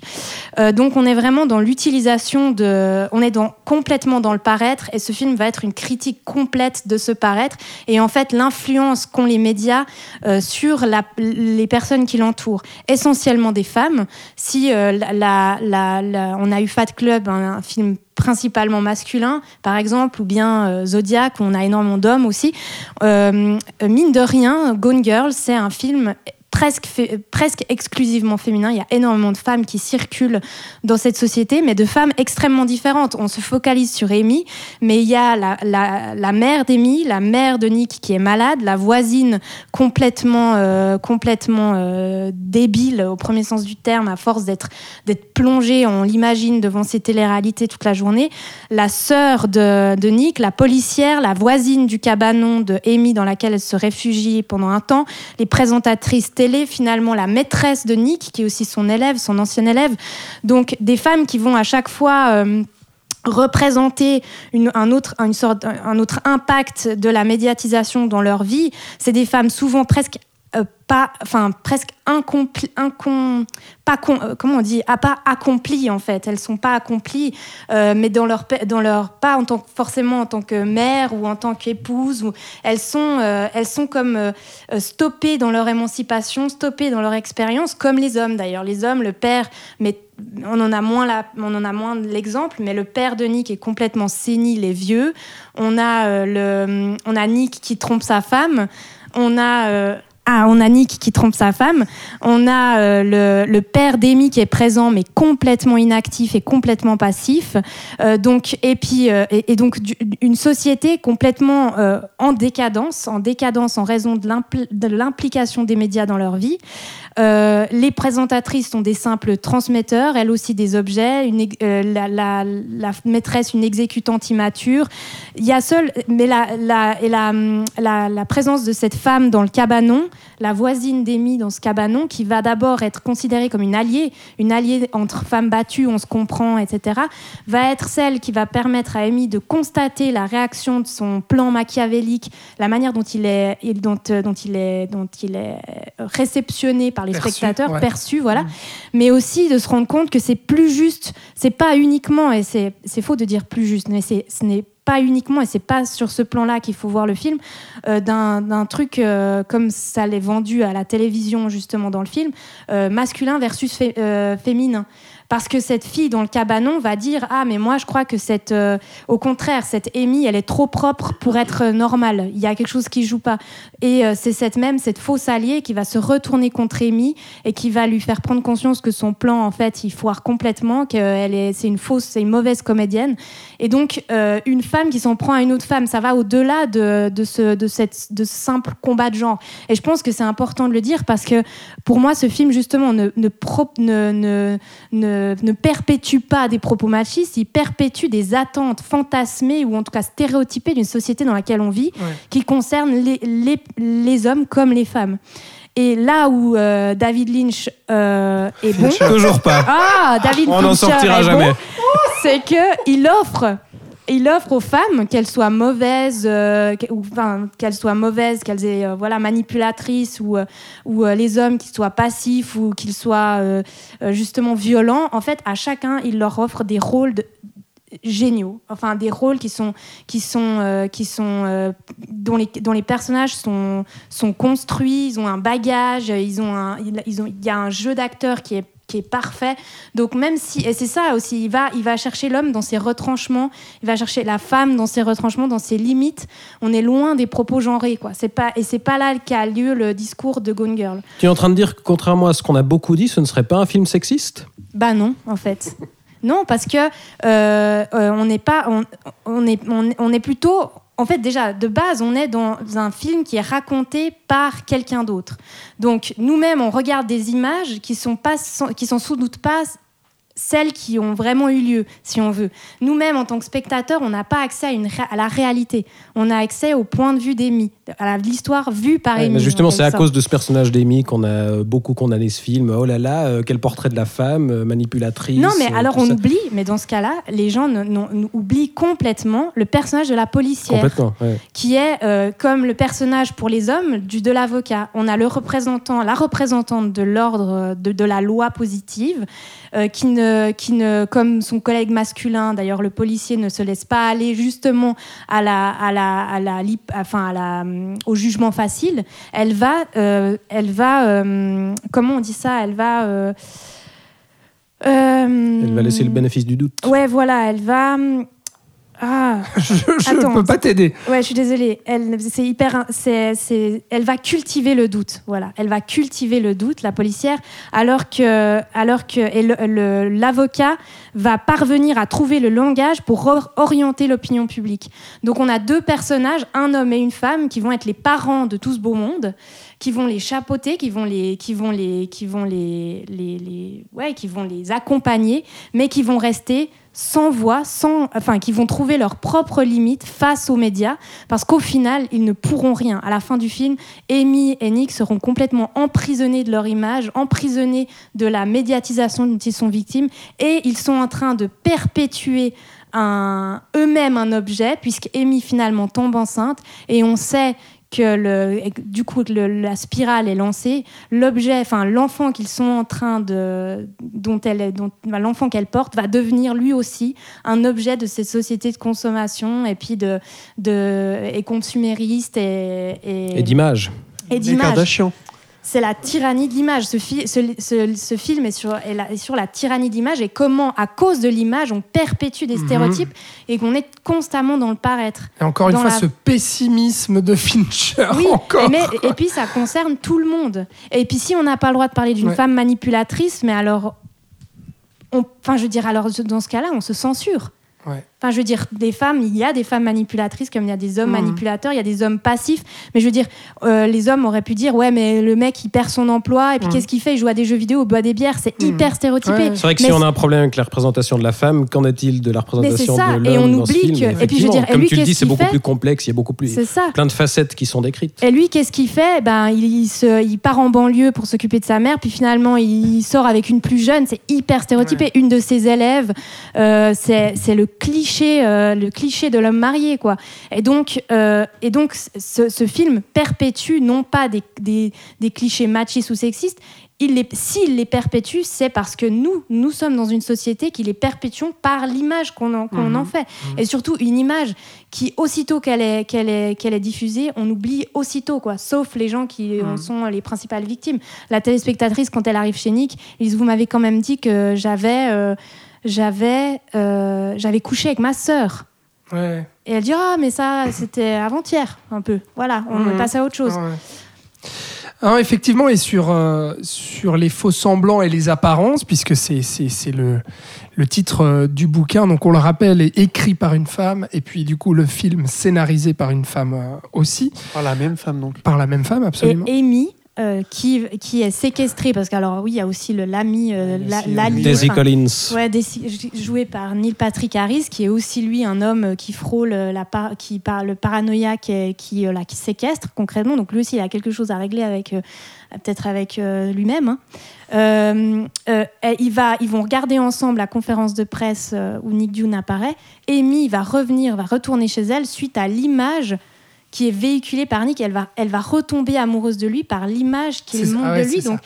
Donc, on est vraiment dans l'utilisation de. On est complètement dans le paraître, et ce film va être une critique complète de ce paraître, et en fait, l'influence qu'ont les médias euh, sur les personnes qui l'entourent, essentiellement des femmes. Si euh, la, la- on a eu Fat Club, un, film principalement masculin, par exemple, ou bien euh, Zodiac, on a énormément d'hommes aussi, euh, mine de rien, Gone Girl, c'est un film presque, fé- presque exclusivement féminin. Il y a énormément de femmes qui circulent dans cette société, mais de femmes extrêmement différentes. On se focalise sur Amy, mais il y a la, la- mère d'Amy, la mère de Nick qui est malade, la voisine complètement, euh, complètement euh, débile au premier sens du terme, à force d'être d'être plongée, on l'imagine, devant ces téléréalités toute la journée. La sœur de, de Nick, la policière, la voisine du cabanon de Amy dans laquelle elle se réfugie pendant un temps, les présentatrices télé, finalement la maîtresse de Nick, qui est aussi son élève, son ancien élève. Donc des femmes qui vont à chaque fois... euh, représenter une, un, autre, une sorte, un autre impact de la médiatisation dans leur vie, c'est des femmes souvent presque pas, enfin presque incompli, incom- pas con- euh, comment on dit, ah, pas accomplies en fait. Elles sont pas accomplies, euh, mais dans leur, dans leur pas en tant forcément en tant que mère ou en tant qu'épouse. Ou elles sont, euh, elles sont comme euh, euh, stoppées dans leur émancipation, stoppées dans leur expérience, comme les hommes d'ailleurs. Les hommes, le père, mais on en a moins on en a moins l'exemple, mais le père de Nick est complètement sénile et vieux. On a euh, le, on a Nick qui trompe sa femme. On a euh, ah, on a Nick qui trompe sa femme. On a euh, le, le père d'Amy qui est présent, mais complètement inactif et complètement passif. Euh, donc, et puis, euh, et, donc une société complètement euh, en décadence, en décadence en raison de l'implication des médias dans leur vie. Euh, les présentatrices sont des simples transmetteurs, elles aussi des objets. Euh, la, maîtresse, une exécutante immature. Il y a seul, mais la, présence de cette femme dans le cabanon, la voisine d'Amy dans ce cabanon, qui va d'abord être considérée comme une alliée, une alliée entre femmes battues, on se comprend, etc., va être celle qui va permettre à Amy de constater la réaction de son plan machiavélique, la manière dont il est, euh, dont il est, réceptionné par les Perçu, spectateurs, ouais. perçu, voilà, mais aussi de se rendre compte que c'est plus juste, c'est pas uniquement, et c'est c'est faux de dire plus juste, mais c'est- ce n'est pas uniquement, et c'est pas sur ce plan-là qu'il faut voir le film, euh, d'un d'un truc euh, comme ça l'est vendu à la télévision justement dans le film, euh, masculin versus fé- féminin. Parce que cette fille dans le cabanon va dire ah mais moi je crois que cette euh, au contraire cette Amy elle est trop propre pour être euh, normale. Il y a quelque chose qui joue pas et euh, c'est cette même cette fausse alliée qui va se retourner contre Amy et qui va lui faire prendre conscience que son plan en fait il foire complètement qu'elle est c'est une fausse c'est une mauvaise comédienne. Et donc une femme qui s'en prend à une autre femme ça va au-delà de, de ce de cette de ce simple combat de genre. Et je pense que c'est important de le dire parce que pour moi ce film justement ne, ne, ne perpétue pas des propos machistes, il perpétue des attentes fantasmées ou en tout cas stéréotypées d'une société dans laquelle on vit, Ouais. qui concernent les, les, les hommes comme les femmes. Et là où euh, David Lynch euh, est bon, Toujours pas. ah, David On n'en sortira est bon, jamais. c'est que il offre il offre aux femmes qu'elles soient mauvaises euh, qu'elles soient mauvaises qu'elles aient euh, voilà manipulatrices ou euh, les hommes qui soient passifs ou qu'ils soient justement violents. En fait à chacun il leur offre des rôles géniaux. Enfin des rôles qui sont qui sont qui sont dont les dont les personnages sont sont construits. Ils ont un bagage ils ont un ont il y a un jeu d'acteurs qui est qui est parfait. Donc même si et c'est ça aussi il va il va chercher l'homme dans ses retranchements il va chercher la femme dans ses retranchements dans ses limites. On est loin des propos genrés quoi. C'est pas et c'est pas là qu'a lieu le discours de Gone Girl. Tu es en train de dire que contrairement à ce qu'on a beaucoup dit, ce ne serait pas un film sexiste? Bah non, en fait. Non, parce que euh, euh, on n'est pas, on, on est, on, on est plutôt, en fait déjà de base, on est dans un film qui est raconté par quelqu'un d'autre. Donc nous-mêmes, on regarde des images qui sont sont sans doute pas celles qui ont vraiment eu lieu, si on veut. Nous-mêmes, en tant que spectateurs, on n'a pas accès à, une ré- à la réalité. On a accès au point de vue d'Amy, à l'histoire vue par Ouais, Amy. mais justement, en c'est à cause de ce personnage d'Amy qu'on a euh, beaucoup condamné ce film. Oh là là, euh, quel portrait de la femme, euh, manipulatrice. Non, mais euh, alors on ça. oublie, mais dans ce cas-là, les gens ne- non- nous oublient complètement le personnage de la policière. Complètement. ouais. qui est comme le personnage pour les hommes du de l'avocat. On a le représentant, la représentante de l'ordre de, de la loi positive, euh, qui ne, qui ne, comme son collègue masculin, d'ailleurs le policier ne se laisse pas aller justement à la, à la, à la, enfin à la, hum, au jugement facile. Elle va, euh, elle va, euh, comment on dit ça? Elle va. euh, euh, Elle va laisser le bénéfice du doute. Ouais, voilà, elle va. Ah, Je ne peux pas t'aider. Ouais, je suis désolée. Elle, c'est hyper, c'est, c'est, elle va cultiver le doute. Voilà, elle va cultiver le doute, la policière, alors que, alors que et le- le- l'avocat va parvenir à trouver le langage pour or- orienter l'opinion publique. Donc, on a deux personnages, un homme et une femme, qui vont être les parents de tout ce beau monde, qui vont les chapeauter, qui vont les, qui vont les, qui vont les, les, les- ouais, qui vont les accompagner, mais qui vont rester sans voix, sans, enfin, qui vont trouver leurs propres limites face aux médias, parce qu'au final, ils ne pourront rien. À la fin du film, Amy et Nick seront complètement emprisonnés de leur image, emprisonnés de la médiatisation dont ils sont victimes, et ils sont en train de perpétuer eux-mêmes un objet, puisque Amy finalement tombe enceinte, et on sait que le, du coup le- la spirale est lancée, l'objet, enfin l'enfant qu'ils sont en train de, dont elle, dont bah, l'enfant qu'elle porte va devenir lui aussi un objet de cette société de consommation et puis de, de et consumériste et et, Et d'image. et d'image. C'est la tyrannie de l'image. Ce, fi- ce, ce- ce film est sur, est la- est sur la tyrannie d'image et comment, à cause de l'image, on perpétue des Mhm. stéréotypes et qu'on est constamment dans le paraître. Et encore une fois, la- ce pessimisme de Fincher. Oui, encore. et, mais- et puis ça concerne tout le monde. Et puis si on n'a pas le droit de parler d'une Ouais. femme manipulatrice, mais alors, enfin je veux dire, alors dans ce cas-là, on se censure. Ouais. Enfin, je veux dire, des femmes, il y a des femmes manipulatrices comme il y a des hommes Mhm. manipulateurs, il y a des hommes passifs. Mais je veux dire, euh, les hommes auraient pu dire, ouais, mais le mec, il perd son emploi, et puis Mhm. qu'est-ce qu'il fait? Il joue à des jeux vidéo, il boit des bières, c'est Mhm. hyper stéréotypé. Ouais. C'est vrai que Mais si on a un problème avec la représentation de la femme, qu'en est-il de la représentation ça, de et l'homme on dans ce oublie film? que- et puis je veux dire, et comme lui, tu le dis, c'est beaucoup plus complexe, il y a beaucoup plus C'est ça. plein de facettes qui sont décrites. Et lui, qu'est-ce qu'il fait? Ben, il, il se, il part en banlieue pour s'occuper de sa mère, puis finalement, il sort avec une plus jeune. C'est hyper stéréotypé. Une de ses élèves, euh, c'est c'est le cliché, euh, le cliché de l'homme marié, quoi. Et donc, euh, et donc ce, ce film perpétue non pas des, des, des clichés machistes ou sexistes. Il les, s'il les perpétue, c'est parce que nous, nous sommes dans une société qui les perpétuons par l'image qu'on en, qu'on Mhm. en fait. Et surtout, une image qui, aussitôt qu'elle est, qu'elle est, qu'elle est diffusée, on oublie aussitôt, quoi. Sauf les gens qui en Mhm. sont les principales victimes. La téléspectatrice, quand elle arrive chez Nick, ils Vous m'avez quand même dit que j'avais, euh, j'avais, euh, j'avais couché avec ma sœur. Ouais. Et elle dit Ah, mais ça, c'était avant-hier, un peu. Voilà, on est passé à autre chose. Ouais. Alors, effectivement, et sur, euh, sur les faux semblants et les apparences, puisque c'est, c'est, c'est le, le titre euh, du bouquin, donc on le rappelle, est écrit par une femme, et puis du coup le film scénarisé par une femme euh, aussi, Par la même femme, donc. par la même femme, absolument. Et Amy, euh, qui, qui est séquestrée, parce qu'alors, oui, il y a aussi le l'ami, euh, la-. Daisy enfin, Collins. Ouais, Daisy- joué par Neil Patrick Harris, qui est aussi lui un homme qui frôle la par- qui par le paranoïaque et qui euh, là, qui séquestre concrètement. Donc lui aussi, il a quelque chose à régler avec euh, peut-être avec euh, lui-même. hein. Euh, euh, et il va, ils vont regarder ensemble la conférence de presse euh, où Nick Dune apparaît. Amy va revenir, va retourner chez elle suite à l'image qui est véhiculée par Nick. Elle va, elle va retomber amoureuse de lui par l'image qu'il montre ah ouais, de lui. Donc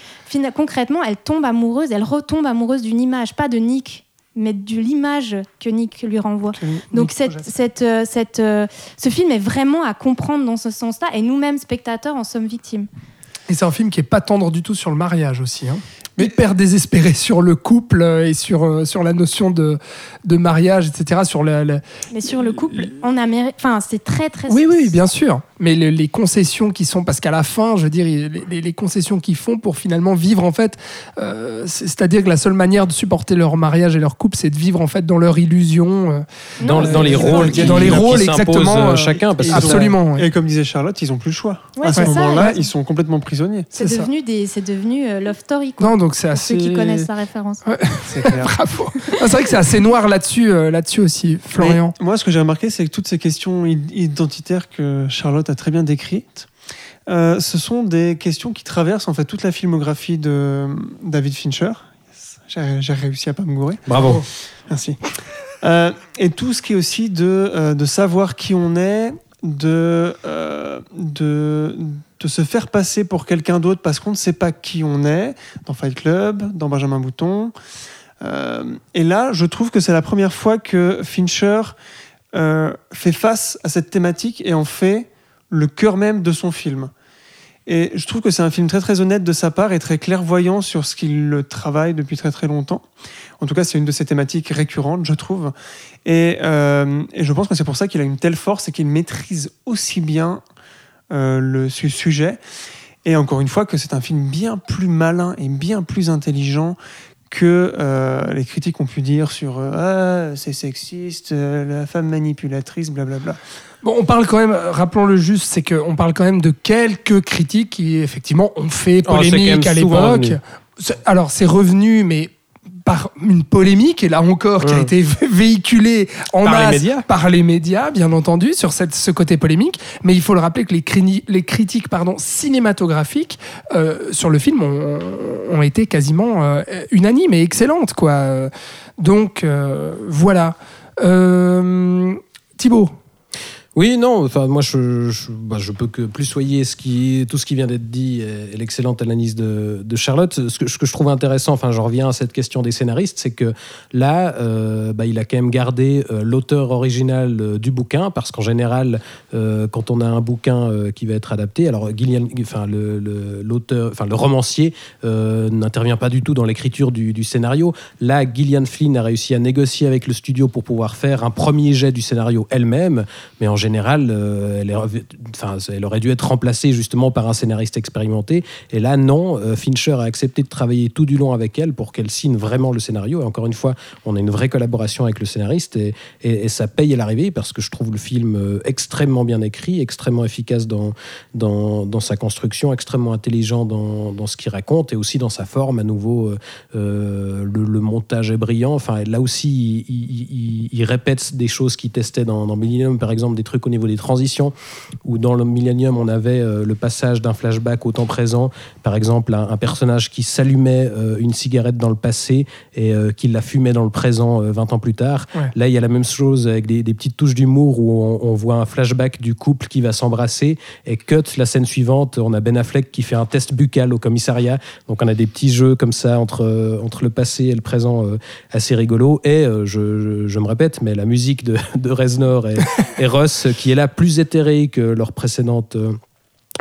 concrètement, elle tombe amoureuse, elle retombe amoureuse d'une image, pas de Nick, mais de l'image que Nick lui renvoie. Donc cette, cette, euh, cette, euh, ce film est vraiment à comprendre dans ce sens-là, et nous-mêmes, spectateurs, en sommes victimes. Et c'est un film qui est pas tendre du tout sur le mariage aussi. Hein. Hyper désespéré sur le couple euh, et sur, euh, sur la notion de, de mariage, etc. Sur la, la- Mais sur le couple, en Amérique, enfin, c'est très, très... Oui, oui, bien sûr. Mais le- les concessions qui sont, parce qu'à la fin, je veux dire, les, concessions qu'ils font pour finalement vivre, en fait, euh, c'est- c'est-à-dire que la seule manière de supporter leur mariage et leur couple, c'est de vivre en fait dans leur illusion. euh, Dans, Non, dans les rôles qui, dans les rôles, exactement, euh, euh, chacun. Parce que- ont- Absolument. ouais. Et comme disait Charlotte, ils ont plus le choix. Ouais, à ce moment-là, ils sont complètement prisonniers. C'est devenu, des, c'est devenu euh, Love Story. Quoi. Non, donc c'est assez. ceux qui connaissent sa référence. C'est clair. Bravo. Ah, c'est vrai que c'est assez noir là-dessus, euh, là-dessus aussi, Florian. Mais moi, ce que j'ai remarqué, c'est que toutes ces questions id- identitaires que Charlotte a très bien décrites, euh, ce sont des questions qui traversent en fait toute la filmographie de David Fincher. Yes. J'ai j'ai réussi à pas me gourer. Bravo. Merci. Euh, et tout ce qui est aussi de, euh, de savoir qui on est, de, euh, de, de se faire passer pour quelqu'un d'autre parce qu'on ne sait pas qui on est, dans Fight Club, dans Benjamin Bouton. Euh, et là, je trouve que c'est la première fois que Fincher euh, fait face à cette thématique et en fait le cœur même de son film. Et je trouve que c'est un film très très honnête de sa part et très clairvoyant sur ce qu'il le travaille depuis très très longtemps. En tout cas, c'est une de ses thématiques récurrentes, je trouve. Et, euh, je pense que c'est pour ça qu'il a une telle force et qu'il maîtrise aussi bien le su- sujet. Et encore une fois, que c'est un film bien plus malin et bien plus intelligent que euh, les critiques ont pu dire sur euh, Ah, c'est sexiste, euh, la femme manipulatrice, blablabla. Bon, on parle quand même, euh, rappelons-le juste, c'est qu'on parle quand même de quelques critiques qui, effectivement, ont fait Oh, polémique à l'époque. Alors, c'est revenu, mais par une polémique, et là encore, qui a Ouais. été vé- véhiculée en Par les masse médias. par les médias, bien entendu, sur cette, ce côté polémique. Mais il faut le rappeler que les, crini- les critiques pardon, cinématographiques euh, sur le film ont, ont été quasiment euh, unanimes et excellentes. Quoi. Euh, Donc, euh, voilà. Euh, Thibaut, Oui, non, enfin, moi, je, bah, peux que plus soyer ce qui, tout ce qui vient d'être dit et, l'excellente analyse de, Charlotte. Ce que, je trouve intéressant, enfin, je reviens à cette question des scénaristes, c'est que là, euh, bah, il a quand même gardé euh, l'auteur original euh, du bouquin, parce qu'en général, quand on a un bouquin qui va être adapté, alors Gillian, enfin, le, l'auteur, enfin, le romancier n'intervient pas du tout dans l'écriture du, du scénario. Là, Gillian Flynn a réussi à négocier avec le studio pour pouvoir faire un premier jet du scénario elle-même, mais en général, euh, elle, aurait dû être remplacée justement par un scénariste expérimenté. Et là, non, euh, Fincher a accepté de travailler tout du long avec elle pour qu'elle signe vraiment le scénario. Et encore une fois, on a une vraie collaboration avec le scénariste et, ça paye à l'arrivée parce que je trouve le film euh, extrêmement bien écrit, extrêmement efficace dans, sa construction, extrêmement intelligent dans, ce qu'il raconte et aussi dans sa forme. À nouveau, le, montage est brillant. Enfin, là aussi, il répète des choses qu'il testait dans, dans Millennium, par exemple, des trucs au niveau des transitions, où dans le Millennium, on avait euh, le passage d'un flashback au temps présent, par exemple, un, un personnage qui s'allumait euh, une cigarette dans le passé et euh, qui la fumait dans le présent euh, 20 ans plus tard. Ouais. Là, il y a la même chose avec des, des petites touches d'humour où on, on voit un flashback du couple qui va s'embrasser et cut la scène suivante, on a Ben Affleck qui fait un test buccal au commissariat. Donc on a des petits jeux comme ça entre, entre le passé et le présent assez rigolo. Et je, je- je me répète, mais la musique de, de Reznor et, et Ross qui est là plus éthérée que leur précédente.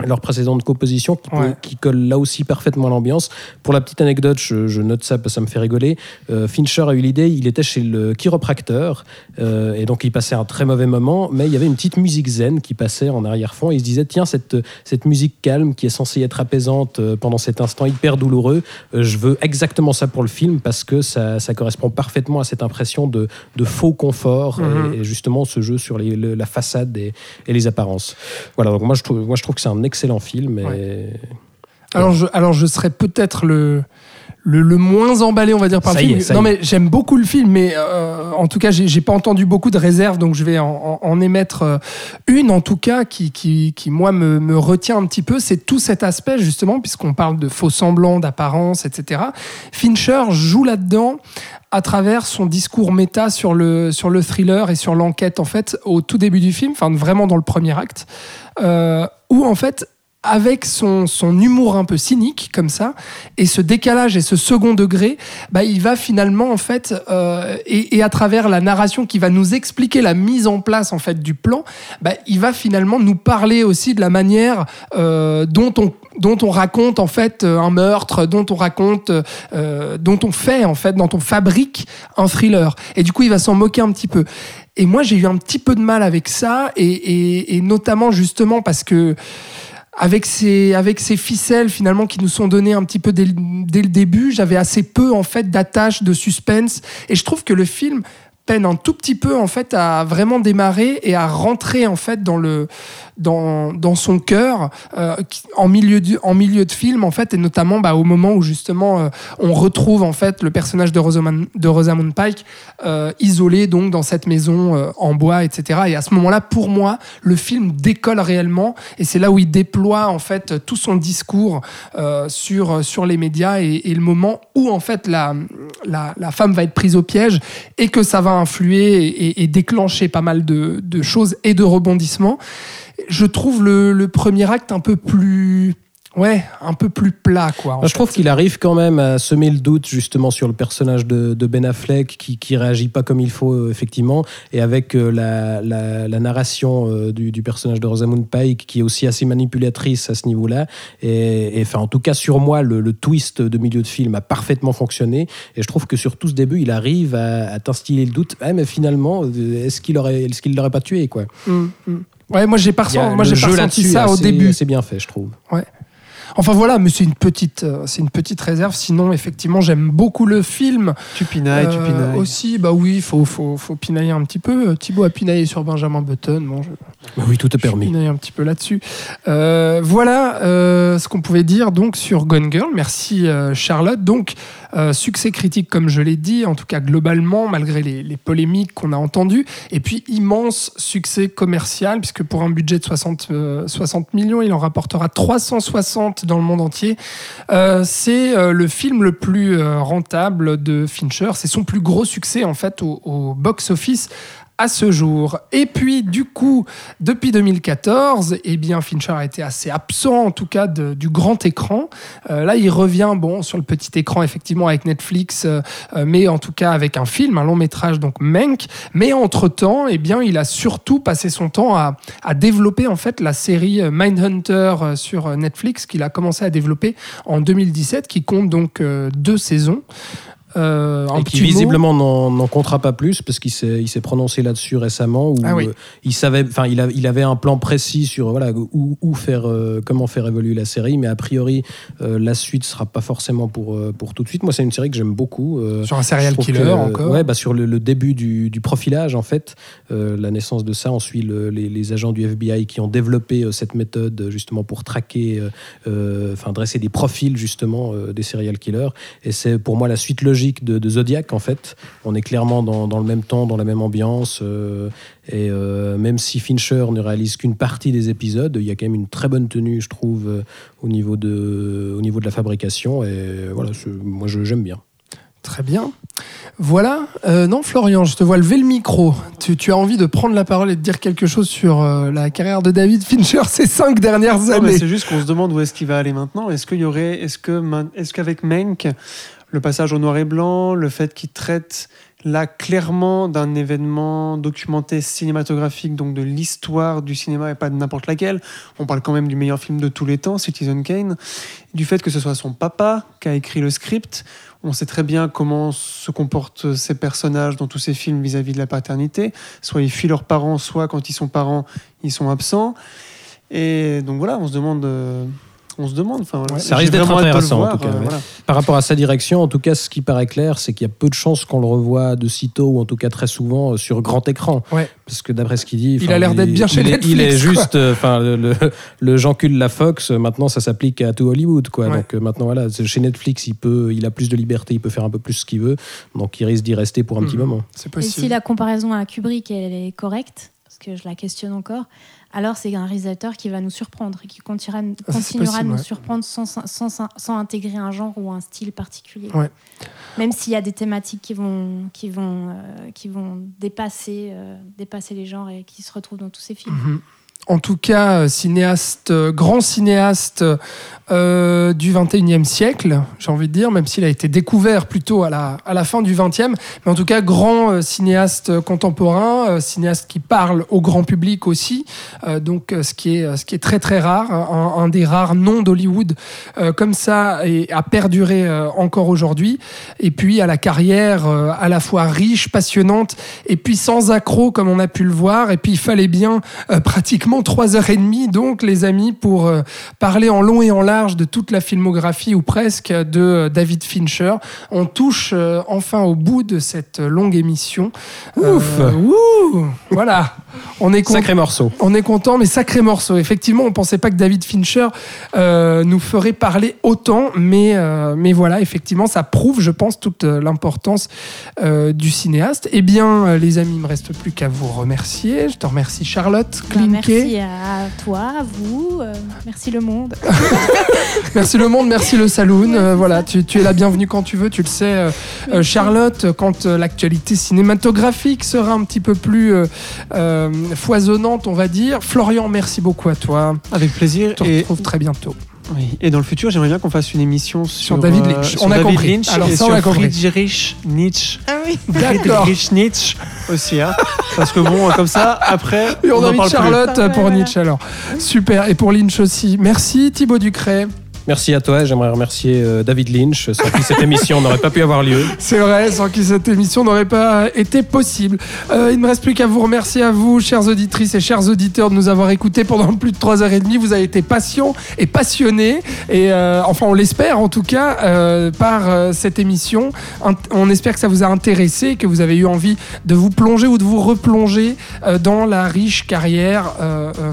Leur précédente composition qui, peut- qui colle là aussi parfaitement à l'ambiance. Pour la petite anecdote, je, je note ça parce que ça me fait rigoler. Euh, Fincher a eu l'idée, il était chez le chiropracteur euh, et donc il passait un très mauvais moment, mais il y avait une petite musique zen qui passait en arrière-fond et il se disait tiens cette, cette musique calme qui est censée être apaisante euh, pendant cet instant hyper douloureux, euh, je veux exactement ça pour le film parce que ça, ça correspond parfaitement à cette impression de, de faux confort Mhm. et, et justement ce jeu sur les- le- la façade et, et les apparences. Voilà, donc moi je trouve, moi, je trouve que c'est un excellent film. Et... Alors je, alors je serais peut-être le, le, le moins emballé, on va dire, par Ça le film. est, non, est. mais j'aime beaucoup le film, mais euh, en tout cas, j'ai pas entendu beaucoup de réserves, donc je vais en, en- en émettre euh, une, en tout cas, qui, qui, qui moi, me, me retient un petit peu. C'est tout cet aspect, justement, puisqu'on parle de faux semblants, d'apparence, etc. Fincher joue là-dedans à travers son discours méta sur le, sur le thriller et sur l'enquête, en fait, au tout début du film, enfin, vraiment dans le premier acte, euh, où, en fait, avec son, son humour un peu cynique comme ça et ce décalage et ce second degré bah, il va finalement en fait euh, et, à travers la narration qui va nous expliquer la mise en place en fait du plan bah, il va finalement nous parler aussi de la manière euh, dont on dont on raconte en fait euh, un meurtre, dont on raconte, dont on fait en fait, dont on fabrique un thriller. Et du coup, il va s'en moquer un petit peu. Et moi, j'ai eu un petit peu de mal avec ça, et notamment justement parce que avec ces, avec ces ficelles finalement qui nous sont données un petit peu dès, dès le début, j'avais assez peu en fait d'attache, de suspense, et je trouve que le film peine un tout petit peu en fait à vraiment démarrer et à rentrer en fait dans le dans, dans son cœur euh, en milieu du, en milieu de film en fait et notamment bah, au moment où justement euh, on retrouve en fait le personnage de Rosamund, de Rosamund Pike euh, isolé donc dans cette maison en bois etc et à ce moment là pour moi le film décolle réellement et c'est là où il déploie en fait tout son discours sur sur les médias et, et le moment où en fait la, la la femme va être prise au piège et que ça va influer et, et déclencher pas mal de, choses et de rebondissements. Je trouve le premier acte un peu plus ouais un peu plus plat quoi Moi, je fait. trouve qu'il arrive quand même à semer le doute justement sur le personnage de, de Ben Affleck qui, qui réagit pas comme il faut euh, effectivement et avec euh, la, la- la narration euh, du, du personnage de Rosamund Pike qui est aussi assez manipulatrice à ce niveau-là. Et, et, enfin en tout cas sur moi le, le twist de milieu de film a parfaitement fonctionné. Et je trouve que sur tout ce début il arrive à, à t'instiller le doute. Ah, mais finalement est-ce qu'il aurait est-ce qu'il l'aurait pas tué quoi? Mm, mm. ouais moi j'ai pas moi j'ai ça au début. assez bien fait je trouve enfin voilà mais c'est une petite euh, c'est une petite réserve sinon effectivement j'aime beaucoup le film Tu pinailles, tu Euh, pinailles. aussi bah oui faut faut faut pinailler un petit peu Thibaut a pinaillé sur Benjamin Button bon je, oui tout est Je permis pinaille un petit peu là-dessus. Euh, voilà euh, ce qu'on pouvait dire donc sur Gone Girl. Merci euh, Charlotte. Donc euh, succès critique comme je l'ai dit, en tout cas globalement malgré les, les polémiques qu'on a entendues. Et puis immense succès commercial puisque pour un budget de 60, euh, 60 millions, il en rapportera 360 dans le monde entier. Euh, c'est euh, le film le plus euh, rentable de Fincher. C'est son plus gros succès en fait au, au box-office à ce jour. Et puis, du coup, depuis 2014, eh bien, Fincher a été assez absent, en tout cas, du grand écran. Euh, là, il revient, bon, sur le petit écran, effectivement, avec Netflix, euh, euh, mais en tout cas avec un film, un long métrage, donc Mank. Mais entre-temps, eh bien, il a surtout passé son temps à, développer, en fait, la série Mindhunter sur Netflix, qu'il a commencé à développer en 2017, qui compte donc deux saisons. Euh, et qui visiblement n'en comptera pas plus parce qu'il s'est prononcé là-dessus récemment où Ah oui. euh, il savait enfin il, avait un plan précis sur voilà où, où faire euh, comment faire évoluer la série mais a priori euh, la suite sera pas forcément pour pour tout de suite moi c'est une série que j'aime beaucoup Sur un serial killer que, encore. ouais bah sur le, le début du, du profilage en fait la naissance de ça on suit le- les, les agents du FBI qui ont développé cette méthode justement pour traquer enfin dresser des profils justement des serial killers et c'est pour moi la suite logique de, de Zodiac en fait on est clairement dans, dans le même temps dans la même ambiance euh, et euh, même si Fincher ne réalise qu'une partie des épisodes il y a quand même une très bonne tenue je trouve euh, au niveau de au niveau de la fabrication et voilà moi je- j'aime bien Très bien. Voilà. Euh, non, Florian, je te vois lever le micro. Tu, tu as envie de prendre la parole et de dire quelque chose sur euh, la carrière de David Fincher ces cinq dernières années? c'est juste qu'on se demande où est-ce qu'il va aller maintenant. Est-ce qu'il y aurait, est-ce que, est-ce qu'avec Mank, le passage au noir et blanc, le fait qu'il traite là clairement d'un événement documenté cinématographique, donc de l'histoire du cinéma et pas de n'importe laquelle. On parle quand même du meilleur film de tous les temps, Citizen Kane. Du fait que ce soit son papa qui a écrit le script. On sait très bien comment se comportent ces personnages dans tous ces films vis-à-vis de la paternité. Soit ils fuient leurs parents, soit quand ils sont parents, ils sont absents. Et donc voilà, on se demande. Euh, on se demande. Enfin, voilà. Ouais, ça risque d'être intéressant, en tout cas, euh, voilà. Par rapport à sa direction, en tout cas, ce qui paraît clair, c'est qu'il y a peu de chances qu'on le revoie de sitôt, ou en tout cas très souvent, euh, sur grand écran. Ouais. Parce que d'après ce qu'il dit. Il a l'air d'être bien chez il est- Netflix, Il est juste. euh, Enfin, le, le, le Jean Cul de la Fox, maintenant, ça s'applique à tout Hollywood. Quoi. Ouais. Donc euh, maintenant, voilà, chez Netflix, il, peut, il a plus de liberté, il peut faire un peu plus ce qu'il veut. Donc il risque d'y rester pour un petit Mhm. moment. C'est Et possible. si la comparaison à Kubrick elle est correcte, parce que je la questionne encore, alors c'est un réalisateur qui va nous surprendre et qui continuera, Ah, continuera possible, de nous ouais. surprendre sans, sans, sans- sans intégrer un genre ou un style particulier. Ouais. Même s'il y a des thématiques qui vont, qui vont, euh, qui vont dépasser, euh, dépasser les genres et qui se retrouvent dans tous ces films. Mhm. En tout cas, euh, cinéaste, euh, grand cinéaste euh, du 21e siècle, j'ai envie de dire, même s'il a été découvert plutôt à la, à la fin du 20e, mais en tout cas, grand cinéaste contemporain, cinéaste qui parle au grand public aussi, donc ce, qui est, ce qui est très très rare, un, un des rares noms d'Hollywood comme ça et a perduré euh, encore aujourd'hui, et puis à la carrière à la fois riche, passionnante, et puis sans accroc comme on a pu le voir, et puis il fallait bien euh, pratiquement long 3h30 donc les amis pour euh, parler en long et en large de toute la filmographie ou presque de euh, David Fincher. On touche euh, enfin au bout de cette longue émission. Ouf. Euh, ouh, Voilà. On est content. Sacré morceau. On est content, mais sacré morceau. Effectivement, on pensait pas que David Fincher euh, nous ferait parler autant, mais, euh, mais voilà, effectivement, ça prouve, je pense, toute euh, l'importance euh, du cinéaste. Eh bien, euh, les amis, il me reste plus qu'à vous remercier. Je te remercie, Charlotte Bah, Klinke. merci à toi, à vous, euh, merci le monde. Merci le monde, merci le saloon. Euh, voilà, tu, tu es la bienvenue quand tu veux, tu le sais. Charlotte, quand euh, l'actualité cinématographique sera un petit peu plus euh, foisonnante, on va dire. Florian, merci beaucoup à toi. Avec plaisir. On te Et, retrouve très bientôt. oui. et dans le futur, j'aimerais bien qu'on fasse une émission sur, David euh, Lynch. sur On a David compris. Lynch Alors et ça, on sur a compris. Friedrich Nietzsche. D'accord. Friedrich Nietzsche aussi. Hein. Parce que bon, comme ça, après, Et on, parle plus. Charlotte plus. pour Ouais, Nietzsche alors. Super. Et pour Lynch aussi. Merci Thibaut Ducret. Merci à toi. J'aimerais remercier euh, David Lynch, sans qui cette émission n'aurait pas pu avoir lieu. C'est vrai, sans qui cette émission n'aurait pas été possible. Euh, il ne me reste plus qu'à vous remercier à vous, chères auditrices et chers auditeurs, de nous avoir écoutés pendant plus de 3h30. Vous avez été patients et passionnés, et euh, enfin on l'espère en tout cas, euh, par euh, cette émission. On espère que ça vous a intéressé, que vous avez eu envie de vous plonger ou de vous replonger euh, dans la riche carrière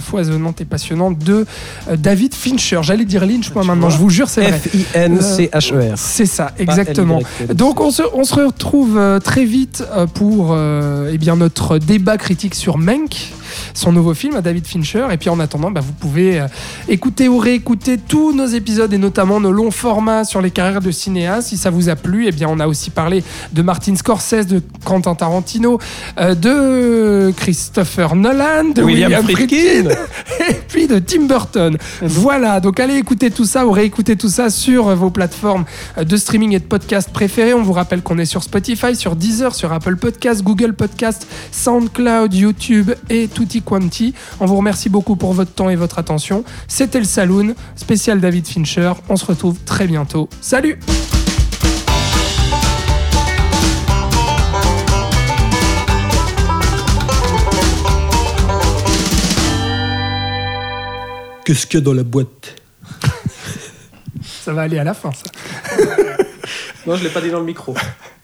foisonnante et passionnante de euh, David Fincher. J'allais dire Lynch moi maintenant, je vous jure, c'est vrai. F-I-N-C-H-E-R. C'est ça, exactement. Donc on se, on se retrouve euh, très vite euh, pour euh, eh bien, notre débat critique sur Mank, son nouveau film à David Fincher. Et puis en attendant, bah, vous pouvez euh, écouter ou réécouter tous nos épisodes et notamment nos longs formats sur les carrières de cinéastes. Si ça vous a plu, eh bien, on a aussi parlé de Martin Scorsese, de Quentin Tarantino, euh, de Christopher Nolan, de William William, Friedkin. Friedkin et puis de Tim Burton. Voilà, donc allez écouter tout ça ou réécouter tout ça sur vos plateformes de streaming et de podcast préférées. On vous rappelle qu'on est sur Spotify, sur Deezer, sur Apple Podcast, Google Podcast, SoundCloud, YouTube et Tutti Quanti. On vous remercie beaucoup pour votre temps et votre attention. C'était le Saloon, spécial David Fincher. On se retrouve très bientôt. Salut Qu'est-ce qu'il y a dans la boîte? Ça va aller à la fin, ça. Non, je l'ai pas dit dans le micro.